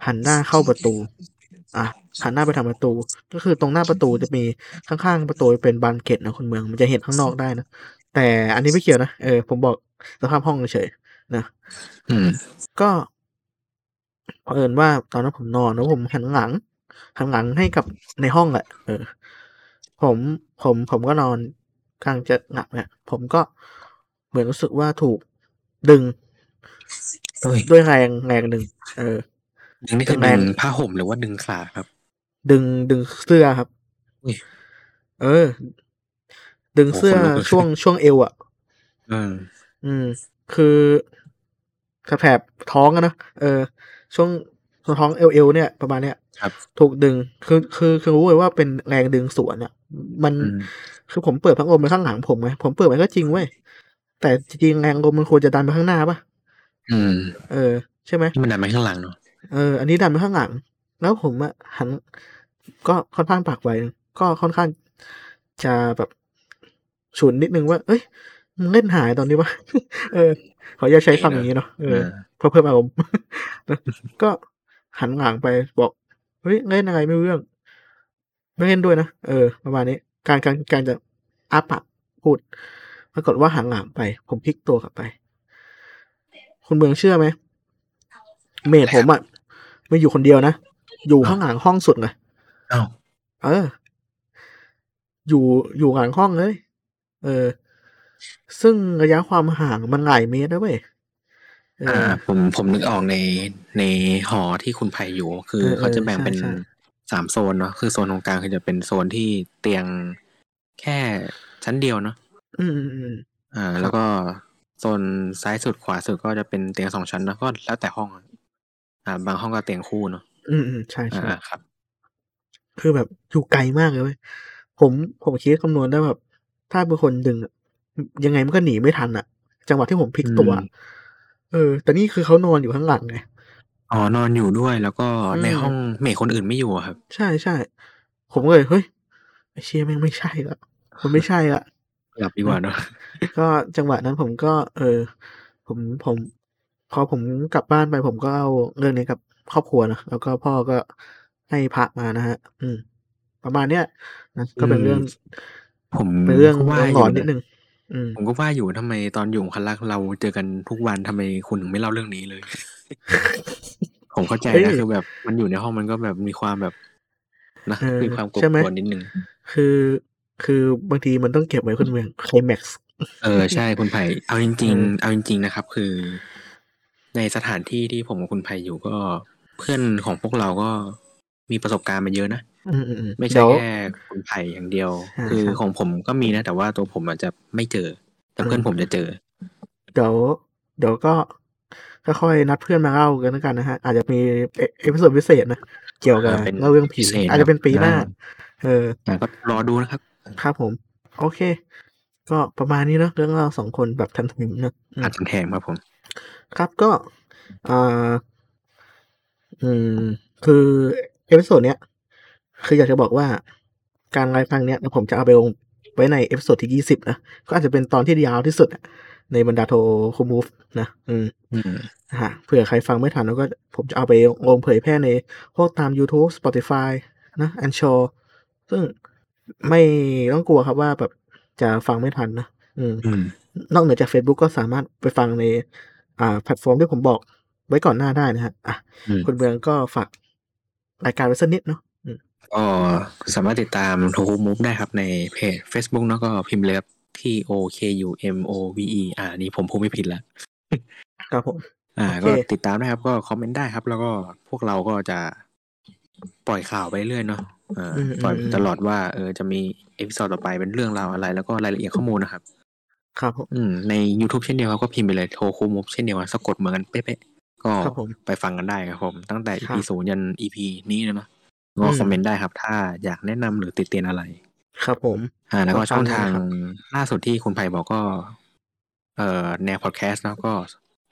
หันหน้าเข้าประตู อะหันหน้าไปทางประตู ก็คือตรงหน้าประตูจะมีข้างๆประตูเป็นบานเกล็ดนะคุณเมือง มันจะเห็นข้างนอกได้นะแต่อันนี้ไม่เกี่ยวนะเออผมบอกสภาพห้องเฉยๆนะอืมก็เผอิญว่าตอนนั้นผมนอนแล้วผมหันหลังหันหลังให้กับในห้องแหละเออ ผมผมผมก็นอนกลางจะหลับเนี่ยผมก็เหมือนรู้สึกว่าถูกดึงเฮ้ยด้วยแรงแรงหนึ่งเออ ดึงนี่คือแรดึงงผ้าห่มหรือว่าดึงขาครับ ดึงดึงเสื้อครับอุ้ยเออ ดึงโอ้เสื้อขนลุกเลยช่วงช่วงเอวอะเอออืม คือแถบๆท้องอะนะเออช่วงช่วงท้องเอวเอวเนี่ยประมาณเนี้ยครับ ถูกดึงคือคือคือรู้เลยว่าเป็นแรงดึงสวนอะ มันอืมคือผมเปิดพัดลมไปข้างหลังผมไงผมเปิดมันก็จริงเว้ยแต่จริงๆแรงลมมันควรจะดันไปข้างหน้าปะอืม เออ ใช่ไหมที่มันดันไปข้างหลังเนาะ เออ อันนี้ดันไปข้างหลัง แล้วผมอะหัน ก็ค่อนข้างปากไวก็ค่อนข้างจะแบบฉุนนิดนึงว่า เอ้ยมึงเล่นหายตอนนี้วะเออ ขออย่าตใช้คำอย่างนี้เนาะเออเพื่อเพิ่มอารมณ์ก็หันหลังไปบอกเฮ้ยเล่นอะไรไม่รู้เรื่อง ไม่เล่นด้วยนะเออประมาณนี้ การการการจะอาปากพูดปรากฏว่าหันหลังไป ผมพลิกตัวกลับไป คุณเมืองเชื่อไหมเมดผมอะ ไม่อยู่คนเดียวนะ อยู่ข้างหลังห้องสุดเลยอ้าวเออ อยู่อยู่หลังห้องเลย เออ ซึ่งระยะความห่างมันหลายเมตรนะเว้ยเออ่าอผมผมนึกออกในในหอที่คุณไผ่อยู่ คือเออเออเขาจะแบ่งเป็นใช่ใช่สามโซนเนาะคือโซนตรงกลางคือจะเป็นโซนที่เตียงแค่ชั้นเดียวเนาะอืมอืมอืมอ่าครับแล้วก็โซนซ้ายสุดขวาสุดก็จะเป็นเตียงสองชั้นแล้วก็แล้วแต่ห้อง อ่าบางห้องก็เตียงคู่เนาะอืมอืมใช่อ่าใช่ครับ คือแบบอยู่ไกลมากเลยเว้ยผมผมคิดคำนวณได้แบบ ถ้าเป็นคนดึงอะยังไงมันก็หนีไม่ทันอะจังหวะที่ผมพลิกตัวอืมเออ แต่นี่คือเขานอนอยู่ข้างหลังไงอ๋อนอนอยู่ด้วยแล้วก็อืมในห้องเมย์คนอื่นไม่อยู่อะครับ ใช่ใช่ผมก็เลยเฮ้ยไอเชียแม่งไม่ใช่ละมันไม่ใช่ละหลับดีกว่าเนาะก็จังหวะนั้นผมก็ เออ ผมผม พอผมกลับบ้านไปผมก็เอาเรื่องนี้กับครอบครัวนะแล้วก็พ่อก็ให้พระมานะฮะ อืม ประมาณเนี้ยนะก็เป็นเรื่อง ผมเป็นเรื่องก็ว่าหลอนอยู่นิดนึงอืมผมก็ว่าอยู่ทำไมตอนอยู่คันลักเราเจอกันทุกวันทำไมคุณถึงไม่เล่าเรื่องนี้เลย ผมเข้าใจเฮ้ยนะคือแบบมันอยู่ในห้องมันก็แบบมีความแบบนะเออมีความกลัวใช่ไหมกลัวนิดนึงคือคือบางทีมันต้องเก็บไว้คุณเมืองไคลแม็กซ์เออใช่คุณไผ่เอาจริงเออๆเอาจริง ๆ นะครับ คือ ในสถานที่ที่ผมกับคุณไผ่อยู่ก็เพื่อนของพวกเราก็มีประสบการณ์มาเยอะนะอืมอืมอืมไม่ใช่เดี๋ยวแค่คุณไผ่อย่างเดียวใช่คือครับของผมก็มีนะ แต่ว่าตัวผมอาจจะไม่เจอ แต่เพื่อนอืมผมจะเจอ เดี๋ยวเดี๋ยวก็ค่อยๆนัดเพื่อนมาเล่ากันแล้วกันนะฮะ อาจจะมีเอ episode พิเศษนะ เกี่ยวกับอ่าเป็นเล่าเรื่องผีพิเศษอาจจะเป็นปีหน้าอ่าเอออะก็รอดูนะครับ ครับผม โอเค ก็ประมาณนี้เนอะเรื่องเราสองคนแบบทันทีเนอะอืมอาจจะแทงครับผม ครับก็อ่าอืม คือ episode เนี้ย คืออยากจะบอกว่าการไลฟ์ครั้งเนี้ยผมจะเอาไปลงไว้ใน episode ที่ยี่สิบนะ ก็อาจจะเป็นตอนที่ยาวที่สุดอะในบรรดาโทคูมูฟนะ อืมอืมนะฮะเผื่อใครฟังไม่ทันแล้วก็ผมจะเอาไปลงเผยแพร่ในพวกตาม YouTube Spotify นะอันชอซึ่งไม่ต้องกลัวครับว่าแบบจะฟังไม่ทันนะ อืมอืมนอกเหนือจาก Facebook ก็สามารถไปฟังใน อ่าแพลตฟอร์มที่ผมบอกไว้ก่อนหน้าได้นะฮะอะอืมคุณเมืองก็ฝากรายการไว้สักนิดเนาะอืมก็สามารถติดตามโทคูมูฟได้ครับในเพจ Facebook แล้วก็พิมพ์เลยครับ T O K U M O V E อ่านี่ผมพูดไม่ผิดแล้วครับผม อ่าโอเคก็ติดตามได้ครับ ก็คอมเมนต์ได้ครับ แล้วก็พวกเราก็จะปล่อยข่าวไปเรื่อยเนาะอ่าอืมปล่อยอืมตลอดว่า เออจะมีเอพิ o d ดต่อไปเป็นเรื่องราวอะไร แล้วก็รายละเอียดข้อมูลนะครับ ครับผมอืมใน YouTube เช่นเดียวกันก็พิมพ์ไปเลยโทคูมูฟเช่นเดียวกันสะกดเหมือนกันเป๊ะๆก็ครับผมไปฟังกันได้ครับผม ตั้งแต่ครั EP บศูนย์ยัน EP นี้เลยเนาะก็อืมคอมเมนต์ได้ครับ ถ้าอยากแนะนำหรือติดเตียนอะไร ครับผม อ่า แล้วก็ก็ช่องตามทางนั้นครับล่าสุดที่คุณไผ่บอกก็ เอ่อแนวพอดแคสต์แล้วก็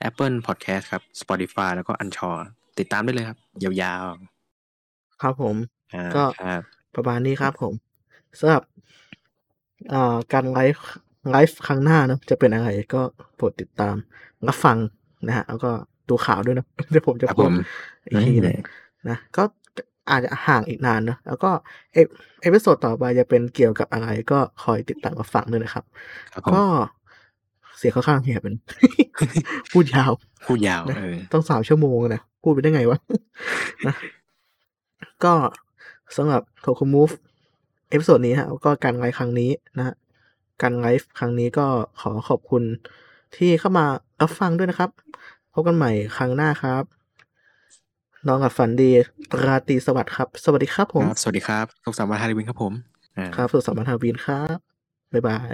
Apple Podcast ครับ Spotify แล้วก็ Anchor ติดตามได้เลยครับ ยาวครับผมๆอ่าก็ครับประมาณนี้ครับผมสำหรับอ่าการ live live ครั้งหน้าเนอะจะเป็นอะไรก็โปรดติดตามรับฟังนะฮะแล้วก็ดูข่าวด้วยนะเดี๋ยวผมจะครับผมพูดอีกทีหนึงนะก็อาจจะห่างอีกนานเนอะแล้วก็เอ episode ต่อไปจะเป็นเกี่ยวกับอะไรก็คอยติดตามมาฟังด้วยนะครับครับผมก็เสียงค่อนข้างเหียเป็นพูดยาว พูดยาวนะเออต้องสามชั่วโมงนะ พูดไปได้ไงวะนะก็สำหรับโทคุมูฟ episode นี้ฮะก็การไลฟ์ครั้งนี้นะฮะ การไลฟ์ครั้งนี้ก็ขอขอบคุณที่เข้ามารับฟังด้วยนะครับ พบกันใหม่ครั้งหน้าครับนอนหลับฝันดีราตรีสวัสดิ์ครับ สวัสดีครับผมสวัสดีครับสุขสันต์วันฮาโลวีนครับผมครับสุขสันต์วันฮาโลวีนครับ บ๊ายบาย